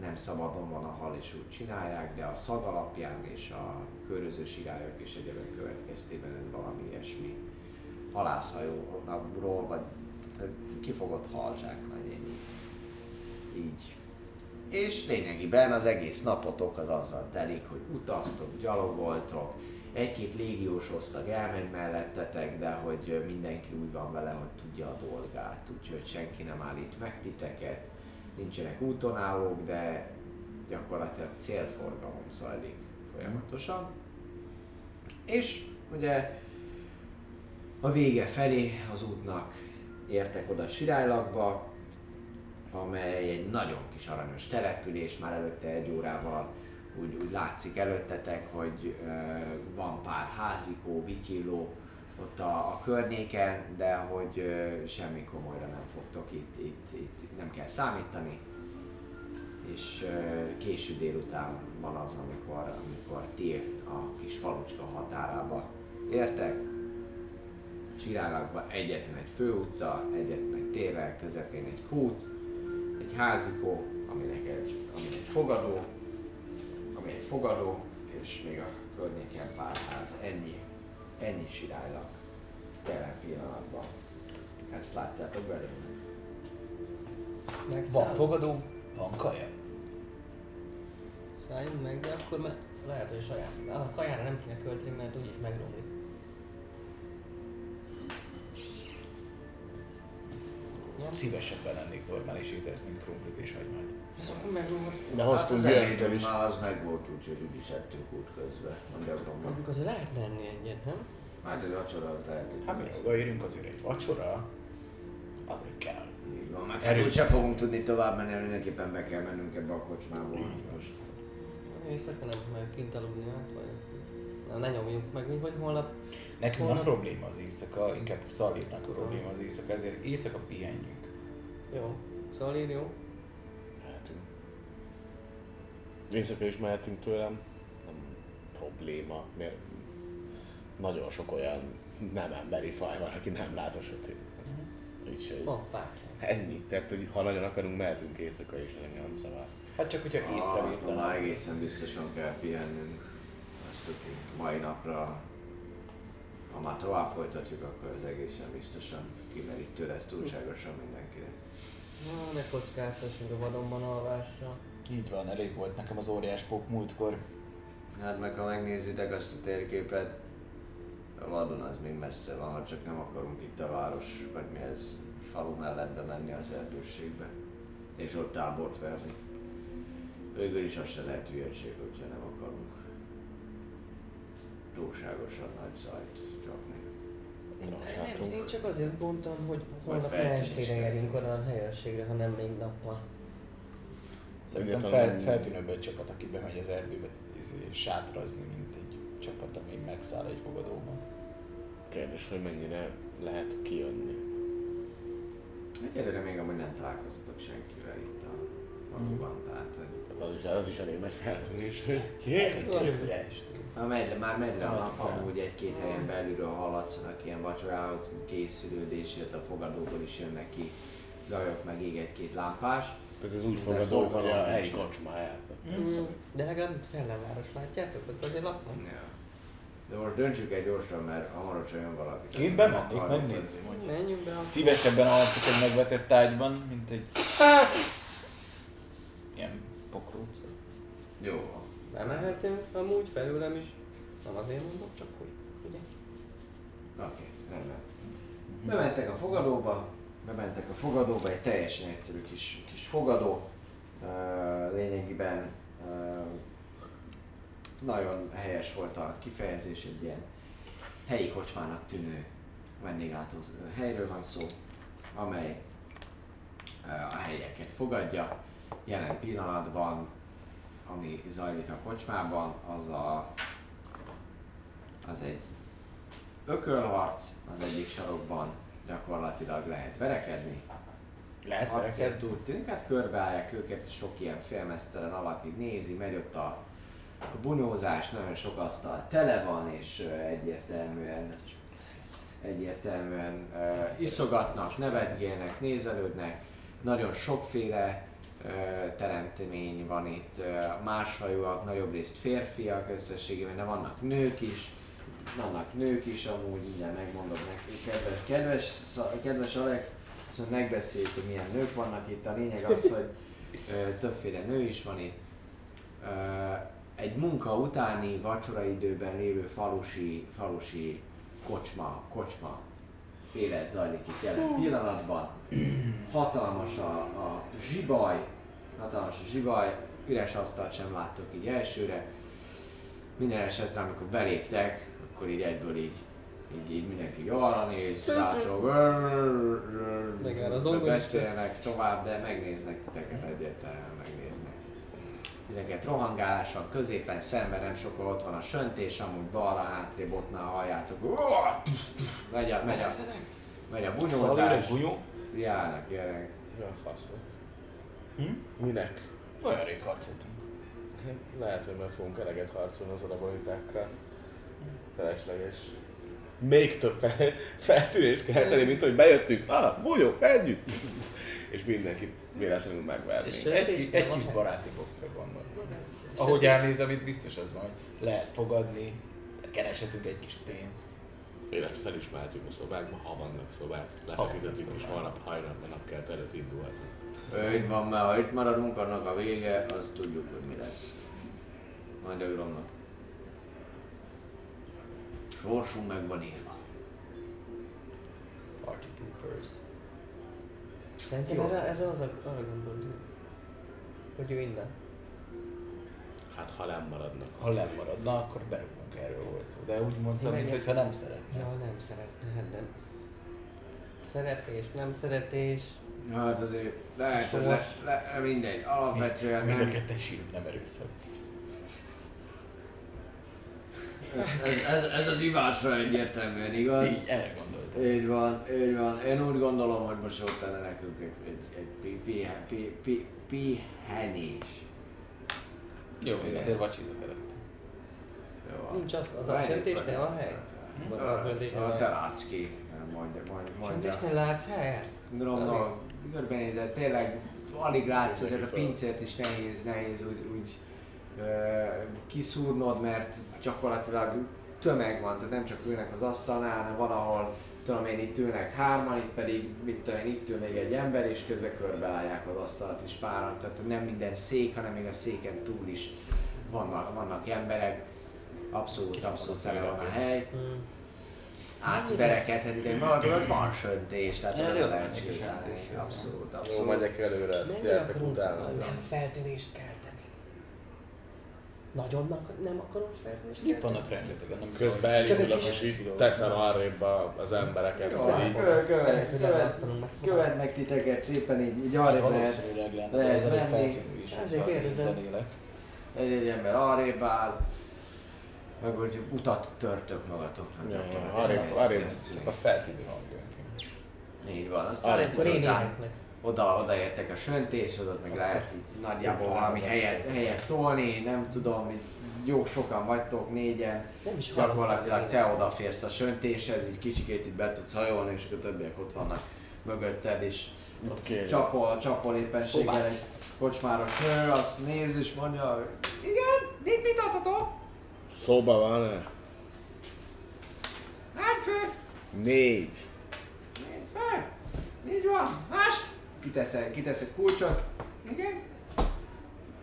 [SPEAKER 1] Nem szabadon van a hal, és úgy csinálják, de a szag alapján és a köröző sirályok és egyebek következtében ez valami ilyesmi halászhajóról, vagy kifogott halzsákmány, ennyi. Így. És lényegében az egész napotok az azzal telik, hogy utaztok, gyalogoltok, egy-két légiós osztag elmegy mellettetek, de hogy mindenki úgy van vele, hogy tudja a dolgát, úgyhogy senki nem állít meg titeket, nincsenek útonállók, de gyakorlatilag célforgalom zajlik folyamatosan. És ugye a vége felé az útnak értek oda Sirálylakba, amely egy nagyon kis aranyos település, már előtte egy órával úgy, úgy látszik előttetek, hogy ö, van pár házikó, vityilló ott a, a környéken, de hogy ö, semmi komolyra nem fogtok itt, itt, itt nem kell számítani. És késő délután van az, amikor, amikor ti a kis falucska határába értek. Sirálakban egyetlen egy főutca, egyetlen egy térrel, közepén egy kút, egy házikó, aminek egy, ami egy fogadó, ami egy fogadó, és még a környéken pár ház. Ennyi, ennyi sirálylak jelen pillanatban. Ezt látjátok belőle.
[SPEAKER 3] Van
[SPEAKER 4] Megszáll.
[SPEAKER 3] fogadó, van kaja.
[SPEAKER 4] Szálljunk meg, de akkor már lehet, hogy saját. A kajára nem kéne költeni, mert úgyis megromlik. Ja.
[SPEAKER 3] Szívesebben lennék normális ételt, mint krumplit és hagymát.
[SPEAKER 4] Ez akkor megromlik.
[SPEAKER 2] De
[SPEAKER 1] Hát
[SPEAKER 2] hoztunk
[SPEAKER 1] az
[SPEAKER 2] Björntől
[SPEAKER 1] ebédünk
[SPEAKER 2] is.
[SPEAKER 1] már az meg volt, úgyhogy úgy is ettünk út közben.
[SPEAKER 4] Mondjuk azért lehetne enni egyet, nem?
[SPEAKER 1] Hát egy vacsora az lehet, hogy
[SPEAKER 3] Hát mi odaérünk azért egy vacsora, azért kell.
[SPEAKER 1] Így van, meg hát úgyse fogunk tudni tovább menni, mindenképpen be kell mennünk ebbe a kocsmába. Most.
[SPEAKER 4] Éjszaka nem, mert kint aludni hát, vagy... Na, ne nyomjuk meg, mi vagy holnap.
[SPEAKER 3] Nekünk van
[SPEAKER 4] Holnap-
[SPEAKER 3] probléma az éjszaka, inkább Szalírnak a probléma az éjszaka, ezért éjszaka pihenjünk.
[SPEAKER 4] Jó. Szalír, jó?
[SPEAKER 2] Mehetünk. Éjszaka is mehetünk tőlem. Nem probléma, mert nagyon sok olyan nem emberi faj van, aki nem lát a sötét. Úgyhogy
[SPEAKER 4] Van fák.
[SPEAKER 2] Ennyi. Tehát, hogy ha nagyon akarunk, mehetünk éjszaka is, engem nem szabad.
[SPEAKER 3] Hát csak hogyha
[SPEAKER 1] Ah,
[SPEAKER 3] észrevétlen.
[SPEAKER 1] már egészen biztosan kell pihennünk. Azt tuti, mai napra Ha már tovább folytatjuk, akkor az egészen biztosan kimerítő lesz túlságosan mindenkire.
[SPEAKER 4] Na, ne kockáztassunk a vadonban alvással.
[SPEAKER 3] Így van, elég volt nekem az óriás pop múltkor.
[SPEAKER 1] Hát meg ha megnézitek azt a térképet, a vadon az még messze van, ha csak nem akarunk itt a város, vagy mi ez, falu mellett bemenni az erdőségbe, és ott tábort verni. Végül is az se lehet hülyeség, hogyha nem akarunk túlságosan nagy zajt csapni.
[SPEAKER 4] Nem, én csak azért mondtam, hogy holnap ne estére érjünk oda a helyőrségre, hanem még nappal.
[SPEAKER 3] Szerintem fel,
[SPEAKER 2] nem-
[SPEAKER 3] feltűnőbb egy csapat, aki bemegy az erdőbe izé, sátrazni, mint egy csapat, ami megszáll egy fogadóban.
[SPEAKER 2] Kérdés, hogy mennyire lehet kijönni.
[SPEAKER 1] Egyelőre még amúgy nem találkoztatok senkivel itt a faluban, tehát hogy
[SPEAKER 2] Hát az is, az is elég nagy feltűnés, hogy
[SPEAKER 1] Ha megy, már megy le a nap, amúgy egy-két helyen belülről hallatszanak ilyen vacsorához készülődés, illetve a fogadóból is jönnek ki zajok, meg ég egy-két lámpás.
[SPEAKER 2] Tehát ez úgy fogadó, hogy a helyi kocsmáját.
[SPEAKER 4] Mm. De legalább szellemváros látjátok, ott azért laknak.
[SPEAKER 1] Ja. De most döntsük el gyorsan, mert hamarosan jön valaki.
[SPEAKER 3] Én bemennék megnézni,
[SPEAKER 4] Menjünk be akkor.
[SPEAKER 3] szívesebben alszok egy megvetett ágyban, mint egy ilyen pokróc.
[SPEAKER 1] Jó.
[SPEAKER 4] Bemehetünk amúgy felőlem is. Nem azért mondom, csak hogy ugye?
[SPEAKER 1] Oké, rendben. Bementek a fogadóba, bementek a fogadóba, egy teljesen egyszerű kis, kis fogadó. Uh, lényegében uh, nagyon helyes volt a kifejezés, egy ilyen helyi kocsmának tűnő vendéglátó helyről van szó, amely a helyeket fogadja. Jelen pillanatban, ami zajlik a kocsmában, az a az egy ökölharc, az egyik sarokban gyakorlatilag lehet verekedni.
[SPEAKER 3] Lehet verekedni?
[SPEAKER 1] úgy tűnik, hát körbeállják őket, sok ilyen félmeztelen alak így nézi, megy ott a, a bunyózás, nagyon sok asztal tele van, és egyértelműen egyértelműen uh, iszogatnak, nevetgélnek, nézelődnek, nagyon sokféle uh, teremtmény van itt, uh, másfajúak, nagyobb részt férfiak összességében, de vannak nők is, vannak nők is amúgy, mindjárt megmondom neki, kedves, kedves, kedves Alex, azt mondja, megbeszéljük, hogy milyen nők vannak itt, a lényeg az, hogy ö, többféle nő is van itt. Ö, egy munka utáni vacsoraidőben lévő falusi, falusi kocsma, kocsma élet zajlik itt jelen pillanatban. Hatalmas a, a zsibaj, hatalmas a zsibaj, üres asztalt sem láttok így elsőre. Minden esetre, amikor beléptek, akkor így egyből így, így, így mindenki arra néz, látok, beszélnek tovább, de megnéznek titeket egyértelműen megnéznek. Titeket rohangálás van középen, szemben nem sokkal ott van a söntés, amúgy balra hátrébb ott már halljátok. Megy a, megy a, megy a bunyózás.
[SPEAKER 3] egy bunyó?
[SPEAKER 1] Járnak.
[SPEAKER 2] Mi a fasz?
[SPEAKER 3] Hm?
[SPEAKER 2] Minek?
[SPEAKER 3] Olyan rég harcoltunk.
[SPEAKER 2] Lehet, hogy meg fogunk eleget harcolni az arabonitákkal. Felesleges. Még több fel, feltűnést kell tenni, mint hogy bejöttünk. Ah, bújó, menjünk! És mindenkit véletlenül
[SPEAKER 4] És
[SPEAKER 2] megvernénk.
[SPEAKER 3] Egy, egy
[SPEAKER 4] van
[SPEAKER 3] kis baráti boxra gondolom. Ahogy elnézem, itt biztos az van, hogy lehet fogadni, kereshetünk egy kis pénzt.
[SPEAKER 2] Illetve felismerhetjük a szobákba, ha vannak szobák. Lefeküdhetünk és holnap hajnalban nap kell előtt indulhatunk.
[SPEAKER 1] Így van, mert ha itt maradunk, annak a vége, az tudjuk, hogy mi lesz. Majd örömnek. Sorsunk meg van írva.
[SPEAKER 3] Party poopers.
[SPEAKER 4] Szerintem erre, ezen az a, arra gondoltunk. Hogy ő innen.
[SPEAKER 2] Hát ha nem maradnak.
[SPEAKER 3] Ha lemaradna, akkor berúgunk erről volt szó. De úgy mondtam,
[SPEAKER 4] Én
[SPEAKER 3] mint hogyha nem szeretne.
[SPEAKER 4] Ja, nem szeretne, hát nem. Szeretés, nem szeretés.
[SPEAKER 1] Hát azért lehet, hogy le, le, mindegy, alapvetően
[SPEAKER 3] Mind a
[SPEAKER 1] nem,
[SPEAKER 3] ketten sírunk, nem erőszak.
[SPEAKER 1] ez, ez, ez az ivásra egyértelműen igaz.
[SPEAKER 3] Így erre gondoltam.
[SPEAKER 1] Így van, így van. Én úgy gondolom, hogy most ott lenne nekünk egy, egy, egy pi, pi, pi, pi, pihenés.
[SPEAKER 3] Jó, én azért vacsizok előtt.
[SPEAKER 1] Jó.
[SPEAKER 4] Nincs az, az absentésnél van hely? Vagy
[SPEAKER 1] Ö,
[SPEAKER 4] absentésnél
[SPEAKER 1] Te látsz ki. Mondja, mondja, mondja.
[SPEAKER 4] Absentésnél látsz helyet?
[SPEAKER 1] Gondolom, körbenézett, tényleg alig látszik, tehát a pincért is nehéz, nehéz úgy, úgy kiszúrnod, mert gyakorlatilag tömeg van, tehát nem csak ülnek az asztalnál, hanem van, ahol tudom én, itt ülnek hárman, itt pedig, mit tudom én, itt ül még egy ember, és közben körbeállják az asztalt is páran, tehát nem minden szék, hanem még a széken túl is vannak, vannak emberek, abszolút, abszolút tele van a hely. Átverekedhetitek magatokat, van söntés, tehát
[SPEAKER 3] Ez jó,
[SPEAKER 1] lehet
[SPEAKER 3] nekik is
[SPEAKER 1] csinálni.
[SPEAKER 3] söntés, ez
[SPEAKER 1] Abszolút,
[SPEAKER 2] Jó,
[SPEAKER 1] abszolút.
[SPEAKER 2] megyek előre, ezt gyertek utána.
[SPEAKER 4] nem feltűnést kelteni? Nagyon nem akarunk feltűnést
[SPEAKER 3] Itt vannak rengetegen, nem
[SPEAKER 2] Közben elindulok, és így teszem arrébb az embereket, szóval
[SPEAKER 4] hogy
[SPEAKER 1] követnek titeket szépen így, így
[SPEAKER 3] Hát
[SPEAKER 1] arrébb lehet.
[SPEAKER 3] valószínűleg lenne, de ez elég feltűnő is, így
[SPEAKER 4] kérdezem.
[SPEAKER 3] zenélek.
[SPEAKER 1] Egy-egy ember arrébb áll, meg hogy utat törtök magatoknak.
[SPEAKER 2] Arrébb- arrébb.
[SPEAKER 3] Csak a feltűnő hangjön.
[SPEAKER 1] Így van, aztán
[SPEAKER 2] Arrébb.
[SPEAKER 4] Akkor én
[SPEAKER 1] után
[SPEAKER 4] éneknek.
[SPEAKER 1] Oda, odaértek a söntés, ott meg lehet így nagyjából valami helyet, helyet tolni, nem tudom, itt jó sokan vagytok, négyen,
[SPEAKER 4] Nem is
[SPEAKER 1] gyakorlatilag te odaférsz a söntéshez, így kicsikét itt be tudsz hajolni, és akkor többiek ott vannak mögötted, és
[SPEAKER 2] kérjük.
[SPEAKER 1] csapol, csapol éppenséggel egy kocsmáros nő, azt néz és mondja, igen, mit, mit adhatok?
[SPEAKER 2] Szóba van -e?
[SPEAKER 1] Hány fő?
[SPEAKER 2] Négy.
[SPEAKER 1] Négy fő? Így van. Más? Kiteszek, kiteszek kulcsot. Igen.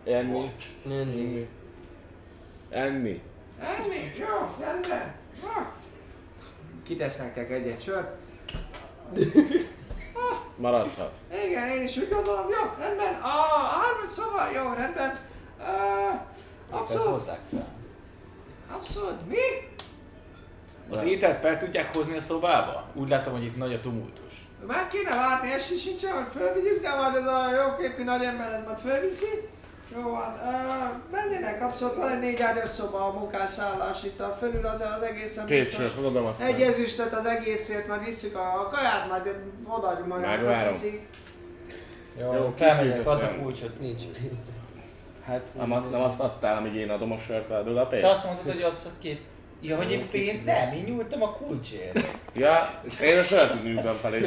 [SPEAKER 2] Enni.
[SPEAKER 4] Menni.
[SPEAKER 2] Enni.
[SPEAKER 1] Enni? Jó, rendben. Kitesz nektek egy-egy sört.
[SPEAKER 2] Maradhat.
[SPEAKER 1] Igen, én is úgy gondolom. Jó, rendben. Ah, hármas szoba. Jó, rendben. Uh, abszolút.
[SPEAKER 3] hozzák fel.
[SPEAKER 1] Abszolút. Mi?
[SPEAKER 3] Az ételt fel tudják hozni a szobába? Úgy látom, hogy itt nagy a tumultus.
[SPEAKER 1] Már kéne várni, esély sincsen, hogy fölvigyük, de majd ez a jóképi nagy ember, ez majd fölviszi. Jó van, uh, menjenek, abszolút van egy négy ágyas szoba, a munkásszállás itt a fölül, az, az egészen
[SPEAKER 2] Két
[SPEAKER 1] biztos.
[SPEAKER 2] adom aztán.
[SPEAKER 1] Egy ezüstöt az egészért, majd visszük a, a kaját, majd odaadjuk magának,
[SPEAKER 2] Megvárom.
[SPEAKER 1] azt hiszi.
[SPEAKER 3] Jó,
[SPEAKER 2] Jó,
[SPEAKER 3] felmegyek,
[SPEAKER 2] kifizettem.
[SPEAKER 3] adnak kulcsot.
[SPEAKER 4] Nincs pénz.
[SPEAKER 3] Hát,
[SPEAKER 2] Nem, azt- nem azt adtál, amíg én adom a sört, adod a
[SPEAKER 3] te
[SPEAKER 2] pénzt?
[SPEAKER 3] azt mondtad, hogy adsz a két... Ja, hogy én pénzt nem, én nyújtam a kulcsért.
[SPEAKER 2] Ja, én a sört nyújtam felé.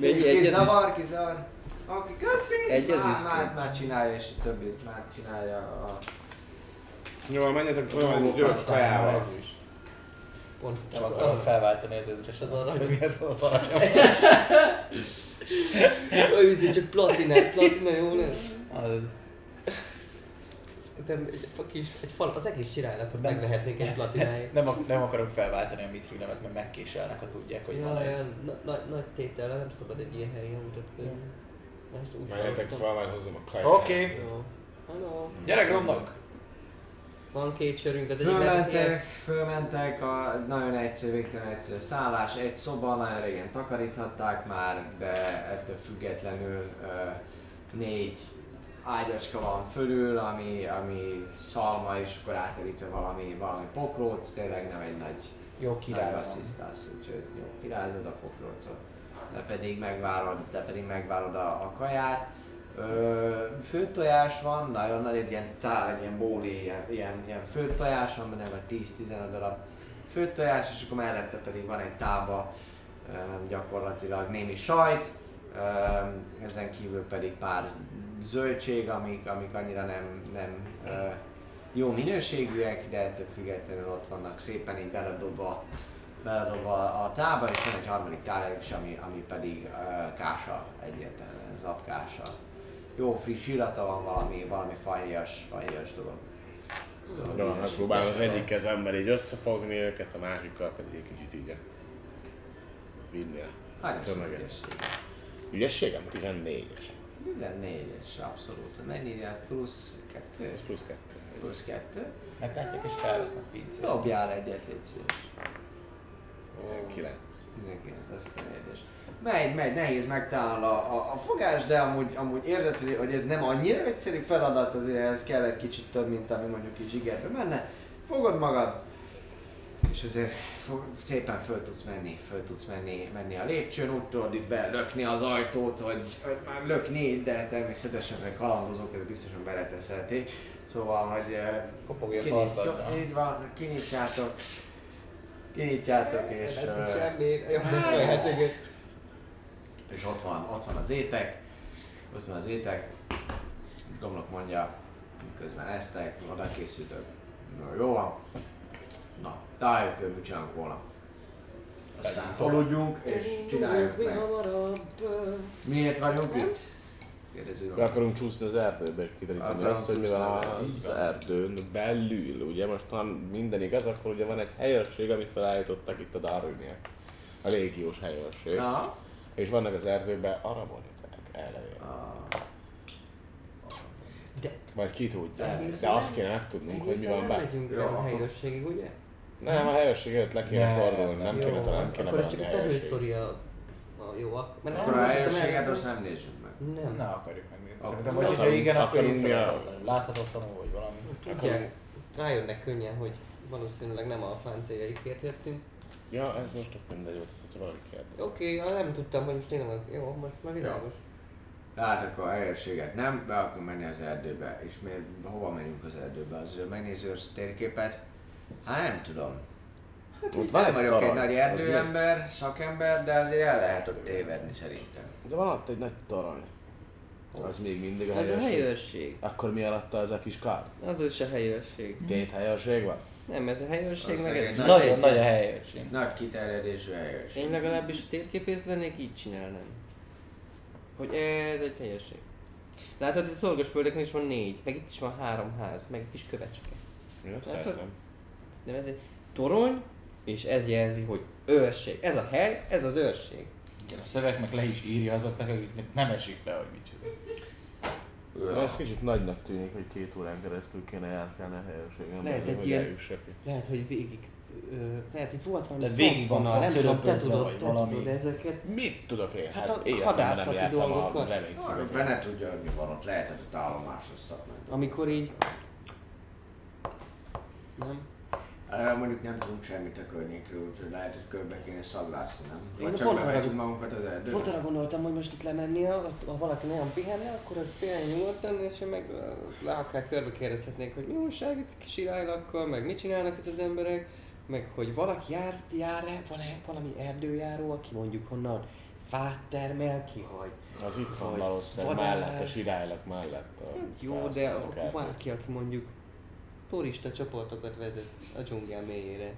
[SPEAKER 8] Mennyi egy ezüst?
[SPEAKER 1] zavar, ki zavar. Aki köszi,
[SPEAKER 8] Egy
[SPEAKER 1] már, már, már, csinálja, és a többit már csinálja a...
[SPEAKER 2] Jó, menjetek majd jövök kajával.
[SPEAKER 3] Ezüst.
[SPEAKER 4] Pont
[SPEAKER 3] Nem
[SPEAKER 4] csak
[SPEAKER 3] akarom
[SPEAKER 4] arra.
[SPEAKER 3] felváltani az ezres
[SPEAKER 4] Az arra,
[SPEAKER 3] arra,
[SPEAKER 4] hogy-
[SPEAKER 3] ez az.
[SPEAKER 4] Olyan izé, csak platina, platina jó lesz.
[SPEAKER 3] Az...
[SPEAKER 4] Szerintem egy, kis, egy fal, az egész
[SPEAKER 3] Nem.
[SPEAKER 4] meg lehetnék egy platináig.
[SPEAKER 3] Nem, nem akarok felváltani a mitrilemet, mert megkéselnek, ha tudják, hogy van
[SPEAKER 4] Ja,
[SPEAKER 3] egy.
[SPEAKER 4] olyan na- nagy, nagy tétellel nem szabad egy ilyen helyen mutatkozni. Úgy
[SPEAKER 2] Menjetek fel, majd hozzam a kaját.
[SPEAKER 3] Oké,
[SPEAKER 4] Jó. Hello.
[SPEAKER 3] gyerek romnak!
[SPEAKER 4] Van két sörünk, az egyik.
[SPEAKER 1] Fölmentek, fölmentek, a nagyon egyszerű, végtelen egyszerű szállás, egy szoba, nagyon régen takaríthatták már, de ettől függetlenül négy ágyacska van fölül, ami, ami szalma, és akkor átterítve valami, valami pokróc, tényleg nem egy nagy
[SPEAKER 3] Jó
[SPEAKER 1] asszisztálsz, úgyhogy jó, kirázod a pokrócot. Te pedig megvárod, te pedig megvárod a, a kaját. Ö, főtojás van, nagyon nagy, egy ilyen tál, egy ilyen bóli, ilyen, ilyen, ilyen főtojás van, benne vagy 10-15 darab főtojás, és akkor mellette pedig van egy tába, gyakorlatilag némi sajt, ezen kívül pedig pár zöldség, amik, amik annyira nem, nem jó minőségűek, de ettől függetlenül ott vannak szépen így beledobva, beledobva a tába, és van egy harmadik tál is, ami, ami pedig uh, kása egyértelműen, zapkása. Jó friss illata van valami, valami fahéjas, fahéjas dolog.
[SPEAKER 2] Jó, hát próbálom az egyik kezemmel így összefogni őket, a másikkal pedig egy kicsit így vinni a
[SPEAKER 1] az
[SPEAKER 2] tömeget.
[SPEAKER 1] ügyesség?
[SPEAKER 2] Ügyességem 14-es.
[SPEAKER 1] 14-es, abszolút. Mennyi jár? Plusz 2?
[SPEAKER 2] Ez plusz 2.
[SPEAKER 1] Plusz 2.
[SPEAKER 3] Meglátják és felvesznek pincét.
[SPEAKER 1] Dobjál egyet, légy szíves.
[SPEAKER 2] 19.
[SPEAKER 1] 19, az egyes. Megy, megy, nehéz megtalálni a, a, a fogás, de amúgy, amúgy érzed, hogy- hogy ez nem annyira egyszerű feladat, azért ez kell egy kicsit több, mint ami mondjuk így zsigerbe menne. Fogod magad, és azért szépen föl tudsz menni, föl tudsz menni, menni a lépcsőn, úgy tudod itt belökni az ajtót, hogy, hogy már lökni, de természetesen hogy kalandozók, ez biztosan beleteszelték. Szóval, hogy
[SPEAKER 3] Kopogja a
[SPEAKER 1] kinyit- így van, kinyitjátok, kinyitjátok, és...
[SPEAKER 4] Ez
[SPEAKER 1] eh,
[SPEAKER 4] semmi, igen.
[SPEAKER 1] és ott van, ott van az étek, ott van az étek, Gomlok mondja, miközben esztek, oda készültök. No, jó van. Na, találjuk ki, hogy mit csinálunk volna. Aztán aludjunk és csináljuk meg. Miért vagyunk itt? Kérdező
[SPEAKER 2] Be akarunk csúszni az erdőbe és kideríteni azt, hogy mi van az erdőn belül. Ugye most ha minden igaz, akkor ugye van egy helyőrség, amit felállítottak itt a Darwiniek. A légiós helyőrség.
[SPEAKER 1] Na,
[SPEAKER 2] És vannak az erdőben arabonitek, ellenére.
[SPEAKER 4] De
[SPEAKER 2] Vagy ki tudja.
[SPEAKER 4] Egészen
[SPEAKER 2] De azt
[SPEAKER 4] nem-
[SPEAKER 2] kéne megtudnunk, hogy mi
[SPEAKER 4] egészen
[SPEAKER 2] van
[SPEAKER 4] nem
[SPEAKER 2] be.
[SPEAKER 4] megyünk el a helyőrségig, ugye?
[SPEAKER 2] Nem, a helyőrség előtt le kéne
[SPEAKER 3] Nem,
[SPEAKER 2] fordulni, nem
[SPEAKER 3] nem.
[SPEAKER 2] kéne talán,
[SPEAKER 4] az-
[SPEAKER 2] kéne
[SPEAKER 4] akkor ez csak a
[SPEAKER 2] helyőrség.
[SPEAKER 4] felhősztoria a jó, ak- mert
[SPEAKER 1] akkor a
[SPEAKER 4] nem
[SPEAKER 1] helyőrséget azt nem nézzük meg.
[SPEAKER 4] Nem.
[SPEAKER 3] Ne akarjuk megnézni.
[SPEAKER 1] Akkor
[SPEAKER 3] Szerintem, hogy ha igen, akkor észrevehetetlenül, láthatatlanul, vagy valami.
[SPEAKER 4] Tudják, rájönnek könnyen, hogy valószínűleg nem a páncéljaikért jöttünk.
[SPEAKER 2] Ja, ez most tök mindegy volt, ezt valaki kérdez.
[SPEAKER 4] Oké, okay, nem tudtam, hogy most tényleg van. Jó, most már világos.
[SPEAKER 1] Látok a helyőrséget, nem? Be akarunk menni az erdőbe. És mi hova megyünk az erdőbe? Azért megnéző a térképet? Hát nem tudom.
[SPEAKER 2] Ott
[SPEAKER 1] Úgy
[SPEAKER 2] van
[SPEAKER 1] nem
[SPEAKER 2] egy
[SPEAKER 1] vagyok egy
[SPEAKER 2] torony,
[SPEAKER 1] nagy
[SPEAKER 2] az
[SPEAKER 1] erdőember, szakember, de azért el lehet ott tévedni szerintem.
[SPEAKER 2] De van ott egy nagy torony. Az még mindig a
[SPEAKER 4] Ez a
[SPEAKER 2] helyőrség. Akkor mi alatta ez a kis kár?
[SPEAKER 4] Az is a helyőrség.
[SPEAKER 2] Két helyőrség van?
[SPEAKER 4] Nem, ez a helyőrség,
[SPEAKER 1] Az
[SPEAKER 4] meg ez
[SPEAKER 1] nagy-
[SPEAKER 3] Nagyon
[SPEAKER 4] egy.
[SPEAKER 3] nagy a helyőrség.
[SPEAKER 1] Nagy kiterjedésű helyőrség.
[SPEAKER 4] Én legalábbis a térképész lennék, így csinálnám. Hogy ez egy helyőrség. Látod, itt a szorgos földeken is van négy, meg itt is van három ház, meg egy kis kövecske.
[SPEAKER 2] Mi azt
[SPEAKER 4] De ez egy torony, és ez jelzi, hogy őrség. Ez a hely, ez az őrség.
[SPEAKER 3] Igen, a szöveg meg le is írja azoknak, akiknek nem esik le, hogy micsoda.
[SPEAKER 2] De ez kicsit nagynak tűnik, hogy két órán keresztül kéne járkálni a helyőrségen.
[SPEAKER 4] Lehet egy
[SPEAKER 2] hogy
[SPEAKER 4] ilyen-. Lehet, hogy végig... Ö, lehet, itt volt valami
[SPEAKER 3] De végig van
[SPEAKER 4] frontvonal, nem tudom, te tudod, te
[SPEAKER 3] valami.
[SPEAKER 4] tudod ezeket.
[SPEAKER 2] Mit tudok én?
[SPEAKER 4] Hát a
[SPEAKER 2] életemben
[SPEAKER 4] hadászati
[SPEAKER 2] nem a
[SPEAKER 4] dolgokat.
[SPEAKER 2] szigetre.
[SPEAKER 1] fene tudja, hogy mi van ott, lehet, hogy ott állomásoztatnak.
[SPEAKER 4] Amikor így... Nem?
[SPEAKER 1] Erre mondjuk nem tudunk semmit a környékről, úgyhogy lehet, hogy körbe kéne szaglászni, nem?
[SPEAKER 4] Én
[SPEAKER 1] Vagy csak
[SPEAKER 4] pont arra-
[SPEAKER 1] magunkat az erdőbe?
[SPEAKER 4] Pont arra gondoltam, hogy most itt lemenni, ha, ha valaki nagyon pihenne, akkor az pihenjen nyugodtan, és meg ö, le akár körbe kérdezhetnék, hogy mi újság itt kis iránylakkal, meg mit csinálnak itt az emberek, meg hogy valaki jár, jár-e, van-e valami erdőjáró, aki mondjuk honnan fát termel ki, vagy
[SPEAKER 2] Az itt van valószínűleg
[SPEAKER 4] vadász.
[SPEAKER 2] mellett, a sirálylak mellett. A
[SPEAKER 4] Hát jó, de
[SPEAKER 2] erdőt.
[SPEAKER 4] valaki, aki mondjuk turista csoportokat vezet a dzsungel mélyére.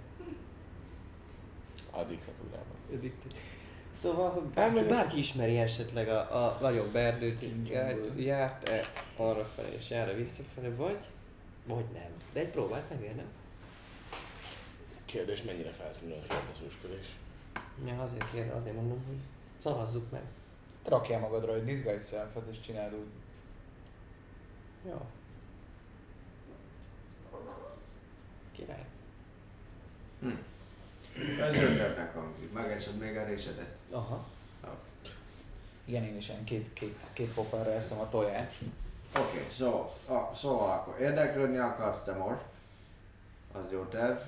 [SPEAKER 2] A diktatúrában.
[SPEAKER 4] Szóval, hogy bárki, bárki ismeri esetleg a, a nagyobb erdőt, járt, járt-e arra felé és jár-e visszafele, vagy, vagy nem. De egy próbát megérne.
[SPEAKER 2] Kérdés, mennyire feltűnő a kérdezősködés?
[SPEAKER 4] Ja, azért kér, azért mondom, hogy szavazzuk meg.
[SPEAKER 3] Te rakjál magadra egy disguise self és csináld úgy.
[SPEAKER 4] Jó. Király.
[SPEAKER 1] Ez ötletnek hangzik. Megeszed még a részedet.
[SPEAKER 4] Aha.
[SPEAKER 3] Igen, én is ilyen két, két, két pofára eszem a tojást.
[SPEAKER 1] Oké, okay, szó, a, szóval akkor érdeklődni akarsz te most. Az jó terv.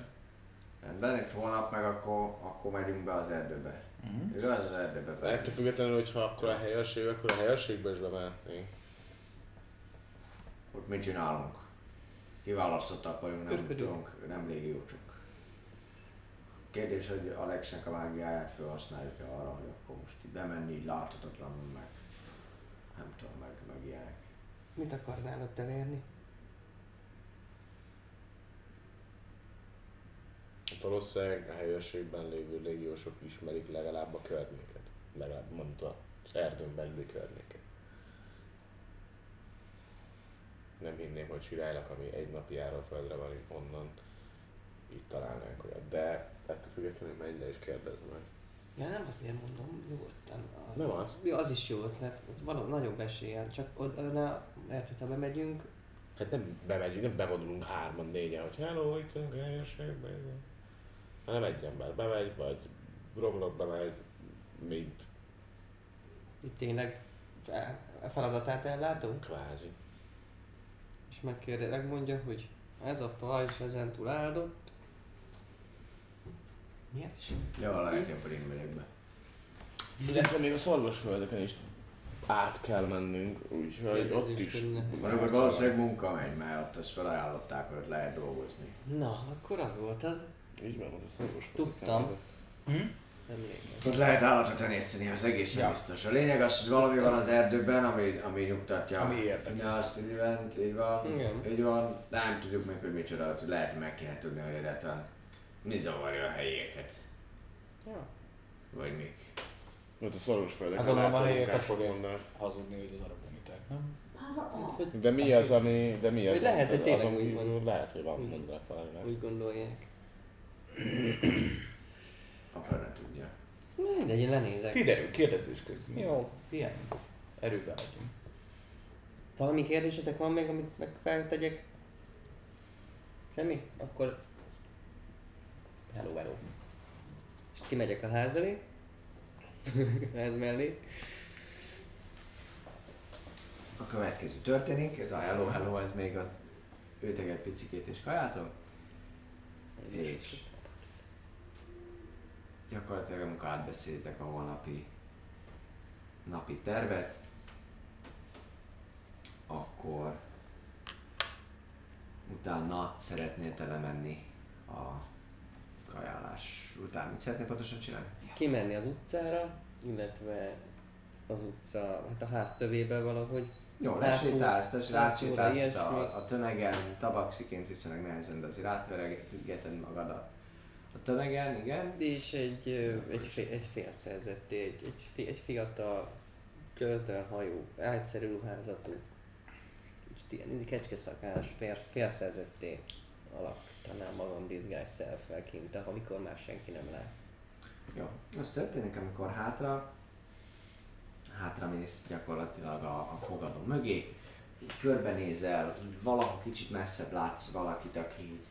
[SPEAKER 1] Rendben, egy hónap meg akkor, akkor megyünk be az erdőbe.
[SPEAKER 3] Mhm.
[SPEAKER 1] Igaz? Az erdőbe be.
[SPEAKER 2] Ettől függetlenül, hogyha akkor a helyőrség, akkor a helyőrségbe is bemehetnénk.
[SPEAKER 1] Ott mit csinálunk? Kiválasztottak vagyunk, nem
[SPEAKER 4] Örködünk.
[SPEAKER 1] tudunk, nem légiócsok. Kérdés, hogy Alexnek a mágiáját felhasználjuk-e arra, hogy akkor most így bemenni így láthatatlanul meg. Nem tudom, meg, meg ilyenek.
[SPEAKER 4] Mit akarnál ott elérni?
[SPEAKER 2] Valószínűleg a helyőrségben lévő légiósok ismerik legalább a környéket. Legalább mondta az erdőn belüli környéket. Nem hinném, hogy Sirálylak, ami egy napi járóföldre van onnan, itt találnánk olyat. De ettől függetlenül menj le és kérdezd meg.
[SPEAKER 4] Ja, nem azért mondom, nyugodtan. A-
[SPEAKER 2] Nem az.
[SPEAKER 4] Ja, az is jó ötlet. Van nagyobb eséllyel, csak oda, lehet, hogy ha bemegyünk,
[SPEAKER 2] Hát nem bemegyünk, nem bevonulunk hárman, négyen, hogy hello, itt vagyunk izé. Hanem egy ember bemegy, vagy romlok bemegy, mint
[SPEAKER 4] itt tényleg feladatát ellátunk,
[SPEAKER 2] kvázi.
[SPEAKER 4] És megkérde, megmondja, hogy ez a pajzs ezen túl áldott. Miért is?
[SPEAKER 1] Jó, lehet, hogy én megyek be.
[SPEAKER 2] Illetve még a szorgosföldeken is át kell mennünk, úgyhogy ott is.
[SPEAKER 1] Mondjuk, hogy valószínűleg munka megy, mert ott ezt felajánlották, hogy ott lehet dolgozni.
[SPEAKER 4] Na, akkor az volt az.
[SPEAKER 2] Így van, az a szorgosföldeken.
[SPEAKER 4] Tudtam. Emlékszem.
[SPEAKER 1] Ott lehet állatot tenyészteni, az egészen
[SPEAKER 3] Ja.
[SPEAKER 1] biztos. A lényeg az, hogy valami van az erdőben, ami, ami nyugtatja.
[SPEAKER 3] Ami érdekel.
[SPEAKER 1] Nyászt, így van, így van.
[SPEAKER 4] Igen.
[SPEAKER 1] Így van. De nem tudjuk meg, hogy micsoda, hogy lehet, hogy meg kéne tudni, hogy egyáltalán Mi zavarja a helyieket?
[SPEAKER 4] Ja.
[SPEAKER 1] Vagy mik?
[SPEAKER 2] Ott a szoros földeken
[SPEAKER 3] Hát gondolom a helyieket
[SPEAKER 2] munkások
[SPEAKER 3] fogják
[SPEAKER 2] mondanak.
[SPEAKER 3] hazudni, hogy az araboniták, nem?
[SPEAKER 2] De mi az, ami... De mi az,
[SPEAKER 4] lehet, hogy tényleg
[SPEAKER 2] azon
[SPEAKER 4] úgy van.
[SPEAKER 2] lehet, hogy van mondanak valami.
[SPEAKER 4] Úgy gondolják.
[SPEAKER 1] A fene tudja.
[SPEAKER 4] Mindegy, én lenézek.
[SPEAKER 3] Kiderül, kérdezősködünk.
[SPEAKER 4] Jó.
[SPEAKER 3] Ilyen. Erőben vagyunk.
[SPEAKER 4] Valami kérdésetek van még, amit meg feltegyek? Semmi? Akkor... Hello, hello. És kimegyek a ház elé. ház mellé.
[SPEAKER 1] A következő történik, ez a hello hello, ez még a őteget picikét és kajától. És gyakorlatilag amikor átbeszéltek a holnapi napi tervet, akkor utána szeretnél te lemenni a kajálás után. Mit szeretnél pontosan csinálni?
[SPEAKER 4] Kimenni az utcára, illetve az utca, hát a ház tövébe valahogy.
[SPEAKER 1] Jó, lesétálsz,
[SPEAKER 4] ilyesmi.
[SPEAKER 1] a, a tömegen, tabaxiként viszonylag nehezen, de azért átveregeted magad a, tömegen, igen.
[SPEAKER 4] És egy, egy, egy félszerzetté, egy, egy, egy fiatal, hajú, egyszerű ruházatú, és ilyen kecskeszakás, fél, félszerzetté alakítanám magam disguise self kint, amikor már senki nem lát.
[SPEAKER 1] Jó, az történik, amikor hátra, hátra mész gyakorlatilag a, a fogadó mögé, így körbenézel, valahol kicsit messzebb látsz valakit, aki így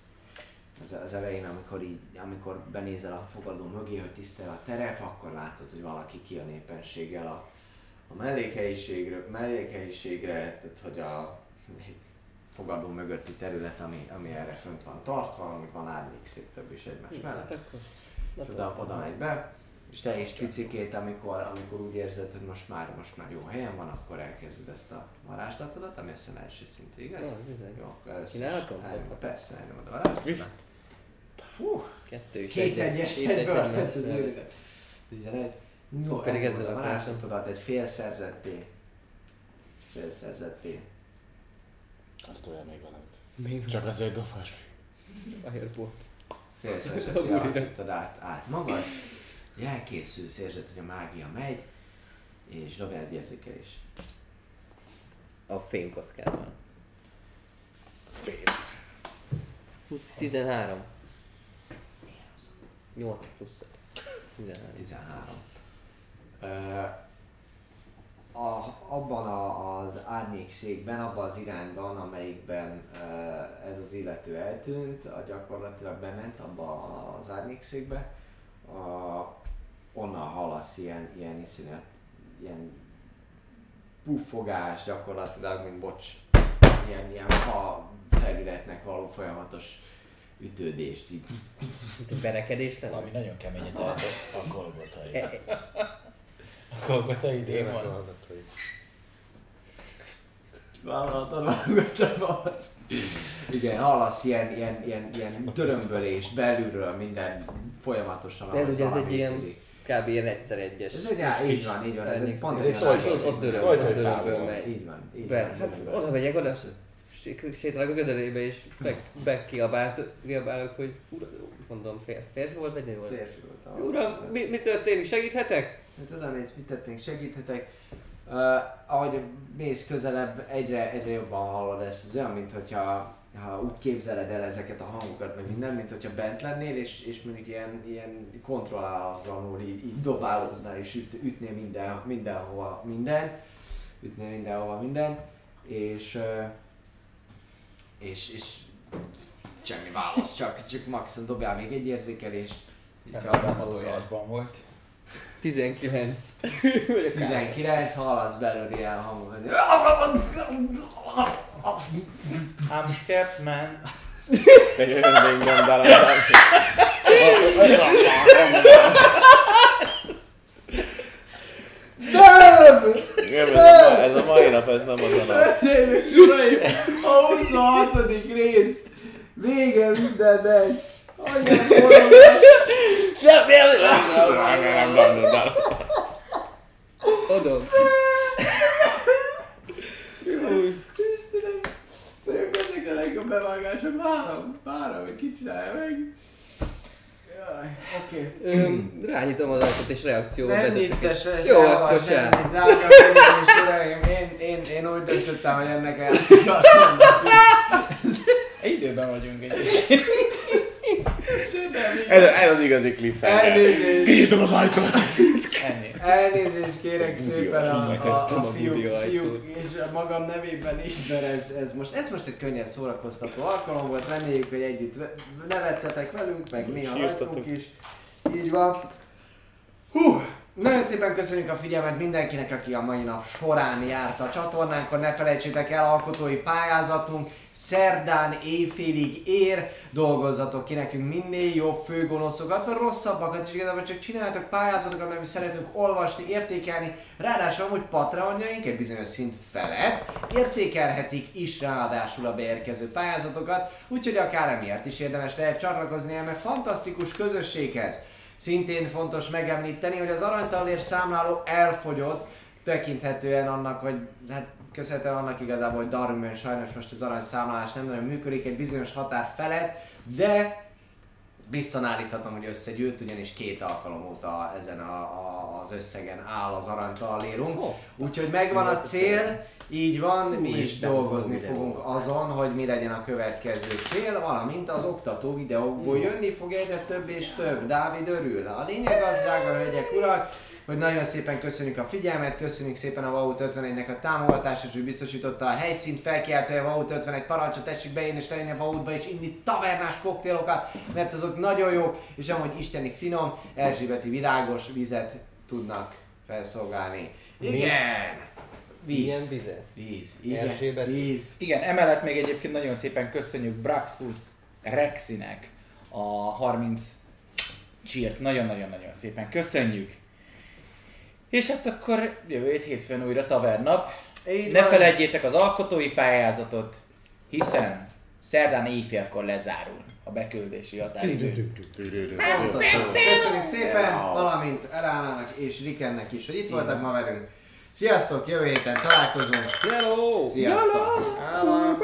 [SPEAKER 1] az, az elején, amikor, így, amikor benézel a fogadó mögé, hogy tisztel a terep, akkor látod, hogy valaki ki a népenséggel a, a mellékhelyiségre, mellékhelyiségre, tehát hogy a fogadó mögötti terület, ami, ami erre fönt van tartva, ami van árnyék szép több is egymás mellett.
[SPEAKER 4] Hát akkor...
[SPEAKER 1] És oda, oda megy be, és te is picikét, amikor, amikor úgy érzed, hogy most már, most már jó helyen van, akkor elkezded ezt a varázslatodat, ami azt hiszem első szintű, igaz?
[SPEAKER 4] Jó, az bizony.
[SPEAKER 1] Jó, akkor először elnyomod, persze, elnyomod a varázslatodat.
[SPEAKER 2] Visz-
[SPEAKER 4] Kettő is
[SPEAKER 1] Két egyes
[SPEAKER 4] két
[SPEAKER 1] ez az őrület. 11. Jó,
[SPEAKER 4] Pedig ezzel
[SPEAKER 1] a varázslatodat, egy félszerzetté. Félszerzetté.
[SPEAKER 9] Azt olyan még valamit.
[SPEAKER 4] Még
[SPEAKER 9] Csak azért dobás.
[SPEAKER 4] Fireball.
[SPEAKER 1] Félszerzetté alakítod át, át magad. Elkészülsz, érzed, hogy a mágia megy, és dobjál egy érzékelés.
[SPEAKER 4] A fénykockával. Fény. 13. 8 plusz 5. 13.
[SPEAKER 1] 13. Ö, a, abban a, az árnyékszékben, abban az irányban, amelyikben ez az illető eltűnt, a gyakorlatilag bement abba az árnyékszékbe, a, onnan hallasz ilyen, ilyen iszonyat, ilyen puffogás gyakorlatilag, mint bocs, ilyen, ilyen fa felületnek való folyamatos ütődést így.
[SPEAKER 4] Berekedés lenne?
[SPEAKER 3] Valami nagyon keményet eltett.
[SPEAKER 9] A Golgotai.
[SPEAKER 4] E, e,
[SPEAKER 3] A Golgotai démon.
[SPEAKER 9] Golgotai.
[SPEAKER 1] Vállaltad valamit, Igen, hallasz ilyen, ilyen, ilyen, ilyen törömbölés belülről minden folyamatosan.
[SPEAKER 4] De ez ugye ez egy ilyen kb. ilyen egyszer egyes.
[SPEAKER 1] Ez egy, á, így van, így van, ez egy pont
[SPEAKER 4] ez
[SPEAKER 1] egy olyan
[SPEAKER 4] ott, ott
[SPEAKER 1] árnyékszék.
[SPEAKER 4] döröm,
[SPEAKER 9] Toj-
[SPEAKER 4] ott
[SPEAKER 9] toj-
[SPEAKER 4] dörömből
[SPEAKER 9] fából.
[SPEAKER 4] megy.
[SPEAKER 1] Így van, van.
[SPEAKER 4] hát oda megyek, oda sétálok a közelébe és meg, megkiabált, kiabálok, hogy uram, mondom, fér, férfi volt vagy nő volt?
[SPEAKER 1] Férfi volt.
[SPEAKER 4] Uram, mi, mi történik? Segíthetek?
[SPEAKER 1] Hát oda mész, mit tettünk, segíthetek. Uh, ahogy mész közelebb, egyre, egyre jobban hallod ezt. Ez olyan, mint hogyha ha úgy képzeled el ezeket a hangokat, meg minden, mint hogyha bent lennél, és, és mondjuk ilyen, ilyen kontrollálatlanul így, így dobálóznál, és üt, ütnél minden, mindenhova minden, ütnél mindenhova minden, és, uh, és, és semmi válasz, csak, csak maximum dobjál még egy érzékelést, így
[SPEAKER 3] Hát,
[SPEAKER 1] hallgatózol.
[SPEAKER 3] tojásban volt.
[SPEAKER 4] 19.
[SPEAKER 1] 19 hallasz belőle ilyen hangokat.
[SPEAKER 3] I'm scared man.
[SPEAKER 2] Egy olyan minden darab.
[SPEAKER 1] Nem!
[SPEAKER 2] Nem, ez a, ma- ez a mai nap, ez nem az a nap.
[SPEAKER 1] Hölgyeim és uraim, a 26. rész vége mindennek. Anyám forog,
[SPEAKER 4] Oda.
[SPEAKER 1] Istenem, vagyok ezek a legjobb bevágások, várom, várom, hogy ki csinálja meg. Oké.
[SPEAKER 4] Öm, rányitom az ajtót és reakcióval
[SPEAKER 1] Nem biztos, hogy
[SPEAKER 4] Jó, akkor sem.
[SPEAKER 1] és uraim, én, én, én úgy döntöttem, hogy ennek
[SPEAKER 3] Egy időben vagyunk egy.
[SPEAKER 2] Ez, ez az igazi cliffhanger.
[SPEAKER 1] Elnézést,
[SPEAKER 2] Kinyitom az ajtót!
[SPEAKER 1] Elnézést kérek szépen a, a, a,
[SPEAKER 3] ajtót.
[SPEAKER 1] fiúk és a magam nevében is, mert ez, ez, most, ez most egy könnyen szórakoztató alkalom volt, reméljük, hogy együtt ve- nevettetek velünk, meg mi a
[SPEAKER 2] Sírtatok.
[SPEAKER 1] rajtunk is. Így van. Hú, nagyon szépen köszönjük a figyelmet mindenkinek, aki a mai nap során járt a csatornánkon. Ne felejtsétek el, alkotói pályázatunk szerdán éjfélig ér. Dolgozzatok ki nekünk minél jobb főgonoszokat, vagy rosszabbakat is igazából csak csináljatok pályázatokat, mert mi szeretünk olvasni, értékelni. Ráadásul amúgy Patreonjaink egy bizonyos szint felett értékelhetik is ráadásul a beérkező pályázatokat, úgyhogy akár emiatt is érdemes lehet csatlakozni eme fantasztikus közösséghez. Szintén fontos megemlíteni, hogy az aranytalér számláló elfogyott, tekinthetően annak, hogy hát köszönhetően annak igazából, hogy Darwinben sajnos most az aranyszámlálás nem nagyon működik egy bizonyos határ felett, de biztosan állíthatom, hogy összegyűlt, ugyanis két alkalom óta ezen a, a, az összegen áll az aranytalérunk.
[SPEAKER 4] Ó,
[SPEAKER 1] Úgyhogy megvan a cél, így van, mi
[SPEAKER 10] és
[SPEAKER 1] is dolgozni fogunk azon, hogy mi legyen a következő cél, valamint az oktató videókból jönni fog egyre több és több. Dávid örül. A lényeg az, drága hölgyek, urak, hogy nagyon szépen köszönjük a figyelmet, köszönjük szépen a Vaut 51-nek a támogatását, hogy biztosította a helyszínt, felkiáltója a Vaut 51 parancsot, tessék bejönni és lenni a Vautba és inni tavernás koktélokat, mert azok nagyon jók, és amúgy isteni finom, erzsébeti virágos vizet tudnak felszolgálni. Igen! Víz.
[SPEAKER 4] Milyen vize?
[SPEAKER 1] Víz. Igen.
[SPEAKER 4] Erzsébet.
[SPEAKER 1] Víz.
[SPEAKER 3] Igen, emellett még egyébként nagyon szépen köszönjük Braxus Rexinek a 30 csírt. Nagyon-nagyon-nagyon szépen köszönjük. És hát akkor jövő hét hétfőn újra tavernap.
[SPEAKER 1] Így
[SPEAKER 3] Ne
[SPEAKER 1] van.
[SPEAKER 3] felejtjétek az alkotói pályázatot, hiszen szerdán éjfélkor lezárul a beküldési határidő.
[SPEAKER 1] Köszönjük szépen, valamint Elánának és Rikennek is, hogy itt voltak ma velünk. Sziasztok, jövő héten találkozunk.
[SPEAKER 4] Hello!
[SPEAKER 1] Sziasztok! Hello.